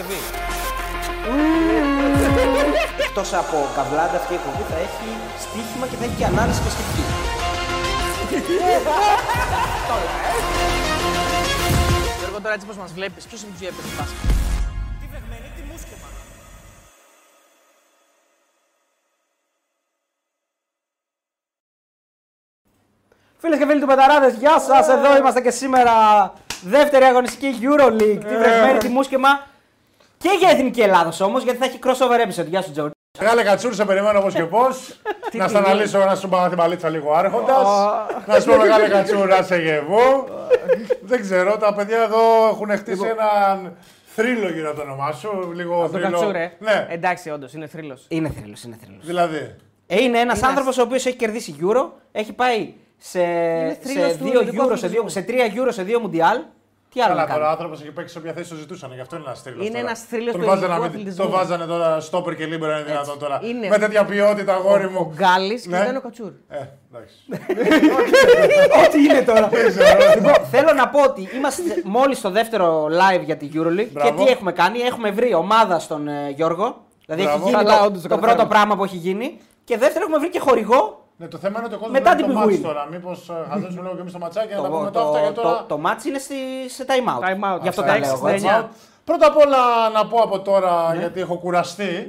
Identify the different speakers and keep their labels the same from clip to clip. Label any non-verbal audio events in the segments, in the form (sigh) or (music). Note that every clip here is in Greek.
Speaker 1: Παρασκευή.
Speaker 2: Εκτός από καβλάντα αυτή η εκπομπή θα έχει στοίχημα και θα έχει και ανάλυση πασχετική.
Speaker 1: Γιώργο, τώρα έτσι πως μας βλέπεις, ποιος είναι που σου έπαιζε μπάσκετ.
Speaker 2: Φίλες και φίλοι του Πεταράδες, γεια σας! Εδώ είμαστε και σήμερα. Δεύτερη αγωνιστική Euroleague. Τι βρεγμένη, τι μουσκεμα. Και για εθνική Ελλάδα όμως, γιατί θα έχει crossover episode. Γεια σου, Τζορτ.
Speaker 3: Μεγάλε κατσούρ, σε περιμένω πώ και πώς. να στα αναλύσω να σου πάω την παλίτσα λίγο άρχοντας. να σου πω μεγάλε κατσούρα σε γεβό. Δεν ξέρω, τα παιδιά εδώ έχουν χτίσει έναν θρύλο γύρω από το όνομά σου. Λίγο
Speaker 1: Το
Speaker 3: θρύλο.
Speaker 1: κατσούρε.
Speaker 3: Ναι,
Speaker 1: Εντάξει, όντως, είναι θρύλος.
Speaker 2: Είναι θρύλος, είναι θρύλος.
Speaker 3: δηλαδή.
Speaker 2: Ε, είναι ένας
Speaker 1: Είναι
Speaker 2: άνθρωπος ο οποίος έχει κερδίσει Euro, έχει πάει σε,
Speaker 1: θρύλος
Speaker 2: σε,
Speaker 1: του
Speaker 2: δύο
Speaker 1: ελληνικού
Speaker 2: Euro, σε, δύο,
Speaker 1: αθλητισμού.
Speaker 2: σε τρία Euro, σε δύο Μουντιάλ. Τι άλλο να
Speaker 3: Καλά,
Speaker 2: κάνει.
Speaker 3: τώρα ο άνθρωπος έχει παίξει σε όποια θέση το ζητούσαν. Γι' αυτό είναι ένα θρύλο.
Speaker 1: Είναι ένας θρύλος
Speaker 3: τον
Speaker 1: του
Speaker 3: βάζανε,
Speaker 1: ελληνικού
Speaker 3: να μην-
Speaker 1: αθλητισμού.
Speaker 3: Το βάζανε τώρα στόπερ και λίμπερα είναι δυνατόν τώρα.
Speaker 1: Είναι.
Speaker 3: Με τέτοια ποιότητα, αγόρι
Speaker 1: Ο
Speaker 3: μου.
Speaker 1: Γκάλης και
Speaker 3: Ναι.
Speaker 1: ήταν ο Κατσούρ.
Speaker 3: Ε, εντάξει. (laughs)
Speaker 2: Ό,τι είναι τώρα. λοιπόν, θέλω να πω ότι είμαστε μόλις στο δεύτερο live για τη EuroLeague. Και
Speaker 3: Μπράβο.
Speaker 2: τι έχουμε κάνει, έχουμε βρει ομάδα στον ε, Γιώργο. Δηλαδή
Speaker 3: Μπράβο.
Speaker 2: έχει γίνει
Speaker 1: Καλά,
Speaker 2: το,
Speaker 1: όντως, το
Speaker 2: το
Speaker 1: καταφέραμε.
Speaker 2: πρώτο πράγμα που έχει γίνει. Και δεύτερο έχουμε βρει και χορηγό.
Speaker 3: Ναι, το θέμα είναι ότι ο κόσμος
Speaker 2: Μετά
Speaker 3: βλέπει
Speaker 2: την
Speaker 3: το
Speaker 2: Big
Speaker 3: μάτς
Speaker 2: Win.
Speaker 3: τώρα. Μήπως χαζέψουμε λίγο και εμείς το ματσάκι να τα
Speaker 2: Το,
Speaker 3: πούμε
Speaker 2: το,
Speaker 3: μετά αυτά και
Speaker 2: το,
Speaker 3: τώρα.
Speaker 2: το, match είναι στη, σε time out.
Speaker 1: Time out.
Speaker 2: Γι' αυτό
Speaker 1: Στα
Speaker 2: τα
Speaker 1: έξι,
Speaker 2: λέω.
Speaker 1: στα
Speaker 2: εγώ, έτσι.
Speaker 1: εννιά.
Speaker 3: Πρώτα απ' όλα να πω από τώρα,
Speaker 2: Ναι.
Speaker 3: γιατί έχω κουραστεί,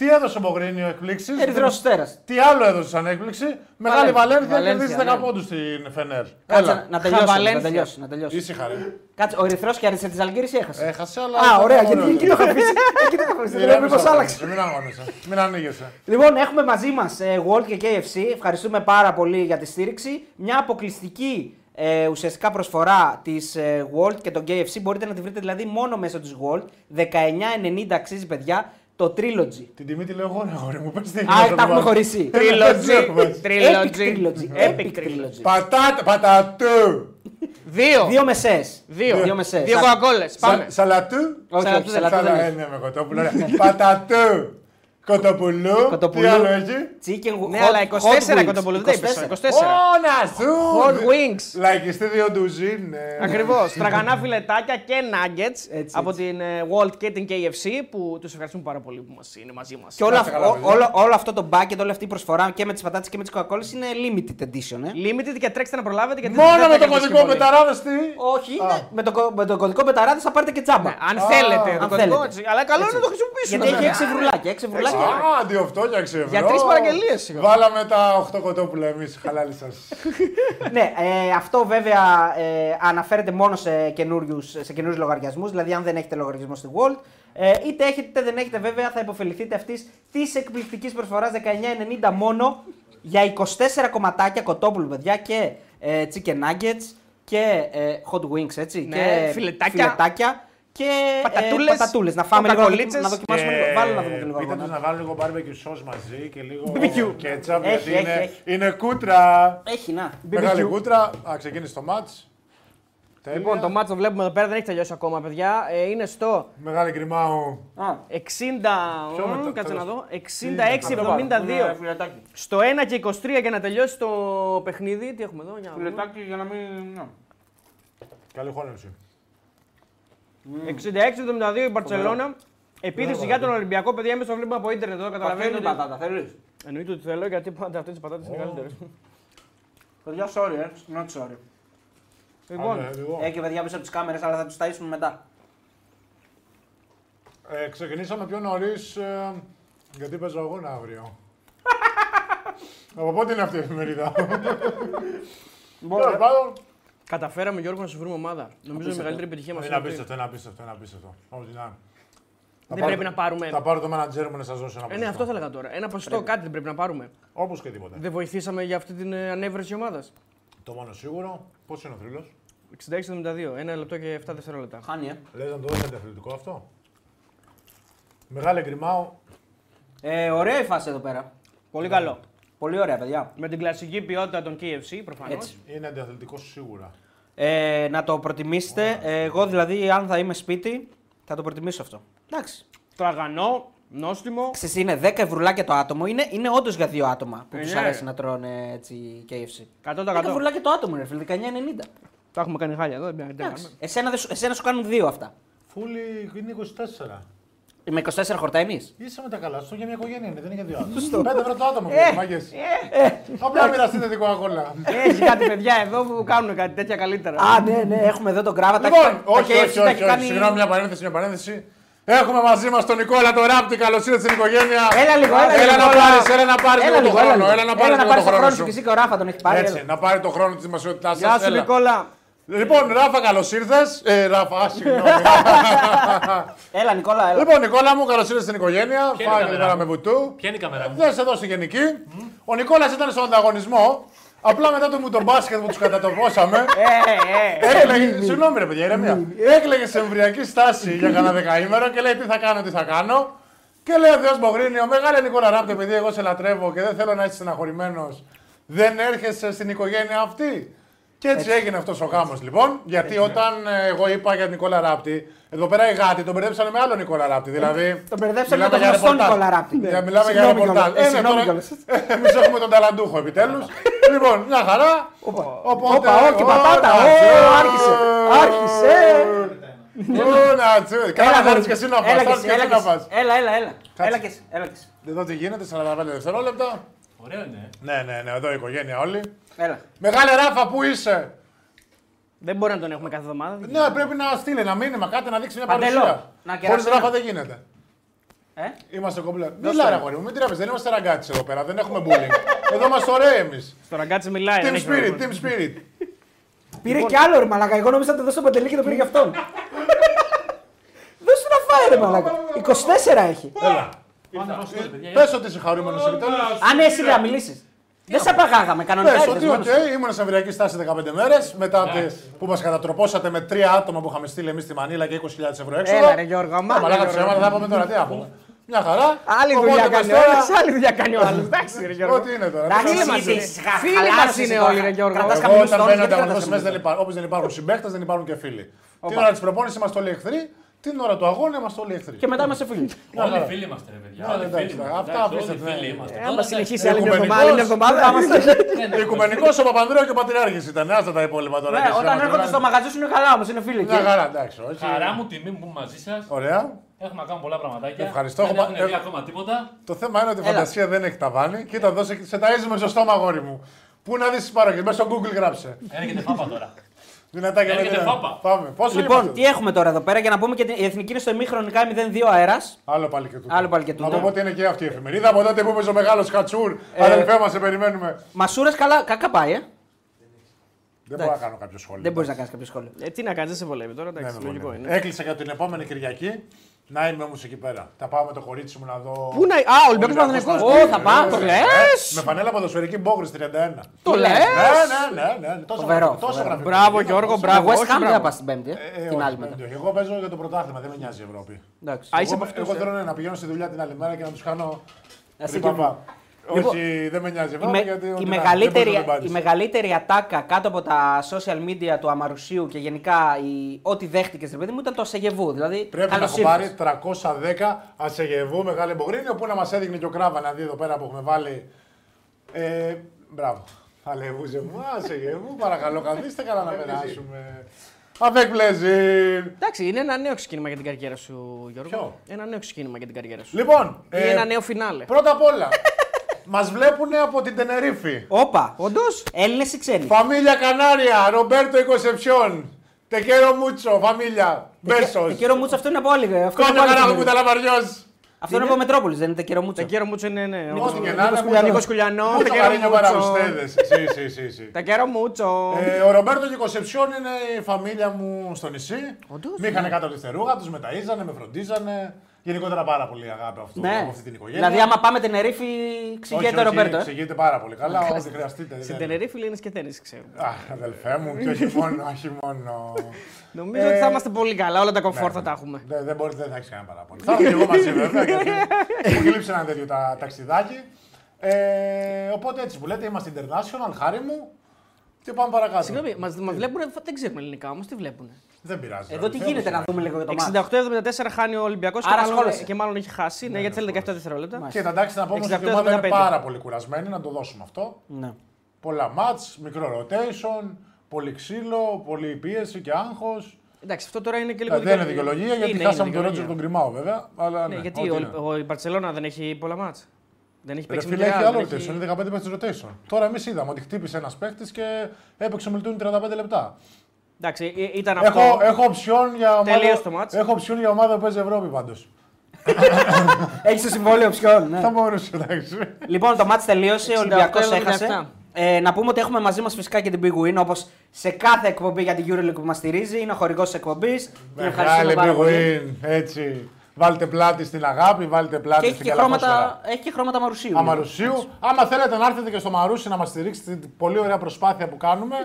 Speaker 3: τι έδωσε ο Μογρίνιο εκπλήξει.
Speaker 2: Ερυθρό αστέρα.
Speaker 3: Τι άλλο έδωσε σαν έκπληξη; Μεγάλη Βαλένθια
Speaker 1: Βαλένθια,
Speaker 3: κερδίζει 10
Speaker 1: ναι.
Speaker 3: πόντους στην Φενέρ.
Speaker 2: Κάτσε
Speaker 3: Έλα.
Speaker 2: να τελειώσει. Να
Speaker 1: Χαβαλένθια.
Speaker 2: τελειώσει, να τελειώσει.
Speaker 3: Ήσυχα ρε.
Speaker 2: Κάτσε, ο Ερυθρός και αριστερής της Αλγύρης έχασε.
Speaker 3: Έχασε, αλλά.
Speaker 2: Α, ωραία,
Speaker 3: ήταν
Speaker 2: γιατί εκεί το
Speaker 3: ωραίο.
Speaker 2: έχω αφήσει. Εκεί το έχω αφήσει. Δεν
Speaker 3: Ηρέμησε,
Speaker 2: μήπως άλλαξε.
Speaker 3: Μην αγώνεσαι. Μην ανοίγεσαι.
Speaker 2: Λοιπόν, έχουμε μαζί μας World και KFC. Ευχαριστούμε πάρα πολύ για τη στήριξη. Μια αποκλειστική ε, ουσιαστικά προσφορά της ε, World και το KFC μπορείτε να τη βρείτε δηλαδή μόνο μέσω της World. 19,90 αξίζει, παιδιά. Το Trilogy.
Speaker 3: Την τιμή τη λέω εγώ, ρε αγόρι μου. Πες τι
Speaker 2: Α,
Speaker 3: έγινε,
Speaker 2: τα έχουμε (laughs)
Speaker 3: το
Speaker 2: χωρίσει.
Speaker 1: Trilogy.
Speaker 2: Epic
Speaker 1: Trilogy.
Speaker 2: Trilogy.
Speaker 1: Epic
Speaker 2: Epic
Speaker 1: Trilogy.
Speaker 2: Trilogy.
Speaker 3: Πατάτα, πατατού.
Speaker 1: Δύο.
Speaker 2: Δύο μεσές.
Speaker 1: Δύο.
Speaker 2: Δύο μεσές.
Speaker 1: Δύο
Speaker 2: Σα-
Speaker 1: κοκακόλες. Πάμε.
Speaker 3: Σα- Σαλατού.
Speaker 2: Όχι,
Speaker 1: Σαλατού
Speaker 2: όχι,
Speaker 1: δεν
Speaker 2: σαλατού δεν
Speaker 3: Σαλα-
Speaker 2: έχει.
Speaker 3: ε, ναι, με κοτόπουλο. ωραία. Πατατού. Κοτοπουλού.
Speaker 2: Κοτοπουλού.
Speaker 3: Τι άλλο έχει;
Speaker 2: Chicken
Speaker 1: Ναι,
Speaker 2: hot-
Speaker 1: αλλά
Speaker 2: hot
Speaker 1: 24
Speaker 2: wings.
Speaker 1: κοτοπουλού δεν είπες.
Speaker 2: 24.
Speaker 1: 24.
Speaker 3: Ωνα σου!
Speaker 1: Hot wings.
Speaker 3: Λαϊκιστή δύο ντουζίνε.
Speaker 1: Ακριβώς. (laughs) Τραγανά φιλετάκια και nuggets
Speaker 2: Έτσι,
Speaker 1: από
Speaker 2: έτσι.
Speaker 1: την ε, Walt και την KFC που τους ευχαριστούμε πάρα πολύ που μας είναι μαζί μας.
Speaker 2: Και όλο,
Speaker 3: Να είστε καλά,
Speaker 2: ό-
Speaker 3: παιδιά.
Speaker 2: όλο, όλο αυτό το bucket, όλη αυτή η προσφορά και με τις πατάτες και με τις κοκακόλε είναι limited edition. Ε.
Speaker 1: Limited και τρέξτε να προλάβετε γιατί
Speaker 3: Μόνο
Speaker 1: δεν
Speaker 3: με
Speaker 1: θα
Speaker 3: το
Speaker 1: κερδίσει
Speaker 3: κωδικό
Speaker 1: πολύ.
Speaker 3: μεταράδες τι;
Speaker 2: Όχι, ναι, με, το, κω- με το κωδικό πεταράδε θα πάρετε και τζάμπα.
Speaker 1: Ναι, αν θέλετε. το
Speaker 2: αν
Speaker 1: κωδικό,
Speaker 2: θέλετε.
Speaker 1: έτσι. Αλλά καλό είναι να το χρησιμοποιήσουμε.
Speaker 2: Γιατί έχει
Speaker 1: βέβαια.
Speaker 2: 6 βρουλάκια. 6 βρουλάκια.
Speaker 3: Α, δύο αυτό για ξέρω.
Speaker 1: Για τρεις παραγγελίες, σιγά.
Speaker 3: Βάλαμε τα 8 κοτόπουλα εμείς, χαλάλι σας. (laughs)
Speaker 2: ναι, ε, αυτό βέβαια ε, αναφέρεται μόνο σε καινούριους σε καινούριους λογαριασμούς. Δηλαδή, αν δεν έχετε λογαριασμό στη World, ε, είτε έχετε είτε δεν έχετε, βέβαια θα υποφεληθείτε αυτής της εκπληκτικής προσφοράς 19,90 μόνο για 24 κομματάκια κοτόπουλου, παιδιά, και ε, chicken nuggets και ε, hot wings, έτσι.
Speaker 1: Ναι,
Speaker 2: και
Speaker 1: φιλετάκια.
Speaker 2: φιλετάκια και
Speaker 1: Πατατούλες,
Speaker 2: ε, πατατούλες. Να φάμε λίγο,
Speaker 1: κοκακολίτσες.
Speaker 2: να δοκιμάσουμε λίγο. Βάλε να δούμε και λίγο.
Speaker 3: Πείτε
Speaker 2: αργότερα.
Speaker 3: τους να βάλουν λίγο barbecue sauce μαζί και λίγο (laughs)
Speaker 2: BBQ.
Speaker 3: ketchup
Speaker 2: Έχει,
Speaker 3: γιατί
Speaker 2: έχει,
Speaker 3: είναι,
Speaker 2: έχει.
Speaker 3: είναι κούτρα.
Speaker 2: Έχει, να.
Speaker 3: Μεγάλη κούτρα. Α, ξεκίνησε το μάτς. Τέλεια.
Speaker 1: Λοιπόν, το μάτσο το βλέπουμε εδώ πέρα δεν έχει τελειώσει ακόμα, παιδιά. Ε, είναι στο
Speaker 3: Μεγάλη γκριμάου.
Speaker 2: Α,
Speaker 1: 60.
Speaker 3: Ποιο με
Speaker 1: μ,
Speaker 3: το
Speaker 1: Κάτσε να
Speaker 3: τέλος.
Speaker 1: δω.
Speaker 2: αυτό πάρε. Είναι
Speaker 1: 66-72.
Speaker 2: φιλετάκι.
Speaker 1: Στο 1 και 23 για να τελειώσει το παιχνίδι. Τι έχουμε εδώ, για να δούμε.
Speaker 2: Φιλετάκι για να μην. ναι.
Speaker 3: Καλή χώνευση.
Speaker 1: 66-72 η Μπαρσελόνα. Επίθεση για τον Ολυμπιακό, παιδιά, εμείς το βλέπουμε από ίντερνετ εδώ. Καταλαβαίνετε.
Speaker 2: Καφέ
Speaker 1: ότι-
Speaker 2: πατάτα, θέλεις;
Speaker 1: Εννοείται ότι θέλω γιατί πάντα αυτές τι πατάτες είναι καλύτερες.
Speaker 2: Παιδιά, sorry, ε. Not sorry.
Speaker 1: Λοιπόν,
Speaker 3: Άντε, λίγο.
Speaker 2: Έχει και παιδιά πίσω από τις κάμερες, αλλά θα τους ταΐσουμε μετά.
Speaker 3: Ε, ξεκινήσαμε πιο νωρίς γιατί παίζω αγώνα αύριο. (laughs) Από πότε είναι αυτή η εφημερίδα; Τέλος πάντων,
Speaker 1: καταφέραμε Γιώργο να σου βρούμε ομάδα. Νομίζω η μεγαλύτερη επιτυχία μας
Speaker 3: Είναι απίστευτο, είναι απίστευτο, είναι απίστευτο. Όπως την άλλη. Θα
Speaker 1: Δεν
Speaker 3: πάρω-
Speaker 1: πρέπει να πάρουμε
Speaker 3: Θα
Speaker 1: ένα.
Speaker 3: πάρω το manager μου να σας δώσω ένα
Speaker 1: Ε, ναι, αυτό θα έλεγα τώρα. Ένα ποσοστό κάτι δεν πρέπει να πάρουμε.
Speaker 3: Όπως και τίποτα.
Speaker 1: Δεν βοηθήσαμε για αυτή την ε, ανέβρεση ομάδας.
Speaker 3: Το μόνο σίγουρο, πώς είναι ο θρύλος;
Speaker 1: 66-72, ένα λεπτό και 7 δευτερόλεπτα.
Speaker 2: Χάνει, ε.
Speaker 3: Λες να το δώσει αντιαθλητικό αυτό; Μεγάλη γκριμάου.
Speaker 2: ε. Ωραία η φάση εδώ πέρα.
Speaker 1: Πολύ καλό.
Speaker 2: Πολύ ωραία, παιδιά.
Speaker 1: Με την κλασική ποιότητα των KFC προφανώς.
Speaker 2: Έτσι.
Speaker 3: Είναι αντιαθλητικό σίγουρα.
Speaker 2: Ε, να το προτιμήσετε. Ε, εγώ δηλαδή, αν θα είμαι σπίτι, θα το προτιμήσω αυτό. Εντάξει.
Speaker 1: Τραγανό, νόστιμο.
Speaker 2: Ξέρεις, είναι 10 ευρουλάκια το άτομο. Είναι, είναι όντως για δύο άτομα που
Speaker 1: Ε,
Speaker 2: τους
Speaker 1: ναι.
Speaker 2: αρέσει να τρώνε έτσι KFC.
Speaker 1: 100%.
Speaker 2: 10 ευρουλάκια το άτομο, ρε φίλε, 19,90.
Speaker 1: Τα έχουμε κάνει χάλια εδώ, δεν πρέπει να
Speaker 2: Εντάξει.
Speaker 1: κάνουμε.
Speaker 2: Εσένα, δεν σου- εσένα σου κάνουν δύο αυτά.
Speaker 3: Φούλη είναι 24.
Speaker 2: Με 24 χορταίνει.
Speaker 3: Είσαι με τα καλά σου για μια οικογένεια είναι, δεν είναι για δύο άτομα. Πέντε ευρώ το άτομο,
Speaker 1: Ε,
Speaker 3: ε, μάγκες. Απλά μοιραστείτε την κοκακόλα.
Speaker 1: Έχει κάτι παιδιά εδώ που κάνουν κάτι τέτοια καλύτερα.
Speaker 2: Α, ναι, ναι, έχουμε εδώ τον κράβα.
Speaker 3: Λοιπόν, όχι, όχι, όχι, όχι, συγγνώμη, μια παρένθεση, μια παρένθεση. Έχουμε μαζί μας τον Νικόλα τον Ράπτη, καλώς ήρθατε στην οικογένεια.
Speaker 2: Έλα λίγο, έλα,
Speaker 3: έλα
Speaker 2: λίγο,
Speaker 3: να
Speaker 2: έλα.
Speaker 3: πάρεις, έλα να πάρεις
Speaker 2: Έλα
Speaker 3: λίγο
Speaker 2: λίγο,
Speaker 3: το χρόνο.
Speaker 2: έλα
Speaker 3: Έλα να
Speaker 2: λίγο.
Speaker 3: πάρεις
Speaker 2: Έλα να
Speaker 3: λίγο το
Speaker 2: πάρεις το
Speaker 3: χρόνος
Speaker 2: χρόνο σου
Speaker 3: σου.
Speaker 2: και εσύ και ο Ράφα τον έχεις πάρει.
Speaker 3: Έτσι, να πάρει το χρόνο της δημοσιότητάς
Speaker 1: Γεια σου
Speaker 3: σα.
Speaker 1: Νικόλα.
Speaker 3: Λοιπόν, Ράφα, καλώς ήρθες. Ε, Ράφα, α, συγγνώμη. (laughs)
Speaker 2: Έλα, Νικόλα, έλα.
Speaker 3: λοιπόν, Νικόλα μου, καλώς ήρθες στην οικογένεια.
Speaker 4: Ποια είναι η
Speaker 3: Φάγε
Speaker 4: κάμερα
Speaker 3: τώρα
Speaker 4: μου;
Speaker 3: με βουτού.
Speaker 4: Ποια είναι η κάμερα μου;
Speaker 3: Δεν σε εδώ στη γενική. Ο Νικόλας ήταν στον ανταγωνισμό. Απλά μετά το μου τον μπάσκετ που τους κατατοπώσαμε. (laughs)
Speaker 1: Ε, ε.
Speaker 3: Έκλαιγε, συγγνώμη ρε παιδιά, ηρεμία. Έκλαιγε σε εμβριακή στάση για κανένα δεκαήμερο και λέει τι θα κάνω, τι θα κάνω. Και λέει ο Θεός Μπογρίνιο, μεγάλε Νικόλα Ράπτε, επειδή εγώ σε λατρεύω και δεν θέλω να είσαι στεναχωρημένος, δεν έρχεσαι στην οικογένεια αυτή. Και έτσι, έγινε αυτός ο γάμος λοιπόν. Γιατί όταν ε, εγώ είπα για τον Νικόλα Ράπτη, εδώ πέρα οι γάτοι τον μπερδέψανε με άλλο Νικόλα Ράπτη. Δηλαδή.
Speaker 2: Τον μπερδέψανε
Speaker 3: μιλάμε
Speaker 2: με τον
Speaker 3: για
Speaker 2: γνωστό
Speaker 3: ρεπορτάζ.
Speaker 2: Νικόλα Ράπτη.
Speaker 3: Για- Μιλάμε για
Speaker 2: Συγγνώμη
Speaker 3: ρεπορτάζ.
Speaker 2: κιόλας. Ε,
Speaker 3: Ε, ναι,
Speaker 2: συγγνώμη
Speaker 3: τώρα-
Speaker 2: κιόλας. (laughs)
Speaker 3: Εμείς έχουμε τον ταλαντούχο επιτέλους. λοιπόν, μια χαρά. Οπότε.
Speaker 2: Όπα, ω, και
Speaker 3: Ω,
Speaker 2: πατάτα.
Speaker 3: να
Speaker 2: Ω,
Speaker 3: τσου.
Speaker 2: άρχισε. Άρχισε.
Speaker 3: Ω, να τσου. Κάνα
Speaker 2: Έλα,
Speaker 3: θέλεις και εσύ να πας.
Speaker 2: έλα και
Speaker 3: θέλεις
Speaker 2: εσύ,
Speaker 3: και εσύ
Speaker 2: έλα
Speaker 3: να
Speaker 2: και
Speaker 3: πας.
Speaker 2: εσύ. Έλα, έλα, έλα. Έλα και εσύ, έλα και εσύ.
Speaker 3: Εδώ τι γίνεται, 45 δευτερόλεπτα.
Speaker 4: Ωραίο είναι.
Speaker 3: Ναι, ναι, ναι, εδώ η οικογένεια όλοι.
Speaker 2: Έλα.
Speaker 3: Μεγάλε Ράφα, πού είσαι;
Speaker 1: Δεν μπορεί να τον έχουμε κάθε εβδομάδα.
Speaker 3: Ναι, πρέπει να στείλει ένα μήνυμα, κάτι να δείξει μια
Speaker 2: Παντελό,
Speaker 3: παρουσία.
Speaker 2: να
Speaker 3: Χωρίς
Speaker 2: κεράσει
Speaker 3: Ράφα
Speaker 2: ένα.
Speaker 3: δεν γίνεται.
Speaker 2: Ε;
Speaker 3: Είμαστε κομπλέ. Μιλά, ρε αγόρι μου, μην τρέπεσαι, δεν είμαστε ραγκάτσι εδώ πέρα, δεν έχουμε bullying. (laughs) εδώ είμαστε ωραίοι εμείς.
Speaker 1: Στο ραγκάτσι μιλάει. δεν
Speaker 3: Team
Speaker 1: έχει
Speaker 3: spirit,
Speaker 1: πρόβλημα.
Speaker 3: team spirit. (laughs)
Speaker 2: Πήρε κι άλλο ρε μαλάκα. Εγώ νόμιζα να το δώσω στο Παντελή και το πήρε για αυτόν. (laughs) Δώσε να φάει ρε μαλάκα. 24 έχει.
Speaker 3: Έλα.
Speaker 4: Πάμε προς τώρα, παιδιά.
Speaker 3: Πες ότι είσαι χαρούμενος επιτέλους.
Speaker 2: Αν εσύ δεν μιλήσεις. Δεν σε απαγάγαμε κανονικά.
Speaker 3: Πες
Speaker 2: ήρθες
Speaker 3: ότι
Speaker 2: μόνος
Speaker 3: οκ,
Speaker 2: σου.
Speaker 3: ήμουν σε εμβρυακή στάση 15 μέρες μετά τε- που μας κατατροπώσατε με τρία άτομα που είχαμε στείλει εμείς στη Μανίλα και 20.000 ευρώ έξοδο.
Speaker 1: Έλα ρε Γιώργο,
Speaker 3: Μα
Speaker 1: αμά.
Speaker 3: μαλάκα ψέματα θα πούμε τώρα, τι να πούμε. Μια χαρά.
Speaker 1: Άλλη
Speaker 3: Οπότε
Speaker 1: δουλειά
Speaker 3: πες
Speaker 1: κάνει ο
Speaker 3: τώρα,
Speaker 1: άλλος, άλλη δουλειά κάνει ο άλλος. Εντάξει ρε Γιώργο.
Speaker 3: Ό,τι είναι τώρα.
Speaker 2: Εντάξει,
Speaker 3: Τι
Speaker 1: Φίλοι
Speaker 3: να
Speaker 1: μας
Speaker 2: εσύ
Speaker 1: είναι.
Speaker 2: είσαι χα-
Speaker 1: Φίλοι
Speaker 2: χαλάρωσες
Speaker 1: μας είναι
Speaker 2: τώρα.
Speaker 1: όλοι, ρε Γιώργο.
Speaker 2: Κρατάς
Speaker 3: Εγώ
Speaker 2: χαμηλούς
Speaker 3: όταν
Speaker 2: τόνους,
Speaker 3: μπαίνω
Speaker 2: γιατί κρατάς
Speaker 3: ανταγωνισμό
Speaker 2: χαμηλούς
Speaker 3: δεν υπάρχουν. Όπως δεν υπάρχουν συμπαίκτες, δεν υπάρχουν και φίλοι. Την ώρα τη προπόνηση είμαστε όλοι εχθροί. Την ώρα του αγώνα είμαστε όλοι εχθροί.
Speaker 2: Και μετά είμαστε φίλοι. (laughs)
Speaker 4: Όλοι φίλοι είμαστε, ρε παιδιά.
Speaker 3: Ναι,
Speaker 4: Όλοι
Speaker 3: εντάξει,
Speaker 4: φίλοι είμαστε.
Speaker 3: αυτά
Speaker 4: εντάξει,
Speaker 3: αφήστε,
Speaker 4: όλοι
Speaker 3: ναι.
Speaker 4: φίλοι είμαστε.
Speaker 1: Ε,
Speaker 4: Τώρα,
Speaker 1: Άμα
Speaker 4: εντάξει,
Speaker 1: συνεχίσει
Speaker 3: ε,
Speaker 1: άλλη μια
Speaker 3: οικουμενικός.
Speaker 1: εβδομάδα, άλλη μια εβδομάδα. (laughs)
Speaker 4: ναι, ναι, ναι.
Speaker 3: Οικουμενικός ο Παπανδρέου και ο Πατριάρχης ήταν. Άστα τα υπόλοιπα τώρα.
Speaker 2: Ναι,
Speaker 3: και εσύ,
Speaker 2: όταν
Speaker 3: άμα
Speaker 2: έρχονται
Speaker 3: θέλανε.
Speaker 2: στο μαγαζί σου είναι καλά όμως, είναι φίλοι.
Speaker 3: Μια
Speaker 2: εκεί.
Speaker 3: χαρά, εντάξει. όχι.
Speaker 4: Χαρά μου, τιμή μου που είμαι μαζί σας.
Speaker 3: Ωραία.
Speaker 4: Έχουμε να κάνουμε πολλά πραγματάκια.
Speaker 3: Ευχαριστώ.
Speaker 4: Δεν
Speaker 3: Έχω
Speaker 4: έχουν
Speaker 3: πα-
Speaker 4: δει
Speaker 3: έχω-
Speaker 4: ακόμα τίποτα.
Speaker 3: Το θέμα είναι ότι η
Speaker 2: Έλα.
Speaker 3: φαντασία δεν έχει ταβάνι. Κοίτα, δώσε, σε ταΐζουμε στο στόμα, αγόρι μου. Πού να δεις τις παροχέ, μέσα στο Google γράψε.
Speaker 4: Έρχεται φάπα τώρα.
Speaker 3: Δυνατά και
Speaker 4: Έρχεται
Speaker 3: δεν
Speaker 4: φάπα.
Speaker 3: Πάμε. Πόσο
Speaker 2: Λοιπόν,
Speaker 3: είμαστε;
Speaker 2: τι έχουμε τώρα εδώ πέρα για να πούμε και την- η εθνική είναι στο ημίχρονικά 0-2 αέρας.
Speaker 3: Άλλο πάλι και τούτο.
Speaker 2: Άλλο πάλι και τούτο.
Speaker 3: Να πούμε ότι είναι και αυτή η εφημερίδα. Από τότε που είπε ο μεγάλο Κατσούρ,
Speaker 2: Ε,
Speaker 3: αδελφέ μας, σε περιμένουμε.
Speaker 2: Μασούρα καλά, κακά πάει, ε.
Speaker 3: Δεν μπορώ να κάνω κάποιο σχόλιο.
Speaker 2: Δεν μπορείς να κάνεις κάποιο σχόλιο.
Speaker 1: Ε, τι να κάνεις, δεν σε βολεύει τώρα,
Speaker 3: Ναι,
Speaker 1: εντάξει,
Speaker 3: με
Speaker 1: λογικό
Speaker 3: βολεύει.
Speaker 1: είναι.
Speaker 3: Έκλεισα για την επόμενη Κυριακή να είμαι όμως εκεί πέρα. Θα πάω με το κορίτσι μου να δω.
Speaker 1: Πού να. Α, Ολυμπιακός Παναθηναϊκός.
Speaker 2: Ω, θα πάω, το
Speaker 3: Ε,
Speaker 1: λες;
Speaker 3: Με φανέλα ποδοσφαιρική μπόγκρι 31.
Speaker 1: Το λες.
Speaker 3: Ναι, ναι, ναι. ναι. Τόσο
Speaker 2: Φοβερό,
Speaker 3: γραφικό, τόσο
Speaker 2: φοβερό.
Speaker 3: γραφικό.
Speaker 1: Μπράβο,
Speaker 3: Είναι
Speaker 1: Γιώργο,
Speaker 3: τόσο-
Speaker 1: μπράβο.
Speaker 2: West
Speaker 1: όχι,
Speaker 2: Ham δεν
Speaker 1: μπράβο.
Speaker 2: θα πας την Πέμπτη. ε;
Speaker 3: Ε,
Speaker 2: Την
Speaker 3: όχι,
Speaker 2: άλλη μετά.
Speaker 3: πέμπτη όχι. Εγώ παίζω για το πρωτάθλημα, δεν με νοιάζει η Ευρώπη.
Speaker 2: Εντάξει.
Speaker 1: Α, είσαι
Speaker 3: Εγώ,
Speaker 1: από αυτούς,
Speaker 3: εγώ
Speaker 1: ε.
Speaker 3: θέλω ναι, να πηγαίνω στη δουλειά την άλλη μέρα και να τους κάνω.
Speaker 2: Ας
Speaker 3: Ριπαπά.
Speaker 2: Λοιπόν,
Speaker 3: Όχι, δεν με νοιάζει η
Speaker 2: Η,
Speaker 3: Ευρώπη
Speaker 2: με-
Speaker 3: γιατί.
Speaker 2: η
Speaker 3: ό,τι να-
Speaker 2: μεγαλύτερη,
Speaker 3: δεν μπορείς να τον
Speaker 2: η
Speaker 3: πάρεις.
Speaker 2: μεγαλύτερη ατάκα κάτω από τα social media του Αμαρουσίου και γενικά η, ό,τι δέχτηκε ρε παιδί μου ήταν το Ασεγεβού. Δηλαδή,
Speaker 3: Πρέπει να
Speaker 2: καλώς
Speaker 3: έχω πάρει
Speaker 2: ήρθες.
Speaker 3: 310 ασεγεβού μεγάλη μπογρίνη που να μας έδειχνε και ο Κράβα να δει εδώ πέρα που έχουμε βάλει. Ε, μπράβο. Αλεβούζε μου, ασεγεβού, παρακαλώ καθίστε καλά να περάσουμε. Avec plaisir.
Speaker 1: Εντάξει, είναι ένα νέο ξεκίνημα για την καριέρα σου, Γιώργο.
Speaker 3: Ποιο;
Speaker 1: Ένα νέο ξεκίνημα για την καριέρα σου.
Speaker 3: Λοιπόν,
Speaker 1: Είναι
Speaker 3: ε,
Speaker 1: ένα νέο φινάλε.
Speaker 3: πρώτα απ' όλα, (laughs) μας βλέπουν από την Τενερίφη.
Speaker 2: Όπα!
Speaker 1: Όντως.
Speaker 2: Έλληνες ή ξένοι;
Speaker 3: Φαμίλια Κανάρια, Ρομπέρτο Οικοσεψιόν. Τεκέρο Μούτσο, φαμίλια. Μπέσος.
Speaker 2: Το κύριο Μούτσο αυτό είναι από άλλη. Αυτό είναι
Speaker 3: Κόνιο
Speaker 2: από άλλη
Speaker 3: Καράγου
Speaker 2: εφημερίδα.
Speaker 3: Ταλαβαριό.
Speaker 2: Αυτό είναι από Μετρόπολης, δεν είναι το κύριο Μούτσο;
Speaker 1: Τα κέρο μούτσο είναι. ναι.
Speaker 3: Ό,τι
Speaker 1: ο-
Speaker 3: και να είναι,
Speaker 2: Κουλιανός.
Speaker 1: Νίκος Κουλιανός,
Speaker 3: Μούτσο
Speaker 1: τα κέρο
Speaker 3: Καρίνιο
Speaker 1: μούτσο.
Speaker 3: Παραουστέδες. Σι, σι, σι, σι.
Speaker 1: Τα κέρο μούτσο.
Speaker 3: Ε, ο Ρομπέρτο και η Κοσεψιόν είναι η φαμίλια μου στο νησί.
Speaker 1: Όντως,
Speaker 3: Με είχαν κάτω από τη θερούγα τους, με ταΐζανε, με φροντίζανε. Γενικότερα πάρα πολύ αγάπη αυτό,
Speaker 2: Ναι.
Speaker 3: από αυτή την οικογένεια.
Speaker 2: Δηλαδή, άμα πάμε Τενερίφη,
Speaker 3: όχι,
Speaker 2: ξηγείται ο
Speaker 3: όχι,
Speaker 2: Ρομπέρτο. ε.
Speaker 3: εξηγείται πάρα πολύ καλά. Ό,τι χρειαστείτε.
Speaker 1: Στην
Speaker 3: δεν-
Speaker 1: Τενερίφη λένε και τέννη, ξέρω.
Speaker 3: Αχ, αδελφέ μου, και όχι μόνο, όχι μόνο.
Speaker 1: Νομίζω
Speaker 3: Ε,
Speaker 1: ότι θα είμαστε πολύ καλά. Όλα τα κομφόρ
Speaker 3: ναι,
Speaker 1: θα τα έχουμε.
Speaker 3: Δεν, δεν, μπορείς, δεν θα έχεις κανένα παράπονο. Θα έρθω και εγώ μαζί βέβαια, γιατί (laughs) μου έχει λείψει ένα τέτοιο τα, ταξιδάκι. Ε, οπότε έτσι που λέτε, είμαστε international, χάρη μου. Και πάμε παρακάτω.
Speaker 1: Συγγνώμη, μας βλέπουν, δεν ξέρουμε ελληνικά όμως, τι βλέπουν.
Speaker 3: Δεν πειράζει.
Speaker 2: Εδώ τι
Speaker 3: αδελφέ,
Speaker 2: γίνεται
Speaker 3: όπως
Speaker 2: να δούμε λίγο για το μάτι.
Speaker 1: 68-74 χάνει ο Ολυμπιακός και,
Speaker 2: Άρα
Speaker 1: μάλλον-
Speaker 2: ασχόλεσαι.
Speaker 1: και μάλλον έχει χάσει. Ναι, γιατί θέλει 17 δευτερόλεπτα.
Speaker 2: Μάλιστα.
Speaker 3: Και εντάξει, να πούμε ότι η
Speaker 1: 68-75.
Speaker 3: ομάδα είναι πάρα πολύ κουρασμένη, να το δώσουμε αυτό.
Speaker 2: Ναι.
Speaker 3: Πολλά μάτς, μικρό rotation, πολύ ξύλο, πολύ πίεση και άγχος.
Speaker 1: Εντάξει, αυτό τώρα είναι και λίγο
Speaker 3: Ε, Δεν είναι δικαιολογία γιατί
Speaker 1: Είναι,
Speaker 3: χάσαμε
Speaker 1: είναι
Speaker 3: τον Ρότζερ
Speaker 1: δικαιολογία.
Speaker 3: τον Κρυμάο βέβαια. Αλλά
Speaker 1: Ναι,
Speaker 3: ναι,
Speaker 1: γιατί
Speaker 3: ό,τι
Speaker 1: ο,
Speaker 3: είναι.
Speaker 1: ο, η Μπαρσελόνα δεν έχει πολλά μάτς. Δεν έχει
Speaker 3: Ρε
Speaker 1: παίξει με
Speaker 3: φίλε,
Speaker 1: τη
Speaker 3: έχει
Speaker 1: Real,
Speaker 3: άλλο
Speaker 1: δεν
Speaker 3: rotation.
Speaker 1: έχει-
Speaker 3: Είναι 15 παίχτε rotation. Τώρα εμείς είδαμε ότι χτύπησε ένας παίχτη και έπαιξε ο Μιλτούνι 35 λεπτά.
Speaker 1: Εντάξει, ε, ήταν αυτό.
Speaker 3: Έχω, έχω οψιόν για ομάδα.
Speaker 1: Τελείωσε το μάτς.
Speaker 3: Έχω οψιόν για ομάδα που παίζει Ευρώπη πάντως. (laughs)
Speaker 2: Έχεις το συμβόλαιο ψιών. Ναι.
Speaker 3: Θα μπορούσε, εντάξει.
Speaker 2: Λοιπόν, το μάτς τελείωσε, ο
Speaker 1: 68,
Speaker 2: Ολυμπιακός
Speaker 1: 77.
Speaker 2: έχασε. Ε, να πούμε ότι έχουμε μαζί μας φυσικά και την Big Win, όπως σε κάθε εκπομπή για την EuroLeague που μας στηρίζει. Είναι ο χορηγός της εκπομπής. Την ευχαριστούμε
Speaker 3: Μεγάλη
Speaker 2: πάρα
Speaker 3: Big
Speaker 2: πολύ.
Speaker 3: Win. Έτσι. Βάλτε πλάτη στην αγάπη, βάλτε πλάτη
Speaker 2: Και έχει
Speaker 3: στην
Speaker 2: και,
Speaker 3: καλαφόσφαιρα.
Speaker 2: χρώματα, έχει και χρώματα μαρουσίου.
Speaker 3: Αμαρουσίου. Άμα θέλετε να έρθετε και στο Μαρούσι να μας στηρίξετε την πολύ ωραία προσπάθεια που κάνουμε,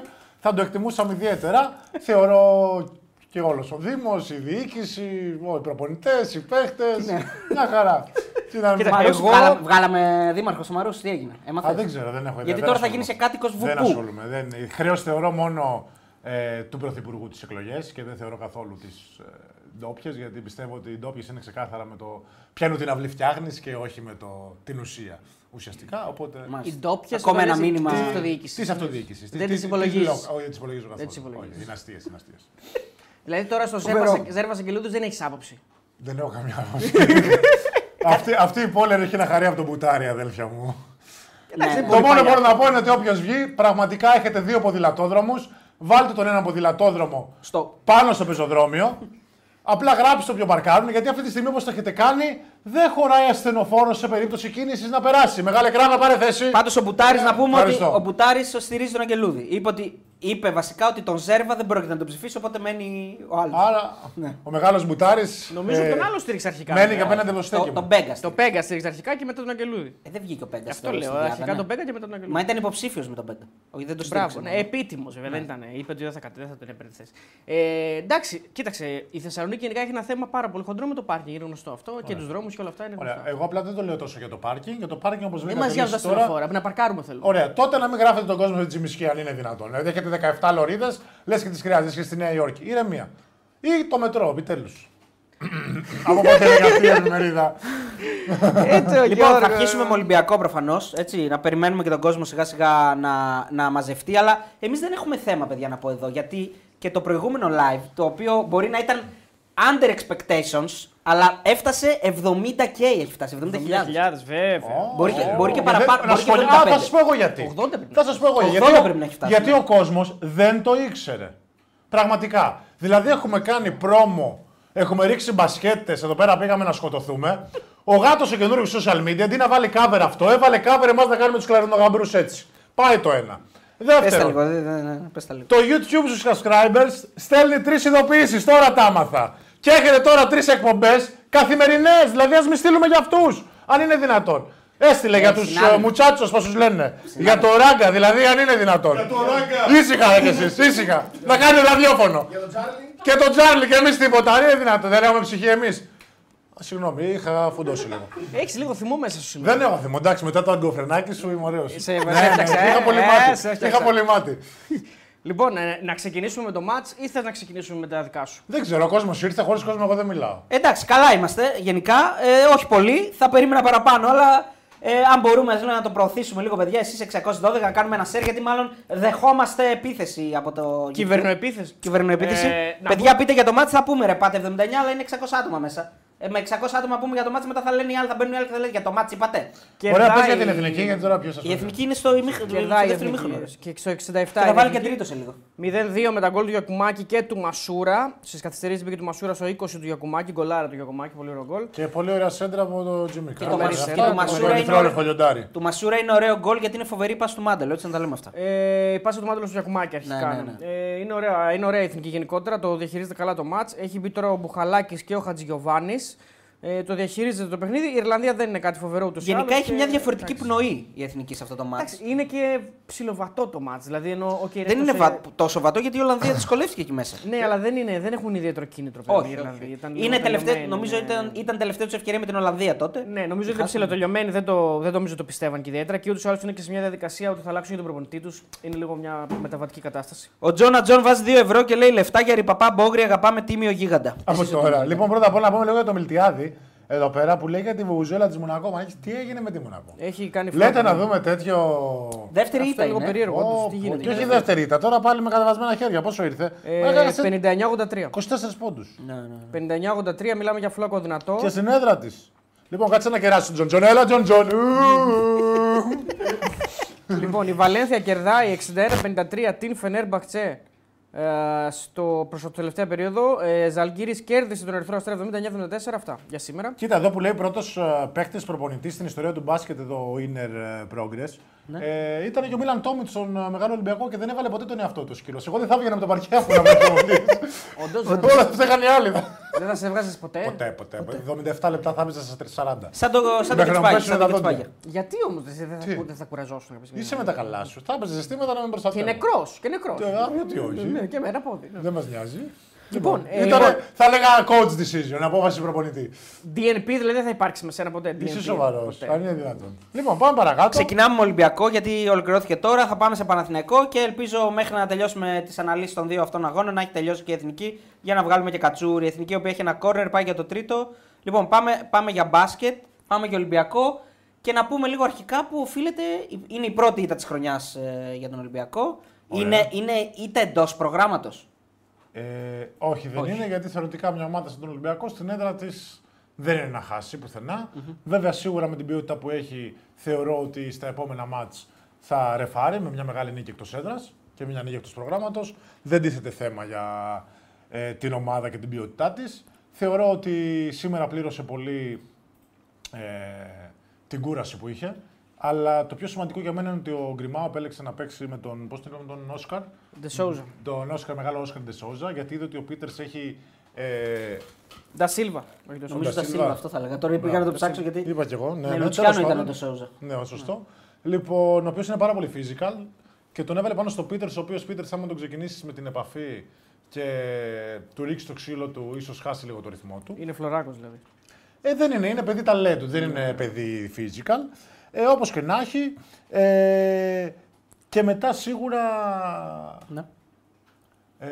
Speaker 3: θα το εκτιμούσαμε ιδιαίτερα. Θεωρώ και όλος ο Δήμος, η διοίκηση, οι προπονητές, οι παίχτες. Μια χαρά. Τι να
Speaker 1: Κοίτα,
Speaker 3: μην-
Speaker 2: Μαρούσι,
Speaker 1: εγώ-
Speaker 2: βγάλαμε, βγάλαμε δήμαρχος στο Μαρούσι, τι έγινε. Έμαθες.
Speaker 3: Α, δεν ξέρω, δεν έχω ιδέα.
Speaker 2: Γιατί
Speaker 3: δεν
Speaker 2: τώρα θα
Speaker 3: ασχολούμαι.
Speaker 2: γίνεις σε κάτοικος
Speaker 3: Δεν
Speaker 2: βουπού.
Speaker 3: ασχολούμαι. Δεν... Χρέος θεωρώ μόνο ε, του Πρωθυπουργού τις εκλογές και δεν θεωρώ καθόλου τις ε, ντόπιες, γιατί πιστεύω ότι οι ντόπιες είναι ξεκάθαρα με το ποιανού την αυλή φτιάχνεις και όχι με το, την ουσία ουσιαστικά. Οπότε.
Speaker 2: Μάλιστα.
Speaker 1: Οι ντόπιες
Speaker 2: Ακόμα ένα
Speaker 1: θεωρείς
Speaker 2: μήνυμα.
Speaker 1: της
Speaker 2: Τη-
Speaker 1: αυτοδιοίκησης.
Speaker 3: Της αυτοδιοίκησης.
Speaker 1: Δεν τις υπολογίζεις.
Speaker 3: Όχι, δεν τις υπολογίζω καθόλου.
Speaker 1: τις υπολογίζεις.
Speaker 3: Όχι, δυναστείε, δυναστείε. (laughs)
Speaker 1: Δηλαδή τώρα στο
Speaker 2: Φοβερό.
Speaker 1: Ζέρβα Αγγελούδου δεν έχεις άποψη.
Speaker 3: δεν έχω καμιά άποψη. (laughs) αυτή, αυτή η πόλη έχει ένα χαρί από τον Μπουτάρι, αδέλφια μου.
Speaker 2: Ναι, ναι.
Speaker 3: Το μόνο που μπορώ να πω είναι ότι όποιος βγει, πραγματικά έχετε δύο ποδηλατόδρομους. Βάλτε τον ένα ποδηλατόδρομο
Speaker 2: Στο...
Speaker 3: πάνω στο πεζοδρόμιο. Απλά γράψτε το ποιο παρκάρουν, γιατί αυτή τη στιγμή όπως το έχετε κάνει, δεν χωράει ασθενοφόρος σε περίπτωση κίνησης να περάσει. Μεγάλη κρά να πάρε θέση.
Speaker 2: Πάντως ο Μπουτάρης, να πούμε
Speaker 3: Ευχαριστώ.
Speaker 2: ότι ο Μπουτάρης στηρίζει τον Αγγελούδη. Είπε, ότι, είπε βασικά ότι τον Ζέρβα δεν πρόκειται να τον ψηφίσει, οπότε μένει ο άλλος.
Speaker 3: Άρα ο μεγάλος Μπουτάρης.
Speaker 1: Νομίζω τον άλλο στήριξε αρχικά.
Speaker 3: Μένει
Speaker 1: Ε,
Speaker 3: και απέναντι από το
Speaker 2: Το,
Speaker 3: στέκι.
Speaker 2: τον
Speaker 3: μου.
Speaker 2: Πέγκας.
Speaker 1: Το Πέγκας στήριξε αρχικά και μετά τον Αγγελούδη.
Speaker 2: Ε, δεν βγήκε ο Πέγκας.
Speaker 1: Αυτό λέω. Αρχικά τον Πέγκας και μετά τον Αγγελούδη.
Speaker 2: Μα ήταν υποψήφιος με τον Πέγκας. Όχι, δεν το
Speaker 1: Μπράβο,
Speaker 2: στήριξε.
Speaker 1: ναι, επίτιμος βέβαια δεν ήταν. Είπε ότι δεν θα, κατ- δεν θα τον έπαιρνε τη θέση. Ε, εντάξει, κοίταξε, η Θεσσαλονίκη γενικά έχει ένα θέμα πάρα πολύ χοντρό με το πάρκινγκ. Είναι γνωστό αυτό και τους δρόμους και όλα αυτά είναι
Speaker 3: Ωραία.
Speaker 1: γνωστά.
Speaker 3: Εγώ απλά δεν το λέω τόσο για το πάρκινγκ. Για το πάρκινγκ όπως
Speaker 1: Δεν
Speaker 3: λέτε.
Speaker 1: μας νοιάζουν τα στενοφόρα, να παρκάρουμε θέλω.
Speaker 3: Ωραία, τότε να μην γράφετε τον κόσμο με τσιμισκή αν είναι δυνατόν. Δηλαδή έχετε 17 λωρίδες, λες και τις χρειάζεσαι και στη Νέα Υόρκη. Ηρεμία. Ή το μετρό, επιτέλους. (coughs) Από πότε είναι αυτή η εφημερίδα.
Speaker 1: Έτσι, ο
Speaker 2: Λοιπόν, θα
Speaker 1: Γιώργος.
Speaker 2: αρχίσουμε με Ολυμπιακό προφανώς. Να περιμένουμε και τον κόσμο σιγά σιγά να, να μαζευτεί. Αλλά εμείς δεν έχουμε θέμα, παιδιά, να πω εδώ. Γιατί και το προηγούμενο live, το οποίο μπορεί να ήταν under expectations, αλλά έφτασε 70k. Έχει φτάσει 70.000.
Speaker 1: 70.000, βέβαια.
Speaker 2: Μπορεί και-
Speaker 3: Ω,
Speaker 2: μπορεί και
Speaker 3: ε,
Speaker 2: παραπάνω,
Speaker 3: δεν- να
Speaker 2: μπορεί
Speaker 3: σου
Speaker 2: και
Speaker 3: πω-
Speaker 2: 75.
Speaker 3: Α, θα σα πω εγώ γιατί.
Speaker 1: 80 πρέπει
Speaker 3: Θα σα πω εγώ
Speaker 2: 80
Speaker 3: γιατί.
Speaker 2: πρέπει να έχει φτάσει.
Speaker 3: Γιατί ο κόσμος δεν το ήξερε. Πραγματικά. Δηλαδή έχουμε κάνει πρόμο, έχουμε ρίξει μπασκέτες, εδώ πέρα πήγαμε να σκοτωθούμε. Ο γάτος ο καινούριο social media, αντί να βάλει cover αυτό, έβαλε cover εμάς να κάνουμε τους κλαρινογαμπρούς έτσι. Πάει το ένα.
Speaker 2: Πες τα
Speaker 3: Δεύτερο,
Speaker 2: λίγο. δε- δε- δε- πες τα λίγο.
Speaker 3: το YouTube στους subscribers στέλνει τρεις ειδοποιήσεις. Τώρα τα άμαθα. Και έχετε τώρα τρεις εκπομπές καθημερινές. Δηλαδή, ας μην στείλουμε για αυτούς. Αν είναι δυνατόν. Έστειλε για τους
Speaker 2: συνάδελφοι.
Speaker 3: μουτσάτσος, πώς τους λένε. Για το ράγκα, δηλαδή, αν είναι δυνατόν. Για το ράγκα. Ήσυχα κι εσείς, ήσυχα. να κάνει ραδιόφωνο. Για τον Τζάρλι. Και τον Τζάρλι και εμείς τίποτα. Αν είναι δυνατόν. Δεν έχουμε ψυχή εμείς. Συγγνώμη, είχα φουντώσει λίγο.
Speaker 1: Έχεις λίγο θυμό μέσα σου σήμερα.
Speaker 3: Δεν έχω θυμό. Εντάξει, μετά το αγκοφρενάκι σου είμαι ωραίος.
Speaker 1: Σε-
Speaker 3: Ναι,
Speaker 1: σε
Speaker 3: ναι,
Speaker 1: έφτιαξα, ε,
Speaker 3: είχα πολύ
Speaker 1: ε, σε
Speaker 3: μάτι.
Speaker 1: Έφτιαξα.
Speaker 3: Είχα πολύ μάτι.
Speaker 1: Λοιπόν, ε, να ξεκινήσουμε με το match ή θες να ξεκινήσουμε με τα δικά σου;
Speaker 3: Δεν ξέρω, ο κόσμος ήρθε, χωρίς κόσμο εγώ δεν μιλάω.
Speaker 2: Εντάξει, καλά είμαστε γενικά. Ε, όχι πολύ, θα περίμενα παραπάνω, αλλά ε, αν μπορούμε ας λέμε, να το προωθήσουμε λίγο, παιδιά, εσείς 612 να κάνουμε ένα share, γιατί μάλλον δεχόμαστε επίθεση από το.
Speaker 1: Κυβερνοεπίθεση.
Speaker 2: Κυβερνοεπίθεση.
Speaker 1: Ε, να
Speaker 2: παιδιά, πείτε για το μάτι, θα πούμε ρε, πάτε 79, αλλά είναι 600 άτομα μέσα. Ε, με 600 άτομα πούμε για το μάτι, μετά θα λένε οι άλλοι, θα μπαίνουν οι άλλοι και θα λένε για το μάτι, είπατε.
Speaker 3: Ωραία, πες
Speaker 1: Κερδάει-
Speaker 3: για την εθνική, γιατί τώρα ποιος σα
Speaker 2: Η εθνική είναι στο, ημίχ- στο
Speaker 1: Κερδάει η
Speaker 2: δεύτερο
Speaker 1: Εθνική.
Speaker 2: ημίχρονο.
Speaker 1: Και στο 67
Speaker 2: Και θα
Speaker 1: η
Speaker 2: βάλει και
Speaker 1: Εθνική.
Speaker 2: τρίτο σε λίγο.
Speaker 1: 0-2 με τα γκολ του Γιακουμάκη και του Μασούρα. Στις καθυστερήσεις μπήκε του Μασούρα στο 20 του Γιακουμάκη. Γκολάρα του Γιακουμάκη, πολύ ωραίο γκολ.
Speaker 3: Και πολύ ωραία σέντρα από το Τζιμί.
Speaker 2: Και το Μασ-
Speaker 1: και το Μασούρα
Speaker 3: είναι
Speaker 2: είναι
Speaker 3: ωραίο. λιοντάρι.
Speaker 2: Του Μασούρα είναι ωραίο γκολ γιατί είναι φοβερή πα του Μάντελο, έτσι να τα λέμε αυτά.
Speaker 1: Ε, η πάσα του Μάντελο στο Γιακουμάκη αρχικά.
Speaker 2: Ναι, ναι,
Speaker 1: Ε, είναι, ωραία, είναι ωραία η εθνική γενικότερα. Το διαχειρίζεται καλά το ματ. Έχει μπει τώρα ο Μπουχαλάκης και ο Χατζηγιοβάνης. Ε, το διαχειρίζεται το παιχνίδι. Η Ιρλανδία δεν είναι κάτι φοβερό ούτως
Speaker 2: Γενικά έχει μια διαφορετική πνοή η εθνική σε αυτό το μάτι.
Speaker 1: Εντάξει, είναι και ψιλοβατό το ματς. Δηλαδή, ενώ, okay,
Speaker 2: Δεν είναι
Speaker 1: έστωσε-
Speaker 2: βα... τόσο βατό γιατί η Ολλανδία δυσκολεύτηκε εκεί μέσα.
Speaker 1: Ναι, αλλά δεν, είναι, δεν έχουν ιδιαίτερο κίνητρο πέρα οι
Speaker 2: όχι,
Speaker 1: Ιρλανδοί.
Speaker 2: όχι.
Speaker 1: Ήταν
Speaker 2: Είναι
Speaker 1: λίγο
Speaker 2: τελευταία,
Speaker 1: τελειωμένοι,
Speaker 2: νομίζω
Speaker 1: ναι.
Speaker 2: ήταν, ήταν τελευταία του ευκαιρία με την Ολλανδία τότε.
Speaker 1: Ναι, νομίζω ότι είναι ψιλοτελειωμένοι, δεν, το, δεν νομίζω το πιστεύαν και ιδιαίτερα και ούτως ή άλλως είναι και σε μια διαδικασία ότι θα αλλάξουν για τον προπονητή τους. Είναι λίγο μια μεταβατική κατάσταση.
Speaker 2: Ο Τζον Τζον βάζει 2 ευρώ και λέει λεφτά για ρηπαπά Μπόγρη, αγαπάμε τίμιο γίγαντα.
Speaker 3: Από τώρα. Λοιπόν, πρώτα απ' όλα να πούμε λίγο για το Μιλτιάδη. Εδώ πέρα που λέει για τη βουζέλα της Μονακό. Μα τι έγινε με τη Μονακό;
Speaker 1: Έχει κάνει
Speaker 3: Λέτε
Speaker 1: flop,
Speaker 3: να
Speaker 1: ναι.
Speaker 3: δούμε τέτοιο.
Speaker 2: Δεύτερη
Speaker 1: Αυτό
Speaker 2: ήττα
Speaker 1: είναι λίγο
Speaker 2: είναι.
Speaker 1: περίεργο.
Speaker 3: Ω,
Speaker 1: όντως, τι
Speaker 3: πω,
Speaker 1: γίνεται.
Speaker 3: Και όχι δεύτερη ήττα. Τώρα πάλι με κατεβασμένα χέρια. Πόσο ήρθε;
Speaker 1: Ε,
Speaker 3: Έκανε
Speaker 1: 59-83.
Speaker 3: 24 πόντους.
Speaker 2: Ναι, ναι, ναι.
Speaker 1: 59-83, μιλάμε για φλόκο δυνατό.
Speaker 3: Και στην έδρα της. Λοιπόν, κάτσε να κεράσει τον Τζον Τζον. Έλα, Τζον Τζον.
Speaker 1: λοιπόν, η Βαλένθια κερδάει 61-53 την Φενέρμπαχτσε ε, στο, προς το τελευταία περίοδο. Ε, Ζαλγκύρης κέρδισε τον Ερυθρό Αστέρα 79-74. Αυτά για σήμερα.
Speaker 3: Κοίτα, εδώ που λέει πρώτος παίκτης προπονητής στην ιστορία του μπάσκετ, εδώ ο Inner ε, Progress. Ε, ήταν και ο Μίλαν Τόμιτ στον ε, Μεγάλο Ολυμπιακό και δεν έβαλε ποτέ τον εαυτό του σκύλος. Εγώ δεν θα έβγαινα με τον παρκέ αφού να είμαι προπονητής.
Speaker 1: Όντως,
Speaker 3: Όλα του έκανε οι άλλοι.
Speaker 1: δεν θα σε βγάζει ποτέ;
Speaker 3: ποτέ, ποτέ. 77 λεπτά θα έπαιζε στα 40.
Speaker 2: Σαν το, σαν το
Speaker 3: Μέχρι να
Speaker 2: κετσπάγια,
Speaker 3: πέσουν
Speaker 2: σαν
Speaker 3: τα
Speaker 2: το
Speaker 3: δόντια.
Speaker 2: κετσπάγια.
Speaker 1: Γιατί όμως δεν θα, δεν θα κουραζόσουν κάποια στιγμή.
Speaker 3: Είσαι με τα καλά σου. Θα έπαιζες ζεστήματα να με
Speaker 1: Και
Speaker 3: προστατεύεις.
Speaker 1: νεκρός. Και νεκρός.
Speaker 3: Γιατί όχι.
Speaker 1: Ναι, και με ένα πόδι. ναι.
Speaker 3: Δεν μας νοιάζει.
Speaker 1: Λοιπόν, ε,
Speaker 3: Ήτανε-
Speaker 1: λοιπόν-
Speaker 3: θα έλεγα coach decision, απόφαση προπονητή.
Speaker 1: DNP δηλαδή δεν θα υπάρξει με σένα ποτέ.
Speaker 3: Είσαι
Speaker 1: DNP,
Speaker 3: σοβαρός.
Speaker 1: ποτέ.
Speaker 3: Αν είναι δυνατόν. Λοιπόν, πάμε παρακάτω.
Speaker 2: Ξεκινάμε με Ολυμπιακό γιατί ολοκληρώθηκε τώρα. Θα πάμε σε Παναθηναϊκό και ελπίζω μέχρι να τελειώσουμε τις αναλύσεις των δύο αυτών αγώνων να έχει τελειώσει και η εθνική για να βγάλουμε και κατσούρι. Η εθνική, η οποία έχει ένα κόρνερ, πάει για το τρίτο. Λοιπόν, πάμε, πάμε για μπάσκετ, πάμε για Ολυμπιακό και να πούμε λίγο αρχικά που οφείλεται. Είναι η πρώτη ήττα της χρονιάς για τον Ολυμπιακό.
Speaker 3: Ωραία.
Speaker 2: Είναι, είναι ήττα εντός προγράμματος.
Speaker 3: Ε, όχι, δεν
Speaker 2: Όχι.
Speaker 3: είναι γιατί θεωρητικά μια ομάδα στον Ολυμπιακό στην έδρα της δεν είναι να χάσει πουθενά. Βέβαια, σίγουρα με την ποιότητα που έχει, θεωρώ ότι στα επόμενα μάτς θα ρεφάρει με μια μεγάλη νίκη εκτός έδρας και μια νίκη εκτός προγράμματος. Δεν τίθεται θέμα για ε, την ομάδα και την ποιότητά της. Θεωρώ ότι σήμερα πλήρωσε πολύ ε, την κούραση που είχε. Αλλά το πιο σημαντικό για μένα είναι ότι ο Γκριμάου επέλεξε να παίξει με τον, πώς τον λέμε, τον Όσκαρ,
Speaker 1: Ντεσόουζα.
Speaker 3: τον Όσκαρ, μεγάλο Όσκαρ Ντεσόζα, γιατί είδε ότι ο Πίτερς έχει. Ε,
Speaker 1: Ντα Σίλβα. όχι Ντα
Speaker 2: Νομίζω
Speaker 3: Σίλβα.
Speaker 2: τα Σίλβα αυτό θα έλεγα. Τώρα πήγα να το ψάξω γιατί.
Speaker 3: είπα κι εγώ. Ναι,
Speaker 2: Ναι,
Speaker 3: ναι,
Speaker 2: Λουτσιάνο
Speaker 3: τέλος
Speaker 2: ήταν
Speaker 3: πάντων.
Speaker 2: το Σόουζα.
Speaker 3: Ναι, σωστό. Λοιπόν, ο οποίος είναι πάρα πολύ physical και τον έβαλε πάνω στο Πίτερς, ο οποίος Πίτερς, άμα τον ξεκινήσεις με την επαφή και του ρίξεις το ξύλο του, ίσως χάσει λίγο το ρυθμό του.
Speaker 1: Είναι φλωράκος δηλαδή.
Speaker 3: Ε, δεν είναι, είναι παιδί ταλέντου, δεν είναι παιδί physical. Ε, όπως και να έχει. Ε, και μετά σίγουρα
Speaker 2: Ναι.
Speaker 3: ε,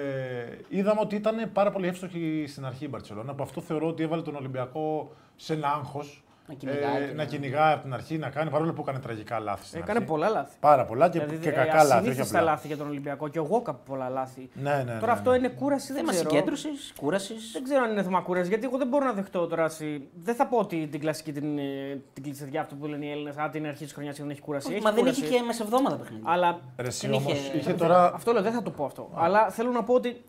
Speaker 3: είδαμε ότι ήταν πάρα πολύ εύστοχη στην αρχή η Μπαρτσελώνα. Από αυτό θεωρώ ότι έβαλε τον Ολυμπιακό σε ένα άγχος.
Speaker 2: Να κυνηγάει και
Speaker 3: να
Speaker 2: να-
Speaker 3: κυνηγάει από την αρχή, να κάνει παρόλο που έκανε τραγικά λάθη. Στην
Speaker 1: Έκανε
Speaker 3: αρχή.
Speaker 1: πολλά λάθη.
Speaker 3: Πάρα πολλά και,
Speaker 1: Δηλαδή,
Speaker 3: και
Speaker 1: ε,
Speaker 3: κακά λάθη. Όχι
Speaker 1: ασυνήθιστα
Speaker 3: απλά.
Speaker 1: λάθη για τον Ολυμπιακό και ο Γόκαπ πολλά λάθη.
Speaker 3: Ναι, ναι, ναι,
Speaker 1: Τώρα αυτό
Speaker 3: ναι.
Speaker 1: είναι κούραση, δεν
Speaker 2: Θέμα
Speaker 1: ξέρω.
Speaker 2: συγκέντρωσης, κούρασης.
Speaker 1: Δεν ξέρω αν είναι θέμα κούρασης, γιατί εγώ δεν μπορώ να δεχτώ τώρα. εσύ- Δεν θα πω ότι την κλασική την, ε, την κλεισιδιά αυτό που λένε οι Έλληνες, Α, την αρχή της χρονιάς και δεν έχει κούραση. Έχει
Speaker 2: Μα δεν
Speaker 1: κούραση.
Speaker 2: είχε και μεσεβδόμαδα παιχνίδι.
Speaker 1: Αλλά
Speaker 3: Ρε, εσύ
Speaker 2: Δεν
Speaker 3: όμως,
Speaker 2: είχε-
Speaker 3: είχε τώρα.
Speaker 1: αυτό λέω, δεν θα το πω αυτό. Αλλά θέλω να πω ότι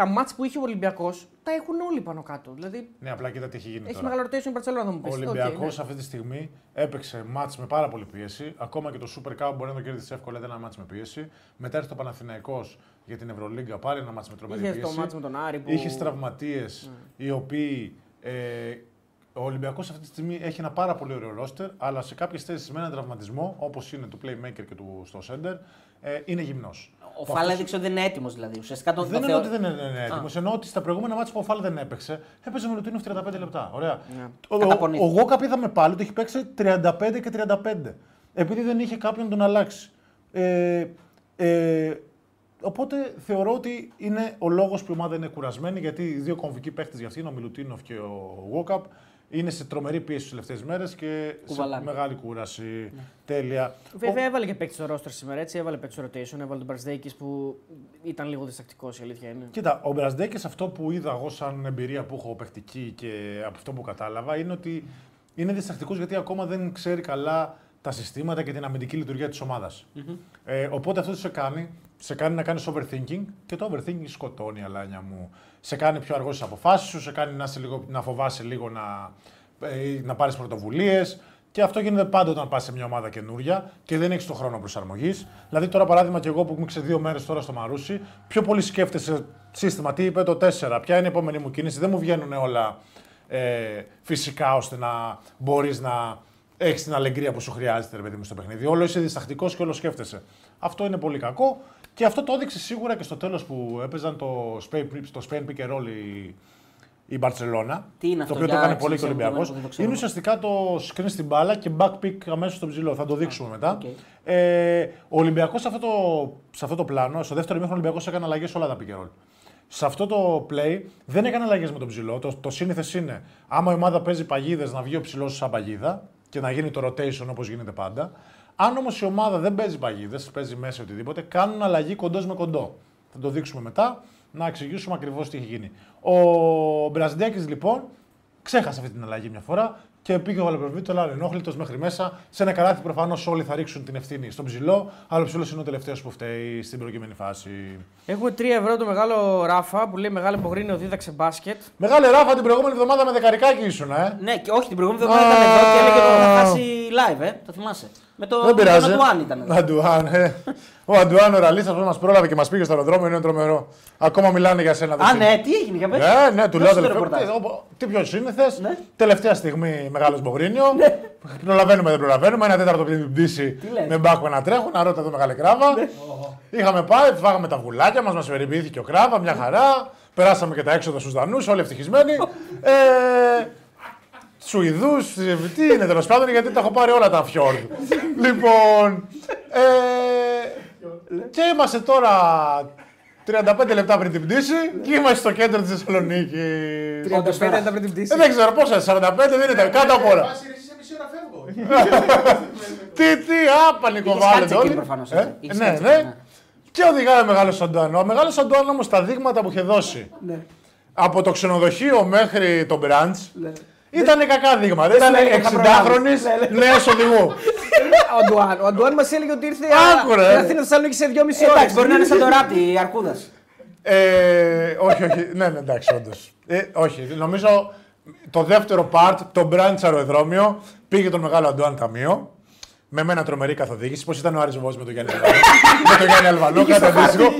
Speaker 1: τα μάτς που είχε ο Ολυμπιακός τα έχουν όλοι πάνω κάτω. Δηλαδή
Speaker 3: Ναι, απλά κοίτα τι έχει γίνει
Speaker 1: έχει
Speaker 3: τώρα.
Speaker 1: μεγάλο rotation η Μπαρσελόνα, θα μου πεις.
Speaker 3: Ο Ολυμπιακό αυτή τη στιγμή έπαιξε μάτς με πάρα πολύ πίεση. Ακόμα και το Super Cup μπορεί να το κέρδισε εύκολα, ήταν ένα μάτς με πίεση. Μετά έρθει το Παναθηναϊκός για την Ευρωλίγκα, πάλι ένα μάτς με τρομερή
Speaker 1: Είχε
Speaker 3: πίεση.
Speaker 1: το μάτς με τον Άρη που.
Speaker 3: Είχε τραυματίες οι οποίοι. Ε, ο Ολυμπιακός αυτή τη στιγμή έχει ένα πάρα πολύ ωραίο ρόστερ, αλλά σε κάποιες θέσεις με έναν τραυματισμό, όπως είναι του Playmaker και του στο Center, ε, είναι γυμνός.
Speaker 2: Ο Φάλα έδειξε ότι δεν είναι έτοιμος δηλαδή. Ουσιαστικά τον
Speaker 3: Δεν
Speaker 2: το
Speaker 3: εννοώ
Speaker 2: θεω-
Speaker 3: ότι δεν είναι έτοιμος. Εννοώ ότι στα προηγούμενα μάτια που ο Φάλ δεν έπαιξε, έπαιζε με Λουτίνοφ 35 λεπτά. Ωραία.
Speaker 1: Ναι.
Speaker 3: Ο, ο,
Speaker 2: Καταπονήθηκε.
Speaker 3: ο Γόκαπ είδαμε πάλι ότι έχει παίξει 35 και 35. Επειδή δεν είχε κάποιον να τον αλλάξει. Ε, ε, οπότε θεωρώ ότι είναι ο λόγος που η ομάδα είναι κουρασμένη γιατί οι δύο κομβικοί παίχτε για αυτήν, ο Μιλουτίνοφ και ο Γόκαπ, είναι σε τρομερή πίεση τις τελευταίες μέρες και σε
Speaker 2: Κουβαλάνε.
Speaker 3: μεγάλη κούραση. Τέλεια.
Speaker 1: Βέβαια έβαλε και παίκτης στο roster σήμερα, έτσι. Έβαλε παίκτης στο rotation, έβαλε τον Μπαρσδέκη που ήταν λίγο διστακτικός η αλήθεια είναι.
Speaker 3: Κοίτα, ο Μπραζδέκη, αυτό που είδα εγώ σαν εμπειρία που έχω παιχτική και από αυτό που κατάλαβα, είναι ότι είναι διστακτικός γιατί ακόμα δεν ξέρει καλά τα συστήματα και την αμυντική λειτουργία της ομάδας. Ε, οπότε αυτό τι σε κάνει, σε κάνει να κάνεις overthinking και το overthinking σκοτώνει, αλάνια μου. Σε κάνει πιο αργό στις αποφάσεις σου, σε κάνει να, είσαι λίγο, να φοβάσαι λίγο να, ε, να πάρεις πρωτοβουλίες. Και αυτό γίνεται πάντα όταν πας σε μια ομάδα καινούρια και δεν έχεις τον χρόνο προσαρμογής. Δηλαδή, τώρα παράδειγμα, και εγώ που είμαι σε δύο μέρες τώρα στο Μαρούσι, πιο πολύ σκέφτεσαι σύστημα. Τι είπε το 4, ποια είναι η επόμενη μου κίνηση. Δεν μου βγαίνουν όλα ε, φυσικά ώστε να μπορείς να έχεις την αλεγκρία που σου χρειάζεται, ρε παιδί μου, στο παιχνίδι. Όλο είσαι διστακτικός και όλο σκέφτεσαι. Αυτό είναι πολύ κακό και αυτό το έδειξε σίγουρα και στο τέλος που έπαιζαν το Spain, το Spain Pick and Roll η, η Μπαρσελόνα.
Speaker 2: Τι είναι
Speaker 3: το
Speaker 2: αυτό,
Speaker 3: οποίο το
Speaker 2: για
Speaker 3: έκανε πολύ και ο
Speaker 2: εξήγησε μου,
Speaker 3: Ολυμπιακός.
Speaker 2: που δεν το ξέρω.
Speaker 3: Είναι ουσιαστικά το screen στην μπάλα και back pick αμέσως στο ψηλό. Θα το δείξουμε μετά.
Speaker 2: οκ.
Speaker 3: Ε, ο Ολυμπιακός σε, αυτό το- σε αυτό το πλάνο, στο δεύτερο ημίχρονο ο Ολυμπιακός έκανε αλλαγές σε όλα τα pick and roll. σε αυτό το play δεν έκανε αλλαγές με τον ψηλό. Το, το σύνηθες είναι άμα η ομάδα παίζει παγίδες να βγει ο ψηλός σαν παγίδα και να γίνει το rotation όπως γίνεται πάντα. Αν όμως η ομάδα δεν παίζει παγίδες, παίζει μέσα οτιδήποτε, κάνουν αλλαγή κοντός με κοντό. Θα το δείξουμε μετά να εξηγήσουμε ακριβώς τι έχει γίνει. Ο Μπραζντέκη λοιπόν ξέχασε αυτή την αλλαγή μια φορά και πήγε ο Γαλαπροβίτο, αλλά ενόχλητος μέχρι μέσα. Σε ένα καλάθι προφανώς όλοι θα ρίξουν την ευθύνη στον ψηλό, αλλά ο ψηλός είναι ο τελευταίος που φταίει στην προκειμένη φάση.
Speaker 1: Έχουμε 3 ευρώ το μεγάλο Ράφα που λέει Μεγάλο Πογρίνιο δίδαξε μπάσκετ.
Speaker 3: Μεγάλη ράφα την προηγούμενη εβδομάδα με δεκαρικάκι ήσουν, ε.
Speaker 2: Ναι, και όχι την προηγούμενη εβδομάδα ήταν εδώ και έλεγε το θα χάσει live, ε. Το θυμάσαι. Με το
Speaker 3: Δεν πειράζει.
Speaker 2: με τον Αντουάν ήταν. εδώ.
Speaker 3: Αντουάν, ε. Ο Αντουάν ο Ραλίστας που μας πρόλαβε και μας πήγε στο αεροδρόμιο είναι τρομερό. Ακόμα μιλάνε για σένα.
Speaker 2: Α,
Speaker 3: δεν
Speaker 2: ναι, τι έγινε για πες.
Speaker 3: Ναι, ναι, του λέω
Speaker 2: Δώσε το
Speaker 3: τελευταίο.
Speaker 2: ρεπορτάζ.
Speaker 3: Τι, όπω- Τι πιο σύνηθες.
Speaker 2: Ναι.
Speaker 3: Τελευταία στιγμή μεγάλος Μπογρίνιο. Προλαβαίνουμε, δεν προλαβαίνουμε. Ένα τέταρτο πριν την πτήση
Speaker 2: λες;
Speaker 3: με μπάκο να τρέχουν. Να ρώτα εδώ μεγάλη κράβα. Είχαμε πάει, φάγαμε τα βουλάκια μας, μας περιποιήθηκε ο κράβα, μια χαρά. Περάσαμε και τα έξοδα στους Δανούς, όλοι ευτυχισμένοι. ε, Σουηδούς, τι είναι τέλος πάντων, γιατί τα έχω πάρει όλα τα φιόρδ. λοιπόν. Ε, και είμαστε τώρα 35 λεπτά πριν την πτήση και είμαστε στο κέντρο της Θεσσαλονίκης.
Speaker 1: 35 λεπτά πριν την πτήση.
Speaker 3: Ε, δεν ξέρω πόσα, 45 δεν ήταν, κάτω απ' όλα.
Speaker 5: Πάση εσύ σε μισή ώρα φεύγω.
Speaker 3: Τι, τι, α, πανικοβάλλετε
Speaker 2: κάτσει εκεί
Speaker 3: όλοι.
Speaker 2: προφανώς,
Speaker 3: Ε,
Speaker 2: έτσι. Είχες
Speaker 3: ναι,
Speaker 2: κάτσει
Speaker 3: ναι.
Speaker 2: εκεί, ναι.
Speaker 3: Και οδηγάει ο μεγάλος Αντουάν. Ο μεγάλος Αντουάν όμως τα δείγματα που είχε δώσει
Speaker 2: Ναι.
Speaker 3: από το ξενοδοχείο μέχρι το μπραντς ήταν κακά δείγματα. Ήταν
Speaker 2: σου έλεγε θα
Speaker 3: 60χρονη νέο οδηγού.
Speaker 1: Ο Αντουάν, ο Αντουάν μας έλεγε ότι ήρθε
Speaker 3: Άκου, ρε.
Speaker 1: στην Αθήνα Θεσσαλονίκη σε 2,5 ώρες.
Speaker 2: Εντάξει, μπορεί να είναι σαν το ράπτη Αρκούδας.
Speaker 3: Ε, όχι, όχι. Ναι, ναι, εντάξει, όντως. Ε, όχι, νομίζω το δεύτερο part, το branch αεροδρόμιο, πήγε τον μεγάλο Αντουάν Ταμείο. Με μένα τρομερή καθοδήγηση. Πώ ήταν ο Άρης Βοβός με τον Γιάννη Αλβανό. (laughs) με τον Γιάννη Αλβανό, κάτι αντίστοιχο.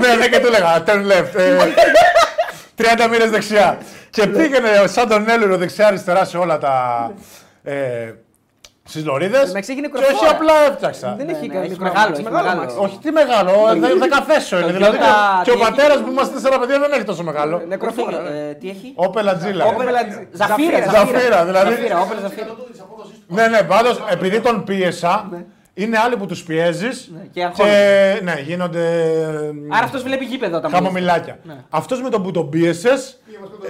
Speaker 3: ναι, ναι, και του έλεγα turn left. (laughs) Ε, 30 μοίρε δεξιά. και πήγαινε σαν τον Έλληρο δεξιά-αριστερά σε όλα τα. Ε, Στις λωρίδες.
Speaker 1: Εντάξει, έγινε
Speaker 3: Και όχι
Speaker 1: κροφόρα.
Speaker 3: απλά έφτιαξα.
Speaker 1: Δεν
Speaker 2: Ναι,
Speaker 1: έχει
Speaker 2: ναι,
Speaker 1: κάνει
Speaker 2: έχει
Speaker 1: μικρό
Speaker 2: μεγάλο,
Speaker 1: αμάξι,
Speaker 2: έχει
Speaker 1: μεγάλο
Speaker 2: μεγάλο.
Speaker 1: αμάξι.
Speaker 3: Όχι, τι μεγάλο, δε- δεκαθέσιο είναι. Δηλαδή
Speaker 2: Toyota,
Speaker 3: και ο
Speaker 2: τι έχει;
Speaker 3: πατέρας που είμαστε τέσσερα παιδιά δεν έχει τόσο μεγάλο.
Speaker 1: Νεκροφόρα. ναι.
Speaker 2: Ε, Τι έχει;
Speaker 3: Όπελ Ατζίλα.
Speaker 1: Όπελ Ατζ-
Speaker 2: Ζαφύρα,
Speaker 3: Ζαφύρα, δηλαδή.
Speaker 2: Ζαφύρα, όπελ Ζαφύρα.
Speaker 3: Ναι, ναι, πάντως επειδή τον πίεσα, είναι άλλοι που τους πιέζεις
Speaker 2: και αγχώνονται.
Speaker 3: ναι, γίνονται.
Speaker 2: Άρα αυτός βλέπει γήπεδο όταν
Speaker 3: Χαμομηλάκια. Αυτός με τον που τον πίεσες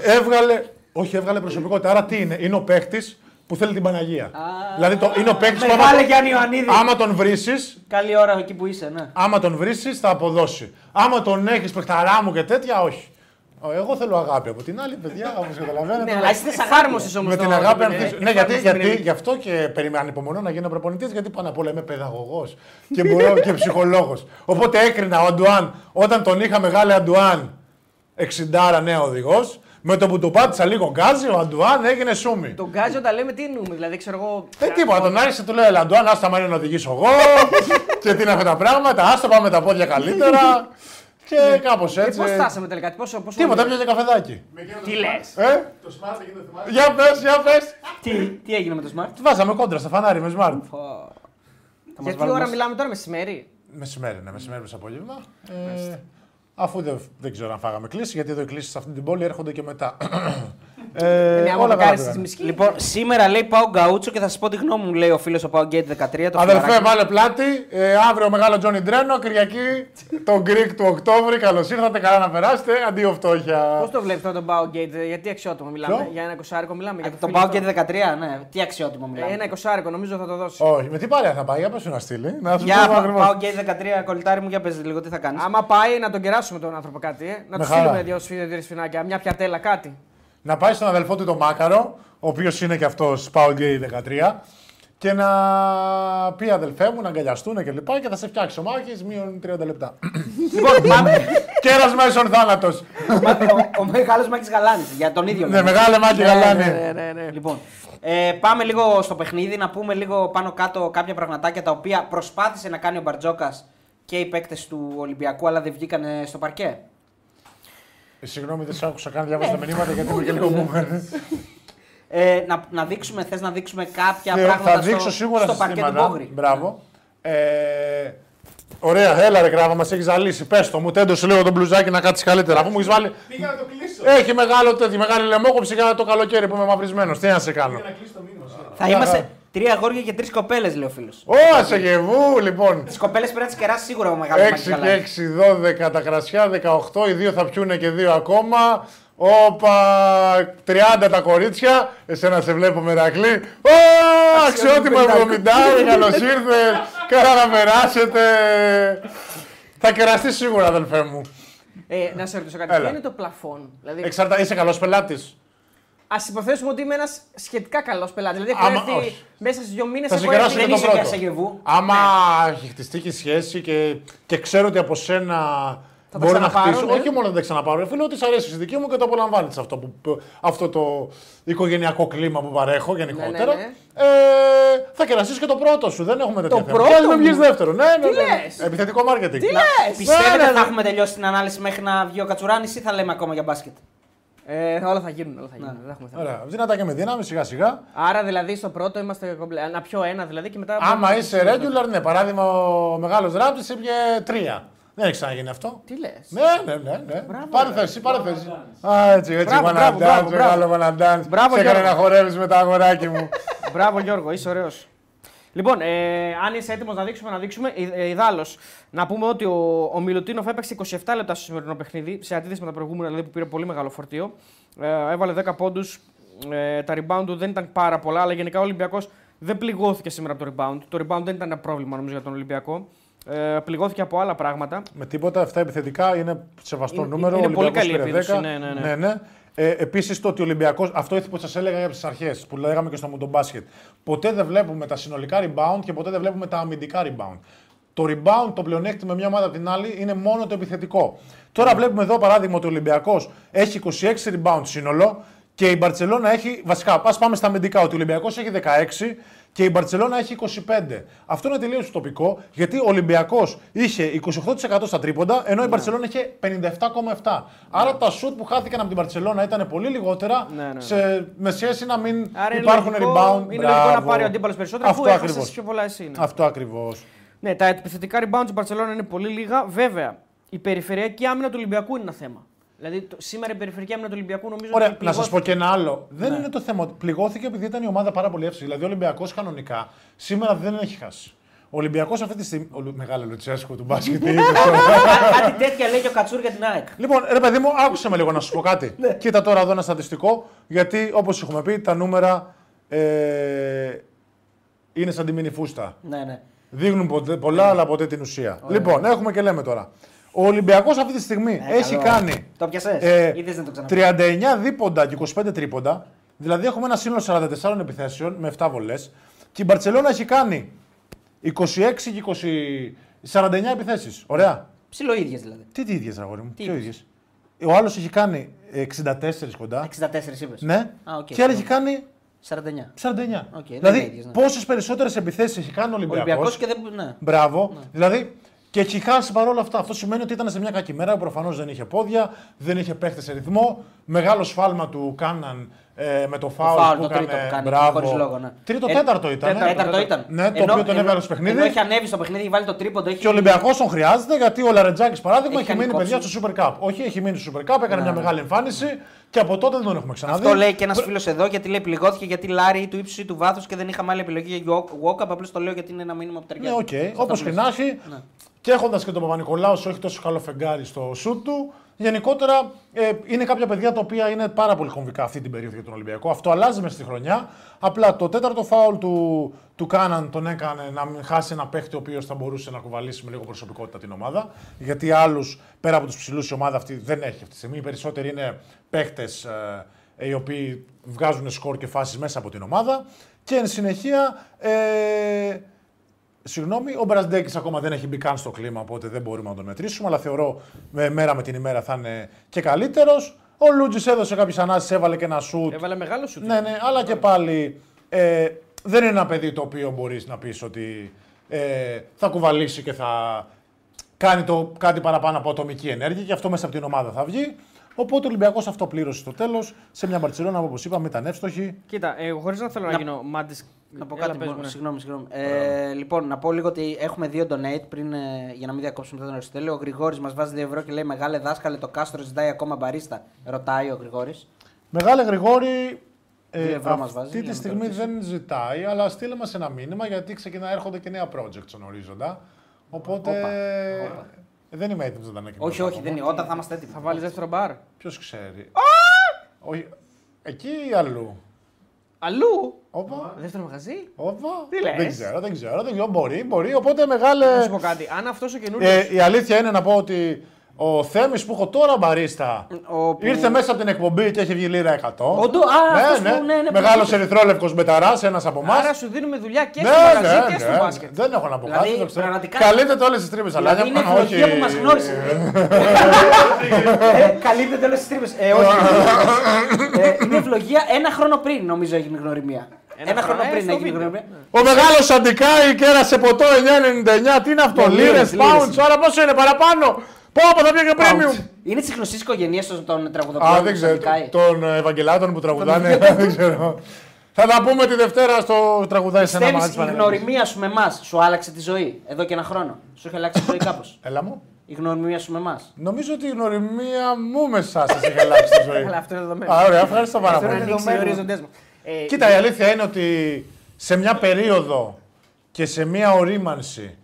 Speaker 3: έβγαλε. Όχι, έβγαλε προσωπικότητα. Άρα τι είναι, είναι ο παίχτη που θέλει την Παναγία. Δηλαδή το, είναι ο παίχτη που άμα,
Speaker 2: Μεγάλε
Speaker 3: τον-
Speaker 2: Γιάννη Ιωαννίδη.
Speaker 3: άμα τον βρήσεις,
Speaker 2: Καλή ώρα εκεί που είσαι, ναι.
Speaker 3: άμα τον βρήσεις, θα αποδώσει. Άμα τον έχεις παιχταρά μου και τέτοια, όχι. Ω, Εγώ θέλω αγάπη από την άλλη, παιδιά, όπως καταλαβαίνετε.
Speaker 1: Ναι,
Speaker 3: με-
Speaker 1: αλλά εσύ εφάρμοσε όμως.
Speaker 3: με την αγάπη ανθίζω. Ναι, γιατί, γιατί, γι' αυτό και περιμένω ανυπομονώ να γίνω προπονητής, γιατί πάνω απ' όλα είμαι παιδαγωγός και, μπορώ- και ψυχολόγος. Οπότε έκρινα ο Αντουάν, όταν τον είχα μεγάλη Αντουάν 60 νέο οδηγός, με το που του πάτησα λίγο γκάζι, ο Αντουάν έγινε σούμι.
Speaker 1: Τον γκάζι όταν λέμε τι εννοούμε, δηλαδή ξέρω εγώ.
Speaker 3: Δεν τίποτα, τον άρχισε, του λέω Ελά, Αντουάν, άστα μάλλον να οδηγήσω εγώ (laughs) και τι είναι αυτά τα πράγματα, άστα πάμε τα πόδια καλύτερα. Και κάπως
Speaker 1: Και
Speaker 3: έτσι.
Speaker 1: πώς φτάσαμε τελικά, πόσο. πόσο
Speaker 3: Τίποτα, πιάσε καφεδάκι.
Speaker 1: Τι λες;
Speaker 3: Ε,
Speaker 5: Το smart έγινε το θυμάσαι;
Speaker 3: για πες, για πες.
Speaker 2: Τι, τι έγινε με το Smart;
Speaker 3: Βάζαμε κόντρα στα φανάρι με smart.
Speaker 2: Θα μας
Speaker 1: Γιατί
Speaker 2: βάλουν
Speaker 1: ώρα
Speaker 2: μέσα.
Speaker 1: μιλάμε τώρα, μεσημέρι;
Speaker 3: Μεσημέρι, ναι, μεσημέρι προς απόγευμα. Ε, αφού δεν, δεν ξέρω αν φάγαμε κλίση, γιατί εδώ οι κλήσεις σε αυτή την πόλη έρχονται και μετά. Ε,
Speaker 1: Ναι, άμα
Speaker 3: όλα
Speaker 1: το
Speaker 3: καλά
Speaker 1: κάνει στη
Speaker 3: πήγανε.
Speaker 1: μισική.
Speaker 2: Λοιπόν, σήμερα λέει πάω γκαούτσο και θα σα πω τη γνώμη μου, λέει ο φίλος ο Πάο Γκέιτ 13. Το
Speaker 3: Αδελφέ,
Speaker 2: φιλαράκι.
Speaker 3: βάλε πλάτη. Ε, αύριο μεγάλος Τζόνι Ντρένο. Κυριακή το Greek του Οκτώβρη. Καλώς ήρθατε, καλά να περάσετε. Αντίο φτώχεια.
Speaker 1: Πώς το βλέπεις τώρα τον Bowgate, γιατί αξιότιμο μιλάμε;
Speaker 3: Ποιο;
Speaker 1: Για ένα εικοσάρικο μιλάμε. Για
Speaker 2: Το
Speaker 1: φίλο
Speaker 2: πάω
Speaker 1: αυτό.
Speaker 2: Γκέιτ 13, ναι. Τι αξιότιμο
Speaker 1: Ε,
Speaker 2: μιλάμε.
Speaker 1: Ένα εικοσάρικο νομίζω θα το δώσει.
Speaker 3: Όχι, με τι παρέα θα πάει, για πες σου να στείλει. Να σου
Speaker 2: Για
Speaker 3: πούμε
Speaker 2: πα-
Speaker 3: ακριβώς.
Speaker 2: πάω Γκέιτ 13, κολλητάρι μου, για πες λίγο τι θα κάνεις.
Speaker 1: Άμα πάει να τον κεράσουμε τον άνθρωπο κάτι, ε. να
Speaker 3: Με
Speaker 1: του
Speaker 3: χαρά.
Speaker 1: στείλουμε δύο σφίδε σφινάκια, μια πιατέλα κάτι.
Speaker 3: Να πάει στον αδελφό του τον Μάκαρο, ο οποίος είναι και αυτός Πάο Γκέι 13, και να πει αδελφέ μου να αγκαλιαστούν και λοιπά και θα σε φτιάξει ο Μάκη μείον 30 λεπτά.
Speaker 2: λοιπόν, (laughs) πάμε.
Speaker 3: Κέρας μέσον θάνατος.
Speaker 2: ο ο μεγάλος Μάκης Γαλάνης, για τον ίδιο.
Speaker 3: ναι,
Speaker 2: λέμε.
Speaker 3: μεγάλε Μάκη Γαλάνη.
Speaker 1: Ναι, ναι, ναι.
Speaker 2: Λοιπόν, ε, πάμε λίγο στο παιχνίδι να πούμε λίγο πάνω κάτω κάποια πραγματάκια τα οποία προσπάθησε να κάνει ο Μπαρτζόκας και οι παίκτες του Ολυμπιακού, αλλά δεν βγήκαν στο παρκέ.
Speaker 3: Ε, Συγγνώμη, δεν σ' άκουσα καν διάβασα τα μηνύματα γιατί είμαι και λίγο boomer.
Speaker 2: Ε, να, να δείξουμε, θες να δείξουμε κάποια
Speaker 3: Θεω-
Speaker 2: πράγματα
Speaker 3: θα
Speaker 2: στο,
Speaker 3: δείξω σίγουρα
Speaker 2: στο παρκέ του
Speaker 3: συστήματα.
Speaker 2: Μπόγρη.
Speaker 3: Μπράβο. Ε, ωραία, έλα ρε κράβα, μας έχεις ζαλίσει. Πες το, μου τέντωσε λίγο το μπλουζάκι να κάτσεις καλύτερα. Αφού μου έχεις βάλει.
Speaker 5: Πήγα να το κλείσω.
Speaker 3: Έχει μεγάλο τέτοιο, μεγάλη λαιμόκοψη για το καλοκαίρι που είμαι μαυρισμένος. Τι να σε κάνω;
Speaker 5: Πήγα να κλείσω το μήνυμα. σήμερα.
Speaker 2: Θα
Speaker 3: Μια
Speaker 2: είμαστε,
Speaker 3: χαρά.
Speaker 2: Τρία αγόρια και τρεις κοπέλες, λέει ο φίλος.
Speaker 3: Ω, Ασεγεβού, λοιπόν.
Speaker 2: Τις κοπέλες πρέπει να τις κεράσει σίγουρα ο μεγάλος
Speaker 3: 6 και 6, 12 τα κρασιά, 18, οι δύο θα πιούνε και δύο ακόμα. Όπα, 30 τα κορίτσια. Εσένα σε βλέπω Μερακλή. Ω, αξιότιμο 70, καλώς ήρθες. Καλά να περάσετε. Θα κεραστείς σίγουρα, αδελφέ μου.
Speaker 1: Ε, να σε ρωτήσω κάτι.
Speaker 3: Έλα.
Speaker 1: Ποιο είναι το πλαφόν; Δηλαδή,
Speaker 3: Εξαρτά, είσαι καλός πελάτης.
Speaker 1: Α υποθέσουμε ότι είμαι ένας σχετικά καλός πελάτης. Δηλαδή, έχω
Speaker 3: Άμα-
Speaker 1: έρθει
Speaker 3: όχι.
Speaker 1: μέσα σε δύο μήνες.
Speaker 3: Θα
Speaker 1: έχω
Speaker 3: σε κεράσω
Speaker 1: έρθει-
Speaker 3: και
Speaker 2: Δεν
Speaker 3: το
Speaker 2: είσαι
Speaker 3: πρώτο.
Speaker 2: και Ασεγεβού.
Speaker 3: Άμα έχει χτιστεί και η σχέση και, και ξέρω ότι από σένα
Speaker 1: τα
Speaker 3: μπορεί να
Speaker 1: ξαναπάρω,
Speaker 3: χτίσω.
Speaker 1: ναι.
Speaker 3: Όχι μόνο να τα ξαναπάρω. Φίλο, ότι σ' αρέσει η δική μου και το απολαμβάνεις αυτό, που, που- αυτό το οικογενειακό κλίμα που παρέχω γενικότερα.
Speaker 1: ναι, ναι.
Speaker 3: Ε, θα κεραστεί και το πρώτο σου. Δεν έχουμε τέτοια
Speaker 1: Το
Speaker 3: θέματα.
Speaker 1: πρώτο
Speaker 3: Και ας μην
Speaker 1: μου;
Speaker 3: βγεις δεύτερο. Ναι, ναι,
Speaker 1: Τι
Speaker 3: ναι.
Speaker 1: λες;
Speaker 3: Επιθετικό μάρκετινγκ.
Speaker 1: Τι λες;
Speaker 2: Πιστεύετε
Speaker 3: ναι,
Speaker 2: ότι
Speaker 3: ναι.
Speaker 2: θα έχουμε τελειώσει την ανάλυση μέχρι να βγει ο Κατσουράνης ή θα λέμε ακόμα για μπάσκετ;
Speaker 1: Ε, όλα θα γίνουν. Όλα θα γίνουν. Δεν έχουμε θέμα.
Speaker 3: Ωραία. Δυνατά και με δύναμη, σιγά σιγά.
Speaker 1: Άρα δηλαδή στο πρώτο είμαστε κομπλέ. Να πιω ένα δηλαδή και μετά.
Speaker 3: Άμα είσαι regular, ναι, παράδειγμα ο μεγάλος ράπτης έπιε τρία. Δεν έχει ξαναγίνει αυτό.
Speaker 1: Τι λες;
Speaker 3: Ναι, ναι, ναι. ναι.
Speaker 1: Μπράβο,
Speaker 3: πάρε
Speaker 1: ρε.
Speaker 3: θέση, πάρε θέση. Α, έτσι, έτσι.
Speaker 1: Μπράβο, μπράβο, μπράβο,
Speaker 3: Βαναντάν,
Speaker 1: μπράβο.
Speaker 3: μεγάλο Βαναντάν.
Speaker 1: Μπράβο,
Speaker 3: Σε έκανε
Speaker 1: Γιώργο.
Speaker 3: να χορεύεις με τα αγοράκι μου.
Speaker 1: Μπράβο Γιώργο, είσαι ωραίος. Λοιπόν, ε, αν είσαι έτοιμος να δείξουμε, να δείξουμε. Ε, Ιδάλω, να πούμε ότι ο, ο Μιλουτίνοφ έπαιξε 27 λεπτά στο σημερινό παιχνίδι, σε αντίθεση με τα προηγούμενα, δηλαδή που πήρε πολύ μεγάλο φορτίο. Ε, έβαλε 10 πόντους. Ε, τα rebound του δεν ήταν πάρα πολλά, αλλά γενικά ο Ολυμπιακός δεν πληγώθηκε σήμερα από το rebound. Το rebound δεν ήταν ένα πρόβλημα νομίζω για τον Ολυμπιακό. Ε, πληγώθηκε από άλλα πράγματα.
Speaker 3: με τίποτα, αυτά επιθετικά είναι σεβαστό
Speaker 1: Είναι-
Speaker 3: νούμερο.
Speaker 1: είναι
Speaker 3: ο
Speaker 1: πολύ
Speaker 3: Ολυμπιακός
Speaker 1: καλή
Speaker 3: πήρε
Speaker 1: επίδοση,
Speaker 3: 10.
Speaker 1: ναι, ναι, ναι.
Speaker 3: ναι, ναι. Ε, Επίσης το ότι ο Ολυμπιακός, αυτό ήθελα που σας έλεγα από τις αρχές, που λέγαμε και στο Μουντομπάσκετ. Ποτέ δεν βλέπουμε τα συνολικά rebound και ποτέ δεν βλέπουμε τα αμυντικά rebound. Το rebound, το πλεονέκτημα μια ομάδα από την άλλη είναι μόνο το επιθετικό. Τώρα βλέπουμε εδώ παράδειγμα ότι ο Ολυμπιακός έχει 26 rebound σύνολο και η Μπαρσελόνα έχει. Βασικά, ας πάμε στα αμυντικά. Ότι ο Ολυμπιακός έχει 16 και η Μπαρσελόνα έχει 25. Αυτό είναι τελείως τοπικό γιατί ο Ολυμπιακός είχε 28% στα τρίποντα ενώ η Μπαρσελόνα είχε 57,7. Άρα τα σουτ που χάθηκαν από την Μπαρσελόνα ήταν πολύ λιγότερα
Speaker 1: Ναι, ναι.
Speaker 3: σε, με σχέση να μην
Speaker 1: Άρα είναι
Speaker 3: υπάρχουν
Speaker 1: λογικό,
Speaker 3: rebound.
Speaker 1: Είναι λογικό να
Speaker 3: Μπράβο.
Speaker 1: πάρει ο αντίπαλος περισσότερο, αφού
Speaker 3: Αυτό
Speaker 1: έχασες
Speaker 3: ακριβώς.
Speaker 1: πιο πολλά εσύ. Ναι.
Speaker 3: Αυτό ακριβώς.
Speaker 1: Ναι, τα επιθετικά rebounds τη Barcelona είναι πολύ λίγα. Βέβαια, η περιφερειακή άμυνα του Ολυμπιακού είναι ένα θέμα. Δηλαδή, το, σήμερα η περιφερειακή άμυνα του Ολυμπιακού νομίζω
Speaker 3: Ωραία,
Speaker 1: ότι
Speaker 3: να σας πω
Speaker 1: πληγώθηκε.
Speaker 3: και ένα άλλο. Δεν
Speaker 1: Ναι.
Speaker 3: είναι το θέμα. ότι Πληγώθηκε επειδή ήταν η ομάδα πάρα πολύ εύστοχη. Δηλαδή ο Ολυμπιακός κανονικά σήμερα δεν έχει χάσει. Ο Ολυμπιακός αυτή τη στιγμή. Ο Λου- μεγάλο Λουτσέσκο του μπάσκετ. (laughs) τι είπες τώρα.
Speaker 2: Κα- Κάτι τέτοια λέει και ο Κατσούρ για την ΑΕΚ.
Speaker 3: λοιπόν, ρε παιδί μου, άκουσε με λίγο να σου πω κάτι.
Speaker 1: Ναι.
Speaker 3: Κοίτα τώρα εδώ ένα στατιστικό. Γιατί όπως έχουμε πει, τα νούμερα ε, είναι σαν τη μίνι φούστα.
Speaker 2: Ναι, ναι.
Speaker 3: Δείχνουν ποτέ- πολλά, αλλά ποτέ την ουσία. Λοιπόν, έχουμε και λέμε τώρα. Ο Ολυμπιακός αυτή τη στιγμή
Speaker 2: Ε,
Speaker 3: έχει
Speaker 2: καλό.
Speaker 3: κάνει
Speaker 2: Το πιασέ.
Speaker 3: ε,
Speaker 2: Ή θες να το ξαναπεί.
Speaker 3: 39 δίποντα και 25 τρίποντα. Δηλαδή έχουμε ένα σύνολο 44 επιθέσεων με 7 βολές. Και η Μπαρσελόνα έχει κάνει 26 και 20, 49 επιθέσεις. Ωραία.
Speaker 2: Ψιλο ίδιες δηλαδή.
Speaker 3: Τι τι ίδιες, αγόρι μου.
Speaker 2: Τι
Speaker 3: Ποιο
Speaker 2: είπες;
Speaker 3: ίδιες. Ο άλλος έχει κάνει 64 κοντά.
Speaker 2: 64 είπες.
Speaker 3: Ναι.
Speaker 2: Α, οκ,
Speaker 3: και άλλη έχει κάνει
Speaker 2: 49.
Speaker 3: 49.
Speaker 2: Οκ, δεν
Speaker 3: δηλαδή,
Speaker 2: είναι ίδιες, ναι.
Speaker 3: πόσες περισσότερες επιθέσεις έχει κάνει ο Ολυμπιακός;
Speaker 2: Ολυμπιακός και δεν. Ναι.
Speaker 3: Μπράβο. Δηλαδή και έχει χάσει παρόλα αυτά. Αυτό σημαίνει ότι ήταν σε μια κακή μέρα. Προφανώς δεν είχε πόδια, δεν είχε παίχτες σε ρυθμό. Μεγάλο σφάλμα του Κάναν ε, με το φάουλ
Speaker 2: φάουλ,
Speaker 3: που
Speaker 2: το
Speaker 3: έκανε.
Speaker 2: τρίτο που κάνει,
Speaker 3: Μπράβο.
Speaker 2: χωρίς λόγο, ναι.
Speaker 3: Τρίτο,
Speaker 2: Ε,
Speaker 3: τέταρτο ήταν.
Speaker 1: τέταρτο,
Speaker 3: ε.
Speaker 2: Τέταρτο ήταν.
Speaker 3: Ναι, το οποίο τον έβαλε στο παιχνίδι.
Speaker 2: Ενώ έχει ανέβει στο παιχνίδι, έχει βάλει το τρίποντο. Έχει...
Speaker 3: Και ο Ολυμπιακός τον χρειάζεται γιατί ο Λαρετζάκης παράδειγμα
Speaker 2: Έχει
Speaker 3: έχει,
Speaker 2: κάνει
Speaker 3: μείνει
Speaker 2: κόψιμο.
Speaker 3: παιδιά στο Super Cup. Όχι, έχει μείνει στο Super Cup, έκανε μια μεγάλη εμφάνιση και από τότε δεν τον έχουμε ξαναδεί.
Speaker 2: Αυτό λέει και ένας φίλος εδώ γιατί λέει πληγώθηκε γιατί Λάρη του ύψους ή του βάθους και δεν είχαμε άλλη επιλογή για Walkup. Απλώς το λέω γιατί είναι ένα μήνυμα που
Speaker 3: Ναι,
Speaker 2: ταιριάζει.
Speaker 3: οκ.
Speaker 2: Σε αυτό
Speaker 3: Όπως
Speaker 2: που
Speaker 3: και
Speaker 2: λες.
Speaker 3: να έχει.
Speaker 2: Ναι.
Speaker 3: Και έχοντας και τον Παπανικολάου, όχι τόσο καλό φεγγάρι στο σουτ του. Γενικότερα ε, είναι κάποια παιδιά τα οποία είναι πάρα πολύ κομβικά αυτή την περίοδο για τον Ολυμπιακό. Αυτό αλλάζει μέσα στη χρονιά. Απλά το τέταρτο φάουλ του, του Κάναν τον έκανε να μην χάσει ένα παίχτη ο οποίος θα μπορούσε να κουβαλήσει με λίγο προσωπικότητα την ομάδα. Γιατί άλλους πέρα από τους ψηλούς η ομάδα αυτή δεν έχει αυτή τη στιγμή. Οι περισσότεροι είναι παίχτες ε, οι οποίοι βγάζουν σκορ και φάσεις μέσα από την ομάδα. Και εν συνεχεία. Ε, Συγγνώμη, ο Μπραντέκη ακόμα δεν έχει μπει καν στο κλίμα, οπότε δεν μπορούμε να τον μετρήσουμε. Αλλά θεωρώ με μέρα με την ημέρα θα είναι και καλύτερος. Ο Λούτζης έδωσε κάποιες ανάσεις, έβαλε και ένα σουτ.
Speaker 1: Έβαλε μεγάλο σου.
Speaker 3: Ναι, ναι, αλλά και πάλι ε, δεν είναι ένα παιδί το οποίο μπορείς να πεις ότι ε, θα κουβαλήσει και θα κάνει το, κάτι παραπάνω από ατομική ενέργεια και αυτό μέσα από την ομάδα θα βγει. Οπότε ο Ολυμπιακός αυτό πλήρωσε στο τέλος σε μια Μπαρσελόνα που όπως είπαμε ήταν εύστοχη.
Speaker 1: Κοίτα, εγώ χωρίς να θέλω να,
Speaker 2: Να-
Speaker 1: γίνω μάντη.
Speaker 2: Να πω κάτι μόνο. Συγγνώμη, συγγνώμη. Ε, λοιπόν, να πω λίγο ότι έχουμε δύο donate πριν, ε, για να μην διακόψουμε τον Αριστοτέλεο. Ο Γρηγόρης μας βάζει 2 ευρώ και λέει Μεγάλε δάσκαλε, το κάστρο ζητάει ακόμα μπαρίστα. Ρωτάει ο Γρηγόρης.
Speaker 3: Μεγάλε Γρηγόρη, Ε,
Speaker 2: Δύο ευρώ μας βάζει
Speaker 3: αυτή
Speaker 2: για
Speaker 3: τη
Speaker 2: να
Speaker 3: στιγμή
Speaker 2: το ρωτήσεις.
Speaker 3: δεν ζητάει, αλλά στείλε μας ένα μήνυμα γιατί ξεκινά, έρχονται και νέα project στον ορίζοντα. Οπότε
Speaker 2: Όπα, όπα.
Speaker 3: Ε, δεν είμαι έτοιμος να τα ανακοινώσω.
Speaker 2: Όχι, όχι, δεν είναι. Όταν θα είμαστε έτοιμοι.
Speaker 1: Θα βάλεις δεύτερο μπαρ.
Speaker 3: Ποιος ξέρει. Όχι. Εκεί ή αλλού;
Speaker 1: Αλλού!
Speaker 3: Όπα.
Speaker 1: Δεύτερο μαγαζί.
Speaker 3: Όπα.
Speaker 1: Τι λες;
Speaker 3: Δεν ξέρω, δεν ξέρω. Δεν ξέρω. Μπορεί, μπορεί. Οπότε μεγάλε.
Speaker 1: Να σου πω κάτι. Αν αυτός ο καινούριο.
Speaker 3: Ε, η αλήθεια είναι να πω ότι ο Θέμης που έχω τώρα μπαρίστα
Speaker 2: Ο που-
Speaker 3: ήρθε μέσα από την εκπομπή και έχει βγει λίρα 100.
Speaker 2: Όντω, α, αυτός που- ναι, ναι,
Speaker 3: Μεγάλος
Speaker 2: που-
Speaker 3: ερυθρόλευκος μεταράς, ένας από εμάς.
Speaker 1: Άρα σου δίνουμε δουλειά και
Speaker 3: Ναι,
Speaker 1: στο μαγαζί
Speaker 3: ναι,
Speaker 1: και στο
Speaker 3: ναι.
Speaker 1: μπάσκετ.
Speaker 3: Δεν έχω να πω
Speaker 2: Δηλαδή,
Speaker 3: κάτι. το ξέρω.
Speaker 2: πραγματικά-
Speaker 3: Καλύπτεται όλες τις τρύπες. Αλλά
Speaker 2: Δηλαδή είναι
Speaker 3: όχι.
Speaker 2: ευλογία που μας γνώρισε. Ε, Καλύπτεται όλες τις τρύπες. Ε, όχι. Ε, Είναι ευλογία ένα χρόνο πριν νομίζω έγινε η γνωριμία.
Speaker 1: Ένα
Speaker 2: Ένα
Speaker 1: χρόνο,
Speaker 2: χρόνο
Speaker 1: ε,
Speaker 2: πριν
Speaker 1: στο
Speaker 2: έγινε η
Speaker 1: βίντεο.
Speaker 2: γνωριμία.
Speaker 3: Ο μεγάλος Αντικάη κέρασε ποτό 9,99. Τι είναι αυτό,
Speaker 2: Ναι,
Speaker 3: λίρες,
Speaker 2: λίρες,
Speaker 3: pounds.
Speaker 2: λίρες.
Speaker 3: Άρα πόσο είναι παραπάνω; Πω, πω, θα πιω και premium.
Speaker 2: Είναι της γνωστής οικογένειας των τραγουδοποιών.
Speaker 3: Α, δεν ξέρω.
Speaker 2: Σαντικάη.
Speaker 3: Των Ευαγγελάτων που τραγουδάνε. (laughs) Δεν ξέρω. Θα τα πούμε τη Δευτέρα στο τραγουδάει σε ένα
Speaker 2: Πιστεύεις
Speaker 3: μάτι
Speaker 2: η
Speaker 3: Παναγιώτης.
Speaker 2: γνωριμία σου με εμάς σου άλλαξε τη ζωή εδώ και ένα χρόνο; Σου είχε αλλάξει τη ζωή κάπως;
Speaker 3: Έλα μου.
Speaker 2: Η γνωριμία σου με εμάς;
Speaker 3: Νομίζω ότι η γνωριμία μου με εσάς σας έχει αλλάξει τη ζωή. (laughs)
Speaker 1: Αλλά αυτό είναι δεδομένο.
Speaker 3: Α, ωραία, ευχαριστώ πάρα
Speaker 1: Αυτό είναι
Speaker 3: πολύ.
Speaker 1: ανοίξει οι
Speaker 2: δεδομένο.
Speaker 1: ορίζοντές μου. Ε,
Speaker 3: Κοίτα, η αλήθεια είναι ότι σε μια περίοδο και σε μια ορίμανση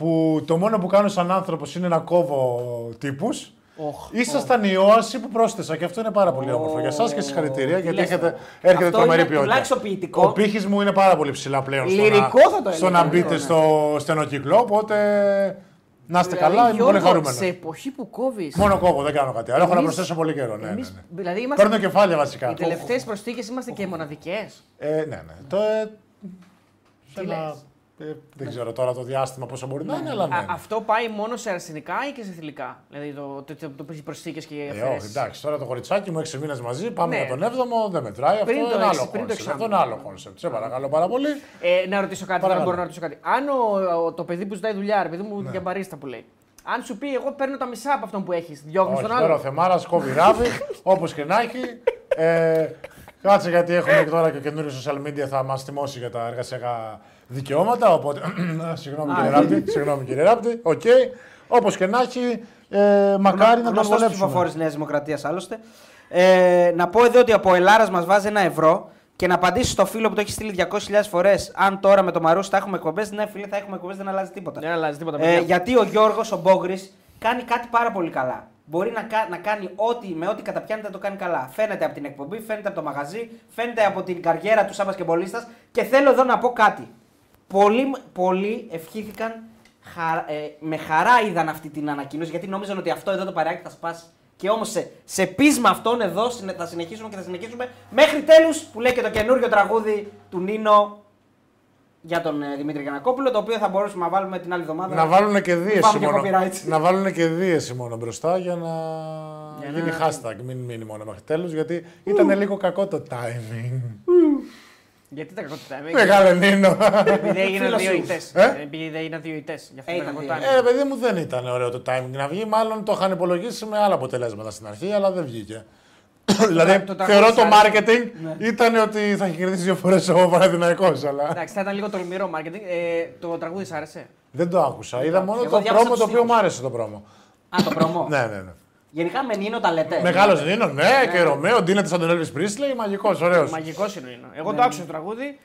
Speaker 3: που το μόνο που κάνω σαν άνθρωπος είναι να κόβω τύπους. Ήσασταν η όαση που πρόσθεσα και αυτό είναι πάρα πολύ όμορφο. Για εσά και συγχαρητήρια γιατί
Speaker 2: λες
Speaker 3: έχετε,
Speaker 2: τώρα.
Speaker 3: έρχεται
Speaker 2: Αυτό
Speaker 3: τρομερή
Speaker 2: είναι
Speaker 3: ποιότητα.
Speaker 2: τουλάχιστον ποιητικό.
Speaker 3: Ο πύχης μου είναι πάρα πολύ ψηλά πλέον. στο
Speaker 2: Λυρικό
Speaker 3: να-
Speaker 2: θα το
Speaker 3: Στο
Speaker 2: έλεγα,
Speaker 3: να μπείτε
Speaker 2: ναι.
Speaker 3: στο στενοκυκλό. Οπότε να είστε
Speaker 1: δηλαδή,
Speaker 3: καλά, είμαι πολύ
Speaker 1: Γιώργο,
Speaker 3: χαρούμενος.
Speaker 1: Σε εποχή που κόβει.
Speaker 3: Μόνο κόβω, δεν κάνω κάτι άλλο. Έχω να
Speaker 1: Εμείς-
Speaker 3: προσθέσω πολύ καιρό. Ναι, ναι,
Speaker 1: Εμείς,
Speaker 3: ναι.
Speaker 1: δηλαδή είμαστε.
Speaker 3: Παίρνω κεφάλια βασικά.
Speaker 1: Οι τελευταίες προσθήκες είμαστε και μοναδικές.
Speaker 3: Ε, ναι, ναι. Το, ε, σε
Speaker 1: Τι
Speaker 3: ένα-
Speaker 1: λες;
Speaker 3: ε, δεν ξέρω τώρα το διάστημα πόσο μπορεί να είναι, αλλά ναι.
Speaker 1: Αυτό πάει μόνο σε αρσενικά ή και σε θηλυκά; Δηλαδή το, το, το, το, το προσθήκες και
Speaker 3: Ε, όχι,
Speaker 1: αφαιρέσεις.
Speaker 3: εντάξει, τώρα το κοριτσάκι μου 6 μήνες μαζί, πάμε
Speaker 1: Ναι.
Speaker 3: για τον 7ο, δεν μετράει. Αυτό
Speaker 1: Πριν το
Speaker 3: είναι
Speaker 1: έξι,
Speaker 3: άλλο
Speaker 1: πριν το
Speaker 3: concept. Αυτό
Speaker 1: εξάμηνο.
Speaker 3: είναι άλλο concept. Σε παρακαλώ πάρα πολύ.
Speaker 1: Ε, να ρωτήσω κάτι,
Speaker 3: Παρακαλώ.
Speaker 1: αν μπορώ να ρωτήσω κάτι. Αν ο, ο- το παιδί που ζητάει δουλειά, ρε παιδί μου
Speaker 3: Ναι.
Speaker 1: για μπαρίστα που λέει. Αν σου πει, εγώ παίρνω τα μισά από αυτόν που έχεις, διώχνεις
Speaker 3: Όχι,
Speaker 1: τον
Speaker 3: τώρα ο
Speaker 1: άλλο.
Speaker 3: Θεμάρας κόβει ράβει, (laughs) όπως και να έχει. Ε, κάτσε γιατί έχουμε και τώρα και καινούριο social media θα μας τιμωρήσει για τα εργασιακά δικαιώματα. Οπότε. (clears throat) συγγνώμη κύριε Ράπτη. Συγγνώμη κύριε Ράπτη. Οκ. Όπως και να έχει, ε, μακάρι να το
Speaker 2: Γνωστός
Speaker 3: βολέψουμε.
Speaker 2: ψηφοφόρος Νέας Δημοκρατίας άλλωστε. Ε, να πω εδώ ότι από Ελλάρα μας βάζει ένα ευρώ και να απαντήσει στο φίλο που το έχει στείλει 200.000 φορές. Αν τώρα με το Μαρούσι θα έχουμε εκπομπές, ναι, φίλε, θα έχουμε εκπομπές, δεν αλλάζει τίποτα.
Speaker 1: Δεν αλλάζει τίποτα.
Speaker 2: Ε,
Speaker 1: παιδιά.
Speaker 2: γιατί ο Γιώργος, ο Μπόγρης, κάνει κάτι πάρα πολύ καλά. Μπορεί να, κα- να κάνει ό,τι, με ό,τι καταπιάνεται να το κάνει καλά. Φαίνεται από την εκπομπή, φαίνεται από το μαγαζί, φαίνεται από την καριέρα του σαν μπασκεμπολίστας. Και θέλω εδώ να πω κάτι. Πολλοί, πολλοί ευχήθηκαν, χα- ε, με χαρά είδαν αυτή την ανακοίνωση γιατί νόμιζαν ότι αυτό εδώ το παρεάκι θα σπάσει. Και όμως σε, σε πείσμα αυτών εδώ συνε- θα συνεχίσουμε και θα συνεχίσουμε μέχρι τέλους που λέει και το καινούριο τραγούδι του Νίνο για τον ε, Δημήτρη Γιανακόπουλο, το οποίο θα μπορούσαμε να βάλουμε την άλλη εβδομάδα.
Speaker 3: Να βάλουν και δίεση
Speaker 2: Πάμε και
Speaker 3: μόνο.
Speaker 2: copyright.
Speaker 3: Να βάλουν και δίεση μόνο μπροστά για να
Speaker 1: Για
Speaker 3: γίνει
Speaker 1: να-
Speaker 3: hashtag. Μην μείνει μόνο μέχρι τέλους γιατί ήταν λίγο κακό το timing.
Speaker 1: Γιατί τα κακό το timing.
Speaker 3: Μεγάλο Νίνο.
Speaker 1: Επειδή έγιναν
Speaker 2: Φίλος
Speaker 1: δύο
Speaker 2: σου.
Speaker 1: ητέ.
Speaker 3: Ε;
Speaker 1: Επειδή έγιναν δύο ητέ. Γι' αυτό
Speaker 2: Έγιναν
Speaker 1: ήταν
Speaker 2: δύο.
Speaker 1: κακό
Speaker 3: Ε,
Speaker 1: timing.
Speaker 3: παιδί μου δεν ήταν ωραίο το timing να βγει. Μάλλον το είχαν υπολογίσει με άλλα αποτελέσματα στην αρχή, αλλά δεν βγήκε. δηλαδή,
Speaker 1: το
Speaker 3: θεωρώ το
Speaker 1: τραγούδι
Speaker 3: marketing
Speaker 2: Ναι.
Speaker 3: ήταν ότι θα έχει κερδίσει δύο φορές ο Παναθηναϊκός, αλλά
Speaker 1: Εντάξει, θα ήταν λίγο τολμηρό marketing. Ε, το τραγούδι σ' άρεσε;
Speaker 3: δεν το άκουσα. Είδα μόνο
Speaker 2: Εγώ
Speaker 3: το
Speaker 2: διάβασα
Speaker 3: πρόμο
Speaker 2: τους
Speaker 3: το οποίο
Speaker 2: στίχους.
Speaker 3: μου άρεσε το πρόμο.
Speaker 2: Α, το προμό.
Speaker 3: ναι, ναι, ναι.
Speaker 2: Γενικά με Νίνο τα λέτε.
Speaker 3: Μεγάλος Νίνο, ναι, και Ρωμαίο, ντύνεται σαν τον Elvis Presley, μαγικό, ωραίος.
Speaker 1: Μαγικός είναι ο Νίνο. Εγώ
Speaker 2: Ναι.
Speaker 1: το άκουσα το τραγούδι.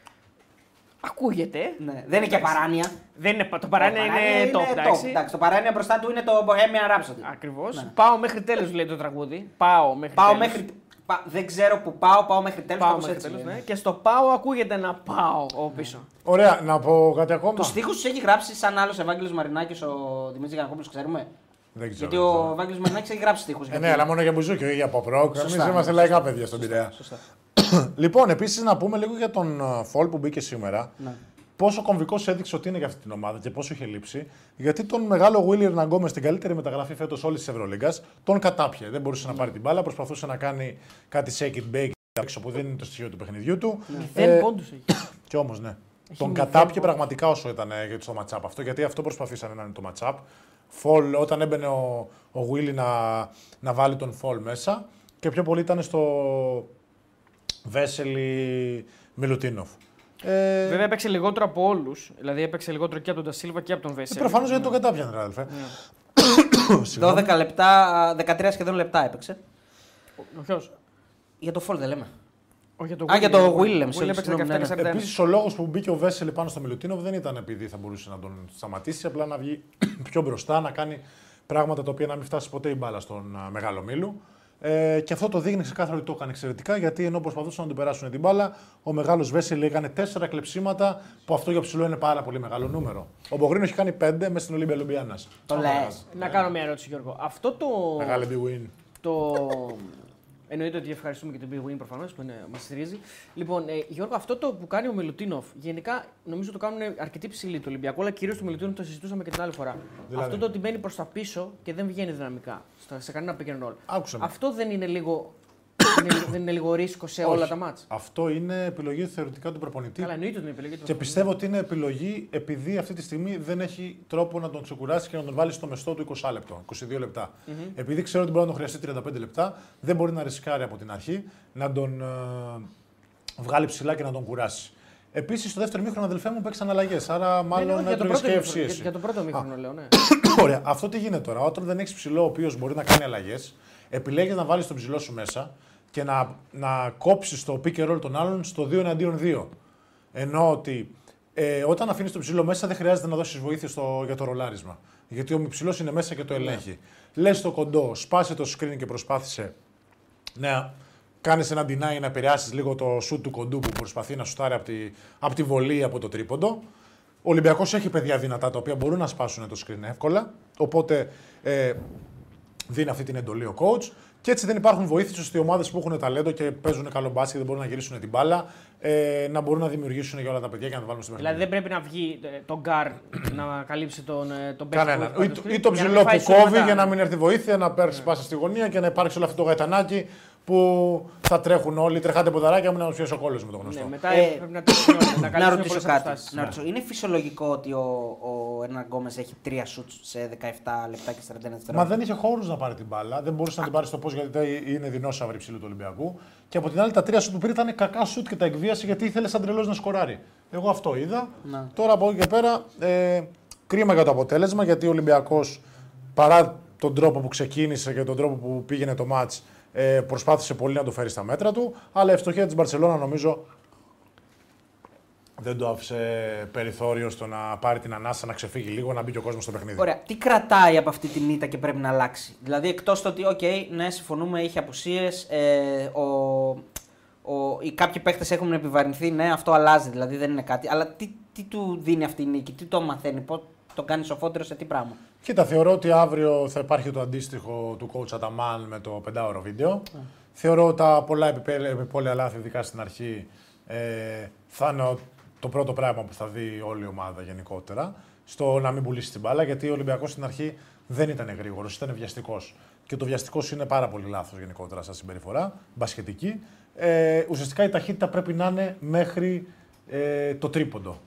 Speaker 1: Ακούγεται.
Speaker 2: Ναι. Δεν είναι και παράνοια.
Speaker 1: Δεν είναι, το παράνοια
Speaker 2: Το
Speaker 1: είναι top, εντάξει.
Speaker 2: Εντάξει, το παράνοια μπροστά του είναι το Bohemian Rhapsody.
Speaker 1: Ακριβώς.
Speaker 2: Ναι.
Speaker 1: Πάω μέχρι τέλου λέει το τραγούδι. Πάω μέχρι
Speaker 2: Πάω
Speaker 1: τέλους.
Speaker 2: μέχρι. πα- Δεν ξέρω που πάω, πάω μέχρι τέλου.
Speaker 1: Πάω μέχρι τέλους, ναι. Και στο πάω ακούγεται να πάω ο πίσω.
Speaker 3: Ωραία, να πω κάτι ακόμα.
Speaker 2: Τους στίχους τους έχει γράψει σαν άλλος Ευάγγελος Μαρινάκης ο Δημήτρης Γιανακόπουλο, ξέρουμε;
Speaker 3: Δεν ξέρω.
Speaker 2: Γιατί
Speaker 3: δεν
Speaker 2: ο
Speaker 3: ξέρω.
Speaker 2: Ευάγγελο Μαρινάκης έχει γράψει στίχου.
Speaker 3: Ε, ναι, αλλά μόνο για μπουζούκι, όχι για pop rock. Εμείς
Speaker 2: Σωστά,
Speaker 3: είμαστε
Speaker 2: ναι,
Speaker 3: λαϊκά παιδιά στον Πειραιά.
Speaker 2: Σωστά. (coughs)
Speaker 3: λοιπόν, επίσης να πούμε λίγο για τον uh, Φολ που μπήκε σήμερα.
Speaker 2: Ναι.
Speaker 3: Πόσο κομβικός έδειξε ότι είναι για αυτή την ομάδα και πόσο είχε λείψει. Γιατί τον μεγάλο William Ναγκόμε στην καλύτερη μεταγραφή φέτος όλης της Ευρωλίγκας τον κατάπιε. Δεν μπορούσε να πάρει την μπάλα, προσπαθούσε να κάνει κάτι shake it bake έξω που δεν είναι το στοιχείο του παιχνιδιού του.
Speaker 1: Δεν
Speaker 3: Ε,
Speaker 1: πόντους έχει. (coughs)
Speaker 3: Κι όμως, ναι. τον
Speaker 1: μηδέν
Speaker 3: κατάπιε
Speaker 1: πόντους.
Speaker 3: πραγματικά όσο ήταν ε, στο matchup αυτό, γιατί αυτό προσπαθήσανε να είναι το matchup. Φολ, όταν έμπαινε ο, ο Willy να, να βάλει τον Φολ μέσα και πιο πολύ ήταν στο Βέσελη Μιλουτίνοφ. Ε,
Speaker 1: Βέβαια έπαιξε λιγότερο από όλους. Δηλαδή έπαιξε λιγότερο και από τον Τασίλβα και από τον Βέσελ.
Speaker 3: Προφανώς γιατί τον κατάπιανε, ρε αδελφέ.
Speaker 1: Ναι.
Speaker 3: Συγγνώμη.
Speaker 2: 12 λεπτά, 13 σχεδόν λεπτά έπαιξε.
Speaker 1: Ποιος;
Speaker 2: Για το Φολ δεν λέμε.
Speaker 1: Όχι, για το
Speaker 2: Α, για το
Speaker 1: Williams.
Speaker 2: Williams,
Speaker 1: Williams
Speaker 2: συγγνώμη, ναι, ναι.
Speaker 1: 17-41.
Speaker 3: Επίσης, ο λόγος που μπήκε ο Βέσελ πάνω στο Μιλουτίνοβ δεν ήταν επειδή θα μπορούσε να τον σταματήσει, απλά να βγει (clears throat) πιο μπροστά, να κάνει πράγματα τα οποία να μην φτάσει ποτέ η μπάλα στον α, μεγάλο Μίλου. Ε, και αυτό το δείχνει ξεκάθαρα ότι το έκανε εξαιρετικά γιατί ενώ προσπαθούσαν να του περάσουν την μπάλα, ο μεγάλος Βέσελ έκανε τέσσερα κλεψίματα που αυτό για ψηλό είναι πάρα πολύ μεγάλο νούμερο. Ο Μπογρίνο έχει κάνει πέντε μέσα στην Ολύμπια Λουμπιάννα.
Speaker 2: Το λες.
Speaker 1: Να κάνω μια ερώτηση, Γιώργο. Αυτό το.
Speaker 3: Μεγάλη big win.
Speaker 1: το... Εννοείται ότι ευχαριστούμε και τον Big Win προφανώς που μας στηρίζει. Λοιπόν, ε, Γιώργο, αυτό το που κάνει ο Μιλουτίνοφ, γενικά νομίζω το κάνουν αρκετοί ψηλοί του Ολυμπιακού, αλλά κυρίως του Μιλουτίνοφ το συζητούσαμε και την άλλη φορά.
Speaker 3: Δηλαδή;
Speaker 1: Αυτό το ότι μπαίνει προς τα πίσω και δεν βγαίνει δυναμικά στα- σε κανένα pick and roll.
Speaker 3: Άκουσα με.
Speaker 1: Αυτό δεν είναι λίγο, είναι, δεν είναι λίγο ρίσκο σε όλα
Speaker 3: Όχι.
Speaker 1: τα μάτς.
Speaker 3: Αυτό είναι επιλογή θεωρητικά του προπονητή.
Speaker 1: Καλά, εννοείται ότι είναι επιλογή του.
Speaker 3: Και πιστεύω ότι είναι επιλογή επειδή αυτή τη στιγμή δεν έχει τρόπο να τον ξεκουράσει και να τον βάλει στο μεστό του 20 λεπτό, 22 λεπτα Επειδή ξέρω ότι μπορεί να τον χρειαστεί 35 λεπτά, δεν μπορεί να ρισκάρει από την αρχή να τον ε, βγάλει ψηλά και να τον κουράσει. Επίσης, στο δεύτερο μήχρονο, αδελφέ μου, παίξαν αλλαγές. Άρα,
Speaker 1: Ναι,
Speaker 3: μάλλον
Speaker 1: ναι, όχι, για, το
Speaker 3: έτρωγες
Speaker 1: πρώτο
Speaker 3: και
Speaker 1: μήχρονο, για,
Speaker 3: ευθύεση.
Speaker 1: για το πρώτο μήχρονο λέω, ναι. (coughs)
Speaker 3: Ωραία. Αυτό τι γίνεται τώρα. Όταν δεν έχεις ψηλό ο οποίος μπορεί να κάνει αλλαγές, επιλέγεις να βάλεις τον ψηλό σου μέσα και να, να κόψεις το pick and roll των άλλων στο 2 εναντίον 2. Ενώ ότι ε, όταν αφήνεις τον ψηλό μέσα δεν χρειάζεται να δώσεις βοήθεια στο, για το ρολάρισμα. Γιατί ο ψηλό είναι μέσα και το ελέγχει. Λες το κοντό, σπάσε το screen και προσπάθησε να κάνεις ένα deny να επηρεάσεις λίγο το shoot του κοντού που προσπαθεί να σουτάρει από τη, από τη βολή από το τρίποντο. Ο Ολυμπιακός έχει παιδιά δυνατά τα οποία μπορούν να σπάσουν το screen εύκολα. Οπότε ε, δίνει αυτή την εντολή ο coach. Και έτσι δεν υπάρχουν βοήθειες ώστε οι ομάδες που έχουν ταλέντο και παίζουν καλό μπάσκετ, δεν μπορούν να γυρίσουν την μπάλα, ε, να μπορούν να δημιουργήσουν για όλα τα παιδιά και να τα βάλουν στο παιχνίδι.
Speaker 1: Δηλαδή δεν πρέπει να βγει ε, τον γκάρ να καλύψει τον, ε, τον παίκτη
Speaker 3: Κανένα.
Speaker 1: που έχει
Speaker 3: Ή,
Speaker 1: πάνω στο
Speaker 3: ή
Speaker 1: screen
Speaker 3: το
Speaker 1: για να
Speaker 3: ψηλό
Speaker 1: μην φάει
Speaker 3: που κόβει
Speaker 1: σωματά.
Speaker 3: για να μην έρθει βοήθεια, να πέρξει πάσα στη γωνία και να υπάρξει όλο αυτό το γαϊτανάκι που θα τρέχουν όλοι. Τρεχάτε ποδαράκια μου να μα πιάσει ο κόλλος με το γνωστό.
Speaker 1: Ναι, μετά
Speaker 2: Ε,
Speaker 1: πρέπει να τρέξουν (coughs) όλοι, να
Speaker 2: Να
Speaker 1: καλύψουν
Speaker 2: ρωτήσω
Speaker 1: πολλές
Speaker 2: κάτι.
Speaker 1: αποστάσεις.
Speaker 2: Να ρωτήσω. Είναι φυσιολογικό ότι ο, ο Ερναν Γκόμες έχει τρία σουτς σε 17 λεπτά και 41 δευτερόλεπτα.
Speaker 3: Μα δεν είχε χώρους να πάρει την μπάλα. Δεν μπορούσε να την πάρει στο πώς γιατί είναι δεινόσαυρη ψηλού του Ολυμπιακού. Και από την άλλη, τα τρία σουτ που πήρε ήταν κακά σουτ και τα εκβίασε γιατί ήθελε σαν τρελός να σκοράρει. Εγώ αυτό είδα.
Speaker 2: Να.
Speaker 3: Τώρα από εκεί και πέρα, ε, κρίμα για το αποτέλεσμα γιατί ο Ολυμπιακός παρά τον τρόπο που ξεκίνησε και τον τρόπο που πήγαινε το ματς, ε, προσπάθησε πολύ να το φέρει στα μέτρα του. Αλλά η ευστοχία της Μπαρσελόνα νομίζω δεν του άφησε περιθώριο στο να πάρει την ανάσα, να ξεφύγει λίγο, να μπει και ο κόσμος στο παιχνίδι.
Speaker 2: Ωραία. Τι κρατάει από αυτή την ήττα και πρέπει να αλλάξει; Δηλαδή, εκτός το ότι, οκ, ναι, συμφωνούμε, έχει απουσίες. Ε, ο, ο, οι κάποιοι παίχτε έχουν επιβαρυνθεί, ναι, αυτό αλλάζει, δηλαδή δεν είναι κάτι. Αλλά τι, τι του δίνει αυτή η νίκη, τι του μαθαίνει, πώς το κάνεις σοφότερο σε τι πράγμα;
Speaker 3: Κοίτα, θεωρώ ότι αύριο θα υπάρχει το αντίστοιχο του coach Αταμάν με το πεντάωρο βίντεο. Θεωρώ τα πολλά επιπέ- επιπόλαια λάθη, ειδικά στην αρχή, ε, θα είναι ο- το πρώτο πράγμα που θα δει όλη η ομάδα γενικότερα. Στο να μην πουλήσει την μπάλα, γιατί ο Ολυμπιακός στην αρχή δεν ήταν γρήγορος, ήταν βιαστικός. Και το βιαστικός είναι πάρα πολύ λάθος γενικότερα στα συμπεριφορά, μπασχετική. Ε, ουσιαστικά η ταχύτητα πρέπει να είναι μέχρι ε, το τρίποντο.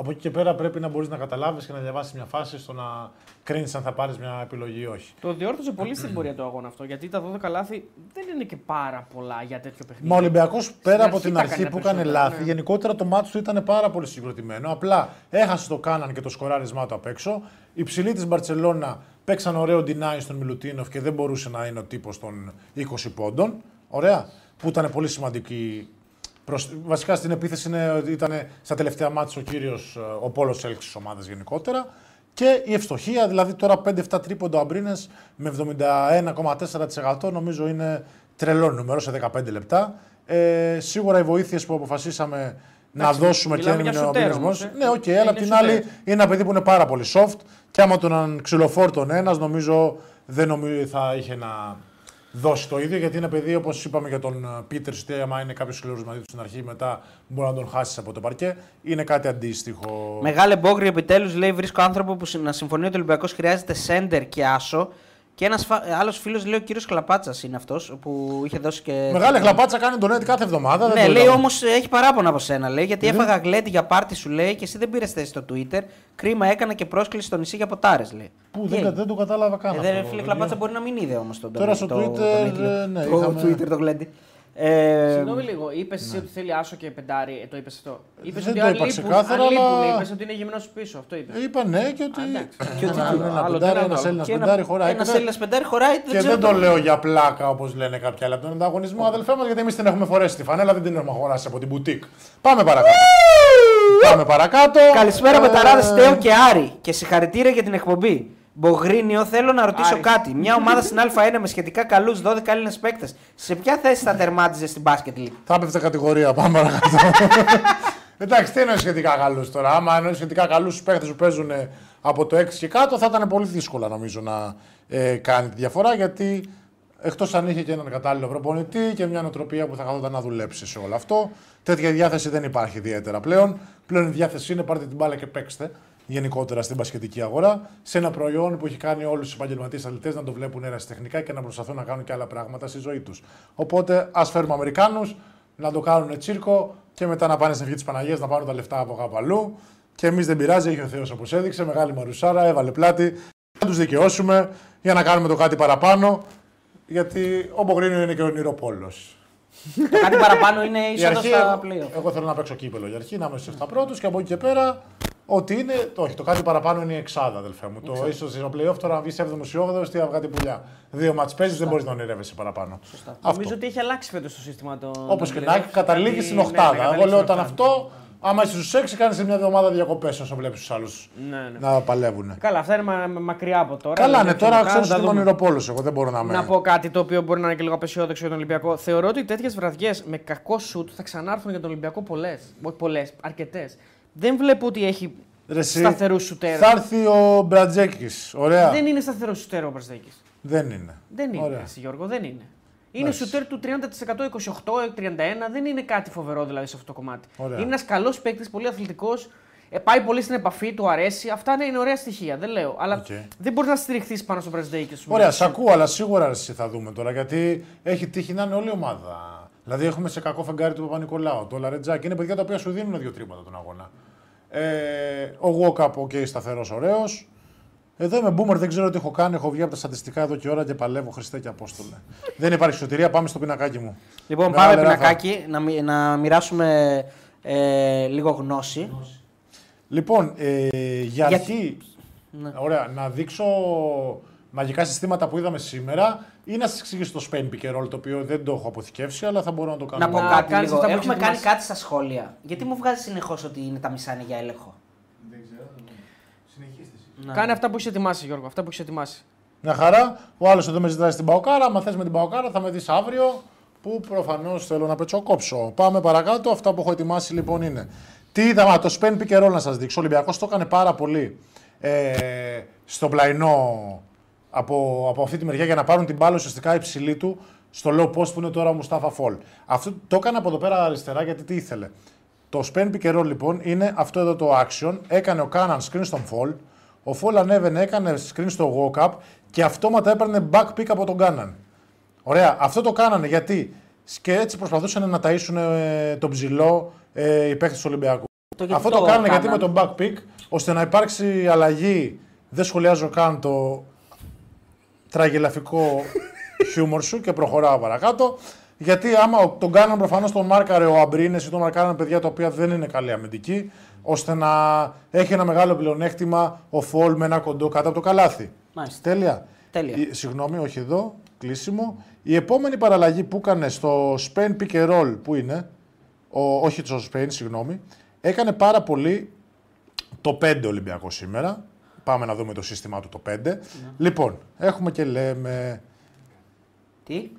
Speaker 3: Από εκεί και πέρα πρέπει να μπορείς να καταλάβεις και να διαβάσεις μια φάση στο να κρίνεις αν θα πάρεις μια επιλογή ή όχι.
Speaker 1: Το διόρθωσε πολύ στην πορεία του αγώνα αυτό. Γιατί τα 12 λάθη δεν είναι και πάρα πολλά για τέτοιο παιχνίδι.
Speaker 3: Μα ο Ολυμπιακός πέρα από
Speaker 1: αρχή
Speaker 3: την
Speaker 1: τα
Speaker 3: αρχή
Speaker 1: έκανε
Speaker 3: που έκανε
Speaker 1: περισσότερα,
Speaker 3: λάθη,
Speaker 1: ναι.
Speaker 3: γενικότερα το μάτι του ήταν πάρα πολύ συγκροτημένο. Απλά έχασε το Κάναν και το σκοράρισμά του απ' έξω. Οι ψηλοί της Μπαρσελόνα παίξαν ωραίο deny στον Μιλουτίνοφ και δεν μπορούσε να είναι ο τύπος των 20 πόντων. Ωραία. Που ήταν πολύ σημαντική. Προς... Βασικά στην επίθεση είναι, ήταν στα τελευταία ματς ο κύριος ο πόλος έλξης της ομάδας γενικότερα. Και η ευστοχία, δηλαδή τώρα 5-7 τρίποντα ο Αμπρίνες με 71,4% νομίζω είναι τρελό νούμερο σε 15 λεπτά. Ε, σίγουρα οι βοήθειες που αποφασίσαμε να
Speaker 1: Εντάξει,
Speaker 3: δώσουμε και
Speaker 1: μιλάμε για
Speaker 3: έμεινε ο
Speaker 1: σουτέρ
Speaker 3: Αμπρίνες
Speaker 1: όμως,
Speaker 3: μόνος.
Speaker 1: ε.
Speaker 3: Ναι, οκ,
Speaker 1: Είναι
Speaker 3: αλλά απ' την
Speaker 1: σουτέρ.
Speaker 3: άλλη είναι ένα παιδί που είναι πάρα πολύ soft και άμα τον ξυλοφόρτων ένας, νομίζω δεν νομίζω θα είχε να δώσει το ίδιο γιατί είναι παιδί όπως είπαμε για τον Πίτερ, ότι άμα είναι κάποιος σκληρό μαζί του στην αρχή, μετά μπορεί να τον χάσεις από το παρκέ. Είναι κάτι αντίστοιχο.
Speaker 2: Μεγάλε Μπόγκρι επιτέλους λέει: Βρίσκω άνθρωπο που συ- να συμφωνεί ότι ο Ολυμπιακός χρειάζεται σέντερ και άσο. Και ένας άλλος φίλος λέει: Ο κύριος Κλαπάτσα είναι αυτός που είχε δώσει και.
Speaker 3: Μεγάλη χλαπάτσα κάνει τον Ed κάθε εβδομάδα. δεν
Speaker 2: Ναι,
Speaker 3: το
Speaker 2: λέει
Speaker 3: είδαμε.
Speaker 2: όμως έχει παράπονα από σένα. Λέει, γιατί έφαγα γλέντι για πάρτι σου λέει και εσύ δεν πήρες θέση στο Twitter. Κρίμα έκανα και πρόσκληση στο νησί για ποτάρες. Λέει.
Speaker 3: Πού
Speaker 2: Τι
Speaker 3: δεν,
Speaker 2: έγινε;
Speaker 3: δεν το κατάλαβα καν.
Speaker 2: Ε,
Speaker 3: αυτό,
Speaker 2: δεν, φίλε
Speaker 3: παιδιά.
Speaker 2: Κλαπάτσα μπορεί να μην είδε όμως τον
Speaker 3: Τώρα στο
Speaker 2: το,
Speaker 3: Twitter,
Speaker 2: τον τίτλο.
Speaker 3: ε, ναι,
Speaker 2: το
Speaker 3: είχαμε-
Speaker 2: Twitter το γλέντι. Ε,
Speaker 1: Συγγνώμη λίγο, είπες εσύ ότι θέλει άσο και πεντάρι, ε, το είπες αυτό. Είπες
Speaker 3: Δεν
Speaker 1: ότι
Speaker 3: το
Speaker 1: αν
Speaker 3: είπα
Speaker 1: λείπουν,
Speaker 3: ξεκάθαρα,
Speaker 1: αν λείπουν,
Speaker 3: αλλά-
Speaker 1: είπες ότι είναι γυμνός πίσω. Αυτό είπες.
Speaker 3: Είπα ναι και ότι.
Speaker 1: εντάξει. (laughs)
Speaker 2: Και ότι
Speaker 3: ένα,
Speaker 2: τι,
Speaker 3: ένα
Speaker 1: άλλο,
Speaker 3: πεντάρι,
Speaker 1: δεν
Speaker 3: ένα
Speaker 1: άλλο.
Speaker 3: Έλληνα
Speaker 2: και ένα,
Speaker 3: πεντάρι χωράει.
Speaker 2: ένας
Speaker 3: Και δεν-
Speaker 2: Έλληνας πεντάρι χωράει. Δεν
Speaker 3: Και
Speaker 2: ξέρω
Speaker 3: δεν
Speaker 2: το-
Speaker 3: το λέω για πλάκα όπως λένε κάποιοι άλλοι από τον ανταγωνισμό, αδελφέ μας, γιατί εμείς την έχουμε φορέσει τη φανέλα, δεν την έχουμε αγοράσει από την μπουτίκ. Πάμε παρακάτω. Πάμε παρακάτω.
Speaker 2: Καλησπέρα
Speaker 3: Ε,
Speaker 2: με τα Στέο και Άρη και συγχαρητήρια για την εκπομπή. Μπογρίνιο, θέλω να ρωτήσω
Speaker 1: Άρη.
Speaker 2: κάτι. Μια ομάδα στην Α1 με σχετικά καλούς 12 Έλληνες παίκτες. Σε ποια θέση θα τερμάτιζε στην μπάσκετ League;
Speaker 3: Θα έπεφτε κατηγορία, πάμε παρακάτω. (laughs) Εντάξει, τι είναι σχετικά καλούς τώρα; Άμα είναι σχετικά καλούς τους παίχτε που παίζουν ε, από το 6 και κάτω, θα ήταν πολύ δύσκολα νομίζω να ε, κάνει τη διαφορά γιατί εκτός αν είχε και έναν κατάλληλο προπονητή και μια νοοτροπία που θα καθόταν να δουλέψει σε όλο αυτό. Τέτοια διάθεση δεν υπάρχει ιδιαίτερα πλέον. Πλέον η διάθεση είναι πάρτε την μπάλα και παίξτε γενικότερα στην πασχετική αγορά. Σε ένα προϊόν που έχει κάνει όλους τους επαγγελματίες αθλητές να το βλέπουν ερασιτεχνικά και να προσπαθούν να κάνουν και άλλα πράγματα στη ζωή τους. Οπότε ας φέρουμε Αμερικάνους να το κάνουν τσίρκο και μετά να πάνε στην ευχή της Παναγίας να πάρουν τα λεφτά από κάπου αλλού. Και εμείς δεν πειράζει, έχει ο Θεός όπως έδειξε, μεγάλη μαρουσάρα, έβαλε πλάτη. Να τους δικαιώσουμε για να κάνουμε το κάτι παραπάνω. Γιατί ο Μπογρίνιο είναι και ο ονειροπόλο.
Speaker 2: Το κάτι παραπάνω είναι
Speaker 3: Η
Speaker 2: είσοδος
Speaker 3: αρχή,
Speaker 2: στα
Speaker 3: εγώ,
Speaker 2: πλοία.
Speaker 3: εγώ θέλω να παίξω κύπελο για αρχή, να είμαι στους 7 πρώτους και από εκεί και πέρα. Ό,τι είναι, το, όχι, το κάτι παραπάνω είναι η εξάδα, αδελφέ μου. Το ίσως στο playoff τώρα να βγεις 7ο ή 8ο, τι θα βγάλει πουλιά. Δύο μάτς παίζεις, δεν μπορείς να ονειρεύεσαι παραπάνω.
Speaker 1: Νομίζω ότι έχει αλλάξει φέτος το σύστημα των.
Speaker 3: Όπως
Speaker 1: των
Speaker 3: και να
Speaker 1: playoff,
Speaker 3: έχει, καταλήγει
Speaker 1: γιατί-
Speaker 3: στην
Speaker 1: ναι,
Speaker 3: Οχτάδα.
Speaker 1: ναι,
Speaker 3: Εγώ
Speaker 1: καταλήγει
Speaker 3: λέω
Speaker 1: στην
Speaker 3: όταν
Speaker 1: οκτάδα.
Speaker 3: αυτό, άμα είσαι στους 6, κάνεις σε μια εβδομάδα διακοπές όσο βλέπεις τους άλλους
Speaker 1: Ναι, ναι.
Speaker 3: να παλεύουν.
Speaker 1: Καλά, αυτά είναι μα- μα- μακριά από τώρα.
Speaker 3: Καλά,
Speaker 1: δηλαδή,
Speaker 3: ναι, τώρα
Speaker 1: μετά
Speaker 3: ξέρω
Speaker 1: θα
Speaker 3: ότι είμαι
Speaker 1: δούμε.
Speaker 3: ονειροπόλο. Εγώ δεν μπορώ να είμαι.
Speaker 1: Να πω κάτι το οποίο μπορεί να είναι και λίγο απεσιόδοξο για τον Ολυμπιακό. Θεωρώ ότι τέτοιες βραδιές με κακό σουτ θα ξανάρθουν για τον Ολυμπιακό πολλές. Όχι πολλές, αρκετές. Δεν βλέπω ότι έχει
Speaker 3: Ρε εσύ,
Speaker 1: σταθερούς σουτέρ.
Speaker 3: Θα έρθει ο Μπρατζέκης. Ωραία.
Speaker 1: Δεν είναι σταθερός σουτέρ ο Μπραζδέκη.
Speaker 3: Δεν είναι.
Speaker 1: Δεν είναι,
Speaker 3: Ωραία.
Speaker 1: εσύ, Γιώργο, δεν είναι. Είναι
Speaker 3: Εντάξει.
Speaker 1: σουτέρ του 30%, 28, 31, δεν είναι κάτι φοβερό δηλαδή σε αυτό το κομμάτι.
Speaker 3: Ωραία.
Speaker 1: Είναι ένας καλός παίκτης, πολύ αθλητικός, ε, πάει πολύ στην επαφή, του αρέσει. Αυτά ναι, είναι ωραία στοιχεία, δεν λέω. Αλλά
Speaker 3: Οκ.
Speaker 1: δεν μπορείς να στηριχθείς πάνω στον Μπραζδέκη.
Speaker 3: Ωραία, σ' ακούω, αλλά σίγουρα εσύ θα δούμε τώρα γιατί έχει τύχει να είναι όλη η ομάδα. Δηλαδή έχουμε σε κακό φεγγάρι τον Παπανικολάου, το Λαρεντζάκη. Είναι παιδιά τα οποία σου δίνουν δύο τρίποντα τον αγώνα. Ε, ο Γουόκαπ, οκ, σταθερός, ωραίος. Εδώ είμαι boomer, δεν ξέρω τι έχω κάνει. Έχω βγει από τα στατιστικά εδώ και ώρα και παλεύω Χριστέ και Απόστολε. δεν υπάρχει σωτηρία, πάμε στο πινακάκι μου.
Speaker 2: Λοιπόν,
Speaker 3: Μεγάλη
Speaker 2: πάμε
Speaker 3: ράφα.
Speaker 2: πινακάκι να, μοι- να μοιράσουμε ε, λίγο γνώση.
Speaker 3: Λοιπόν, ε, για
Speaker 2: Γιατί-
Speaker 3: αρχή, ωραία, να δείξω μαγικά συστήματα που είδαμε σήμερα ή να σα εξηγήσω το Spain Pick and Roll, το οποίο δεν το έχω αποθηκεύσει, αλλά θα μπορώ να το κάνω.
Speaker 2: Να πω
Speaker 1: Να
Speaker 2: κάτι
Speaker 1: κάνεις
Speaker 2: λίγο.
Speaker 1: αυτά που
Speaker 2: Έχουμε
Speaker 1: έχεις
Speaker 2: κάνει
Speaker 1: ετοιμάσει.
Speaker 2: κάτι στα σχόλια. Γιατί μου βγάζει συνεχώς ότι είναι τα μισά είναι για έλεγχο.
Speaker 5: Δεν ξέρω. δεν ξέρω. Συνεχίστε εσείς.
Speaker 2: Να.
Speaker 1: Κάνε αυτά που έχεις ετοιμάσει, Γιώργο. Αυτά που έχεις ετοιμάσει.
Speaker 3: Μια χαρά. Ο άλλος εδώ με ζητάει στην Παοκάρα. Αν θες με την Παοκάρα, θα με δεις αύριο. Που προφανώς θέλω να πετσοκόψω. Πάμε παρακάτω. Αυτά που έχω ετοιμάσει λοιπόν είναι. Τι είδαμε, α, το spin pick and roll να σας δείξω. Ο Ολυμπιακός το έκανε πάρα πολύ ε, στο πλαϊνό από, από αυτή τη μεριά για να πάρουν την μπάλα ουσιαστικά υψηλή του στο low post που είναι τώρα ο Μουστάφα Φολ. Αυτό το έκανε από εδώ πέρα αριστερά γιατί τι ήθελε. Το spin pick and roll λοιπόν είναι αυτό εδώ το action. Έκανε ο Κάναν screen στον Fall. Ο Fall ανέβαινε, έκανε screen στο walk up και αυτόματα έπαιρνε back pick από τον Κάναν. Ωραία. Αυτό το κάνανε γιατί και έτσι προσπαθούσαν να ταΐσουν ε, τον ψηλό ε, οι παίχτες του Ολυμπιακού.
Speaker 2: Το γιατί
Speaker 3: Αυτό το,
Speaker 2: το
Speaker 3: κάνανε γιατί
Speaker 2: κάνανε.
Speaker 3: με τον back pick ώστε να υπάρξει αλλαγή. Δεν σχολιάζω καν το τραγελαφικό (laughs) χιούμορ σου και προχωράω παρακάτω. Γιατί άμα ο- τον κάναν προφανώς τον μάρκαρε ο Αμπρίνες ή τον μαρκάραν παιδιά τα οποία δεν είναι καλή αμυντική, ώστε να έχει ένα μεγάλο πλεονέκτημα ο Φολ με ένα κοντό κάτω από το καλάθι.
Speaker 2: Μάλιστα.
Speaker 3: Τέλεια.
Speaker 2: Τέλεια.
Speaker 3: Η- συγγνώμη, όχι εδώ, κλείσιμο. Η επόμενη παραλλαγή που έκανε στο Spain Pick and Roll, που είναι, ο, όχι στο Spain, συγγνώμη, έκανε πάρα πολύ το 5 Ολυμπιακός σήμερα. Πάμε να δούμε το σύστημά του το 5. Λοιπόν, έχουμε και λέμε.
Speaker 2: Τι;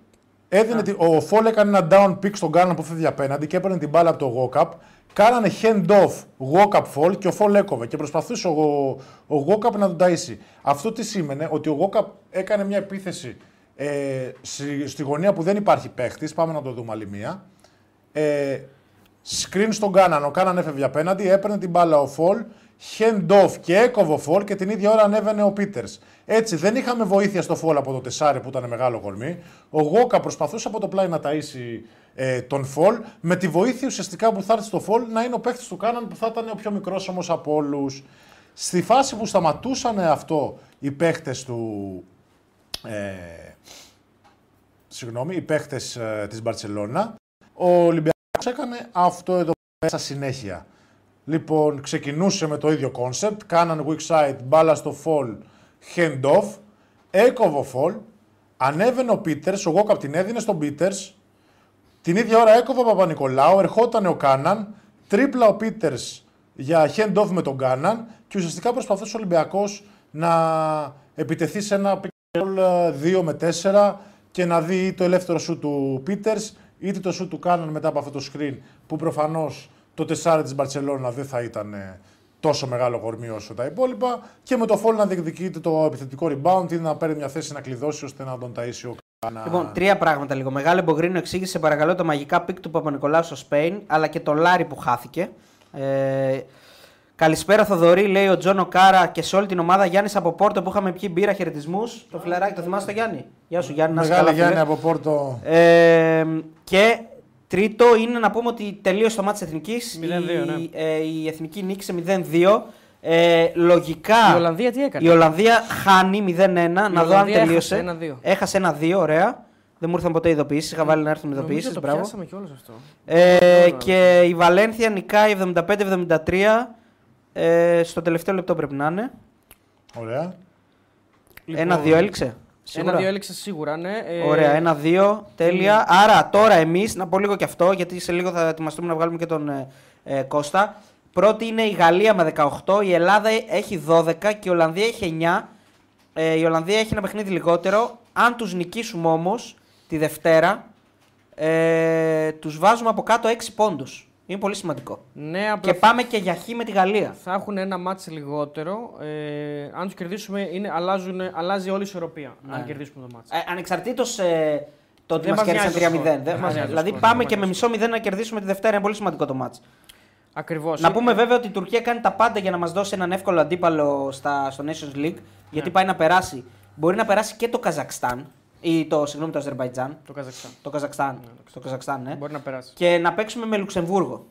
Speaker 3: Έδινε τη- ο Φόλ έκανε ένα down pick στον Γκάναν που φεύγει απέναντι και έπαιρνε την μπάλα από το walk-up. Κάνανε hand off walk-up fall και ο Φόλ έκοβε και προσπαθούσε ο, ο walk-up να τον ταΐσει. Αυτό τι σήμαινε, ότι ο walk-up έκανε μια επίθεση ε, στη, στη γωνία που δεν υπάρχει παίχτης. Πάμε να το δούμε άλλη μία. Ε, screen στον Κάναν. Ο Κάναν έφευγε απέναντι, έπαιρνε την μπάλα ο Φολ, hand off και έκοβε ο Φολ και την ίδια ώρα ανέβαινε ο Πίτερ. Έτσι δεν είχαμε βοήθεια στο Φολ από το τεσάρι που ήταν μεγάλο κορμί. Ο Γόκα προσπαθούσε από το πλάι να ταΐσει ε, τον Φολ, με τη βοήθεια ουσιαστικά που θα έρθει στο Φαλ να είναι ο παίχτη του Κάνααν που θα ήταν ο πιο μικρός όμως από όλους. Στη φάση που σταματούσαν αυτό οι παίχτε του. Ε, συγγνώμη, οι παίχτες ε, της Μπαρτσελόνα. Ο Ολυμπιακός έκανε αυτό εδώ μέσα συνέχεια. Λοιπόν, ξεκινούσε με το ίδιο concept, Κάνααν weak side, μπάλα στο Φολ, hand off, έκοβε ο Φολ, ανέβαινε ο Πίτερς, ο Γόκαπ την έδινε στον Πίτερς, την ίδια ώρα έκοβε ο Παπα-Νικολάου, ερχόταν ο Κάναν, τρίπλα ο Πίτερς για hand off με τον Κάναν και ουσιαστικά προσπαθούσε ο Ολυμπιακός να επιτεθεί σε ένα pick and roll 2 με 4 και να δει ή το ελεύθερο σου του Πίτερς είτε το σου του Κάναν μετά από αυτό το screen που προφανώς το 4 της Μπαρτσελώνα δεν θα ήταν ε, τόσο μεγάλο κορμί όσο τα υπόλοιπα και με το fall να διεκδικείται το επιθετικό rebound ή να παίρνει μια θέση να κλειδώσει ώστε να τον ταΐσει ο Κάναν.
Speaker 2: Λοιπόν, τρία πράγματα λίγο. Μεγάλε Μπογκρίνιο εξήγησε παρακαλώ το μαγικά πικ του Παπα-Νικολάου στο Σπέιν, αλλά και το Λάρι που χάθηκε. Ε, καλησπέρα Θοδωρή, λέει ο Τζόνο Κάρα και σε όλη την ομάδα Γιάννης από Πόρτο που είχαμε πιει μπύρα χαιρετισμούς. Το φιλαράκι, το θυμάσαι το Γιάννη; Γεια σου Γιάννη, να είσαι
Speaker 3: Μεγάλη
Speaker 2: καλά, φίλε.
Speaker 3: Γιάννη από Πόρτο.
Speaker 2: Ε, και τρίτο είναι να πούμε ότι τελείωσε το ματς της Εθνικής.
Speaker 1: 0-2,
Speaker 2: η,
Speaker 1: ναι.
Speaker 2: ε, η Εθνική νίκησε 0-2. Ε, λογικά
Speaker 1: Η Ολλανδία τι έκανε;
Speaker 2: η Ολλανδία χάνει 0-1. να δω αν
Speaker 1: Ολλανδία
Speaker 2: τελείωσε.
Speaker 1: έχασε 1-2.
Speaker 2: Έχασε ένα-2, ωραία. Δεν μου ήρθαν ποτέ ειδοποιήσεις. Είχα βάλει να έρθουν
Speaker 1: Νομίζω
Speaker 2: ειδοποιήσεις.
Speaker 1: το
Speaker 2: Μπράβο.
Speaker 1: πιάσαμε κιόλας αυτό.
Speaker 2: Ε, και η Βαλένθια νικάει 75-73. Ε, στο τελευταίο λεπτό πρέπει να είναι.
Speaker 3: Ωραία.
Speaker 2: Ένα-δύο έληξε. Σίγουρα.
Speaker 1: Ένα-δύο έλεξε σίγουρα, ναι. Ε,
Speaker 2: Ωραία, ένα-δύο. Τέλεια. Άρα τώρα εμείς, να πω λίγο και αυτό, γιατί σε λίγο θα ετοιμαστούμε να βγάλουμε και τον ε, ε, Κώστα. Πρώτη είναι η Γαλλία με 18, η Ελλάδα έχει 12 και η Ολλανδία έχει 9. Ε, η Ολλανδία έχει ένα παιχνίδι λιγότερο. Αν τους νικήσουμε όμως τη Δευτέρα, ε, τους βάζουμε από κάτω 6 πόντους. Είναι πολύ σημαντικό.
Speaker 1: Ναι, απλά
Speaker 2: Και πάμε και για χ με τη Γαλλία.
Speaker 1: θα έχουν ένα μάτς λιγότερο. Ε, αν τους κερδίσουμε, είναι, αλλάζουν, αλλάζει όλη η ισορροπία. Αν κερδίσουμε το μάτς.
Speaker 2: Ε, Ανεξαρτήτως ε, το ότι
Speaker 1: Δεν
Speaker 2: μας
Speaker 1: μας
Speaker 2: κέρδισαν 3-0.
Speaker 1: νοιάζει το σκορ.
Speaker 2: Δεν
Speaker 1: Δεν
Speaker 2: μας-
Speaker 1: μας νοιάζει το
Speaker 2: δηλαδή
Speaker 1: σκορ,
Speaker 2: πάμε
Speaker 1: δεν
Speaker 2: και
Speaker 1: μας
Speaker 2: με μισό 0 να κερδίσουμε τη Δευτέρα. Είναι πολύ σημαντικό το μάτς.
Speaker 1: Ακριβώς.
Speaker 2: Να
Speaker 1: Ε,
Speaker 2: πούμε βέβαια ότι η Τουρκία κάνει τα πάντα για να μας δώσει έναν εύκολο αντίπαλο στα, στο Nations League. Γιατί
Speaker 1: Ναι.
Speaker 2: πάει να περάσει. Μπορεί να περάσει και το Καζακστάν. Ή το, συγγνώμη, το Αζερβαϊτζάν.
Speaker 1: Το Καζακστάν.
Speaker 2: Το Καζακστάν. το Καζακστάν, ναι.
Speaker 1: Μπορεί να περάσει.
Speaker 2: Και να παίξουμε με Λουξεμβούργο.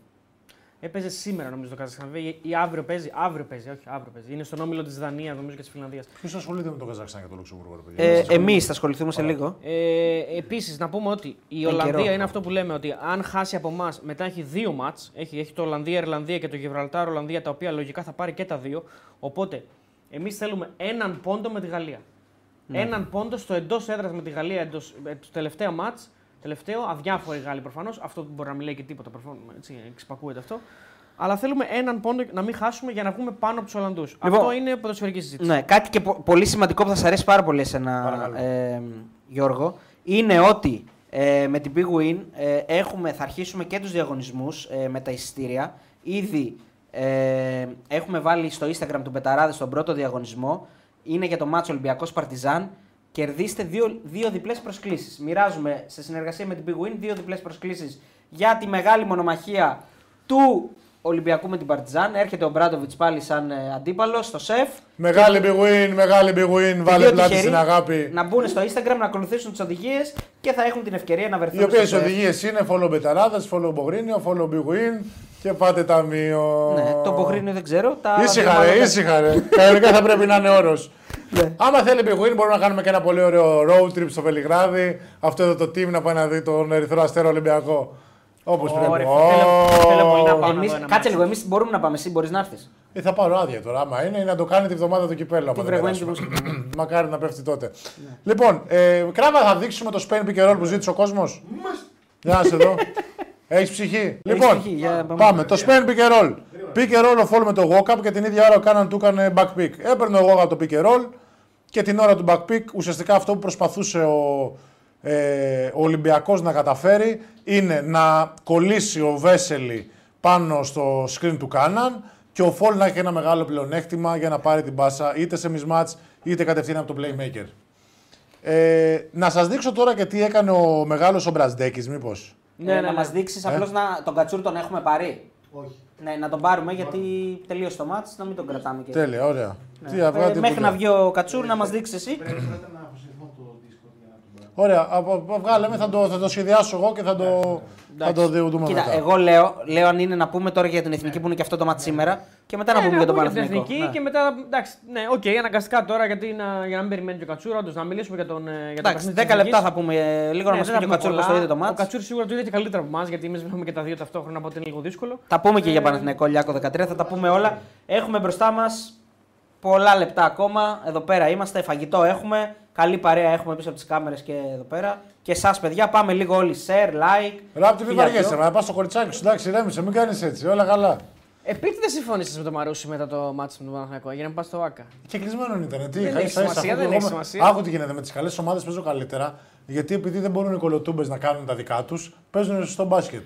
Speaker 1: Έπαιζε σήμερα νομίζω το Καζακστάν. Ή- Ή αύριο παίζει. Αύριο παίζει, όχι αύριο παίζει. Είναι στον όμιλο της Δανίας νομίζω και της Φιλανδίας.
Speaker 3: Ποιος ασχολείται με το Καζακστάν και το Λουξεμβούργο, ρε παιδιά;
Speaker 2: Ε,
Speaker 3: Εσείς
Speaker 2: Εμείς θα ασχοληθούμε σε λίγο.
Speaker 1: Ε, Επίσης, να πούμε ότι η
Speaker 2: Εν
Speaker 1: Ολλανδία
Speaker 2: καιρό.
Speaker 1: είναι αυτό που λέμε ότι αν χάσει από εμάς, μετά έχει δύο μάτς. Έχει, έχει το Ολλανδία-Ιρλανδία και το Γιβραλτάρ-Ολλανδία, τα οποία λογικά θα πάρει και τα δύο. Οπότε, εμείς θέλουμε έναν πόντο με τη Γαλλία.
Speaker 2: Ναι.
Speaker 1: Έναν πόντο στο εντός έδρας με τη Γαλλία, εντός, ε, το τελευταίο μάτ. Τελευταίο, αδιάφοροι Γάλλοι προφανώς. Αυτό δεν μπορεί να μην λέει και τίποτα προφανώς, έτσι, εξυπακούεται αυτό. Αλλά θέλουμε έναν πόντο να μην χάσουμε για να βγούμε πάνω από τους Ολλανδούς. αυτό είναι ποδοσφαιρική συζήτηση.
Speaker 2: Ναι, κάτι και πο- πολύ σημαντικό που θα σα αρέσει πάρα πολύ εσένα,
Speaker 3: Παρακαλώ.
Speaker 2: ε, Γιώργο, είναι ότι ε, με την Big Win ε, έχουμε, θα αρχίσουμε και τους διαγωνισμούς ε, με τα εισιτήρια. Ήδη ε, έχουμε βάλει στο Instagram του Betarades τον πρώτο διαγωνισμό. Είναι για το ματς Ολυμπιακός Παρτιζάν. Κερδίστε δύο, δύο διπλές προσκλήσεις. Μοιράζουμε σε συνεργασία με την Big Win δύο διπλές προσκλήσεις για τη μεγάλη μονομαχία του Ολυμπιακού με την Παρτιζάν. Έρχεται ο Μπράντοβιτς πάλι σαν ε, αντίπαλος στο ΣΕΦ.
Speaker 3: Μεγάλη big win, μεγάλη big win,
Speaker 2: Και
Speaker 3: βάλε
Speaker 2: δύο
Speaker 3: πλάτη
Speaker 2: τυχεροί
Speaker 3: στην αγάπη.
Speaker 2: Να μπουν στο Instagram να ακολουθήσουν τις οδηγίες και θα έχουν την ευκαιρία να βρεθούν.
Speaker 3: Οι οποίες
Speaker 2: στο ΣΕΦ.
Speaker 3: οδηγίες είναι follow μπεταράδες, follow μπογρίνιο, follow big win και πάτε ταμείο.
Speaker 2: Ναι, το Μπογρίνιο δεν ξέρω. Τα άλλα
Speaker 3: Ήσυχα
Speaker 2: δύο
Speaker 3: ρε,
Speaker 2: μάλλον-
Speaker 3: ήσυχα ρε. Κανονικά θα πρέπει να είναι όρος. (laughs)
Speaker 2: Ναι.
Speaker 3: Άμα θέλει big win, μπορούμε να κάνουμε και ένα πολύ ωραίο road trip στο Βελιγράδι. Αυτό εδώ το team να πάει να δει τον Ερυθρό Αστέρα Ολυμπιακό. Όπως πρέπει.
Speaker 1: Ωραία,
Speaker 3: Ω.
Speaker 1: θέλω- θέλω πολύ να πάω.
Speaker 2: Εμείς,
Speaker 1: να δω ένα
Speaker 2: κάτσε
Speaker 1: μάτσο.
Speaker 2: λίγο, εμείς μπορούμε να πάμε. Εσύ μπορείς να έρθεις.
Speaker 3: Ε, θα πάρω άδεια τώρα, άμα είναι, ή να το κάνει τη βδομάδα του κυπέλου. άμα
Speaker 2: Τι
Speaker 3: δεν
Speaker 2: βρεγμένη
Speaker 3: περάσουμε.
Speaker 2: τη μουσική. (clears throat)
Speaker 3: Μακάρι να πέφτει τότε. Λοιπόν, ε, κράβα θα δείξουμε το Spain pick and roll που ζήτησε ο κόσμος. Για να σε δω. Έχεις ψυχή; λοιπόν,
Speaker 2: ψυχή, για πάμε.
Speaker 3: πάμε. Το Spain pick and roll. Pick and roll ο Fall με το walk up και την ίδια ώρα ο Κάναν του έκανε back pick. Έπαιρνε ο walk up το pick and roll και την ώρα του back pick ουσιαστικά αυτό που προσπαθούσε ο, ε, ο Ολυμπιακός να καταφέρει είναι να κολλήσει ο Βέσελη πάνω στο screen του Κάναν και ο Fall να έχει ένα μεγάλο πλεονέκτημα για να πάρει την πάσα είτε σε mismatch είτε κατευθείαν από το playmaker. Ε, να σας δείξω τώρα και τι έκανε ο μεγάλος ο Μπραζδέκης μήπως.
Speaker 2: Ναι,
Speaker 1: ναι,
Speaker 2: να
Speaker 1: ναι.
Speaker 2: μας δείξεις
Speaker 3: Ε.
Speaker 2: απλώ να τον κατσούρ τον έχουμε πάρει.
Speaker 5: Όχι.
Speaker 2: Ναι, να τον πάρουμε γιατί τελείωσε το μάτι, να μην τον κρατάμε και.
Speaker 3: Τέλεια, ωραία.
Speaker 2: Ναι.
Speaker 3: Τι αυγά,
Speaker 2: Ε,
Speaker 3: τι
Speaker 2: μέχρι
Speaker 3: πουλιά.
Speaker 2: να βγει ο κατσούρ να μας δείξεις εσύ.
Speaker 5: Πρέπει πρώτα να αποσυρθώ από το Discord για να τον πάρω.
Speaker 3: Ωραία, απο- απο- βγάλε με, θα το, θα το σχεδιάσω εγώ και θα το, θα το δούμε
Speaker 2: Κοίτα,
Speaker 3: μετά.
Speaker 2: εγώ λέω, λέω αν είναι να πούμε τώρα για την εθνική που είναι και αυτό το μάτι σήμερα και μετά να
Speaker 1: Ναι,
Speaker 2: πούμε
Speaker 1: ναι,
Speaker 2: για τον
Speaker 1: πούμε την
Speaker 2: Παναθηναϊκό.
Speaker 1: εθνική
Speaker 2: Ναι.
Speaker 1: και μετά. Εντάξει, ναι, οκ, αναγκαστικά τώρα γιατί να, για να μην περιμένει και ο Κατσούρα, όντως, να μιλήσουμε για τον. ε, Για το
Speaker 2: Εντάξει,
Speaker 1: παιχνίδι
Speaker 2: 10
Speaker 1: της
Speaker 2: λεπτά
Speaker 1: Εθνικής.
Speaker 2: θα πούμε ε, λίγο να
Speaker 1: Ναι,
Speaker 2: μας
Speaker 1: δεν
Speaker 2: πει και ο
Speaker 1: θα πούμε
Speaker 2: Κατσούρ πώς
Speaker 1: πολλά.
Speaker 2: το είδε το
Speaker 1: Ο
Speaker 2: ματς.
Speaker 1: Κατσούρ σίγουρα το είδε και καλύτερα από εμάς γιατί εμείς βλέπουμε και τα δύο ταυτόχρονα, οπότε είναι λίγο δύσκολο.
Speaker 2: Θα πούμε και για Παναθηναϊκό, Ηλιάκο 13, θα τα πούμε όλα. Έχουμε μπροστά μας πολλά λεπτά ακόμα. Εδώ πέρα είμαστε, φαγητό έχουμε. Καλή παρέα έχουμε πίσω από τις κάμερες και εδώ πέρα. Και εσάς, παιδιά, πάμε λίγο όλοι share, like.
Speaker 3: Ράπτη, μην
Speaker 2: χίλια
Speaker 3: βαριέσαι,
Speaker 2: δυο.
Speaker 3: να πας στο κοριτσάκι σου. Εντάξει, ρέμισε, μην κάνεις έτσι. Όλα καλά.
Speaker 1: Επίτηδε συμφώνησε με τον Μαρούσι μετά το μάτι με τον Παναθηναϊκό για να πας στο ΑΚΑ.
Speaker 3: Και κλεισμένο ήταν. Τι,
Speaker 1: Δεν
Speaker 3: είχα
Speaker 1: έχει
Speaker 3: ίσα ίσα,
Speaker 1: σημασία,
Speaker 3: αφού
Speaker 1: δεν
Speaker 3: εγώ
Speaker 1: έχει
Speaker 3: με-
Speaker 1: σημασία.
Speaker 3: Άκου τι γίνεται με τις καλές ομάδες παίζω καλύτερα. Γιατί επειδή δεν μπορούν οι κολοτούμπες να κάνουν τα δικά τους, παίζουν στο μπάσκετ.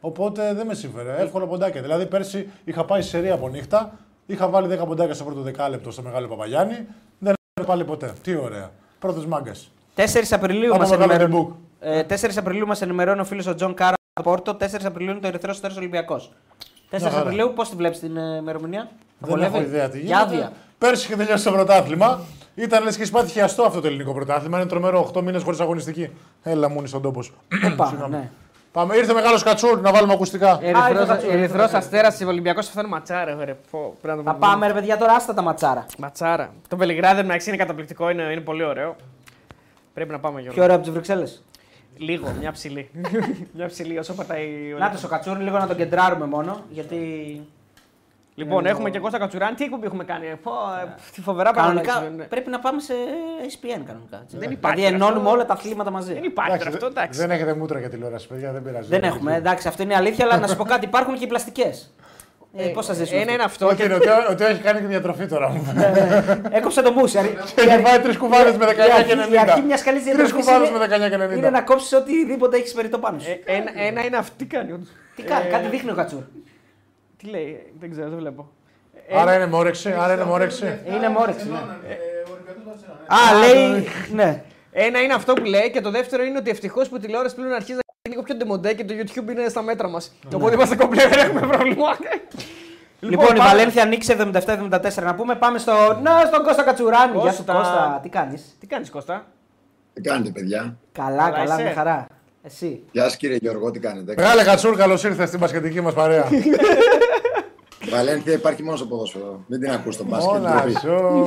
Speaker 3: Οπότε δεν με συμφέρε. Εύκολο ποντάκια. Δηλαδή πέρσι είχα πάει σε σερία από νύχτα, είχα βάλει 10 ποντάκια στο πρώτο δεκάλεπτο στο μεγάλο Παπαγιάννη. Δεν έπαιρνε πάλι ποτέ. Τι ωραία. Πρώτος μάγκας.
Speaker 2: 4 Απριλίου
Speaker 3: Πάμε
Speaker 2: μας
Speaker 3: μεγάλο
Speaker 2: ενημερώνει.
Speaker 3: book.
Speaker 2: Ε, 4 Απριλίου μας ενημερώνει ο φίλος ο Τζον Κάρα από Πόρτο. 4 Απριλίου είναι το Ερυθρό Αστέρα Ολυμπιακός. 4
Speaker 3: χαρά.
Speaker 2: Απριλίου, πώς τη βλέπεις την ε, ημερομηνία;
Speaker 3: Δεν έχω
Speaker 2: Βολεύει;
Speaker 3: ιδέα τι
Speaker 2: Για
Speaker 3: γίνεται.
Speaker 2: άδεια.
Speaker 3: Πέρσι είχε τελειώσει το πρωτάθλημα. Ήταν λες και έχει πάθει χιαστό αυτό το ελληνικό πρωτάθλημα. Είναι τρομερό 8 μήνες χωρίς αγωνιστική. Έλα μουνί στον τόπο. σου.
Speaker 2: Οπα,
Speaker 3: Συγγνώμη.
Speaker 2: ναι.
Speaker 3: Πάμε, ήρθε μεγάλος κατσούρ να βάλουμε ακουστικά.
Speaker 1: Ερυθρό Αστέρας Ολυμπιακός αυτό είναι ματσάρα. Ρε. Πω, πρέπει να το
Speaker 2: Θα
Speaker 1: πούμε.
Speaker 2: πάμε ρε παιδιά τώρα, άστα τα ματσάρα.
Speaker 1: Ματσάρα. Το Βελιγράδι εντάξει είναι καταπληκτικό, είναι, είναι πολύ ωραίο. Πρέπει να πάμε Γιώργο.
Speaker 2: Πιο ωραίο από τις Βρυξέλλες;
Speaker 1: Λίγο, μια ψηλή. (laughs) μια ψηλή όσο πατάει ο
Speaker 2: Να το ο Κατσούρ, λίγο να τον κεντράρουμε μόνο. Γιατί
Speaker 1: Λοιπόν,
Speaker 2: Ναι,
Speaker 1: έχουμε
Speaker 2: λίγο.
Speaker 1: και Κώστα Κατσουράνη. Τι εκπομπή έχουμε κάνει. Πω, ε, τι φοβερά πράγματα.
Speaker 2: κανονικά
Speaker 1: συμβαίνουν, ναι.
Speaker 2: πρέπει να πάμε σε SPN κανονικά. έτσι.
Speaker 1: Δεν υπάρχει
Speaker 2: Δηλαδή ενώνουμε
Speaker 1: αυτό.
Speaker 2: όλα τα αθλήματα μαζί.
Speaker 1: Δεν υπάρχει τώρα
Speaker 3: Εντάξει,
Speaker 1: αυτό, εντάξει.
Speaker 3: Δεν έχετε μούτρα για τηλεόραση, παιδιά, δεν πειράζει.
Speaker 2: Δεν έχουμε, εντάξει, αυτό είναι η αλήθεια, αλλά να σου πω κάτι, υπάρχουν και οι πλαστικές. Ε, Πώς θα ζήσουμε.
Speaker 1: Ένα
Speaker 2: αυτό;
Speaker 1: είναι αυτό.
Speaker 3: Όχι,
Speaker 1: και-
Speaker 3: είναι ότι, ότι έχει κάνει και διατροφή τώρα. μου.
Speaker 2: Έκοψε το μουσι.
Speaker 3: Έχει φάει τρεις κουβάδες με 19 και
Speaker 2: Η αρχή
Speaker 3: 90.
Speaker 2: μιας καλής
Speaker 3: Τρεις
Speaker 2: διατροφή
Speaker 3: κουβάδες με 19 και 90.
Speaker 2: είναι να κόψεις οτιδήποτε έχεις περιττό πάνω σου.
Speaker 1: Ε, ένα, ένα είναι αυτή. Τι κάνει όντως.
Speaker 2: Τι κάνει,
Speaker 1: ε,
Speaker 2: κάτι δείχνει ο Κατσούρ.
Speaker 1: Τι λέει, δεν ξέρω, δεν βλέπω.
Speaker 3: Άρα είναι με όρεξη. Άρα είναι με όρεξη.
Speaker 2: Είναι με όρεξη. ναι.
Speaker 5: Ο Ολυμπιακός Βαρσελόνα, ναι.
Speaker 2: Α, λέει. Ναι.
Speaker 1: Ένα είναι αυτό που λέει και το δεύτερο είναι ότι ευτυχώς που η τηλεόραση πλέον αρχίζει να είναι λίγο πιο ντεμοντέ και το YouTube είναι στα μέτρα μας. Οπότε είμαστε κομπλέ, δεν έχουμε πρόβλημα.
Speaker 2: Λοιπόν, η
Speaker 1: πάμε.
Speaker 2: Βαλένθια νίκησε 77-74 να πούμε. Πάμε στο. Να, στον Κώστα Κατσουράνη. Γεια σου
Speaker 1: Κώστα.
Speaker 2: Κώστα, τι κάνεις;
Speaker 1: Τι κάνεις, Κώστα;
Speaker 6: Τι κάνετε, παιδιά;
Speaker 2: Καλά,
Speaker 1: Καλά,
Speaker 2: καλά,
Speaker 1: είσαι.
Speaker 2: μια χαρά. Εσύ.
Speaker 6: Γεια σας, κύριε Γιώργο, τι κάνετε;
Speaker 3: Μεγάλε Κατσούρ, καλώς ήρθες στην μπασκετική μας παρέα. (laughs)
Speaker 6: Βαλένθια υπάρχει μόνος στο ποδόσφαιρο. Μην την ακούς στο μπάσκετ.
Speaker 3: Όλα
Speaker 6: ντροπή.
Speaker 3: σου.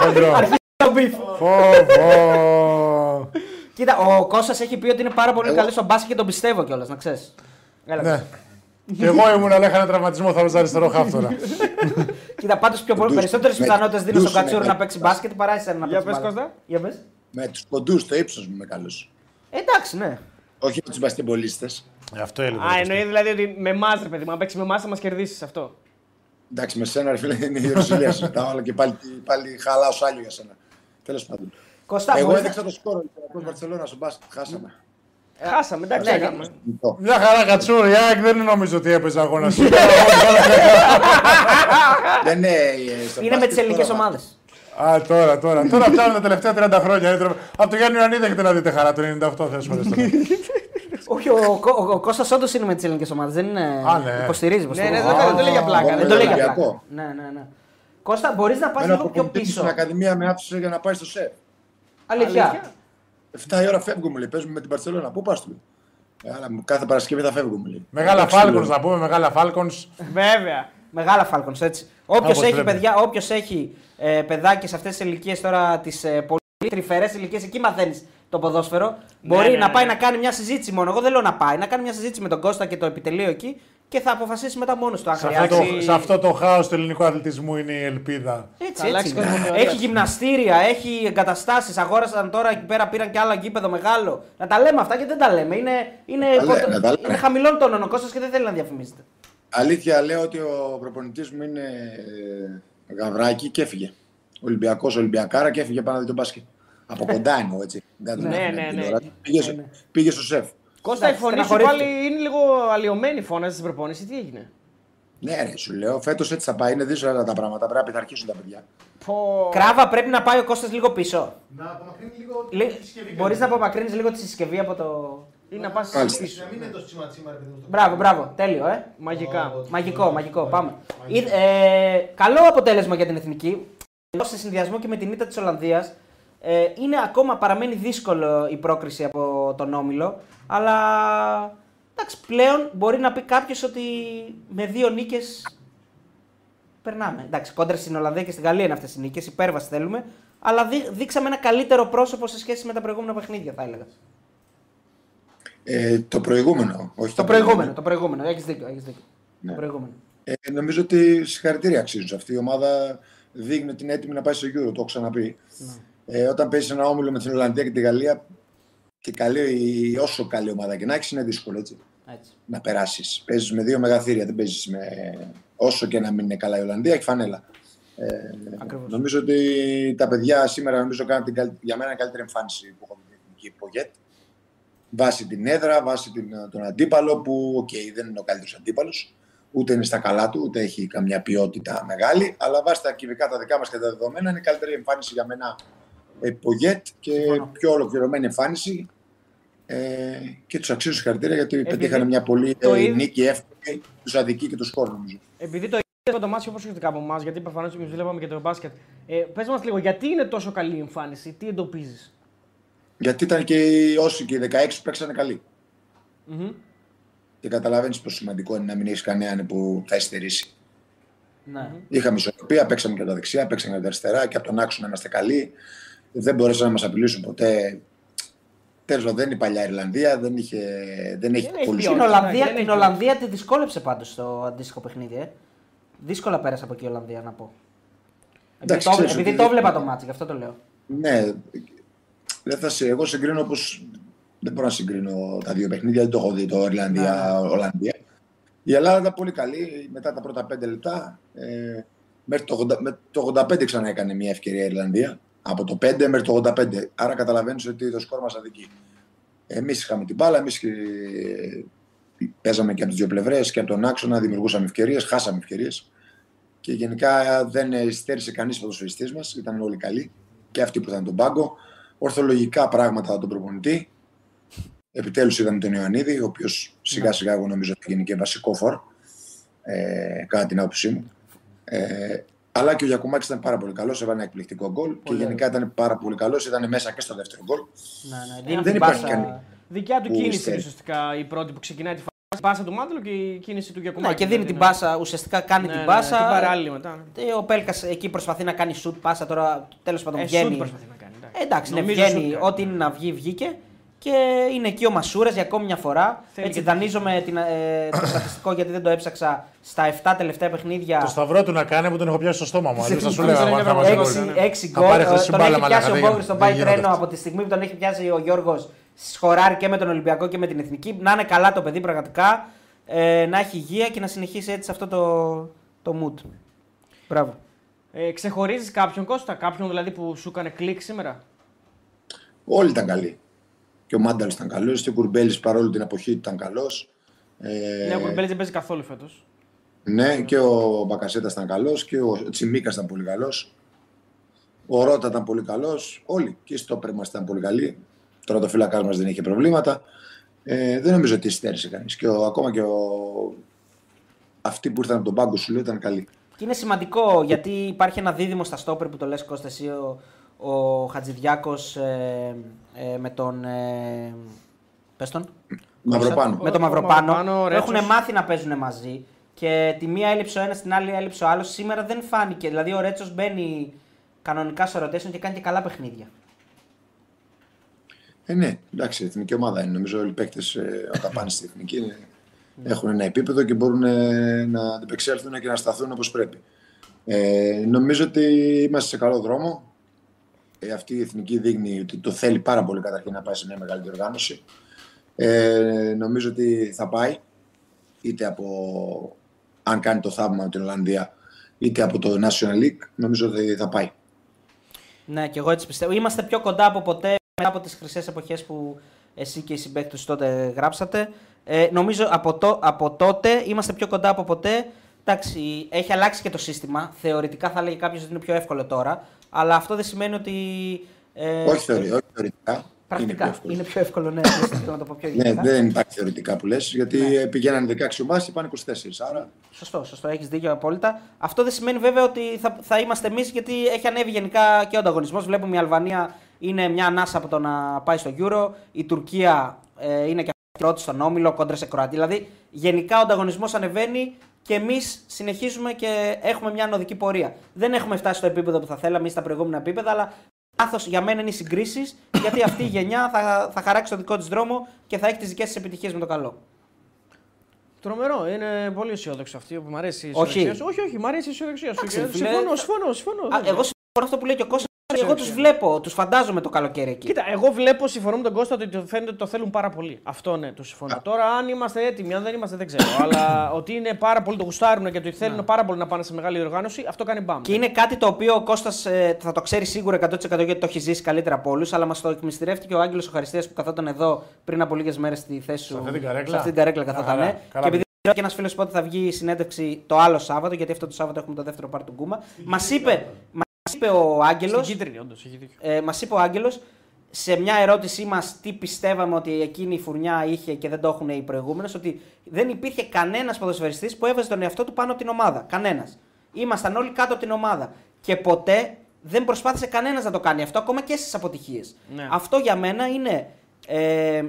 Speaker 3: Χοντρό. (laughs)
Speaker 2: Το beef.
Speaker 3: Φόβο.
Speaker 2: Κοίτα, ο Κώστας έχει πει ότι είναι πάρα πολύ
Speaker 6: Εγώ-
Speaker 2: καλός στο μπάσκετ και τον πιστεύω κιόλας, να ξέρεις.
Speaker 3: Ναι. Και εγώ ήμουν, αλλά είχα ένα τραυματισμό, θα βάζα αριστερό χάφτορα. (laughs)
Speaker 2: Κοίτα, πάντως πιο πολύ
Speaker 6: Ντους-
Speaker 2: περισσότερες
Speaker 6: με
Speaker 2: πιθανότητες δίνω στον
Speaker 6: ντους είναι
Speaker 2: Κατσούρ να
Speaker 6: καλό.
Speaker 2: παίξει μπάσκετ παρά εσένα να
Speaker 1: Για
Speaker 2: παίξει.
Speaker 1: πες,
Speaker 2: μπάλα.
Speaker 1: Κώστα.
Speaker 2: Για πες.
Speaker 6: Με τους κοντούς, το ύψος μου είμαι καλός.
Speaker 2: Ε, Εντάξει, ναι.
Speaker 6: Όχι με τους μπασκεμπολίστε.
Speaker 3: Ε, Αυτό έλεγε.
Speaker 1: Α, εννοεί δηλαδή ότι με εμάς, ρε παιδί μου, αν παίξεις με εμάς θα μας κερδίσεις αυτό.
Speaker 6: Εντάξει, με σένα, ρε φίλε, είναι η Ρωσιλία συζητάω, αλλά και πάλι, πάλι χαλάω σάλιο για σένα. Τέλος πάντων.
Speaker 2: Κωστά,
Speaker 6: Εγώ
Speaker 2: μπορείς
Speaker 6: έδειξα
Speaker 2: να-
Speaker 6: το σκόρο. Ο Μπαρσελόνα στο μπάσκετ. Χάσαμε.
Speaker 1: Χάσαμε, εντάξει.
Speaker 2: ναι,
Speaker 1: έκαμε.
Speaker 6: Λοιπόν,
Speaker 3: Μια χαρά Κατσούρ, η ΑΕΚ δεν νομίζω ότι έπαιζε αγώνα σου. (laughs)
Speaker 6: Δεν είναι. ε, στο
Speaker 2: Είναι με
Speaker 6: μπάσκετ
Speaker 2: τι ελληνικές
Speaker 6: τώρα,
Speaker 2: ομάδες.
Speaker 3: Α, τώρα, τώρα. Τώρα φτάνουν τα τελευταία 30 χρόνια. Είναι τρομερό. Από το Γιάννη Ιωαννίδη έχετε να δείτε χαρά το 98 θες φορές τώρα. (laughs)
Speaker 2: Όχι, ο, ο, ο, ο Κώστας όντως είναι με τις ελληνικές ομάδες. Δεν είναι.
Speaker 3: Α, ναι.
Speaker 2: Υποστηρίζεις.
Speaker 1: Ναι, ναι,
Speaker 2: υποστηρίζει.
Speaker 1: δεν το λέει για πλάκα.
Speaker 6: εγώ
Speaker 2: Δεν
Speaker 6: με
Speaker 2: το λέει για
Speaker 6: Ολυμπιακό.
Speaker 2: πλάκα. Ναι, ναι, ναι. Κώστα, μπορείς να πας
Speaker 6: Ένα
Speaker 2: λίγο πιο
Speaker 6: προπονητή
Speaker 2: πίσω.
Speaker 6: στην Ακαδημία με άφησε για να πάει στο ΣΕΦ.
Speaker 2: Αλήθεια.
Speaker 6: 7 η ώρα φεύγω μου λέει. Παίζουμε με την Παρσελόνα. Πού πας του λέει. Ε, Αλλά κάθε Παρασκευή θα φεύγω μου λέει.
Speaker 3: Μεγάλα
Speaker 6: Εντάξει,
Speaker 3: Falcons
Speaker 6: λέω.
Speaker 3: να πούμε, μεγάλα Falcons.
Speaker 1: Βέβαια.
Speaker 2: Μεγάλα Falcons, έτσι. Όποιος
Speaker 3: Όπως
Speaker 2: έχει
Speaker 3: πρέπει.
Speaker 2: παιδιά, όποιος έχει ε, παιδάκι σε αυτές τις ηλικίες τώρα, τις ε, πολύ τρυφερές ηλικίες, εκεί μαθαίνεις το ποδόσφαιρο. μπορεί
Speaker 1: ναι,
Speaker 2: να
Speaker 1: ναι.
Speaker 2: πάει να κάνει μια συζήτηση μόνο. Εγώ δεν λέω να πάει, να κάνει μια συζήτηση με τον Κώστα και το επιτελείο εκεί και θα αποφασίσει μετά μόνος του αν
Speaker 3: Σε αυτό,
Speaker 2: χρειάζεται.
Speaker 3: το, σε αυτό το χάος του ελληνικού αθλητισμού είναι η ελπίδα.
Speaker 2: Έτσι,
Speaker 1: Θα αλλάξει
Speaker 2: έτσι.
Speaker 1: κοσμοθεωρία.
Speaker 2: Έχει γυμναστήρια, έχει εγκαταστάσεις. Αγόρασαν τώρα εκεί πέρα, πήραν και άλλο γήπεδο μεγάλο. Να τα λέμε αυτά και δεν τα λέμε. Είναι, είναι,
Speaker 6: Τα λέμε, τα λέμε.
Speaker 2: είναι χαμηλών τόνων ο Κώστας και δεν θέλει να διαφημίζεται.
Speaker 6: Αλήθεια λέω ότι ο προπονητής μου είναι ε, γαβράκι και έφυγε. Ολυμπιακός, Ολυμπιακάρα και έφυγε πάνω να δει τον μπάσκετ. Από κοντά εννοώ έτσι. Δεν τον
Speaker 1: Ναι,
Speaker 6: έφυγε
Speaker 1: ναι,
Speaker 6: από την
Speaker 1: ναι.
Speaker 6: τηλεόραση. Πήγε, στο- πήγες στο σεφ.
Speaker 1: Κώστα, η
Speaker 2: Εντάξει,
Speaker 1: φωνή σου
Speaker 2: στεναχωρήθηκα.
Speaker 1: πάλι είναι λίγο αλλοιωμένη φωνάζει στην προπόνηση. Τι έγινε;
Speaker 6: Ναι, ρε, σου λέω, φέτος έτσι θα πάει. Είναι δύσκολα τα πράγματα. Πρέπει να πειθαρχήσουν τα παιδιά.
Speaker 1: Πω.
Speaker 2: Κράβα πρέπει να πάει ο Κώστας λίγο πίσω.
Speaker 5: Να απομακρύνει λίγο
Speaker 2: Λι...
Speaker 5: τη συσκευή.
Speaker 2: Μπορείς να
Speaker 5: καλύτερα.
Speaker 2: απομακρύνεις λίγο τη συσκευή από το.
Speaker 1: Ή να πας
Speaker 6: Μάλιστα.
Speaker 1: πίσω.
Speaker 5: Να μην είναι τόσο τσίμα τσίμα, ρε παιδί μου. στο
Speaker 2: Μπράβο,
Speaker 5: κομμάτι.
Speaker 2: μπράβο. Τέλειο, ε.
Speaker 1: Μαγικά.
Speaker 5: Το-
Speaker 2: Μαγικό, μαγικό. Πάμε.
Speaker 5: Μαγικό.
Speaker 2: Ε, καλό αποτέλεσμα για την εθνική. Σε συνδυασμό και με την ήττα της Ολλανδίας. Ε, είναι ακόμα, παραμένει δύσκολο η πρόκριση από τον Όμιλο, αλλά εντάξει, πλέον μπορεί να πει κάποιος ότι με δύο νίκες περνάμε. Εντάξει, κόντρα στην Ολλανδία και στην Γαλλία είναι αυτές οι νίκες, υπέρβαση θέλουμε, αλλά δεί, δείξαμε ένα καλύτερο πρόσωπο σε σχέση με τα προηγούμενα παιχνίδια, θα έλεγα.
Speaker 6: Ε, το προηγούμενο, όχι
Speaker 2: Το προηγούμενο, το προηγούμενο, έχεις δίκιο. Έχεις δίκιο.
Speaker 6: Ναι.
Speaker 2: Το προηγούμενο.
Speaker 6: Ε, νομίζω ότι συγχαρητήρια αξίζουν σε αυτή. Η ομάδα δείχνει ότι είναι έτοιμη να πάει στο Euro, το έχω ξαναπεί. Ε, όταν παίζεις ένα όμιλο με την Ολλανδία και τη Γαλλία, και καλή, όσο καλή ομάδα και να έχεις, είναι δύσκολο έτσι,
Speaker 2: Έτσι.
Speaker 6: να περάσεις. Παίζεις με δύο μεγαθήρια, δεν παίζεις με. Όσο και να μην είναι καλά η Ολλανδία, έχει φανέλα. Ε,
Speaker 2: Ακριβώς.
Speaker 6: νομίζω ότι τα παιδιά σήμερα νομίζω κάνουν την, καλ- για μένα καλύτερη εμφάνιση που έχω δει στην εθνική Πογέτ. Βάσει την έδρα, βάσει την, τον αντίπαλο που, οκ, δεν είναι ο καλύτερος αντίπαλος. Ούτε είναι στα καλά του, ούτε έχει καμιά ποιότητα μεγάλη. Αλλά βάσει τα κυβικά τα δικά μας και τα δεδομένα είναι η καλύτερη εμφάνιση για μένα ε, Πογέτ και
Speaker 2: Συμφωνώ.
Speaker 6: πιο ολοκληρωμένη εμφάνιση. Ε, και τους αξίζω συγχαρητήρια γιατί
Speaker 1: Επειδή
Speaker 6: πετύχανε μια πολύ
Speaker 1: το
Speaker 6: ε,
Speaker 1: ίδιο-
Speaker 6: νίκη εύκολη, τους αδικεί και του σκόρ νομίζω.
Speaker 1: Επειδή το είδα το μάτσο προσεκτικά από εμάς, γιατί προφανώς εμείς βλέπαμε και το μπάσκετ. Ε, Πες μας λίγο, γιατί είναι τόσο καλή η εμφάνιση, τι εντοπίζεις;
Speaker 6: Γιατί ήταν και οι, όσοι και οι 16 που παίξανε καλοί. Και καταλαβαίνεις πόσο σημαντικό είναι να μην έχεις κανέναν που θα ειστερήσει.
Speaker 2: Ναι.
Speaker 6: Είχαμε ισορροπία, παίξαμε και από τα δεξιά, παίξαμε και από τα αριστερά και από τον άξονα είμαστε καλοί. Δεν μπορέσαν να μας απειλήσουν ποτέ. Τέλος πάντων, δεν είναι η παλιά Ιρλανδία, δεν, είχε, δεν έχει
Speaker 1: Δεν έχει
Speaker 6: πολύ
Speaker 2: Την
Speaker 1: ποιότητα.
Speaker 2: Ολλανδία,
Speaker 1: δεν
Speaker 2: την
Speaker 1: έχει.
Speaker 2: Ολλανδία τη δυσκόλεψε πάντως το αντίστοιχο παιχνίδι. Ε. Δύσκολα πέρασε από εκεί η Ολλανδία να πω. Επειδή,
Speaker 6: Εντάξει,
Speaker 2: το,
Speaker 6: ξέρεις
Speaker 2: επειδή
Speaker 6: ότι
Speaker 2: το
Speaker 6: δεν-
Speaker 2: βλέπα το μάτσο, γι' αυτό το λέω.
Speaker 6: Ναι, δεν θα σε, εγώ συγκρίνω όπω. Δεν μπορώ να συγκρίνω τα δύο παιχνίδια, δεν το έχω δει το
Speaker 2: Ναι,
Speaker 6: Ιρλανδία-Ολλανδία. Η Ελλάδα ήταν πολύ καλή μετά τα πρώτα πέντε λεπτά. Ε, μέχρι το, 80, με το 85 ξανά έκανε μια ευκαιρία η Ιρλανδία. Από το 5 μέχρι το 85. Άρα καταλαβαίνεις ότι το σκόρ μας αδικεί. Εμείς είχαμε την μπάλα, εμείς παίζαμε και από τις δύο πλευρές και από τον άξονα, δημιουργούσαμε ευκαιρίες, χάσαμε ευκαιρίες. Και γενικά δεν στέρισε κανείς ποδοσφαιριστής μας, ήταν όλοι καλοί. Και αυτοί που ήταν τον πάγκο. Ορθολογικά πράγματα από τον προπονητή. Επιτέλους είδαμε τον Ιωαννίδη, ο οποίος σιγά σιγά εγώ νομίζω θα γίνει και βασικό φορ. Ε, κατά την άποψή μου. Ε, αλλά και ο Γιακουμάκης ήταν πάρα πολύ καλός, έβαλε ένα εκπληκτικό γκολ. Και γενικά ήταν πάρα πολύ καλός, ήταν μέσα και στο δεύτερο γκολ.
Speaker 2: Ναι, ναι.
Speaker 1: Ε,
Speaker 2: Δίνει
Speaker 6: δεν
Speaker 2: την
Speaker 6: υπάρχει
Speaker 2: πάσα-
Speaker 6: κανεί.
Speaker 1: Δικιά του
Speaker 6: Που
Speaker 1: κίνηση
Speaker 6: στέλνει.
Speaker 1: ουσιαστικά η πρώτη που ξεκινάει τη φάση. Η πάσα του Μάντελο και η κίνηση του Γιακουμάκη.
Speaker 2: Ναι, και δίνει
Speaker 1: δηλαδή,
Speaker 2: την
Speaker 1: ναι.
Speaker 2: πάσα, ουσιαστικά κάνει
Speaker 1: Ναι,
Speaker 2: την
Speaker 1: ναι,
Speaker 2: πάσα.
Speaker 1: Την παράλληλη μετά. ναι.
Speaker 2: Ε, Ο Πέλκας εκεί προσπαθεί να κάνει shoot πάσα τώρα. Τέλος πάντων
Speaker 1: Ε,
Speaker 2: βγαίνει.
Speaker 1: shoot προσπαθεί να κάνει. εντάξει.
Speaker 2: Ε, εντάξει, ναι,
Speaker 1: Νομίζω
Speaker 2: βγαίνει.
Speaker 1: shoot κάνει.
Speaker 2: Ό,τι είναι να βγει, βγήκε. Και είναι εκεί ο Μασούρας για ακόμη μια φορά.
Speaker 1: Θέλει
Speaker 2: Έτσι,
Speaker 1: και-
Speaker 2: δανείζομαι την, ε, το στατιστικό γιατί δεν το έψαξα στα 7 τελευταία παιχνίδια.
Speaker 3: Το σταυρό του να κάνει που τον έχω πιάσει στο στόμα μου. Αλλιώς θα σου
Speaker 1: Αυτό
Speaker 3: λέγα
Speaker 1: είναι
Speaker 3: αν
Speaker 1: μια
Speaker 3: θα μας
Speaker 1: πραγματικότητα,
Speaker 3: γκολ.
Speaker 1: ναι.
Speaker 2: 6
Speaker 3: Θα
Speaker 2: γκολ.
Speaker 3: πάρει
Speaker 2: Ε,
Speaker 3: χθες
Speaker 2: Τον
Speaker 3: μπάλα,
Speaker 2: έχει πιάσει
Speaker 3: μαλάκα,
Speaker 2: ο
Speaker 3: δεν
Speaker 2: Μπόγκρι
Speaker 3: γίνεται.
Speaker 2: στον
Speaker 3: Δεν
Speaker 2: Πάη
Speaker 3: γίνονται
Speaker 2: Τρένο
Speaker 3: αυτά.
Speaker 2: από τη στιγμή που τον έχει πιάσει ο Γιώργος σχοράρει και με τον Ολυμπιακό και με την Εθνική. Να είναι καλά το παιδί πραγματικά. Ε, να έχει υγεία και να συνεχίσει έτσι αυτό το, το mood. Μπράβο.
Speaker 1: Ε, Ξεχωρίζεις κάποιον Κώστα, κάποιον δηλαδή που σου έκανε κλικ σήμερα;
Speaker 6: Όλοι ήταν καλοί. Και ο Μάνταλ ήταν καλός, και ο Κουρμπέλης παρόλο την εποχή του ήταν καλός. Ε,
Speaker 1: Ναι, ο Κουρμπέλης δεν παίζει καθόλου φέτος.
Speaker 6: Ναι, και ο Μπακασέτας ήταν καλός και ο Τσιμίκας ήταν πολύ καλός. Ο Ρότα ήταν πολύ καλός. Όλοι. Και οι στόπερ μας ήταν πολύ καλοί. Τώρα το φύλακα μας δεν είχε προβλήματα. Ε, δεν νομίζω ότι στέρισε κανείς. Και ο, ακόμα και ο... αυτοί που ήρθαν από τον πάγκο σου λέει ήταν καλοί.
Speaker 2: Και είναι σημαντικό γιατί υπάρχει ένα δίδυμο στα στόπερ που το λες Κώστας εσύ ο, ο Χατζηδιάκος ε, ε, με τον... Ε, πες τον.
Speaker 6: Μαυροπάνω.
Speaker 2: Με τον
Speaker 1: Ο
Speaker 2: Μαυροπάνο.
Speaker 1: Μαυροπάνο, ο
Speaker 2: που
Speaker 1: Ρέτσος.
Speaker 2: έχουν μάθει να παίζουν μαζί. Και τη μία έλειψε ο ένας, την άλλη έλειψε ο άλλος. Σήμερα δεν φάνηκε. Δηλαδή ο Ρέτσος μπαίνει κανονικά στο rotation και κάνει και καλά παιχνίδια.
Speaker 6: Ε, ναι, εντάξει, η εθνική ομάδα είναι. Νομίζω όλοι οι παίκτες όταν πάνε στην εθνική είναι- έχουν ένα επίπεδο και μπορούν ε, να αντιπεξέλθουν και να σταθούν όπως πρέπει. Ε, νομίζω ότι είμαστε σε καλό δρόμο. Ε, αυτή η εθνική δείχνει ότι το θέλει πάρα πολύ καταρχήν να πάει σε μια μεγάλη διοργάνωση. Ε, νομίζω ότι θα πάει είτε από αν κάνει το θαύμα με την Ολλανδία είτε από το National League νομίζω ότι θα πάει.
Speaker 2: Ναι, και εγώ έτσι πιστεύω. Είμαστε πιο κοντά από ποτέ μετά από τις χρυσές εποχές που εσύ και οι συμπαίκτες τότε γράψατε. Ε, νομίζω από, το, από τότε είμαστε πιο κοντά από ποτέ. Εντάξει, έχει αλλάξει και το σύστημα. Θεωρητικά θα έλεγε κάποιος ότι είναι πιο εύκολο τώρα. Αλλά αυτό δεν σημαίνει ότι. Ε,
Speaker 6: όχι, θεωρεί, όχι θεωρητικά.
Speaker 2: Πρακτικά.
Speaker 6: Είναι πιο εύκολο.
Speaker 2: Είναι πιο εύκολο, ναι, να το πω πιο
Speaker 6: Ναι,
Speaker 2: γενικά.
Speaker 6: δεν υπάρχει θεωρητικά που λες, γιατί
Speaker 2: Ναι.
Speaker 6: πηγαίνανε 16 ομάδε και πάνε 24. Άρα
Speaker 2: Σωστό, σωστό, έχεις δίκιο απόλυτα. Αυτό δεν σημαίνει βέβαια ότι θα, θα είμαστε εμείς, γιατί έχει ανέβει γενικά και ο ανταγωνισμός. Βλέπουμε η Αλβανία είναι μια ανάσα από το να πάει στο Euro. Η Τουρκία ε, είναι και πρώτη στον όμιλο κόντρα σε Κροατία. Δηλαδή, γενικά ο ανταγωνισμός ανεβαίνει και εμείς συνεχίζουμε και έχουμε μια ανωδική πορεία. Δεν έχουμε φτάσει στο επίπεδο που θα θέλαμε ή στα προηγούμενα επίπεδα, αλλά λάθο για μένα είναι οι συγκρίσεις, γιατί αυτή η γενιά θα, θα χαράξει το δικό της δρόμο και θα έχει τις δικές της επιτυχίες με το καλό.
Speaker 1: Τρομερό, είναι πολύ αισιόδοξο αυτή. Μου αρέσει η
Speaker 2: Όχι.
Speaker 1: αισιοδοξία σου. Όχι, όχι, μου αρέσει η αισιοδοξία σου.
Speaker 2: Εντάξει,
Speaker 1: Και
Speaker 2: φίλε.
Speaker 1: Συμφωνώ, συμφωνώ. συμφωνώ.
Speaker 2: Α, εγώ συμφωνώ αυτό που λέει και ο Κώστας. Εγώ τους βλέπω, τους φαντάζομαι το καλοκαίρι εκεί.
Speaker 1: Κοίτα, εγώ βλέπω, συμφωνώ με τον Κώστα ότι το φαίνεται ότι το θέλουν πάρα πολύ. Αυτό ναι, το συμφωνώ. Τώρα, αν είμαστε έτοιμοι, αν δεν είμαστε, δεν ξέρω. αλλά (coughs) ότι είναι πάρα πολύ, το γουστάρουν και ότι θέλουν πάρα πολύ να πάνε σε μεγάλη οργάνωση, αυτό κάνει μπαμ.
Speaker 2: Και είναι κάτι το οποίο ο Κώστας ε, θα το ξέρει σίγουρα 100% γιατί το έχει ζήσει καλύτερα από όλους, αλλά μας το εκμυστηρεύτηκε ο Άγγελος ο Χαριστέα που καθόταν εδώ πριν από λίγες μέρες στη θέση σου.
Speaker 3: Σε αυτή την καρέκλα;
Speaker 2: Σε αυτή την καρέκλα
Speaker 3: Μια
Speaker 2: καθόταν.
Speaker 3: χαρά.
Speaker 2: ναι.
Speaker 3: Καλά
Speaker 2: Και επειδή ξέρω και ένας φίλος πότε θα βγει η συνέντευξη το άλλο Σάββατο, γιατί αυτό το Σάββατο έχουμε το δεύτερο πάρτι του Γκούμα. Μας είπε, μας είπε ο Άγγελος.
Speaker 1: Στην κίτρινη, όντως, έχει δίκιο.
Speaker 2: Ε, μας είπε ο Άγγελος σε μια ερώτησή μας τι πιστεύαμε ότι εκείνη η φουρνιά είχε και δεν το έχουν οι προηγούμενες, ότι δεν υπήρχε κανένας ποδοσφαιριστής που έβαζε τον εαυτό του πάνω από την ομάδα. Κανένας. Ήμασταν όλοι κάτω από την ομάδα. Και ποτέ δεν προσπάθησε κανένας να το κάνει αυτό, ακόμα και στις αποτυχίες.
Speaker 1: Ναι.
Speaker 2: Αυτό για μένα είναι ε,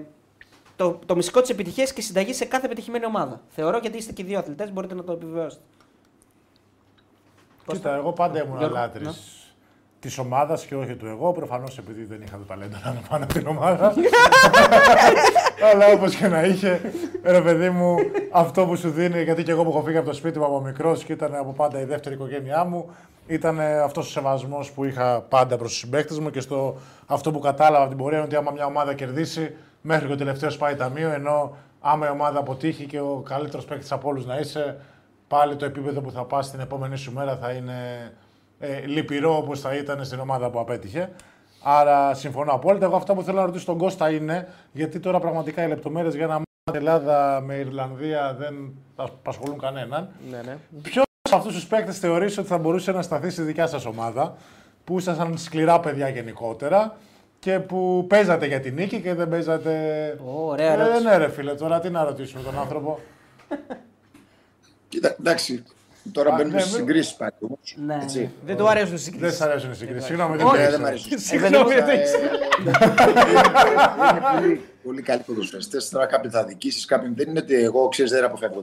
Speaker 2: το, το μυστικό της επιτυχίας και συνταγής σε κάθε επιτυχημένη ομάδα. Θεωρώ γιατί είστε και οι δύο αθλητές, μπορείτε να το επιβεβαιώσετε.
Speaker 3: Κοίτα, εγώ πάντα ήμουν
Speaker 2: Γιώργο,
Speaker 3: λάτρη
Speaker 2: ναι.
Speaker 3: της ομάδας και όχι του εγώ. Προφανώς επειδή δεν είχα το ταλέντο να είμαι πάνω από την ομάδα. (laughs) Αλλά όπως και να είχε, ρε παιδί μου, αυτό που σου δίνει, γιατί και εγώ που έχω φύγει από το σπίτι μου από μικρός και ήταν από πάντα η δεύτερη οικογένειά μου, ήταν αυτός ο σεβασμός που είχα πάντα προς τους συμπαίκτες μου και στο αυτό που κατάλαβα από την πορεία είναι ότι άμα μια ομάδα κερδίσει, μέχρι και ο τελευταίος πάει ταμείο, ενώ άμα η ομάδα αποτύχει και ο καλύτερος παίκτης από όλους να είσαι, πάλι το επίπεδο που θα πας την επόμενη σου μέρα θα είναι ε, λυπηρό όπως θα ήταν στην ομάδα που απέτυχε. Άρα συμφωνώ απόλυτα. Εγώ αυτό που θέλω να ρωτήσω τον Κώστα είναι, γιατί τώρα πραγματικά οι λεπτομέρειες για ένα μάτι Ελλάδα με Ιρλανδία δεν θα απασχολούν κανέναν.
Speaker 1: Ναι, ναι.
Speaker 3: Ποιος από αυτούς τους παίκτες θεωρείς ότι θα μπορούσε να σταθεί στη δικιά σας ομάδα, που ήσασταν σκληρά παιδιά γενικότερα και που παίζατε για την νίκη και δεν παίζατε.
Speaker 2: Ω, ωραία
Speaker 3: ε,
Speaker 2: ερώτηση.
Speaker 3: ναι, ρε φίλε, τώρα τι να ρωτήσουμε τον άνθρωπο. (laughs)
Speaker 6: Κοίτα, εντάξει, τώρα
Speaker 3: Α,
Speaker 6: μπαίνουμε
Speaker 3: ναι,
Speaker 6: στις
Speaker 3: μην-
Speaker 6: συγκρίσεις πάλι όμως.
Speaker 2: Ναι,
Speaker 6: Έτσι.
Speaker 2: ναι.
Speaker 1: Δεν του αρέσουν οι
Speaker 3: Δεν
Speaker 1: συγκρίσει.
Speaker 3: σα αρέσουν οι συγκρίσεις. Συγγνώμη, δεν
Speaker 6: Όχι,
Speaker 3: το
Speaker 6: δεν μ'
Speaker 3: ήξερα.
Speaker 6: αρέσουν.
Speaker 1: Συγγνώμη, δεν το
Speaker 6: Ε,
Speaker 1: ήξερα.
Speaker 6: είναι πολύ, πολύ καλοί ποδοσφαιριστές. Τώρα κάποιοι θα δικήσεις, κάποιοι δεν είναι ότι εγώ ξέρεις δεν αποφεύγω